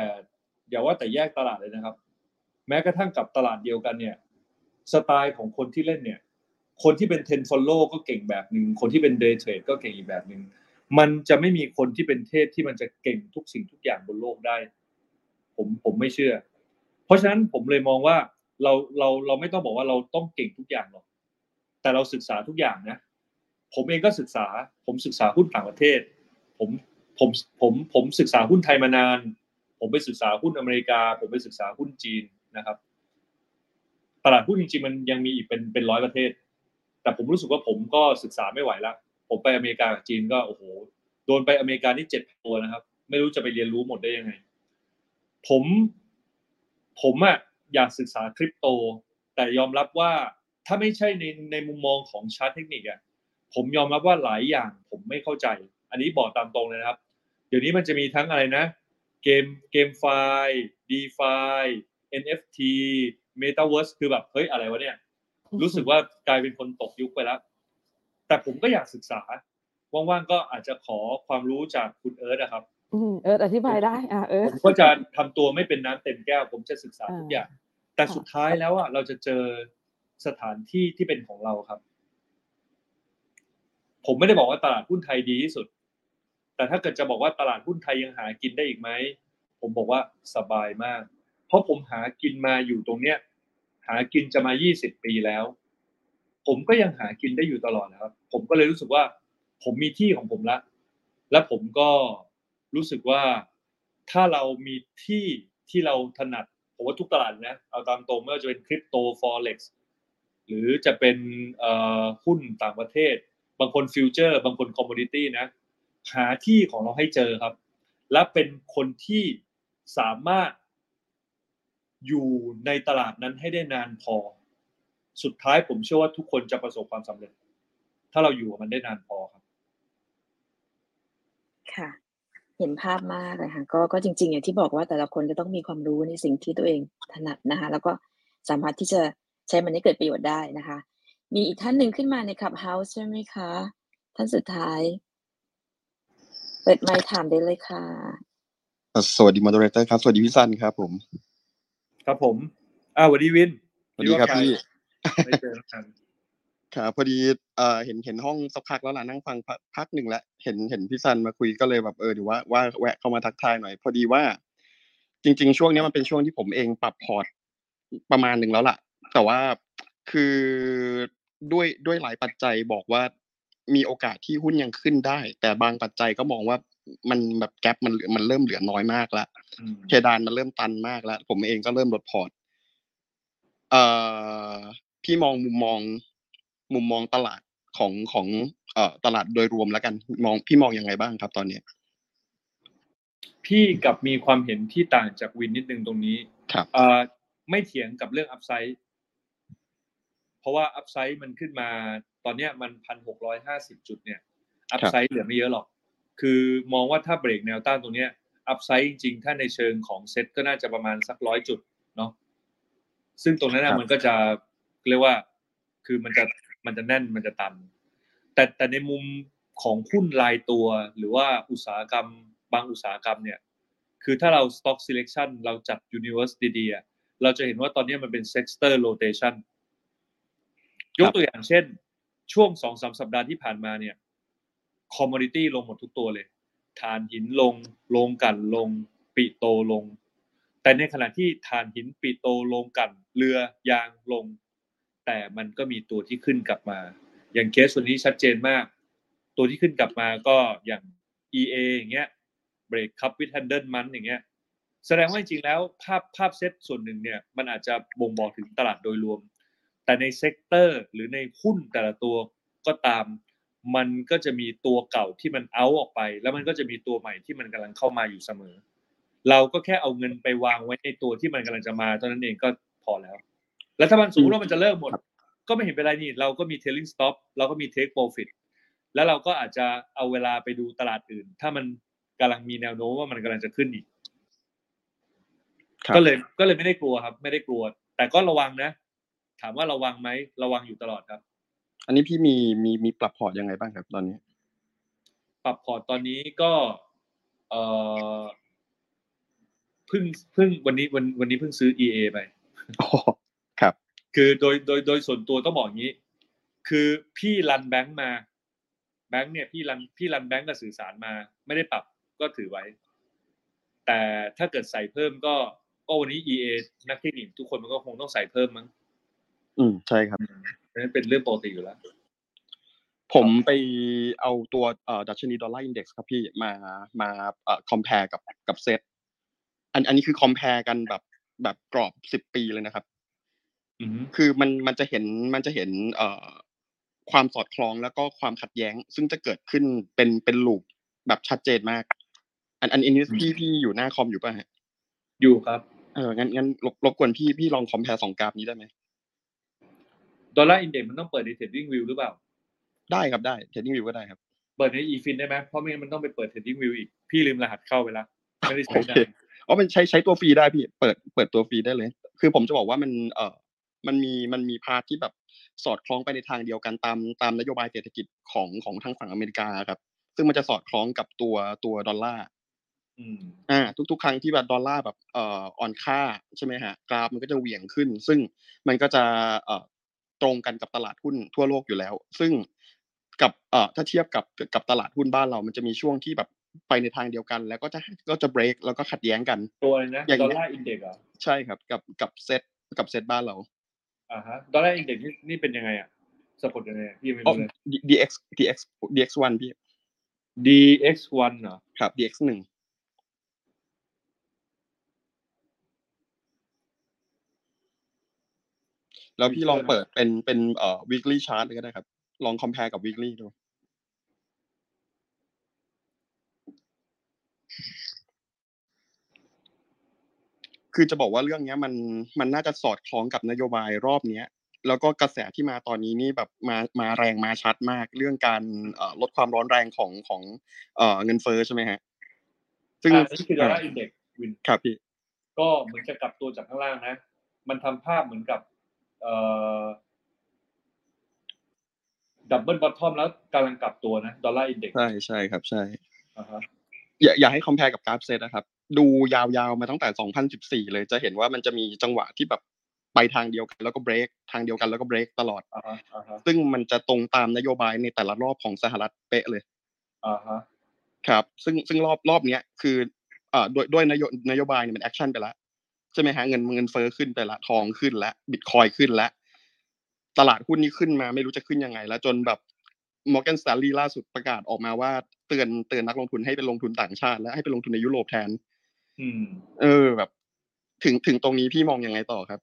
อย่าว่าแต่แยกตลาดเลยนะครับ แม้กระทั่งกับตลาดเดียวกันเนี่ย สไตล์ของคนที่เล่นเนี่ย คนที่เป็น trend follow ก็เก่งแบบหนึ่งคนที่เป็น day trade ก็เก่งอีกแบบหนึ่งมันจะไม่มีคนที่เป็นเทพที่มันจะเก่งทุกสิ่งทุกอย่างบนโลกได้ ผมผมไม่เชื่อ เพราะฉะนั้นผมเลยมองว่าเราเราเราไม่ต้องบอกว่าเราต้องเก่งทุกอย่างหรอก แต่เราศึกษาทุกอย่างนะ ผมเองก็ศึกษา ผมศึกษาหุ้นต่างประเทศ ผมผมผมผมศึกษาหุ้นไทยมานาน ผมไปศึกษาหุ้นอเมริกา ผมไปศึกษาหุ้นจีนนะครับ ตลาดหุ้นจริงๆมันยังมีอีกเป็นเป็นร้อยประเทศ แต่ผมรู้สึกว่าผมก็ศึกษาไม่ไหวแล้ว ผมไปอเมริกากับจีนก็โอ้โหโดนไปอเมริกานี่เจ็ดตัวนะครับ ไม่รู้จะไปเรียนรู้หมดได้ยังไง ผม ผมอะอยากศึกษาคริปโต แต่ยอมรับว่าถ้าไม่ใช่ในในมุมมองของชาร์ตเทคนิคอะผมยอมรับว่าหลายอย่างผมไม่เข้าใจ อันนี้บอกตามตรงเลยนะครับ เดี๋ยวนี้มันจะมีทั้งอะไรนะเกมเกมไฟล์ DeFi NFT Metaverse คือแบบ เฮ้ย อะไรวะเนี่ย รู้สึกว่ากลายเป็นคนตกยุคไปแล้ว แต่ผมก็อยากศึกษา ว่างๆก็อาจจะขอความรู้จากคุณเอิร์ธนะครับ อืมเอิร์ธอธิบายได้อะเอิผร์ธมก็จะทำตัวไม่เป็นน้ำเต็มแก้ว ผมจะศึกษาอ่าทุกอย่าง แต่ค่ะสุดท้ายแล้วอะเราจะเจอสถานที่ที่เป็นของเราครับ ผมไม่ได้บอกว่าตลาดหุ้นไทยดีที่สุด แต่ถ้าเกิดจะบอกว่าตลาดหุ้นไทยยังหากินได้อีกไหม ผมบอกว่าสบายมาก เพราะผมหากินมาอยู่ตรงเนี้ย หากินจะมา 20 ปีแล้ว ผมก็ยังหากินได้อยู่ตลอดนะครับ ผมก็เลยรู้สึกว่า ผมมีที่ของผมละ และผมก็รู้สึกว่าถ้าเรามีที่ที่เราถนัด ผมว่าทุกตลาดนะ เอาตามตรงไม่ว่าจะเป็นคริปโตฟอเร็กซ์หรือจะเป็นหุ้นต่างประเทศ บางคน future บางคน commodity นะ หาที่ของเราให้เจอครับ และเป็นคนที่สามารถ อยู่ในตลาดนั้นให้ได้นานพอ สุดท้ายผมเชื่อว่าทุกคนจะประสบความสำเร็จ ถ้าเราอยู่กับมันได้นานพอครับ ค่ะ เห็นภาพมากเลยค่ะก็ก็จริง ๆ อย่างที่บอกว่าแต่ละคนก็ต้องมีความรู้ในสิ่งที่ตัวเองถนัดนะคะ แล้วก็สามารถที่จะใช้มันให้เกิดประโยชน์ได้นะคะ มีอีกท่านหนึ่งขึ้นมาในขับเฮาส์ใช่ไหมคะ ท่านสุดท้าย เปิดไมค์ถามได้เลยค่ะอะสวัสดีมอดเรเตอร์ครับ สวัสดีพี่ซันครับผม ครับผมอ้าวสวัสดีวินสวัสดีครับว่าใพี่ไม่เจอกันครับพอดีเอ่อเห็นเห็นห้องสักพักแล้วล่ะนั่งฟังพักพักหนึ่งแล้วเห็นเห็นพี่ซันมาคุยก็เลยแบบเออเดี๋ยวว่าว่าแวะเข้ามาทักทายหน่อย พอดีว่า จริง ๆ ช่วงเนี้ยมันเป็นช่วงที่ผมเองปรับพอร์ตประมาณหนึ่งแล้วล่ะ แต่ว่าคือด้วยด้วยหลายปัจจัยบอกว่ามีโอกาสที่หุ้นยังขึ้นได้ แต่บางปัจจัยก็มองว่า มันแบบ gap มันเหลือมันเริ่มเหลือน้อยมากแล้วอืมเพดานมันเริ่มตันมากแล้วผมเองก็เริ่มลดพอร์ตเอ่อพี่มองมุมมอง มุมมองตลาดของของเอ่อตลาดโดยรวมแล้วกัน มองพี่มองยังไงบ้างครับตอนเนี้ยพี่กลับมีความเห็นที่ต่างจากวินนิดนึงตรงนี้ครับเอ่อไม่เถียงกับเรื่อง upside เพราะว่า upside มันขึ้นมา ตอนเนี้ยมันพันหกร้อยห้าสิบจุดเนี่ย upside เหลือไม่เยอะหรอก คือมองว่าถ้าเบรกแนวต้านตรงเนี้ย upside จริงๆ ถ้าในเชิงของเซ็ตก็น่าจะประมาณสักร้อยจุดเนาะซึ่งตรงนั้นนะครับมันก็จะเรียกว่า คือมันจะมันจะแน่นมันจะตัน แต่แต่ในมุมของหุ้นรายตัว หรือว่าอุตสาหกรรม บางอุตสาหกรรมเนี่ย คือถ้าเรา stock selection เราจัด universe ดีๆอะเราจะเห็นว่าตอนนี้มันเป็น sector rotation ยกตัวอย่างเช่น ช่วงสองสามสัปดาห์ที่ผ่านมาเนี่ย commodity ลงหมดทุกตัวเลยถ่านหินลงลงกันลงปิโตลง แต่ในขณะที่ถ่านหินปิโตลงกัน เรือยางลง แต่มันก็มีตัวที่ขึ้นกลับมา อย่างเคสส่วนนี้ชัดเจนมาก ตัวที่ขึ้นกลับมาก็อย่าง EA อย่างเงี้ยเบรกคัพวิ t แฮนเดิลมันอย่างเงี้ยแสดงว่าจริงๆแล้วภาพภาพเซตส่วนหนึ่งเนี่ยมันอาจจะบ่งบอกถึงตลาดโดยรวม แต่ใน sector หรือในหุ้นแต่ละตัวก็ตาม มันก็จะมีตัวเก่าที่มันเอาออกไป แล้วมันก็จะมีตัวใหม่ที่มันกำลังเข้ามาอยู่เสมอ เราก็แค่เอาเงินไปวางไว้ในตัวที่มันกำลังจะมาเท่านั้นเองก็พอแล้ว แล้วถ้ามันสูงแล้วมันจะเลิกหมด ก็ไม่เห็นเป็นไรนี่ เราก็มี trailing stop เราก็มี take profit แล้วเราก็อาจจะเอาเวลาไปดูตลาดอื่น ถ้ามันกำลังมีแนวโน้มว่ามันกำลังจะขึ้นอีกครับก็เลยก็เลยไม่ได้กลัวครับ ไม่ได้กลัว แต่ก็ระวังนะ ถามว่าระวังไหมระวังอยู่ตลอดครับ อันนี้พี่มีมีมีปรับพอร์ตยังไงบ้างครับ ตอนนี้ ปรับพอร์ตตอนนี้ก็เอ่อเพิ่งเพิ่งวันนี้วันวันนี้เพิ่งซื้อ EA ไปอ๋อครับ คือโดยโดยโดยส่วนตัวต้องบอกอย่างนี้ คือพี่รันแบงค์มา แบงค์เนี่ยพี่รันพี่รันแบงค์กับสื่อสารมา ไม่ได้ปรับก็ถือไว้ แต่ถ้าเกิดใส่เพิ่มก็ก็วันนี้ EA นักเทคนิคทุกคนมันก็คงต้องใส่เพิ่มมั้ง อืมใช่ครับเพราะฉะนั้นเป็นเรื่องปกติอยู่แล้ว ผมไปเอาตัวเอ่อดัชนี dollar index ครับพี่มามาเอ่อ compare กับกับเซตอันอันนี้คือ compare กันแบบแบบกรอบสิบปีเลยนะครับอือฮึคือมันมันจะเห็นมันจะเห็น เอ่อความสอดคล้องแล้วก็ความขัดแย้ง ซึ่งจะเกิดขึ้นเป็นเป็น loop แบบชัดเจนมาก อันอันอันนี้พี่พี่อยู่หน้าคอมอยู่ป่ะฮะอยู่ครับ เอองั้นงั้นรบรบกวนพี่พี่ลอง compare สองกราฟนี้ได้ไหม dollar index มันต้องเปิดใน Trading View หรือเปล่า ได้ครับได้ Trading View ก็ได้ครับ เปิดใน eFin ได้ไหมเพราะไม่งั้นมันต้องไปเปิด Trading View อีก พี่ลืมรหัสเข้าไปแล้วไม่ได้โอใช้เคนานอ๋อมันใช้ใช้ตัวฟรีได้พี่ เปิดเปิดตัวฟรีได้เลย คือผมจะบอกว่ามันเอ่อมันมีมันมี part ที่แบบสอดคล้องไปในทางเดียวกันตามตามนโยบายเศรษฐกิจของของทางฝั่งอเมริกาครับ ซึ่งมันจะสอดคล้องกับตัวตัวดอลลาร์อืมอ่าทุกๆ ครั้งที่แบบดอลลาร์แบบเอ่ออ่อนค่าใช่ไหมฮะกราฟมันก็จะเหวี่ยงขึ้น ซึ่งมันก็จะเอ่อ ตรงกันกับตลาดหุ้นทั่วโลกอยู่แล้ว ซึ่งกับเอ่อถ้าเทียบกับกับตลาดหุ้นบ้านเรา มันจะมีช่วงที่แบบไปในทางเดียวกัน แล้วก็จะก็จะเบรกแล้วก็ขัดแย้งกันตัวอะไรนะอย่างดอเงี้ลยลาร์อินเด็กอะใช่ครับ กับกับเซตกับเซตบ้านเราอ่าฮะ dollar index นี่นี่เป็นยังไงอะสะกดยังไงอะพี่ไม่อ๋อรู้เลย D- DX DX DX1 พี่ DX1 เหรอครับ DX1 แล้วพี่ลองเปิดเป็นเป็นเอ่อ weekly chart เลยก็ได้ครับ ลอง compare กับ weekly ดูคือจะบอกว่าเรื่องเนี้ยมันมันน่าจะสอดคล้องกับนโยบายรอบเนี้ย แล้วก็กระแสที่มาตอนนี้นี่แบบมามาแรงมาชัดมาก เรื่องการเอ่อลดความร้อนแรงของของเอ่อเงินเฟ้อใช่ไหมฮะ ซึ่งอ่านี่คือ dollar index วินครับพี่ก็เหมือนจะกลับตัวจากข้างล่างนะ มันทำภาพเหมือนกับเอ่อ double bottom แล้วกำลังกลับตัวนะ dollar index ใช่ใช่ครับใช่อ่าฮะอย่าอย่าให้ compare กับกราฟเซตนะครับ ดูยาวๆมาตั้งแต่ 2014 เลยจะเห็นว่ามันจะมีจังหวะที่แบบไปทางเดียวกันแล้วก็เบรกทางเดียวกันแล้วก็เบรกตลอดอ่าฮะอ่าฮะซึ่งมันจะตรงตามนโยบายในแต่ละรอบของสหรัฐเป๊ะเลยอ่าฮะครับ ซึ่งซึ่งรอบรอบเนี้ยคือเอ่อด้วยด้วยนโยนโยบายเนี่ยมัน action ไปแล้ว ใช่ไหมฮะเงินเงินเฟ้อขึ้นไปละทองขึ้นแล้วบิตคอยน์ขึ้นแล้วตลาดหุ้นนี่ขึ้นมาไม่รู้จะขึ้นยังไง แล้วจนแบบมอร์แกนส a ต l ลีล่าสุดประกาศออกมาว่าเตือนเตือนนักลงทุนให้ไปลงทุนต่างชาติ และให้ไปลงทุนในยุโรปแทนอืมเออแบบ ถึงถึงตรงนี้พี่มองยังไงต่อครับ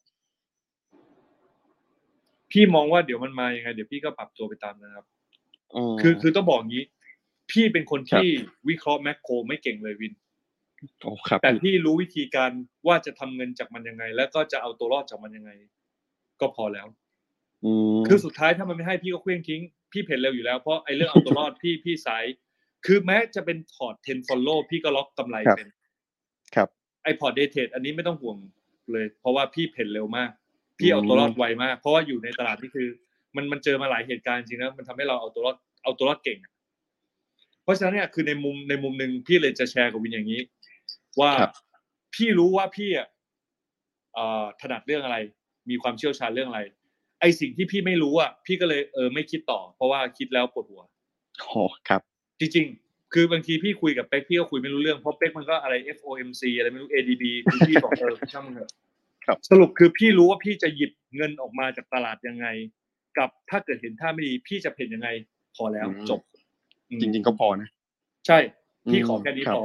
พี่มองว่าเดี๋ยวมันมายังไง เดี๋ยวพี่ก็ปรับตัวไปตามนะครับอ๋อคือคือต้องบอกงี้ พี่เป็นคนครับที่วิเคราะห์แมคโครไม่เก่งเลยวินโอ้ครับ แต่พี่รู้วิธีการว่าจะทำเงินจากมันยังไง แล้วก็จะเอาตัวรอดจากมันยังไง ก็พอแล้วอืมคือสุดท้ายถ้ามันไม่ให้พี่ก็เคว้งทิ้ง พี่เพ่นเร็วอยู่แล้วเพราะไอ้เรื่องเอาตัวรอดพี่พี่สายคือแม้จะเป็นพอร์ต10 follow พี่ก็ล็อกกำไรครับเป็น ครับไอ้พอร์ตเดทเทดอันนี้ไม่ต้องห่วงเลย เพราะว่าพี่เพ่นเร็วมาก พี่เอาตัวรอดไวมาก เพราะว่าอยู่ในตลาดนี่คือ มันมันเจอมาหลายเหตุการณ์จริงนะมันทำให้เราเอาตัวรอดเอาตัวรอดเก่งอะเพราะฉะนั้นเนี่ยคือในมุมในมุมหนึ่งพี่เลยจะแชร์กับวินอย่างนี้ ว่าครับพี่รู้ว่าพี่อะเอ่อถนัดเรื่องอะไร มีความเชี่ยวชาญเรื่องอะไร ไอ้สิ่งที่พี่ไม่รู้อะพี่ก็เลยเออไม่คิดต่อ เพราะว่าคิดแล้วปวดหัวโอ้ครับ จริง ๆ คือบางทีพี่คุยกับเป๊กพี่ก็คุยไม่รู้เรื่องเพราะเป๊กมันก็อะไร FOMC อะไรไม่รู้ ADB คือพี่บอกเออช่างมันเถอะครับสรุปคือพี่รู้ว่าพี่จะหยิบเงินออกมาจากตลาดยังไง กับถ้าเกิดเห็นท่าไม่ดีพี่จะเพ่นยังไง พอแล้วจบอืมจริง ๆ ก็พอนะ ใช่ พี่ขออืมแค่นี้ครับพอ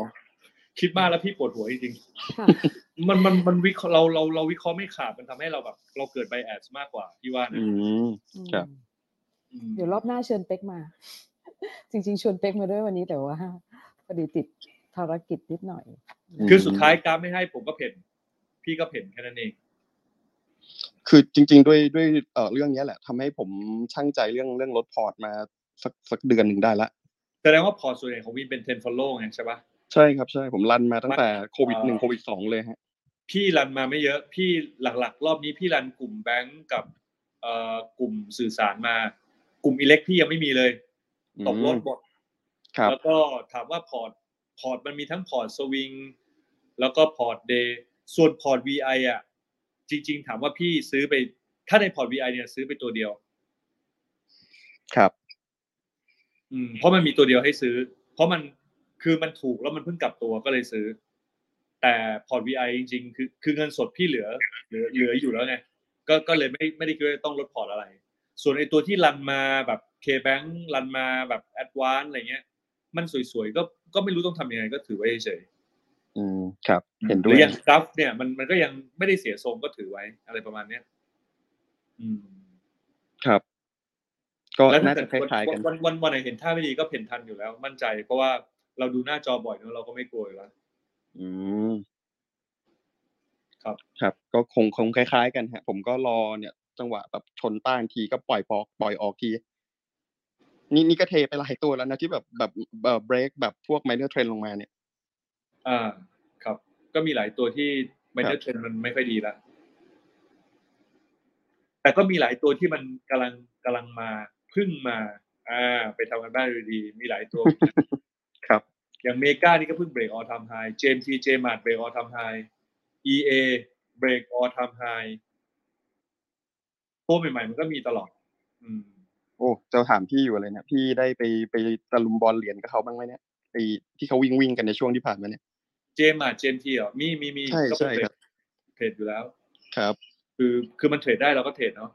คิดมากแล้วพี่ปวดหัวจริงค่ะๆมันมันมันวิเคราะห์เราเราเราวิเคราะห์ไม่ขาดมันทำให้เราแบบ เราเกิดไบแอสมากกว่าพี่ว่านะอืมครับอืมเดี๋ยวรอบหน้าเชิญเป๊กมา จริง ๆชวนเป๊กมาด้วยวันนี้แต่ว่าพอดีติดภารกิจนิดหน่อย คือสุดท้ายกราฟไม่ให้ผมก็เพ่นพี่ก็เพ่นแค่นั้นเองคือจริง ๆ ด้วยด้วยเอ่อเรื่องเนี้ยแหละทำให้ผมชั่งใจเรื่องเรื่องลดพอร์ตมาสักสักเดือนหนึ่งได้ละแสดงว่าพอร์ตส่วนใหญ่ของวินเป็น10 follow ไงใช่ปะ ใช่ครับใช่ผมรันมาตั้งแต่โควิดอ่าหนึ่งโควิดสองเลยฮะพี่รันมาไม่เยอะ พี่หลักๆ รอบนี้พี่รันกลุ่มแบงก์กับเอ่อกลุ่มสื่อสารมา กลุ่มอิเล็กพี่ยังไม่มีเลยตกรถหมดครับแล้วก็ถามว่าพอร์ตพอร์ตมันมีทั้งพอร์ตสวิงแล้วก็พอร์ต day ส่วนพอร์ต VI อะ จริง ๆ ถามว่าพี่ซื้อไป ถ้าในพอร์ต VI เนี่ยซื้อไปตัวเดียว ครับ อืมเพราะมันมีตัวเดียวให้ซื้อ เพราะมัน คือมันถูกแล้วมันเพิ่งกลับตัวก็เลยซื้อ แต่พอร์ต VI จริงๆ คือคือเงินสดพี่เหลือเหลือเหลืออยู่แล้วไงก็ก็เลยไม่ไม่ได้คิดว่าต้องลดพอร์ตอะไร ส่วนไอ้ตัวที่รันมาแบบ K-Bank รันมาแบบ Advance อะไรเงี้ย มันสวยๆ ก็ก็ไม่รู้ต้องทำยังไงก็ถือไว้เฉยอืมครับๆเห็นหด้รืวยออย่างกราฟเนี่ยมันมันก็ยังไม่ได้เสียทรงก็ถือไว้อะไรประมาณเนี้ยอืมครับ ก็แล้วถ้าน่าเกิจะดคล้ายๆกันวันวันวันไหนเห็นท่าไม่ดีก็เพ่นทันอยู่แล้ว มั่นใจเพราะว่า เราดูหน้าจอบ่อยเนอะเราก็ไม่กลัวอยู่แล้วอืมครับ ครับ ก็คงคงคล้ายๆ กันฮะ ผมก็รอเนี่ย จังหวะแบบชนต้านทีก็ปล่อยปอกปล่อยออกที นี่นี่ก็เทไปหลายตัวแล้วนะที่แบบแบบแบบเบรกแบบพวก minor trend ลงมาเนี่ย อ่า ครับ ก็มีหลายตัวที่ไมเนคอรับร์เทรนมันไม่ค่อยดีแล้วแต่ก็มีหลายตัวที่มันกำลังกำลังมาเพึ่งมา อ่า ไปทำกันบ้านดีๆมีหลายตัวครับ อย่าง MEGA นี่ก็เพิ่ง break all time high JMT JMART break all time high EA break all time high ตัวใหม่ๆมันก็มีตลอด อืม โอ้จะถามพี่อยู่เลยเนี่ยพี่ได้ไปไปตะลุมบอนเหรียญกับเขาบ้างไหมเนี่ยไปที่เขาวิ่งวิ่งกันในช่วงที่ผ่านมาเนี่ย JMART JMT เหรอมีมีมีใช่ก็เป็นใช่ครับเทรดอยู่แล้ว ครับ คือคือมันเทรดได้เราก็เทรดเนาะ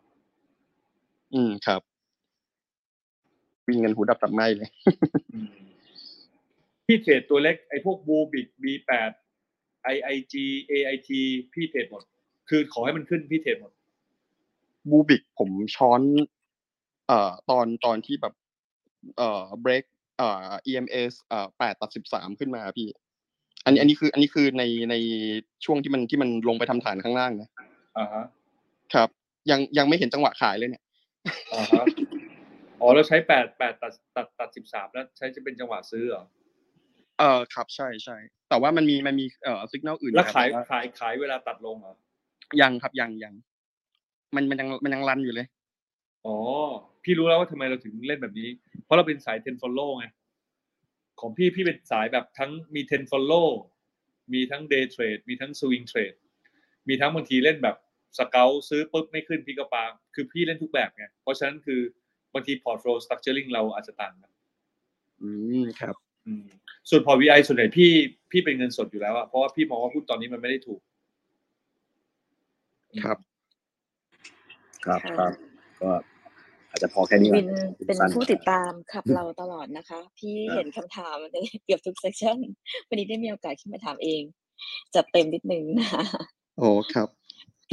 อืมครับ วิ่งกันหูดับตับไหมเลยอืม พี่เทรดตัวเล็กไอ้พวกบูบิกบีแปด IIG AIT พี่เทรดหมด คือขอให้มันขึ้นพี่เทรดหมดบูบิกผมช้อน เอ่อตอนตอนที่แบบ เอ่อ break เอ่อ EMS เอ่อแปดตัดสิบสามขึ้นมาพี่ อันนี้อันนี้คือ อันนี้คือในในช่วงที่มันที่มันลงไปทำฐานข้างล่างนะอ่าฮะครับ ยังยังไม่เห็นจังหวะขายเลยเนี่ยอ่าฮะอ๋อเราใช้แปดแปดตัดตัดตัดสิบสามแล้วใช้จะเป็นจังหวะซื้อเหรอ เออครับใช่ใช่แต่ว่ามันมีมันมีเอ่อสัญญาณอื่นแล้วครับขายต่ขายขายเวลาตัดลงเหรอยังครับยังยังมันมันยังมันยังรันอยู่เลย อ๋อ พี่รู้แล้วว่าทำไมเราถึงเล่นแบบนี้ เพราะเราเป็นสาย10 follow ไง ของพี่พี่เป็นสายแบบทั้งมี10 follow มีทั้ง day trade มีทั้ง swing trade มีทั้งบางทีเล่นแบบสเกลซื้อปุ๊บไม่ขึ้นพี่ก็ปาคือพี่เล่นทุกแบบไง เพราะฉะนั้นคือบางที portfolio structuring เราอาจจะต่างกัน อืมครับ อืม ส่วนพอ VI ส่วนใหญ่พี่พี่เป็นเงินสดอยู่แล้วอะเพราะว่าพี่มองว่าหุ้นตอนนี้มันไม่ได้ถูก ครับ ครับค่ะครับก็อาจจะพอแค่นี้ก่อวินนเป็นสั้นผู้ติดตามขับเราตลอดนะคะ พี่เห็นคำถามในเกือบทุกเซสชันวันนี้ได้มีโอกาสขึ้นมาถามเอง จัดเต็มนิดนึงนะคะโอ้ครับ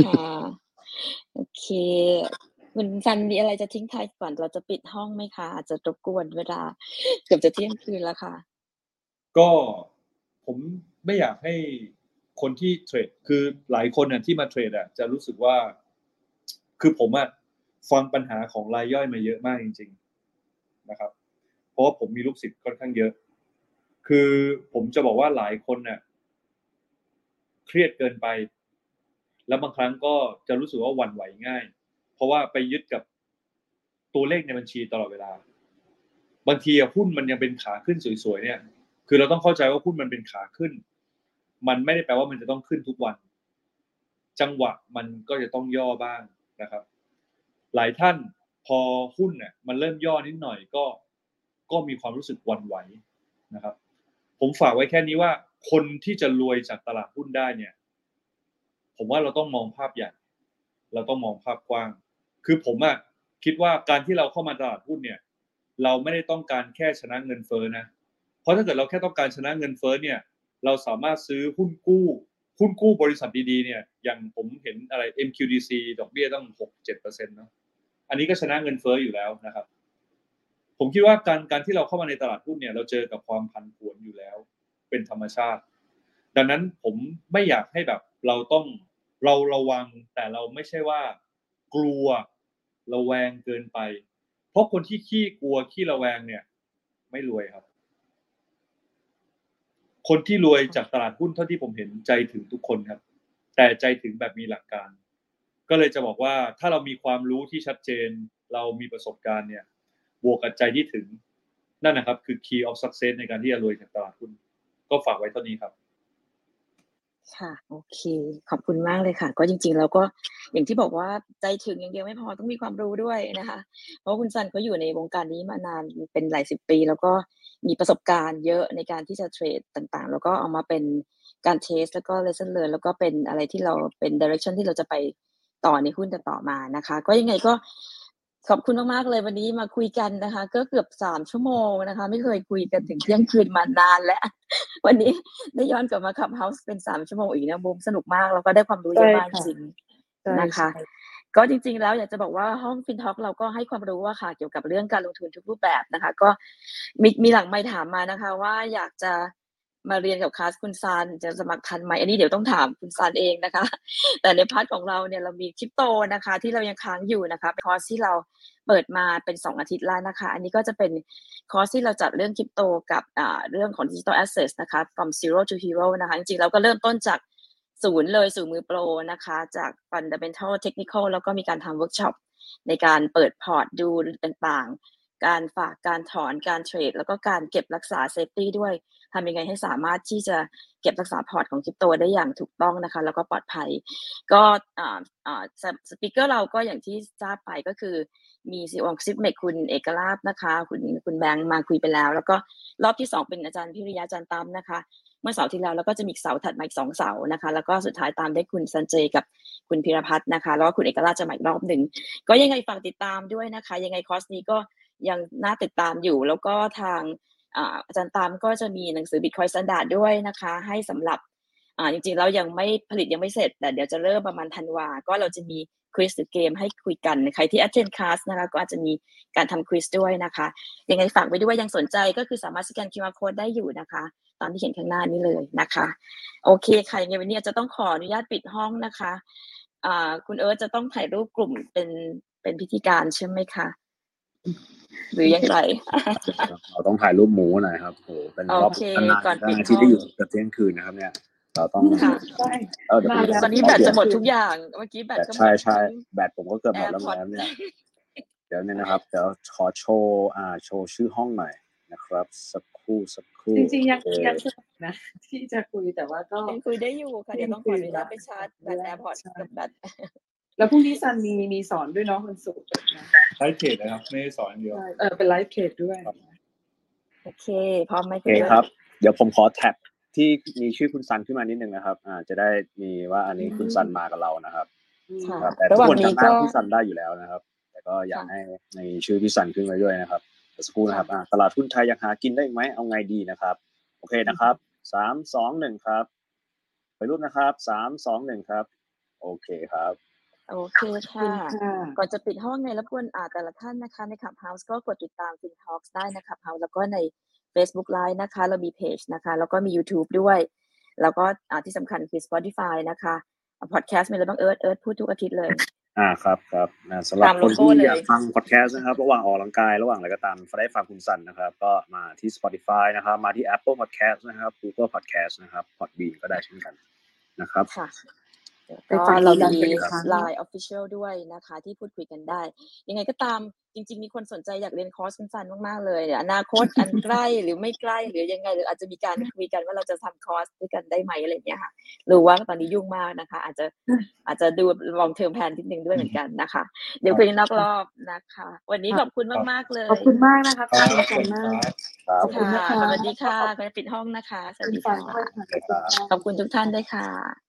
ค่ะโอเคคุณซันมีอะไรจะทิ้งท้ายก่อนเราจะปิดห้องไหมคะอาจจะรบกวนเวลาเกือบจะเที่ยงคืนแล้วค่ะ ก็ผมไม่อยากให้คนที่เทรดคือหลายคนน่ะที่มาเทรดอะจะรู้สึกว่า คือผมอะฟังปัญหาของรายย่อยมาเยอะมากจริง ๆนะครับ เพราะว่าผมมีลูกศิษย์ค่อนข้างเยอะ คือผมจะบอกว่าหลายคนน่ะเครียดเกินไป แล้วบางครั้งก็จะรู้สึกว่าหวั่นไหวง่าย เพราะว่าไปยึดกับตัวเลขในบัญชีตลอดเวลา บางทีหุ้นมันยังเป็นขาขึ้นสวยๆเนี่ย คือเราต้องเข้าใจว่าหุ้นมันเป็นขาขึ้น มันไม่ได้แปลว่ามันจะต้องขึ้นทุกวัน จังหวะมันก็จะต้องย่อบ้างนะครับ หลายท่านพอหุ้นเนี่ยมันเริ่มย่อนิดหน่อยก็ก็มีความรู้สึกวันไหวนะครับ ผมฝากไว้แค่นี้ว่า คนที่จะรวยจากตลาดหุ้นได้เนี่ย ผมว่าเราต้องมองภาพใหญ่ เราต้องมองภาพกว้าง คือผมอะคิดว่าการที่เราเข้ามาตลาดหุ้นเนี่ย เราไม่ได้ต้องการแค่ชนะเงินเฟ้อนะ เพราะถ้าเกิดเราแค่ต้องการชนะเงินเฟ้อเนี่ย เราสามารถซื้อหุ้นกู้หุ้นกู้บริษัทดีๆเนี่ยอย่างผมเห็นอะไร MQDC ดอกเบี้ยต้องหกเจ็ดเปอร์เซ็นต์เนาะอันนี้ก็ชนะเงินเฟ้ออยู่แล้วนะครับ ผมคิดว่าการการที่เราเข้ามาในตลาดหุ้นเนี่ย เราเจอกับความผันผวนอยู่แล้ว เป็นธรรมชาติ ดังนั้นผมไม่อยากให้แบบเราต้องเราระวังแต่เราไม่ใช่ว่า กลัวระแวงเกินไป เพราะคนที่ขี้กลัวขี้ระแวงเนี่ย ไม่รวยครับ คนที่รวยจากตลาดหุ้นเท่าที่ผมเห็นใจถึงทุกคนครับ แต่ใจถึงแบบมีหลักการ ก็เลยจะบอกว่าถ้าเรามีความรู้ที่ชัดเจน เรามีประสบการณ์เนี่ยบวกกับใจที่ถึงนั่นนะครับ คือ key of success ในการที่จะรวยจากตลาดหุ้น ก็ฝากไว้เท่านี้ครับ ค่ะ โอเค ขอบคุณมากเลยค่ะ ก็จริง ๆ แล้วก็อย่างที่บอกว่าใจถึงอย่างเดียวไม่พอต้องมีความรู้ด้วยนะคะ เพราะคุณซันเขาอยู่ในวงการนี้มานานเป็นหลายสิบปี แล้วก็มีประสบการณ์เยอะในการที่จะเทรดต่างๆ แล้วก็เอามาเป็นการเทสแล้วก็ lesson learn แล้วก็เป็นอะไรที่เราเป็น direction ที่เราจะไปต่อในหุ้นต่อมานะคะ ก็ยังไงก็ ขอบคุณมากๆเลยวันนี้มาคุยกันนะคะ ก็เกือบสามชั่วโมงนะคะ ไม่เคยคุยกันถึงเที่ยงคืนมานานแล้ว วันนี้ได้ย้อนกลับมา Clubhouse เป็นสามชั่วโมงอีกนะบูมสนุกมากแล้วก็ได้ความรู้เยอะมากจใช่ค่ะใช่นะคะใช่ก็จริง ๆ แล้วอยากจะบอกว่าห้อง FinTalk เราก็ให้ความรู้ว่าค่ะเกี่ยวกับเรื่องการลงทุนทุกรูปแบบนะคะ ก็มีมีหลังไม่ถามมานะคะ ว่าอยากจะ มาเรียนกับคลาสคุณซานจะสมัครทันไหมอันนี้เดี๋ยวต้องถามคุณซานเองนะคะ แต่ใน part ของเราเนี่ยเรามีคริปโตนะคะ ที่เรายังค้างอยู่นะคะเป็นคอร์สที่เราเปิดมาเป็นสองอาทิตย์แล้วนะคะ อันนี้ก็จะเป็นคอร์สที่เราจัดเรื่องคริปโตกับเรื่องของ digital assets นะคะ from zero to hero นะคะจริงๆเราก็เริ่มต้นจากศูนย์เลยสู่มือโปรนะคะ จาก fundamental technical แล้วก็มีการทำเวิร์กช็อปในการเปิดพอร์ตดูต่างๆ การฝากการถอนการเทรด แล้วก็การเก็บรักษา safety ด้วย ทำยังไงให้สามารถที่จะเก็บรักษาพอร์ตของคริปโตได้อย่างถูกต้องนะคะ แล้วก็ปลอดภัย ก็ speaker เราก็อย่างที่ทราบไปก็คือมี CEO Zipmex คุณเอกลาภนะคะ คุณคุณแบงค์มาคุยไปแล้ว แล้วก็รอบที่สองเป็นอาจารย์พิริยะอาจารย์ตั้มนะคะ เมื่อเสาร์ที่แล้วแล้วก็จะมีเสาร์ถัดมาอีกสองเสาร์นะคะ แล้วก็สุดท้ายตามด้วยคุณซันเจย์กับคุณพิรพัฒน์นะคะ แล้วก็คุณเอกลาภจะมาอีกรอบหนึ่ง ก็ยังไงฝากติดตามด้วยนะคะ ยังไงคอร์สนี้ก็ยังน่าติดตามอยู่ แล้วก็ทาง อาจารย์ตั้มก็จะมีหนังสือ Bitcoin Standard ด้วยนะคะ ให้สำหรับจริงๆแล้วยังไม่ผลิตยังไม่เสร็จ แต่เดี๋ยวจะเริ่มประมาณธันวา ก็เราจะมีควิสหรือเกมให้คุยกัน ใครที่ attend class นะคะก็อาจจะมีการทำควิสด้วยนะคะ ยังไงฝากไว้ด้วยยังสนใจก็คือสามารถสแกน QR code ได้อยู่นะคะตามที่เห็นข้างหน้านี้เลยนะคะ โอเคค่ะยังไงวันนี้จะต้องขออนุญาตปิดห้องนะคะอ่าคุณเอิร์ธจะต้องถ่ายรูปกลุ่มเป็นเป็นพิธีการใช่ไหมคะ หรือยังไงเราต้องถ่ายรูปหมูหน่อยครับโหเป็นรอบโอเคนานก่อนๆปิดอาที่ได้อยู่ห้องเกือบเที่ยงคืนนะครับ เนี่ย เราต้องค่ะใช่เออเดี๋ยวผมมาแล้วตอนนี้แบตจะหมดทุกอย่างเมื่อกี้แบตแบตก็หมดใช่ใช่ทั้งแบตผมก็เกือบหมดแล้ว AirPods แล้วเนี่ยเดี๋ยวเนี่ยนะครับเดี๋ยวขอโชว์อ่าโชว์ชื่อห้องหน่อยนะครับ สักครู่สักครู่จริงๆยังโอเคยังสนุกนะ ที่จะคุยแต่ว่าก็ยังคุยได้อยู่ค่ะเดี๋ยวต้องขออนุญาตไปชาร์จแบต AirPods ใช่กับแบต แล้วพรุ่งนี้ซันมีมีสอนด้วยเนาะวันศุกร์นะใช้เทรดนะครับ ไม่ได้สอนอย่างเดียวใช่เออเป็น live trade ด้วย โอเค พร้อมไหมโอคุณเอิร์ธครับ เดี๋ยวผมขอแท็บที่มีชื่อคุณซันขึ้นมานิดนึงนะครับ อ่า จะได้มีว่าอันนี้คุณซันมากับเรานะครับค่ะครับแต่ระทุหกว่างทุกคนนี้จำหน้าก็พี่ซันได้อยู่แล้วนะครับ แต่ก็อยากค่ะให้ในชื่อพี่ซันขึ้นมาด้วยนะครับเดี๋ยวสักครู่นะครับอ่าตลาดหุ้นไทยยังหากินได้อีกไหมเอาไงดีนะครับ โอเคนะครับสามสองหนึ่งครับ ถ่ายรูปนะครับสามสองหนึ่งครับ โอเคครับ โอเคขอบคุณค่ะค่ะ ก่อนจะปิดห้องไงรบกวนอ่าแต่ละท่านนะคะ ใน Clubhouse ก็กดติดตาม Fin Talks ได้ใน Clubhouse แล้วก็ใน Facebook Live นะคะ เรามีเพจนะคะ แล้วก็มี YouTube ด้วย แล้วก็อ่าที่สำคัญคือ Spotify นะคะพอดแคสต์มีอะไรบ้างเอิร์ธเอิร์ธพูดทุกอาทิตย์เลย อ่าครับครับอ่าสำหรับตามคโลนโก้ที่เลยอยากฟังพอดแคสต์นะครับ ระหว่างออกกำลังกายระหว่างอะไรก็ตามได้ฟังคุณซันนะครับ ก็มาที่ Spotify นะครับ มาที่ Apple Podcast นะครับ Google Podcast นะครับ Podbean ก็ได้เช่นกันนะครับ ค่ะไปก็ฟังเรากันมีเป็นอีกครั้ง Line Official ด้วยนะคะ ที่พูดคุยกันได้ ยังไงก็ตามจริง ๆ มีคนสนใจอยากเรียนคอร์สคุณซันมาก ๆ เลยเดี๋ยวอนาคตอันใกล้หรือไม่ใกล้หรือยังไง หรืออาจจะมีการคุยกันว่าเราจะทำคอร์สด้วยกันได้ไหมอะไรอย่างเงี้ยค่ะรู้ว่าตอนนี้ยุ่งมากนะคะ อาจจะอาจจะดูลองเทอมแพนนิดนึงด้วยเหมือนกันนะคะ เดี๋ยวคุยกันนอกรอบนะคะ วันนี้ขอบคุณมากๆเลยขอบคุณมากนะคะขคอรับบคุณมากครับขอบคุณค่ะนะคะสวัสดีค่ะคุณปิดห้องนะคะสวัสคุณดีฟัค่ะงด้วยค่ะขอบคุณทุกท่านด้วยค่ะ